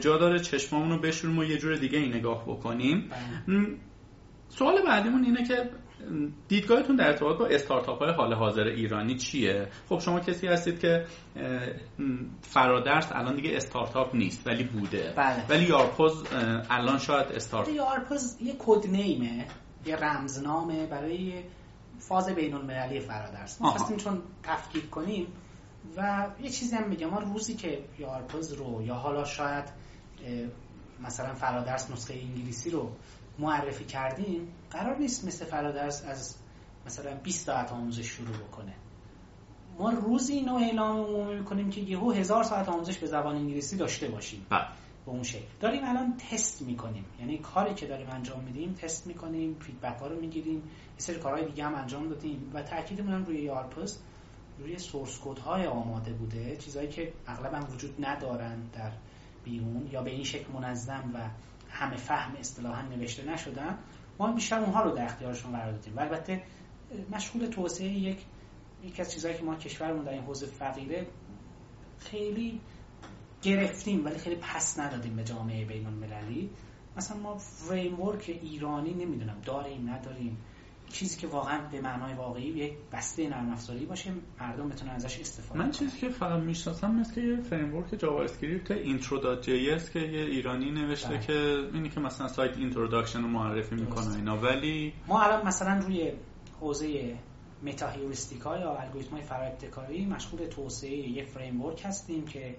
جا داره چشمامون رو بشوریم و یه جور دیگه این نگاه بکنیم. بله. سوال بعدیمون اینه که دیدگاهتون در ارتباط با استارتاپ های حال حاضر ایرانی چیه؟ خب شما کسی هستید که فرادرس الان دیگه استارتاپ نیست ولی بوده. بله. ولی یارپوز الان شاید استارتاپ یارپوز یه کد نیمه یه رمزنامه برای فاز بین المللی فرادرس. ما خواستیم چون تفکیک کنیم و یه چیزی هم میگم ما روزی که یارپوز رو یا حالا شاید مثلا فرادرس نسخه انگلیسی رو معرفی کردیم قرار نیست مثل فرادرس از مثلا 20 ساعت آموزش شروع بکنه. ما روزی اینو اعلام عمومی می‌کنیم که یهو هزار ساعت آموزش به زبان انگلیسی داشته باشیم. بله. به اون شکل. داریم الان تست می‌کنیم. یعنی کاری که داریم انجام میدیم تست می‌کنیم فیدبک ها رو می‌گیریم. یه سری کارهای دیگه هم انجام دادیم و تاکیدمون روی یارپس روی سورس کد های آماده بوده چیزهایی که اغلب هم وجود ندارن در بیرون یا به این شکل منظم و همه فهم اصطلاحا نوشته نشدن ما بیشتر اونها رو در اختیارشون قرار دادیم. و البته مشغول توسعه یک یکی از چیزهایی که ما کشورمون در این حوزه فقیره خیلی گرفتیم ولی خیلی پس ندادیم به جامعه بین المللی مثلا ما framework ایرانی نمی‌دونم داریم نداریم. چیزی که واقعا به معنای واقعی یک بسته نرم افزاری باشه مردم بتونن ازش استفاده من چیزی که فقط می‌شناسم مثل یه framework JavaScript Intro JS که یه ایرانی نوشته بله. که اینی که مثلا سایت introduction رو معرفی می‌کنه اینا. ولی ما الان مثلا روی حوزه meta یا الگوریتم های فرا مشغول توسعه یه framework هستیم که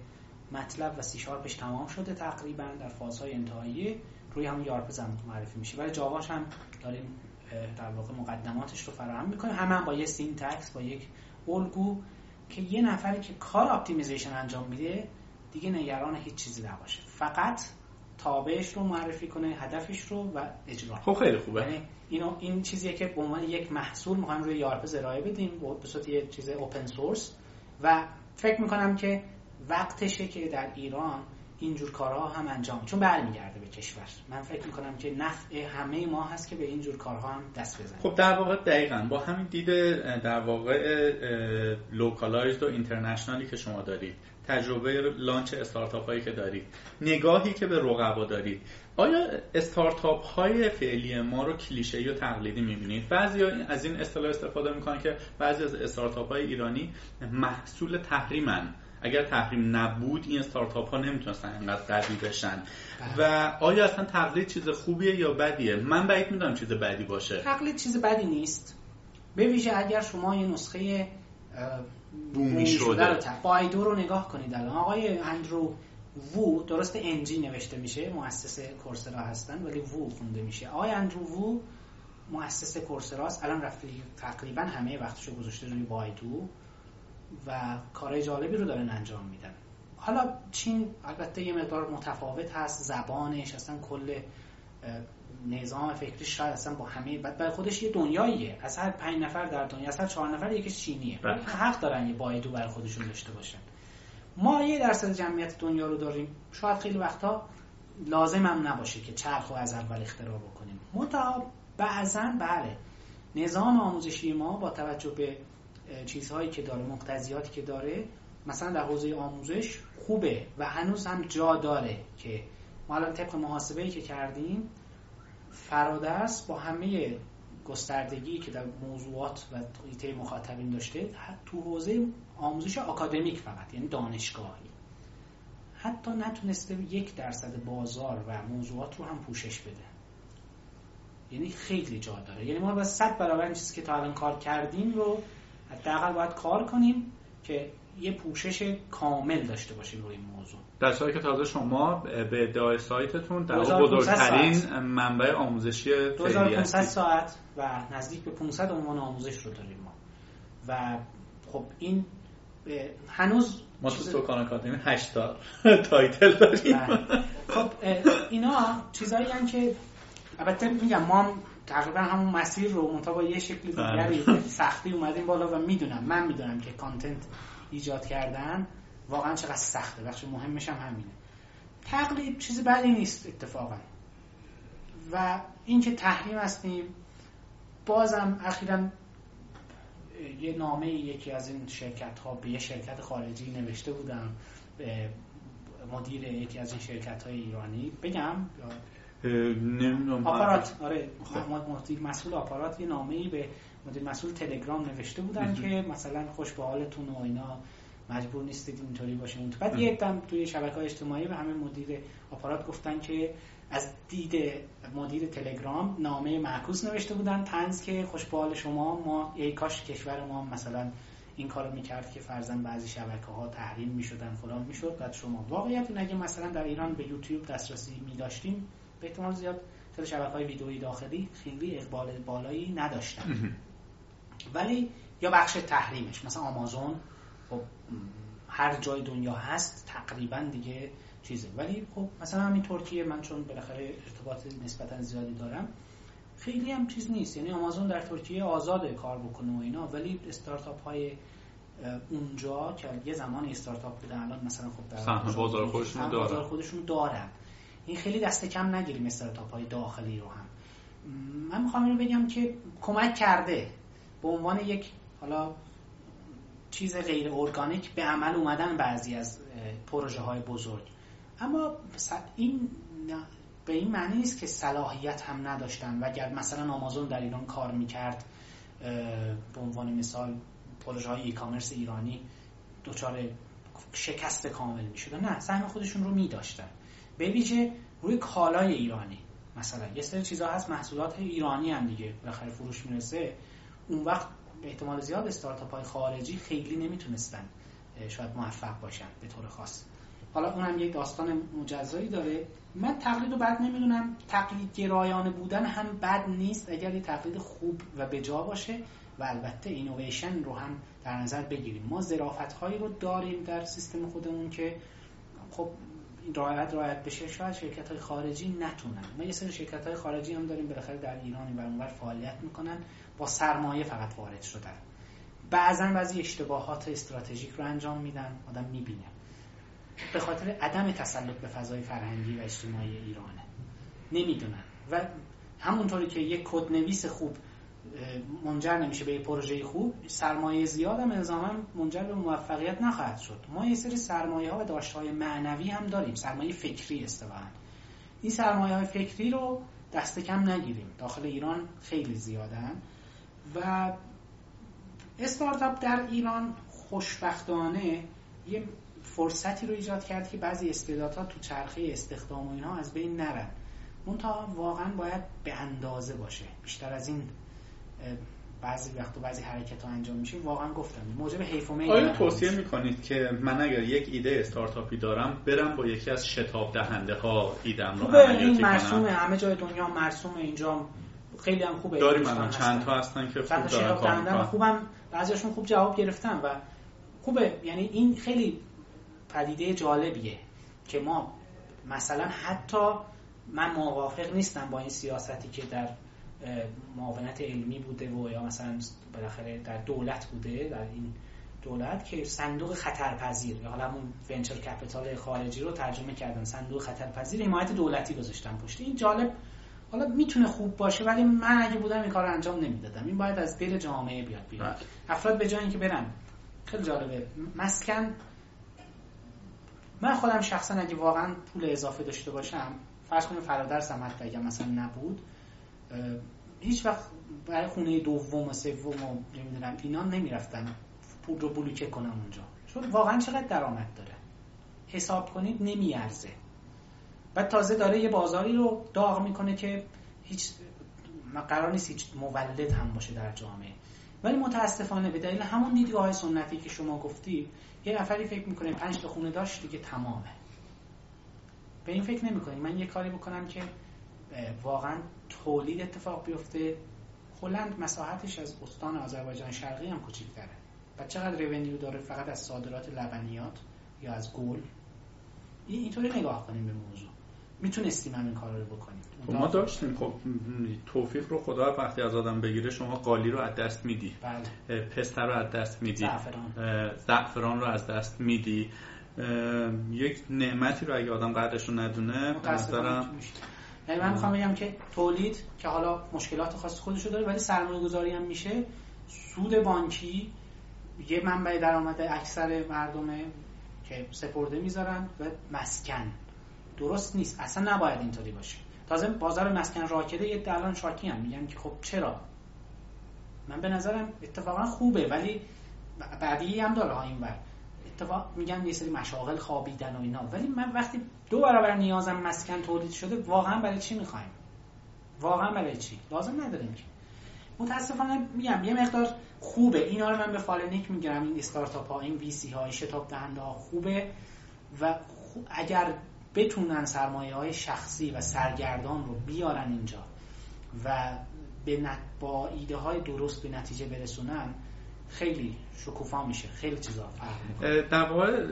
مطلب و سی شارپش تمام شده تقریبا در فازهای انتهایی. روی همون Yarpiz معرفی میشه. ولی Java ش هم داریم در واقع مقدماتش رو فراهم می‌کنه. همه هم با یه syntax با یک الگو که یه نفری که کار optimization انجام میده دیگه نگران هیچ چیزی نباشه. فقط تابعش رو معرفی کنه هدفش رو و اجرا. خب خیلی خوبه. یعنی اینو این چیزیه که به عنوان یک محصول می‌خوایم روی Yarpiz ارائه بدیم به صورت یه چیز open source و فکر می‌کنم که وقتشه که در ایران اینجور کارها هم انجام چون برمیگرده به کشور. من فکر می‌کنم که نفع همه ما هست که به اینجور کارها هم دست بزنیم. خب در واقع دقیقا با همین دید در واقع localized و international ی که شما دارید تجربه launch استارتاپ هایی که دارید نگاهی که به رقبا دارید آیا استارتاپ های فعلی ما رو کلیشه و تقلیدی می‌بینید؟ بعضی از این اصطلاح استفاده می‌کنن که بعضی از استارتاپ های ایرانی محصول تحریمن. اگر تحریم نبود این استارتاپ ها نمی‌تونستن اینقدر قوی بشن. بله. و آیا اصلا تقلید چیز خوبیه یا بدیه؟ من بعید می‌دونم چیز بدی باشه. تقلید چیز بدی نیست. به ویژه اگر شما یه نسخه بومی شده. رو با ایدو رو نگاه کنید الان. آقای اندرو وو درست انجی نوشته میشه مؤسس کورسرا هستن ولی وو خونده میشه. آقای اندرو وو مؤسس کورسراست. الان رفتی تقریبا همه وقتشو گذاشته روی بایدو و کارهای جالبی رو دارن انجام میدن. حالا چین البته یه مقدار متفاوت هست زبانش اصلا کل نظام فکری شاید اصلا با همه بعد برای خودش یه دنیاییه. از هر پنج نفر در دنیا از هر چهار نفر یکیش چینیه. بله. حق دارن یه بایدو برای خودشون داشته باشن. ما یه درصد جمعیت دنیا رو داریم. شاید خیلی وقتا لازم هم نباشه که چرخ و از اول اختراع بکنیم. متا بعضا بله نظام آموزشی ما با توجه به چیزهایی که داره مقتضیاتی که داره مثلا در حوزه آموزش خوبه و هنوز هم جا داره که ما الان طبق محاسبه که کردیم فرادرس با همه گستردگی که در موضوعات و ایته مخاطبین داشته تو حوزه آموزش آکادمیک فقط یعنی دانشگاهی. حتی نتونسته یک درصد بازار و موضوعات رو هم پوشش بده. یعنی خیلی جا داره. یعنی ما باید صد برابر چیزی که تا الان کار کردیم رو حداقل باید کار کنیم که یه پوشش کامل داشته باشیم روی این موضوع. در صورتی که تازه شما به ادعای سایتتون در بزرگترین منبع آموزشی 2500 ساعت و نزدیک به 500 عنوان آموزش رو داریم ما. و خب این هنوز ما تو سکان Academy 8 تا *laughs* title داریم. بله. خب اینا چیزایی که البته میگم ما تقریبا همون مسیر رو منتها با یه شکل دیگری بله. سختی اومدیم بالا و می‌دونم من می‌دونم که content ایجاد کردن واقعا چقدر سخته. بخش مهمش هم همینه. تقلید چیزی بدی نیست اتفاقا. و اینکه تحریم هستیم بازم اخیرا یه نامه یکی از این شرکت ها به یه شرکت خارجی نوشته بودم به مدیر یکی از این شرکت های ایرانی. بگم آپارات. آره مدیر مسئول آپارات یه نامه ای به مدیر مسئول تلگرام نوشته بودن که مثلا خوش به حالتون و اینا مجبور نیستید اینطوری باشین بعد یه دم توی شبکه های اجتماعی به همه مدیر آپارات گفتن که از دید مدیر تلگرام نامه معکوس نوشته بودن. تنز که خوش به حال شما ما ای کاش کشور ما مثلا این کارو می‌کرد که فرزن بعضی شبکه ها تحریم می‌شدن فلان می‌شد. بعد شما واقعیت اگه مثلا در ایران به یوتیوب دسترسی میداشتیم به احتمال زیاد خیلی شبکه های ویدئویی داخلی خیلی اقبال بالایی نداشتن. ولی یا بخش تحریمش مثلا آمازون خب هر جای دنیا هست تقریبا دیگه چیزه. ولی خب مثلا همین ترکیه من چون بالاخره ارتباط نسبتا زیادی دارم خیلی هم چیز نیست. یعنی آمازون در ترکیه آزاده کار بکنه و اینا ولی استارتاپ های اونجا که یه زمان استارتاپ بودن الان مثلا خب در بازار خودشون دارن. خودشون دارن. این خیلی دست کم نگیریم استارتاپ های داخلی رو هم. من می‌خوام اینو بگم که کمک کرده به عنوان یک حالا چیز غیر ارگانیک به عمل اومدن بعضی از پروژه های بزرگ. اما این به این معنی نیست که صلاحیت هم نداشتن. و اگر مثلا آمازون در ایران کار می‌کرد به عنوان مثال پروژه های ای کامرس ایرانی دچار شکست کامل می‌شد. نه سهم خودشون رو میداشتن. به ویژه روی کالای ایرانی. مثلا یه سری چیزا هست محصولات ایرانی هم دیگه بالاخره فروش می‌رسه. اون وقت احتمال زیاد استارتاپ های خارجی خیلی نمی‌تونستن شاید موفق باشن به طور خاص. حالا اونم یک داستان مجزایی داره. من تقلید رو بد نمی‌دونم. تقلید گرایانه بودن هم بد نیست. اگر یه تقلید خوب و بجا باشه و البته اینویشن رو هم در نظر بگیریم. ما ظرافت هایی رو داریم در سیستم خودمون که خب رعایت رعایت بشه شاید شرکت های خارجی نتونن. ما یه سری شرکت های خارجی هم داریم بالاخره در ایرانی و اونور فعالیت می‌کنن با سرمایه فقط وارد شدن. بعضا بعضی اشتباهات استراتژیک رو انجام میدن آدم می‌بینه. به خاطر عدم تسلط به فضای فرهنگی و اجتماعی ایرانه. نمی‌دونن. و همونطوری که یک کد نویس خوب منجر نمیشه به یه پروژه خوب سرمایه زیاد هم الزاما منجر به موفقیت نخواهد شد. ما یه سری سرمایه ها و داشته های معنوی هم داریم سرمایه فکری استفاده این سرمایه های فکری رو دست کم نگیریم. داخل ایران خیلی زیادن. و استارتاپ در ایران خوشبختانه یه فرصتی رو ایجاد کرد که بعضی استعدادها تو چرخه استخدام و اینها از بین نرن. منتها واقعا باید به اندازه باشه. بیشتر از این بعضی وقت و بعضی حرکت ها انجام میشه. واقعا گفتم. موجب حیف و آیا توصیه می‌کنید که من اگر یک ایده استارتاپی دارم برم با یکی از شتاب دهنده ها ایدم رو عملیاتی این مرسومه. همه جای دنیا مرسومه اینجا. خیلی هم خوبه. داریم الان. چند تا هستن که خوب دارن کار می‌کنن. خوبم بعضیشون خوب جواب گرفتن و خوبه. یعنی این خیلی پدیده جالبیه که ما مثلا حتی من موافق نیستم با این سیاستی که در معاونت علمی بوده و یا مثلا بالاخره در دولت بوده در این دولت که صندوق خطرپذیر یا حالا همون ونچر کپیتال خارجی رو ترجمه کردن صندوق خطرپذیر حمایت دولتی گذاشتن پشت. این جالب. حالا می‌تونه خوب باشه ولی من اگه بودم این کار انجام نمی‌دادم. این باید از دل جامعه بیاد بیاد بله. افراد به جای اینکه برن خیلی جالبه. مسکن من خودم شخصا اگه واقعا پول اضافه داشته باشم فرض کنیم فرادرسم حتی اگه مثلا نبود هیچ وقت برای خونه دوم و سوم و نمی‌دونم اینا نمی‌رفتن. پول رو بلوکه کنم اونجا. چون واقعا چقدر درآمد داره. حساب کنید نمیارزه. بعد تازه داره یه بازاری رو داغ می‌کنه که هیچ قرار نیست هیچ مولد هم باشه در جامعه. ولی متاسفانه به دلیل همون دیدگاه سنتی که شما گفتید یه نفری فکر می‌کنه پنج تا خونه داشت دیگه تمامه. به این فکر نمی‌کنی من یه کاری بکنم که واقعا تولید اتفاق بیفته. هلند مساحتش از استان آذربایجان شرقی هم کوچیک‌تره و چقدر revenue داره؟ فقط از صادرات لبنیات یا از گل اینطوری نگاه کنیم به موضوع. می‌تونستیم همین کار رو بکنیم. خب ما داشتیم. خب توفیق رو خدا وقتی از آدم بگیره شما قالی رو از دست میدی. بله. پستر رو از دست میدی. زعفران. رو از دست میدی. یک نعمتی رو اگه آدم قدرش رو ندونه به یعنی من می‌خوام بگم که تولید که حالا مشکلات خاص خودشو داره ولی سرمایه گذاری هم میشه. سود بانکی یه منبع درآمد اکثر مردمه که سپرده می‌ذارن و مسکن. درست نیست. اصلا نباید اینطوری باشه. تازه بازار مسکن راکده یه الان شاکی هم. میگن که خب چرا؟ من به نظرم اتفاقا خوبه ولی بعدی هم داره این بر اتفاق میگن یه سری مشاغل خوابیدن و اینا. ولی من وقتی دو برابر نیازم مسکن تولید شده واقعا برای چی می‌خوایم؟ واقعا برای چی؟ لازم نداریم که. متاسفانه میگم یه مقدار خوبه. اینا رو من به فال نیک می‌گیرم. این استارتاپ ها این VC ها این شتاب دهنده ها خوبه. و اگر بتونن سرمایه های شخصی و سرگردان رو بیارن اینجا و به با ایده های درست به نتیجه برسونن خیلی شکوفا میشه. خیلی چیزا در واقع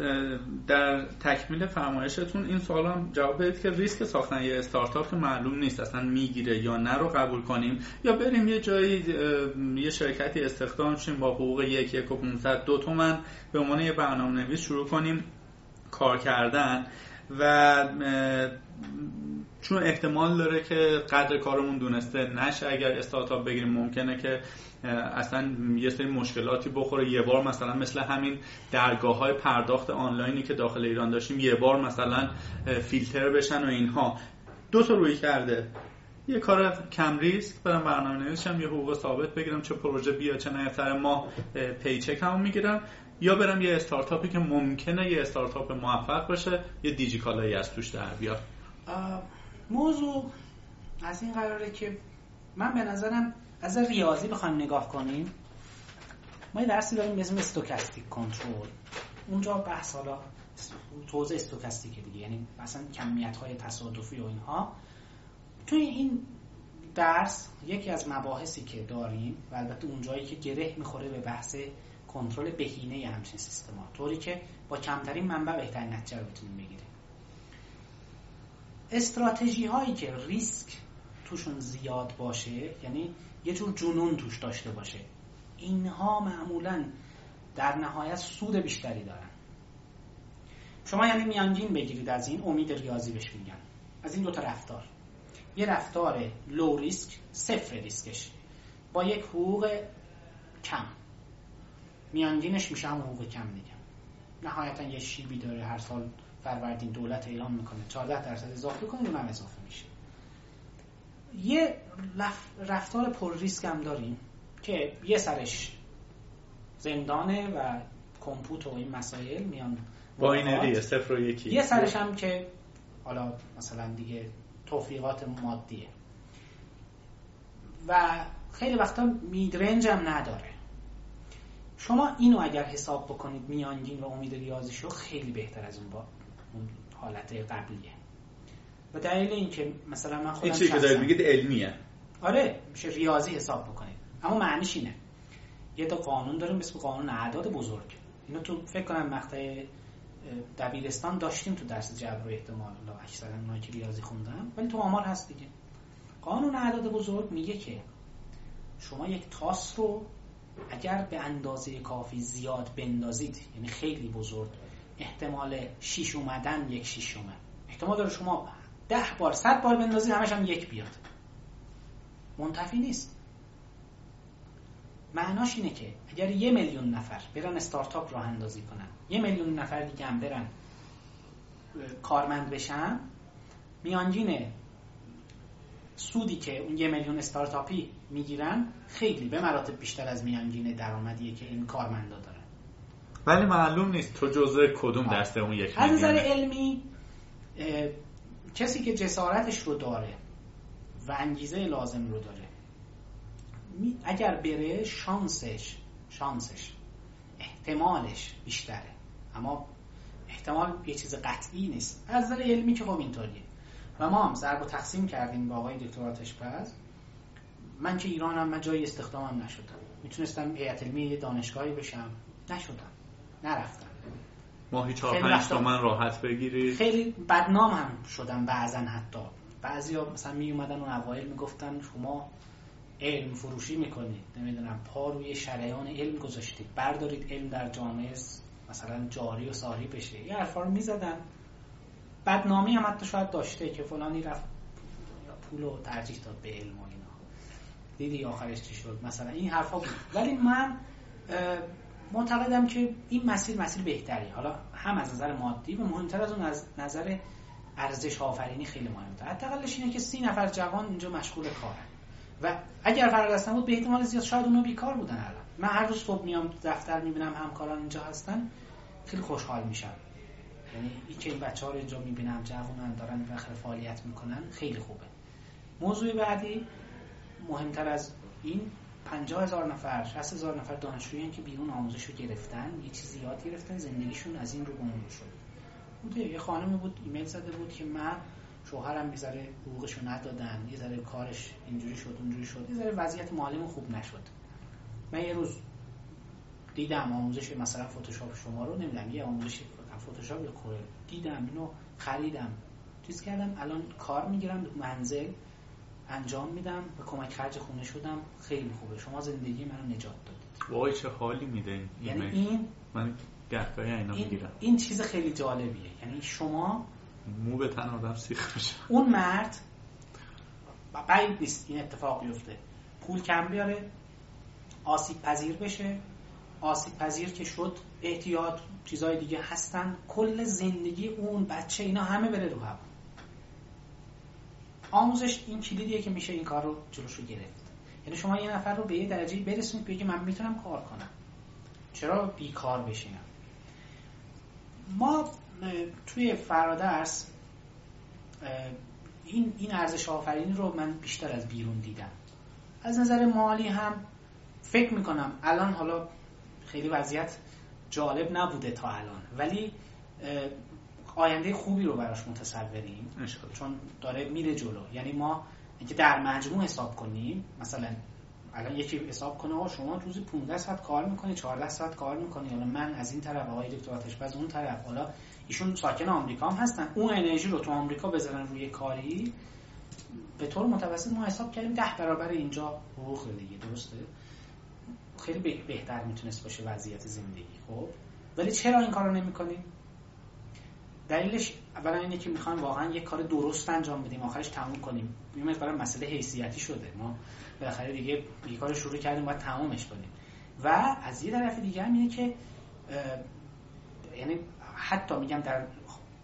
در تکمیل فرمایشتون این سوال هم جواب بدید که ریسک ساختن یه استارتاپ معلوم نیست اصلا می‌گیره یا نه رو قبول کنیم. یا بریم یه جایی یه شرکتی استخدام شیم با حقوق یک یک و 500 دو تومن به عنوان یه برنامه نویس شروع کنیم کار کردن. و چون احتمال داره که قدر کارمون دونسته نشه اگر استارتاپ بگیریم ممکنه که اصلا یه سری مشکلاتی بخوره. یه بار مثلا مثل همین درگاه های پرداخت آنلاینی که داخل ایران داشتیم یه بار مثلا فیلتر بشن و اینها. دو تا روی کرده. یه کار کم ریسک برم برنامه یه حقوق ثابت بگیرم چه پروژه بیا چه نیفتر ما پیچک همون می‌گیرم. یا برم یه استارتاپی که ممکنه یه استارتاپ موفق باشه یه دیجیکالایی از توش در بیاد. موضوع از این قراره که من به نظرم از ریاضی بخوایم نگاه کنیم. ما یه درسی داریم مثل استوکاستیک کنترل اونجا بحث حالا توزیع استوکاستیک دیگه یعنی مثلا کمیت های تصادفی و اینها. توی این درس یکی از مباحثی که داریم و البته اونجایی که گره می‌خوره به بحث کنترل بهینه همچین سیستم ها طوری که با کمترین منبع بهترین نتیجه رو بتونیم بگیریم. استراتژی هایی که ریسک توشون زیاد باشه یعنی یه جور جنون توش داشته باشه اینها معمولا در نهایت سود بیشتری دارن. شما یعنی میانگین بگیرید از این امید ریاضی بهش میگن. از این دوتا رفتار. یه رفتار لو ریسک صفر ریسکش با یک حقوق کم. میانگینش میشه هم حقوق کم دیگه. نهایتا یه شیبی داره هر سال فروردین دولت اعلام می‌کنه. 14 درصد اضافه کنه اونم اضافه میشه. یه رفتار پر ریسک هم داریم که یه سرش زندانه و کمپوت و این مسائل میان. باینریه صفر و یکی. یه سرش هم که حالا مثلا دیگه توفیقات مادیه. و خیلی وقتا میدرنج هم نداره. شما اینو اگر حساب بکنید میانگین و امید ریاضیشو خیلی بهتر از اون با اون حالت قبلیه. و دلیل اینکه مثلا من خودم این چیزی که دارید میگید علمیه. آره میشه ریاضی حساب بکنید. اما معنیش اینه. یه تا قانون داریم مثل قانون اعداد بزرگ. اینو تو فکر کنم مقطع دبیرستان داشتیم تو درس جبر و احتمال. لا اکثرا اونایی که ریاضی خوندم ولی تو آمار هست دیگه. قانون اعداد بزرگ میگه که شما یک تاس رو اگر به اندازه کافی زیاد بندازید یعنی خیلی بزرگ احتمال شیش اومدن یک شیش اومد. احتمال داره شما ده بار صد بار بندازید همش هم یک بیاد. منتفی نیست. معناش اینه که اگر یه میلیون نفر برن استارتاپ راه اندازی کنن یه میلیون نفر دیگه هم برن کارمند بشن میانگین سودی که اون یه میلیون استارتاپی می‌گیرن خیلی به مراتب بیشتر از میانگین درآمدیه که این کارمندا دارن. ولی معلوم نیست تو جزء کدوم دسته اون یک از نظر علمی کسی که جسارتش رو داره و انگیزه لازم رو داره اگر بره شانسش شانسش احتمالش بیشتره. اما احتمال یه چیز قطعی نیست. از نظر علمی که خب اینطوریه. و ما هم ضرب و تقسیم کردیم با آقای دکتر پس من که ایرانم من جای استخدامم نشدم. می‌تونستم هیئت علمی دانشگاهی بشم. نشدم. نرفتم. ماهی چهار پنج تومن راحت بگیری. خیلی بدنام هم شدم بعضا حتی. بعضی ها مثلا می اومدن اون اوایل می‌گفتن شما علم فروشی می‌کنید. نمی‌دونم پا روی شریان علم گذاشتید. بردارید علم در جامعه مثلا جاری و ساری بشه. یه حرفا رو می‌زدن. بدنامی هم حتی شاید داشته که فلانی رفت پول رو ترجیح داد به علم و اینا. دیدی آخرش چی شد. مثلا این حرفا بود. ولی من معتقدم که این مسیر مسیر بهتری حالا هم از نظر مادی و مهمتر از اون از نظر ارزش آفرینی خیلی مهمتر حداقلش اینه که سی نفر جوان اینجا مشغول کارن. و اگر فرار بود به احتمال زیاد شاید اونا بیکار بودن الان. من هر روز صبح میام دفتر می‌بینم همکاران اینجا هستن خیلی خوشحال میشم. یعنی این که این بچه رو اینجا می‌بینم جوانن دارن بخیر فعالیت می‌کنن خیلی خوبه. موضوع بعدی مهمتر از این پنجاه هزار نفر 60 هزار نفر دانشجویی که بیرون آموزش رو گرفتن یه چیزی یاد گرفتن زندگیشون از این رو به شد. بوده. یه خانمی بود ایمیل زده بود که من شوهرم یه ذره حقوقشو ندادن یه ذره کارش اینجوری شد اونجوری شد یه ذره وضعیت مالیمون خوب نشد. من یه روز دیدم آموزش مثلا فتوشاپ شما رو نمی‌دونم یه آموزش فتوشاپ یا کورل دیدم اینو خریدم. چیز کردم الان کار می‌گیرم منزل. انجام میدم به کمک خرج خونه شدم خیلی خوبه. شما زندگی منو نجات دادید. وای چه حالی میده یعنی این من گهگاهی اینا می‌گیرم. این چیز خیلی جالبیه. یعنی شما مو به تن آدم سیخ میشه اون مرد بعید نیست این اتفاق بیفته. پول کم بیاره آسیب پذیر بشه. آسیب پذیر که شد احتیاط چیزای دیگه هستن. کل زندگی اون بچه اینا همه بره رو هوا. آموزش این کلیدیه که میشه این کار رو جلوش رو گرفت. یعنی شما یه نفر رو به یه درجه برسونید بگه من می‌تونم کار کنم. چرا بیکار بشینم؟ ما توی فرادرس این این ارزش آفرینی رو من بیشتر از بیرون دیدم. از نظر مالی هم فکر می‌کنم الان حالا خیلی وضعیت جالب نبوده تا الان. ولی آینده خوبی رو براش متصوریم چون داره میره جلو. یعنی ما اینکه در مجموع حساب کنیم مثلا الان یکی حساب کنه آقا شما روزی 15 ساعت کار می‌کنی 14 ساعت کار می‌کنی حالا من از این طرف آقای دکتر آتشباز اون طرف. حالا ایشون ساکن آمریکا هم هستن. اون انرژی رو تو آمریکا بذارن روی کاری به طور متوسط ما حساب کردیم ده برابر اینجا حقوق دیگه درسته؟ خیلی بهتر می‌تونست باشه وضعیت زندگی خب؟ ولی چرا این کارو نمی‌کنیم؟ دلیلش اولا اینه که می‌خوایم واقعا یک کار درست انجام بدیم آخرش تموم کنیم. این برای مسئله حیثیتی شده. ما بالاخره دیگه یه کار شروع کردیم باید تمامش کنیم. و از یه طرف دیگه هم اینه که یعنی حتی میگم در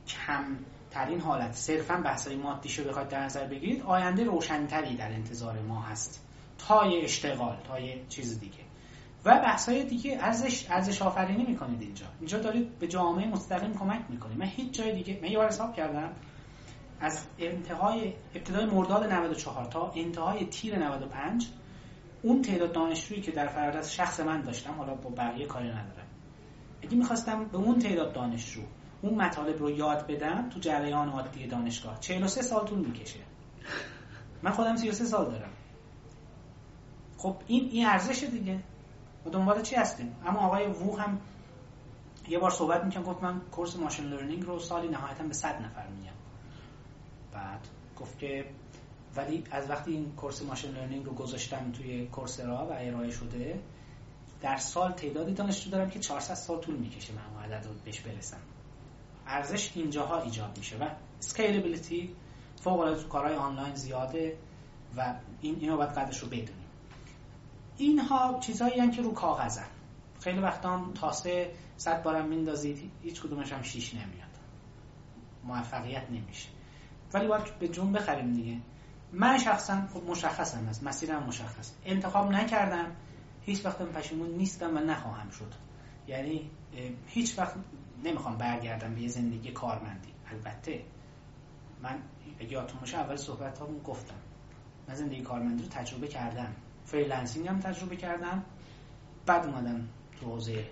کم ترین حالت صرفا بحثای مادی شو بخواید در نظر بگیرید آینده روشنتری در انتظار ما هست. تا یه اشتغال تا یه چیز دیگه. و بحثای دیگه ارزش ارزش آفرینی می‌کنید اینجا. اینجا دارید به جامعه مستقیم کمک می‌کنید. من هیچ جای دیگه من یه بار حساب کردم. از انتهای ابتدای مرداد 94 تا انتهای تیر 95 اون تعداد دانشجویی که در فرادست شخص من داشتم حالا با بقیه کاری ندارم. اگه می‌خواستم به اون تعداد دانشجو اون مطالب رو یاد بدم تو جریان عادی دانشگاه 43 سال طول می‌کشه. من خودم 33 سال دارم. خب این این ارزش دیگه. و دنبال چی هستیم؟ اما آقای وو هم یه بار صحبت می‌کنم گفت من کورس ماشین لرنینگ رو سالی نهایتا به 100 نفر میگم. بعد گفت که ولی از وقتی این course machine learning رو گذاشتم توی Coursera و ارائه شده در سال تعدادی دانشجو دارم که 400 سال طول می‌کشه من عدد رو بهش برسم. ارزش اینجاها ایجاد میشه و scalability فوق العاده کارهای آنلاین زیاده و این اینو باید قدرش رو بدونیم. اینها چیزهایی که رو کاغذن خیلی وقتا تاسه صد بارم میندازید هیچ کدومش هم شیش نمیاد. موفقیت نمیشه. ولی باید به جون بخریم دیگه. من شخصا خب مشخصم هست مسیرم مشخص. انتخاب نکردم. هیچ وقت پشیمون نیستم و نخواهم شد. یعنی هیچ وقت نمی‌خوام برگردم به یه زندگی کارمندی. البته من یادتون باشه اول صحبت همون گفتم. من زندگی کارمندی رو تجربه کردم. freelancing هم تجربه کردم. بعد اومدم تو حوزه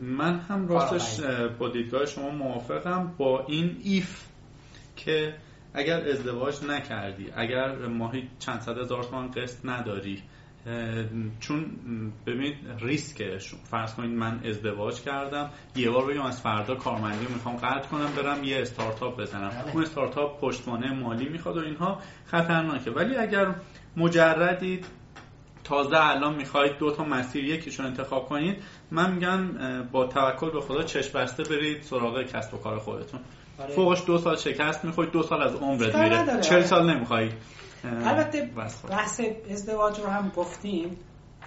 من هم راستش با دیدگاه شما موافقم با این ایف که اگر ازدواج نکردی اگر ماهی چند صد هزار تومان قسط نداری چون ببینید ریسکه فرض کنید من ازدواج کردم یه بار بگم از فردا کارمندی رو می‌خوام قطع کنم برم یه استارتاپ بزنم. بله. اون استارتاپ پشتوانه مالی می‌خواد و اینها خطرناکه. ولی اگر مجردید تازه الان می‌خواید دو تا مسیر یکیشون انتخاب کنید من میگم با توکل به خدا چشم بسته برید سراغ کسب و کار خودتون. آره. فوقش دو سال شکست می‌خواید دو سال از عمرت میره. چل سال نمی‌خواید البته بحث ازدواج رو هم گفتیم.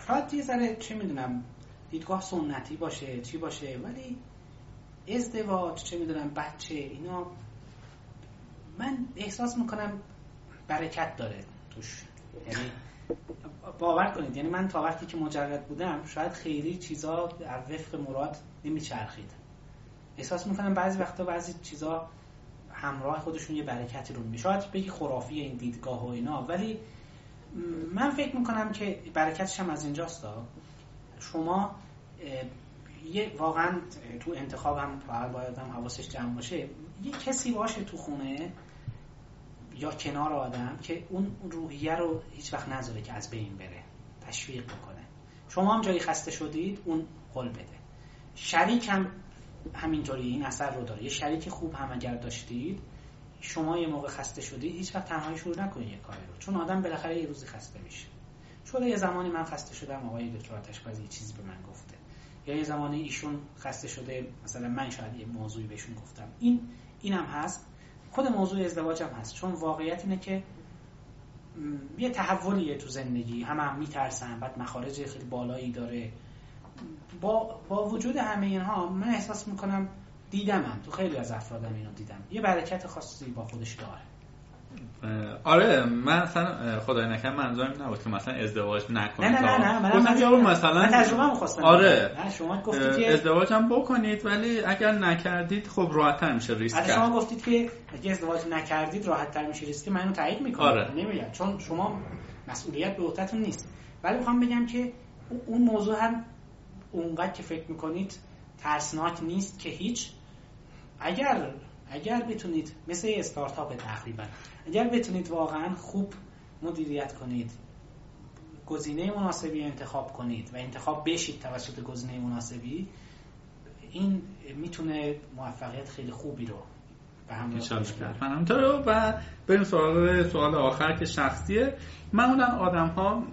شاید یه ذره چه می‌دونم دیدگاه سنتی باشه چی باشه ولی ازدواج چه می‌دونم بچه اینا من احساس می‌کنم برکت داره توش. یعنی باور کنید یعنی من تا وقتی که مجرد بودم شاید خیلی چیزا در وفق مراد نمیچرخید. احساس می‌کنم بعضی وقتا بعضی چیزا همراه خودشون یه برکتی رو میشه شاید بگی خرافی این دیدگاه و اینا ولی من فکر می‌کنم که برکتش هم از اینجاست. شما یه واقعا تو انتخاب هم فقط باید هم حواسش جمع باشه یه کسی باشه تو خونه یا کنار آدم که اون روحیه رو هیچ وقت نذاره که از بین بره تشویق بکنه. شما هم جایی خسته شدید اون قول بده. شریک هم همینطوری این اثر رو داره. یه شریک خوب هم اگر داشتید شما یه موقع خسته شدید هیچ وقت تنهایی شروع نکنید یه کاری رو. چون آدم بالاخره یه روزی خسته میشه. شده یه زمانی من خسته شدم آقای دکتر آتشبازی چیزی به من گفته. یا یه زمانی ایشون خسته شده مثلا من شاید یه موضوعی بهشون گفتم. این اینم هست. خود موضوع ازدواج هم هست. چون واقعیت اینه که یه تحولیه تو زندگی. هم هم میترسن بعد مخارج خیلی بالایی داره. با, با وجود همه اینها من احساس می‌کنم دیدمم. تو خیلی از افرادم اینو دیدم. یه برکت خاصی با خودش داره. آره من اصلا خدای نکنه منظورم نبود که مثلا ازدواج نکنید. نه نه نه, نه من, مثلا من تجربه خواستم آره. نه شما گفتید که ازدواج هم بکنید ولی اگر نکردید خب راحت تر میشه ریسک شما گفتید که اگه ازدواج نکردید راحت تر میشه ریسک من اینو تایید می‌کنم آره. نمیگم. چون شما مسئولیت به عهدهتون نیست. ولی می‌خوام بگم که اون موضوع هم اونقدر که فکر می‌کنید ترسناک نیست که هیچ. اگر اگر بتونید مثل استارتاپ تقریبا. اگر بتونید واقعا خوب مدیریت کنید گزینه مناسبی انتخاب کنید و انتخاب بشید توسط گزینه مناسبی این می‌تونه موفقیت خیلی خوبی رو به هم همینطور و بریم سوال سوال آخر که شخصیه. معمولا آدم ها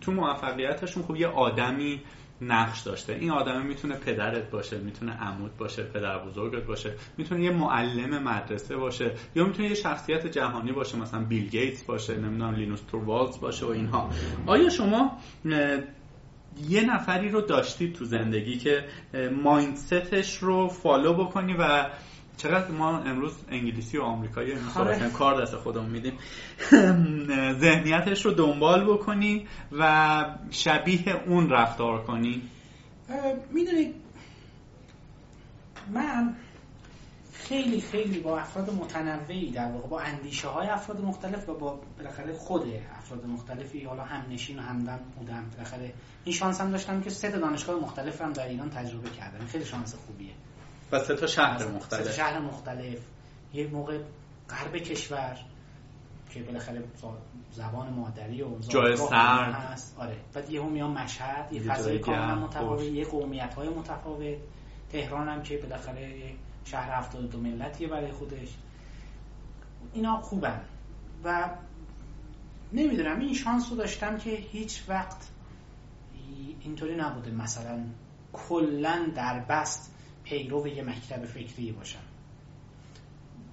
تو موفقیتشون خب یه آدمی نقش داشته. این آدمه می‌تونه پدرت باشه می‌تونه عمود باشه پدر بزرگت باشه می‌تونه یه معلم مدرسه باشه یا می‌تونه یه شخصیت جهانی باشه مثلا بیل گیتس باشه نمی‌دونم لینوس توروالز باشه و اینها. آیا شما یه نفری رو داشتید تو زندگی که مایندستش رو فالو بکنی و چقدر ما امروز انگلیسی و آمریکایی آره. کار دست خودمون میدیم. *laughs* ذهنیتش رو دنبال بکنی و شبیه اون رفتار کنی می‌دونید من خیلی خیلی با افراد متنوعی در واقع با اندیشه های افراد مختلف و با بالاخره خود افراد مختلفی حالا هم نشین و همدم بودم بالاخره این شانس هم داشتم که سه دانشگاه مختلف هم در ایران تجربه کردم. خیلی شانس خوبیه. و سه تا شهر مختلف. سه شهر مختلف. یه موقع غرب کشور که بالاخره زبان مادری و جای سرد. هست. آره. بعد یهو میام مشهد یه فضای کاملا متفاوت یه قومیت های متفاوت. تهران هم که بالاخره شهر 72 ملتیه برای خودش. اینا خوبن. و نمی‌دونم این شانس رو داشتم که هیچ وقت اینطوری نبوده. مثلا کلا در بست پیرو یه مکتب فکری باشم.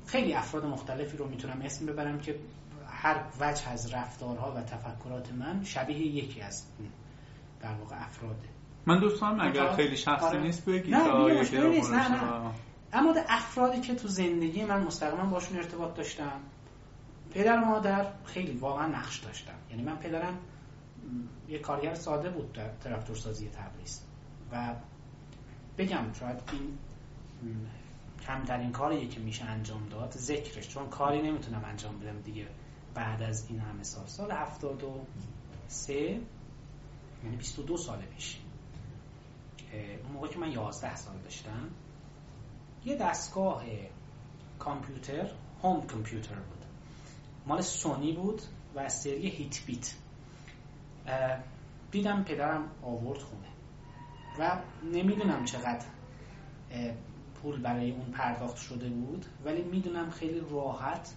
خیلی افراد مختلفی رو می‌تونم اسم ببرم که هر وجه از رفتارها و تفکرات من شبیه یکی از در واقع افراده. من دوستان اگر خیلی شخصی آره. نیست بگی نه نیست. نه نه. اما افرادی که تو زندگی من مستقیما باشون ارتباط داشتم پدر و مادر خیلی واقعا نقش داشتم یعنی من پدرم یه کارگر ساده بود در تراکتور سازی تبریز. و بگم شاید این کمترین کاریه که میشه انجام داد ذکرش چون کاری نمی‌تونم انجام بدم دیگه بعد از این همه سال. سال 73 یعنی 22 سال پیش اون موقع که من 11 سال داشتم یه دستگاه کامپیوتر هوم کامپیوتر بود. مال سونی بود و سری هیت بیت. دیدم پدرم آورد خونه. و نمی‌دونم چقدر پول برای اون پرداخت شده بود ولی می‌دونم خیلی راحت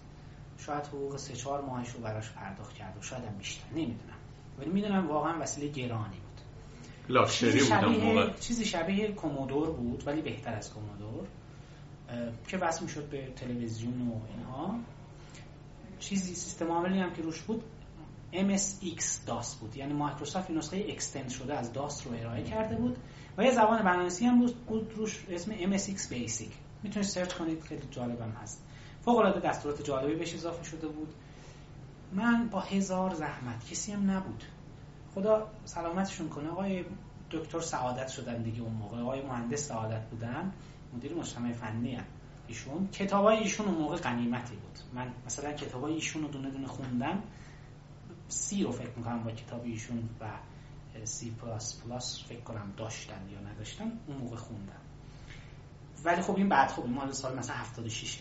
شاید حقوق سه چهار ماهش رو براش پرداخت کرد و شاید هم بیشتر نمی‌دونم. ولی می‌دونم واقعا وسیله گرانی بود. لاکچری بود چیزی شبیه Commodore بود ولی بهتر از Commodore که وصل می‌شد به تلویزیون و اینها. چیزی سیستم عاملی هم که روش بود MSX DOS بود. یعنی مایکروسافت نسخه extend شده از DOS رو ارائه کرده بود و یه زبان برنامه‌نویسی هم بود روش اسم MSX BASIC می‌تونید search کنید خیلی جالبم هست. فوق العاده دستورات جالبی بهش اضافه شده بود. من با هزار زحمت کسی هم نبود. خدا سلامتشون کنه. آقای دکتر سعادت شدن دیگه اون موقع. آقای مهندس سعادت بودن. مدیر مجتمع فنی هم. ایشون. کتابای ایشون اون موقع غنیمتی بود. من مثلا کتابای ایشون رو دونه دونه خوندم. C رو فکر می‌کنم با کتاب ایشون و سی پلاس پلاس فکر کنم داشتن یا نداشتن اون موقع خوندم. ولی خب این بعد خب مال سال مثلا 76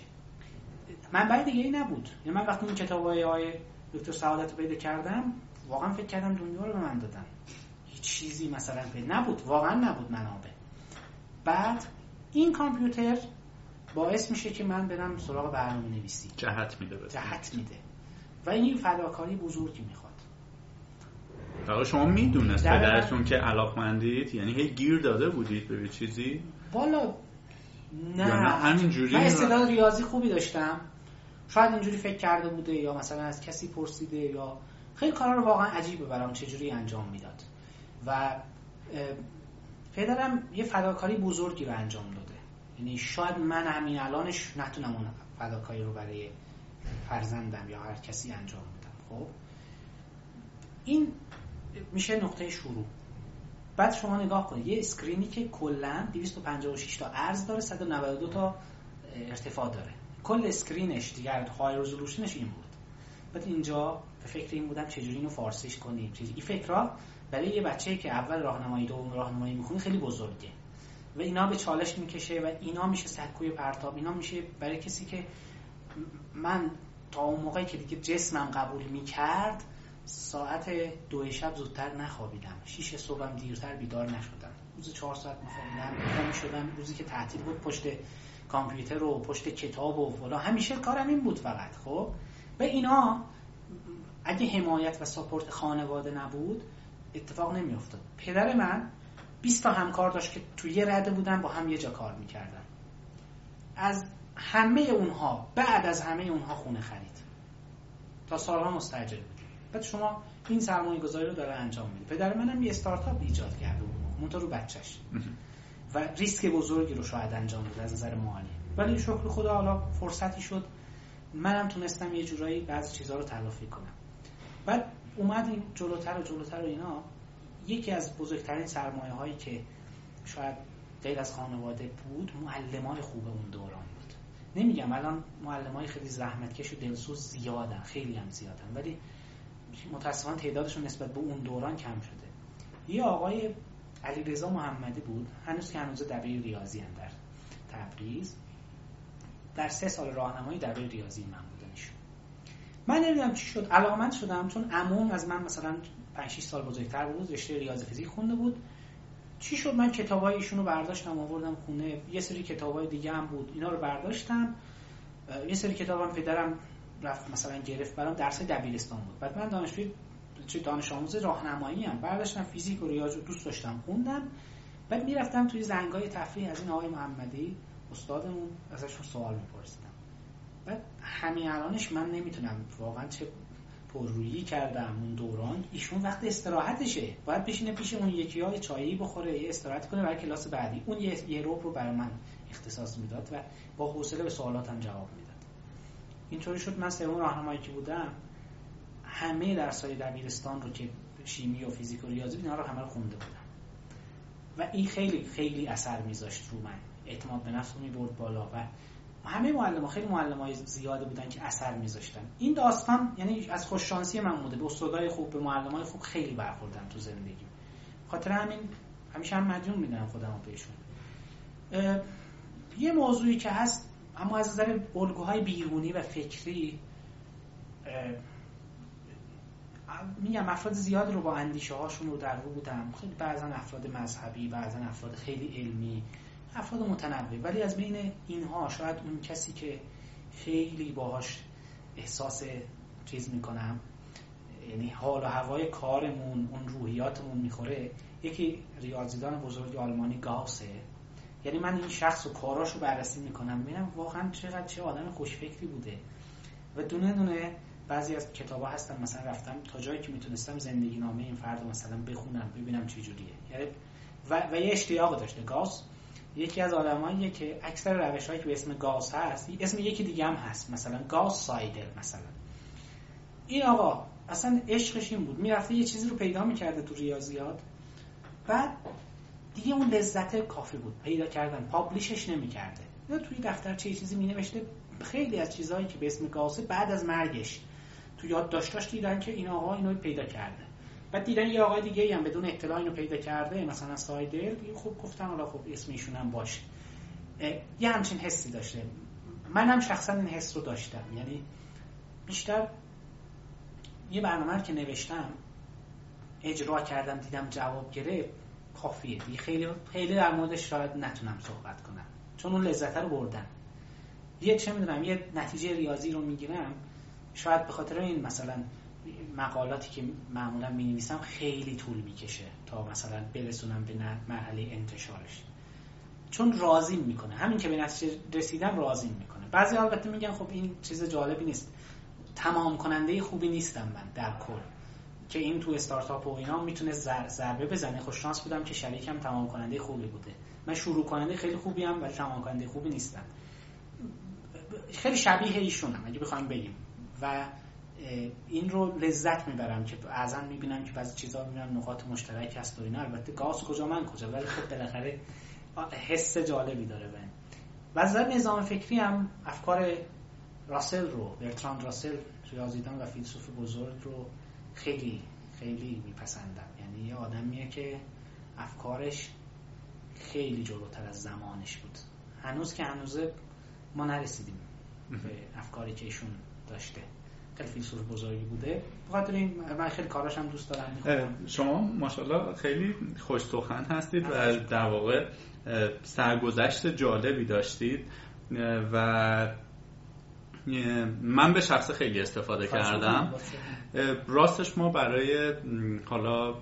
من بعد دیگه ای نبود. یعنی من وقتی این کتاب های دکتر سعادت رو پیدا کردم واقعا فکر کردم دنیا رو به من دادن. هیچ چیزی مثلا نبود. واقعا نبود منابع. بعد این کامپیوتر باعث میشه که من برم سراغ برنامه نویسی جهت میده جهت میده. و این فداکاری بزرگی می‌خواد. آقا شما می‌دونست پدرتون که علاقمندید؟ یعنی هی گیر داده بودید به چیزی؟ والا نه. همینجوری؟ من استعداد ریاضی خوبی داشتم. شاید اینجوری فکر کرده بوده یا مثلا از کسی پرسیده یا خیلی کارا رو واقعا عجیبه برام چجوری انجام می‌داد. و پدرم یه فداکاری بزرگی رو انجام داده. یعنی شاید من همین الانش نتونم اون فداکاری رو برای فرزندم یا هر کسی انجام بدم خب؟ این میشه نقطه شروع. بعد شما نگاه کنید. یه screen ی که کلا 256 تا عرض داره 192 تا ارتفاع داره. کل screen ش دیگه high resolution ش این بود. بعد اینجا به فکر این بودم چجوری اینو فارسیش کنیم. چجوری این فکرها برای یه بچه که اول راهنمایی دوم راهنمایی می‌خونه خیلی بزرگه. و اینا به چالش می‌کشه و اینا میشه سکوی پرتاب. اینا میشه برای کسی که من تا اون موقعی که دیگه جسمم قبول می‌کرد ساعت دو شب زودتر نخوابیدم. شیش صبحم دیرتر بیدار نشدم. روز چهار ساعت میخوابیدم. شدم روزی که تعطیل بود پشت کامپیوتر و پشت کتاب و فلا همیشه کارم این بود فقط خب؟ و اینا اگه حمایت و ساپورت خانواده نبود اتفاق نمیافتاد. پدر من 20 تا همکار داشت که توی یه رده بودن با هم یه جا کار می‌کردن. از همه اونها بعد از همه اونها خونه خرید. تا سالها مستجر بود. بعد شما این سرمایه گذاری رو داره انجام میده. پدر منم یه استارتاپ ایجاد کرده بود. رو بچهش. و ریسک بزرگی رو شاید انجام بده از نظر مالی. ولی شکر خدا حالا فرصتی شد. منم تونستم یه جورایی بعضی چیزها رو تلافی کنم. بعد اومدیم جلوتر و جلوتر و اینا. یکی از بزرگترین سرمایه هایی که شاید غیر از خانواده بود معلمان خوب اون دوران. نمیگم الان معلم های خیلی زحمتکش و دلسوز زیادن خیلی هم زیادن ولی متاسفانه تعدادشون نسبت به اون دوران کم شده. یه آقای علیرضا محمدی بود هنوز که هنوز دبیر ریاضی هم در تبریز. در سه سال راهنمایی دبیر ریاضی من بودنشون من نمی‌دونم چی شد علاقمند شدم چون عموم از من مثلا 5 6 سال بزرگتر بود رشته ریاضی فیزیک خونده بود. چی شد؟ من کتابای ایشونو برداشتم آوردم خونه. یه سری کتابای دیگه هم بود. اینا رو برداشتم. یه سری کتابم پدرم رفت مثلا گرفت برام. درس دبیرستان بود. بعد من دانشجوی چه دانش آموز راهنمایی ام برداشتم. فیزیک و ریاضی دوست داشتم خوندم. بعد می‌رفتم توی زنگای تفریح از این آقای محمدی استادمون ازشون سوال میپرسیدم. بعد همین الانش من نمی‌تونم واقعا چه پررویی کردم اون دوران ایشون وقت استراحتشه. باید بشینه پیش اون یکی های چایی بخوره یه استراحت کنه برای کلاس بعدی. اون یه, یه رو برای من اختصاص می‌داد و با حوصله به سوالاتم جواب می‌داد. اینطوری شد من سوم راهنمایی که بودم همه درسای دبیرستان رو که شیمی و فیزیک و ریاضی اینا رو همه رو خونده بودم. و این خیلی خیلی اثر میذاشت رو من. اعتماد به نفس رو برد بالا و همه معلم خیلی معلم های زیاده بودن که اثر میذاشتن. این داستان یعنی از خوششانسی من بوده به استادای خوب به معلم خوب خیلی برخوردم تو زندگی. خاطر همین همیشه هم مدیون می‌دونم خودم بهشون. یه موضوعی که هست اما از نظر الگوهای بیرونی و فکری میگم افراد زیاد رو با اندیشه هاشون رو در رو بودم. خیلی بعضا افراد مذهبی بعضا افراد خیلی علمی. افراد متنوع. ولی از بین اینها شاید اون کسی که خیلی باهاش احساس چیز می‌کنم یعنی حال و هوای کارمون اون روحیاتمون می‌خوره یکی ریاضیدان بزرگ آلمانی گاوسه یعنی من این شخص و کاراش بررسی می‌کنم می‌بینم واقعا چقدر چه آدم خوشفکری بوده. و دونه دونه بعضی از کتاب ها هستن مثلا رفتم تا جایی که می‌تونستم زندگی نامه این فرد مثلا بخونم ببینم چه جوریه. یعنی و, و یه اشتیاق داشته. گاس یکی از آدماییه که اکثر روش هایی که به اسم گاس هست اسم یکی دیگه هم هست مثلا گاس سایدر مثلا. این آقا اصلا عشقش این بود. می‌رفته یه چیزی رو پیدا می‌کرده تو ریاضیات. بعد دیگه اون لذت کافی بود. پیدا کردن. پابلیشش نمی‌کرده. یا توی دفتر چه چیزی می نوشته خیلی از چیزهایی که به اسم گاسه بعد از مرگش تو یاد داشتاش دیدن که این آقا اینو پیدا کرده. بعد دیدن یه آقای دیگه هم بدون اطلاع اینو پیدا کرده مثلا سایدر خوب گفتن حالا خب اسم هم باشه. یه همچین حسی داشته. منم شخصا این حس رو داشتم. یعنی بیشتر یه برنامه که نوشتم اجرا کردم دیدم جواب گرفت کافیه. دیگه خیلی خیلی در موردش شاید نتونم صحبت کنم. چون اون لذت رو بردن یه چه می‌دونم یه نتیجه ریاضی رو می‌گیرم. شاید به خاطر این مثلا مقالاتی که معمولا می نویسم خیلی طول می‌کشه تا مثلا برسونم به مرحله انتشارش. چون راضی می‌کنه. همین که به نتیجه رسیدم راضی می‌کنه. بعضی البته میگن خب این چیز جالبی نیست. تمام کننده خوبی نیستم من در کل. که این تو استارتاپ و اینا می‌تونه ضربه بزنه. خوش شانس بودم که شریکم تمام کننده خوبی بوده. من شروع کننده خیلی خوبی هم ولی تمام کننده خوبی نیستم. خیلی شبیه ایشونم اگه بخوایم بگیم. و این رو لذت می‌برم که بعضا می‌بینم که بعضی چیزها می‌بینم نقاط مشترک هست و اینا. البته گاز کجا من کجا؟ ولی خب بالاخره حس جالبی داره بهم. و از نظام فکری هم افکار راسل رو برتراند راسل ریاضیدان و فیلسوف بزرگ رو خیلی خیلی میپسندم. یعنی یه آدمیه که افکارش خیلی جلوتر از زمانش بود. هنوز که هنوزه ما نرسیدیم به افکاری که ایشون داشته. فیلسوف بزرگی بوده. بخاطر این من خیلی کاراش هم دوست دارم شما ماشاءالله خیلی خوش سخن هستید و در واقع سرگذشت جالبی داشتید. و من به شخص خیلی استفاده کردم. راستش ما برای حالا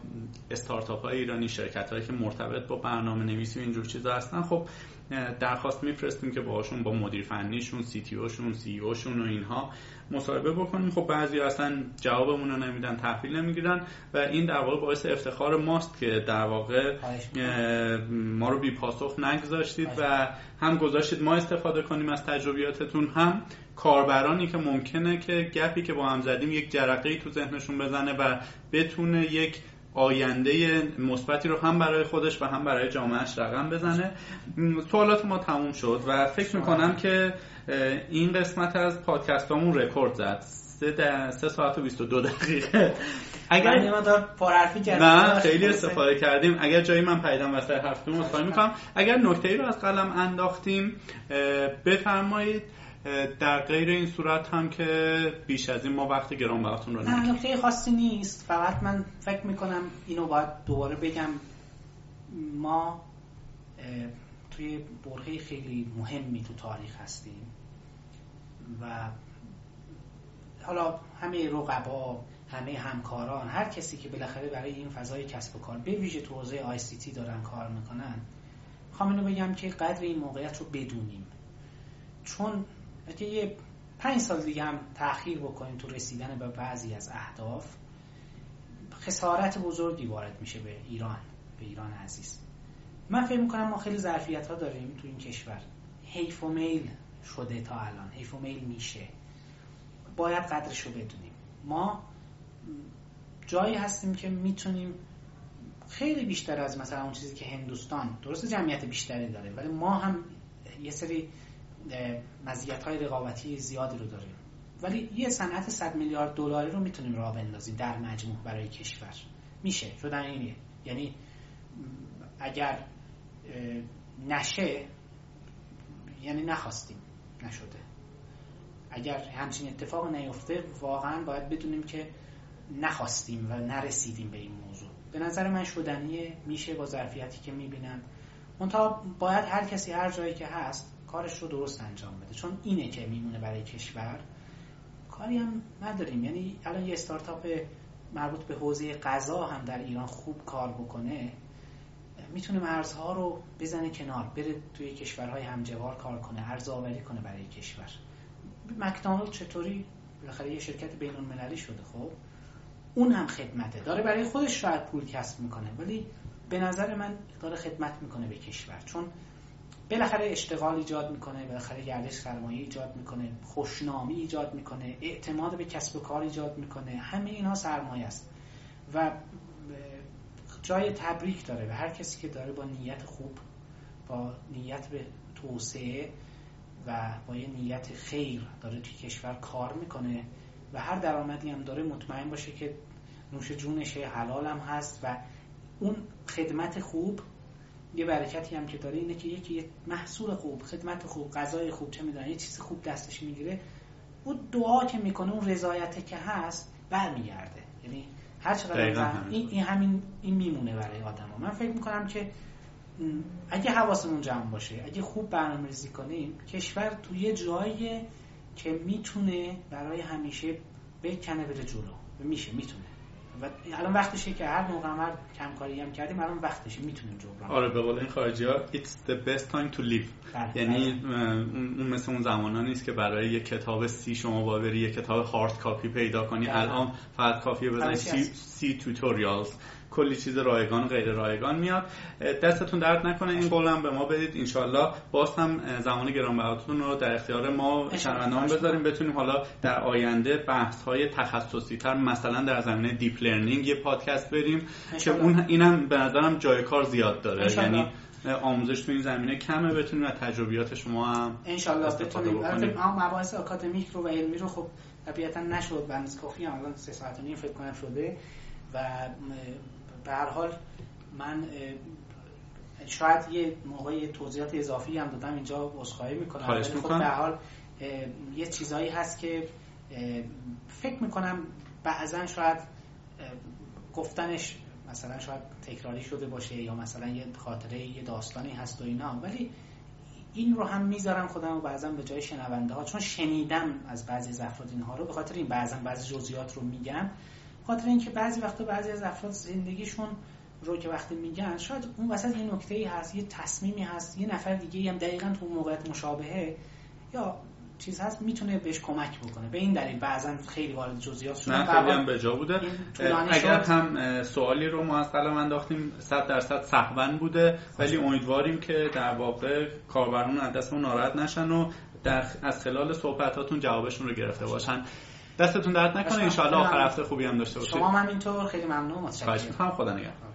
استارتاپ های ایرانی شرکت هایی که مرتبط با برنامه نویسی و اینجور چیزا هستن خب درخواست میفرستیم که باهاشون با مدیر فنیشون سی تی اوشون سی اوشون و اینها مصاحبه بکنیم. خب بعضی اصلا جوابمون رو نمیدن تحویل نمی‌گیرن و این در واقع باعث افتخار ماست که در واقع ما رو بی پاسخ نگذاشتید و هم گذاشتید. ما استفاده کنیم از تجربیاتتون هم کاربرانی که ممکنه که گپی که با هم زدیم یک جرقه تو ذهنشون بزنه و بتونه یک آینده مثبتی رو هم برای خودش و هم برای جامعهش رقم بزنه. سوالات ما تموم شد و فکر می‌کنم که این قسمت از پادکست همون رکورد زد. سه, سه ساعت و 22 دقیقه. اگر نه خیلی استفاده کردیم. اگر جایی من پیدام وسط حرفتون مصاحبه می‌کنم. اگر نکته ای رو از قلم انداختیم بفرمایید. در غیر این صورت هم که بیش از این ما وقت گرانبهاتون رو نه نکته خاصی نیست. فقط من فکر می‌کنم اینو باید دوباره بگم. ما توی برهه خیلی مهمی تو تاریخ هستیم و حالا همه رقبا همه همکاران هر کسی که بالاخره برای این فضای کسب و کار به ویژه تو حوزه آی سی تی دارن کار می‌کنن. خواهم اینو بگم که قدر این موقعیت رو بدونیم. چون اگه یه پنج سال دیگه هم تأخیر بکنیم تو رسیدن به بعضی از اهداف خسارت بزرگی وارد میشه به ایران به ایران عزیز. من فکر می‌کنم ما خیلی ظرفیت ها داریم تو این کشور. حیف و میل شده تا الان حیف و میل میشه. باید قدرش رو بدونیم. ما جایی هستیم که می‌تونیم خیلی بیشتر از مثلا اون چیزی که هندوستان درست جمعیت بیشتری داره ولی ما هم یه سری مزیت های رقابتی زیادی رو داریم ولی یه صنعت 100 میلیارد دلاری رو می‌تونیم راه بندازیم در مجموع برای کشور. میشه. شدن اینه. یعنی اگر نشه یعنی نخواستیم. نشده. اگر همچین اتفاق نیفته واقعا باید بدونیم که نخواستیم و نرسیدیم به این موضوع. به نظر من شدنیه. میشه با ظرفیتی که می‌بینم منتها باید هر کسی هر جایی که هست کارش رو درست انجام بده. چون اینه که میمونه برای کشور. کاری هم نداریم. یعنی الان یه استارتاپ مربوط به حوزه غذا هم در ایران خوب کار بکنه می‌تونه مرزها رو بزنه کنار بره توی کشورهای همجوار کار کنه ارزآوری کنه برای کشور. مکدونالد چطوری؟ بالاخره یه شرکت بین المللی شده خب؟ اون هم خدمته. داره برای خودش شاید پول کسب می‌کنه ولی به نظر من داره خدمت می‌کنه به کشور. چون بالاخره اشتغال ایجاد می‌کنه بالاخره گردش سرمایه ایجاد می‌کنه خوشنامی ایجاد می‌کنه اعتماد به کسب و کار ایجاد می‌کنه همه اینها سرمایه است. و جای تبریک داره به هر کسی که داره با نیت خوب با نیت به توسعه و با یه نیت خیر داره توی کشور کار می‌کنه و هر درآمدی هم داره مطمئن باشه که نوش جونشه حلال هم هست و اون خدمت خوب یه برکتی هم که داره اینه که یکی یه محصول خوب خدمت خوب غذای خوب چه می‌دونن یه چیز خوب دستش می‌گیره. اون دعا که می‌کنه اون رضایته که هست برمیگرده. یعنی هر چقدر این, این همین این میمونه برای آدم ها. من فکر می‌کنم که اگه حواسمون جمع باشه اگه خوب برنامه ریزی کنیم کشور توی یه جایی که می‌تونه برای همیشه بکنه بره جلو. میشه می‌تونه. و الان وقتشه که هر موقع هر کمکاری هم کردیم الان وقتشه می‌تونیم جبران آره به قول این خارجی ها it's the best time to live بله، یعنی بله. اون مثل اون زمان نیست که برای یک کتاب C شما با بری یک کتاب hard copy پیدا کنی بله. الان فقط کافیه بزنی C, C tutorials کلی چیز رایگان غیر رایگان میاد. دستتون درد نکنه این قولم به ما بدید. انشالله باز هم زمان گرانبهاتون رو در اختیار ما شنوندان بذاریم. بتونیم حالا در آینده بحث های تخصصی تر مثلا در زمینه deep learning یه پادکست بریم که اون اینم به نظرم جای کار زیاد داره. یعنی آموزش تو این زمینه کمه بتونیم از تجربیات شما هم انشالله بتونیم. مباحث اکادمیک رو و علمی رو خب طبیعتا نشد. بنز کافی الان سه ساعت و نیم فکر کنم شده و به هر حال من شاید یه موقع توضیحات اضافی هم دادم اینجا عذرخواهی می‌کنم. ولی خب به حال یه چیزایی هست که فکر می‌کنم بعضا شاید گفتنش مثلا شاید تکراری شده باشه یا مثلا یه خاطره یه داستانی هست و اینا. ولی این رو هم می‌ذارم خودم بعضا به جای شنونده ها. چون شنیدم از بعضی از افراد اینها رو به خاطر این بعضا بعضی جزئیات رو میگم. خاطر اینکه بعضی وقتا بعضی از افراد زندگیشون رو که وقتی میگن شاید اون وسط یه نکته ای هست یه تصمیمی هست یه نفر دیگه هم دقیقا تو موقعیت مشابهه یا چیز هست می‌تونه بهش کمک بکنه. به این دلیل بعضا خیلی وارد جزئیات شدن. نه خیلی هم به جا بوده. اگر هم سوالی رو ما از قلم انداختیم 100 درصد صحبن بوده. ولی امیدواریم که در واقع کاربران از دستمون ناراحت نشن و در از خلال صحبتاتون جوابشون رو گرفته باشن. دستتون درد نکنه ان آخر هفته خوبی هم داشته باشید. شما هم اینطور خیلی ممنون. متشکرم. خواهش می‌کنم. خدا نگهدار.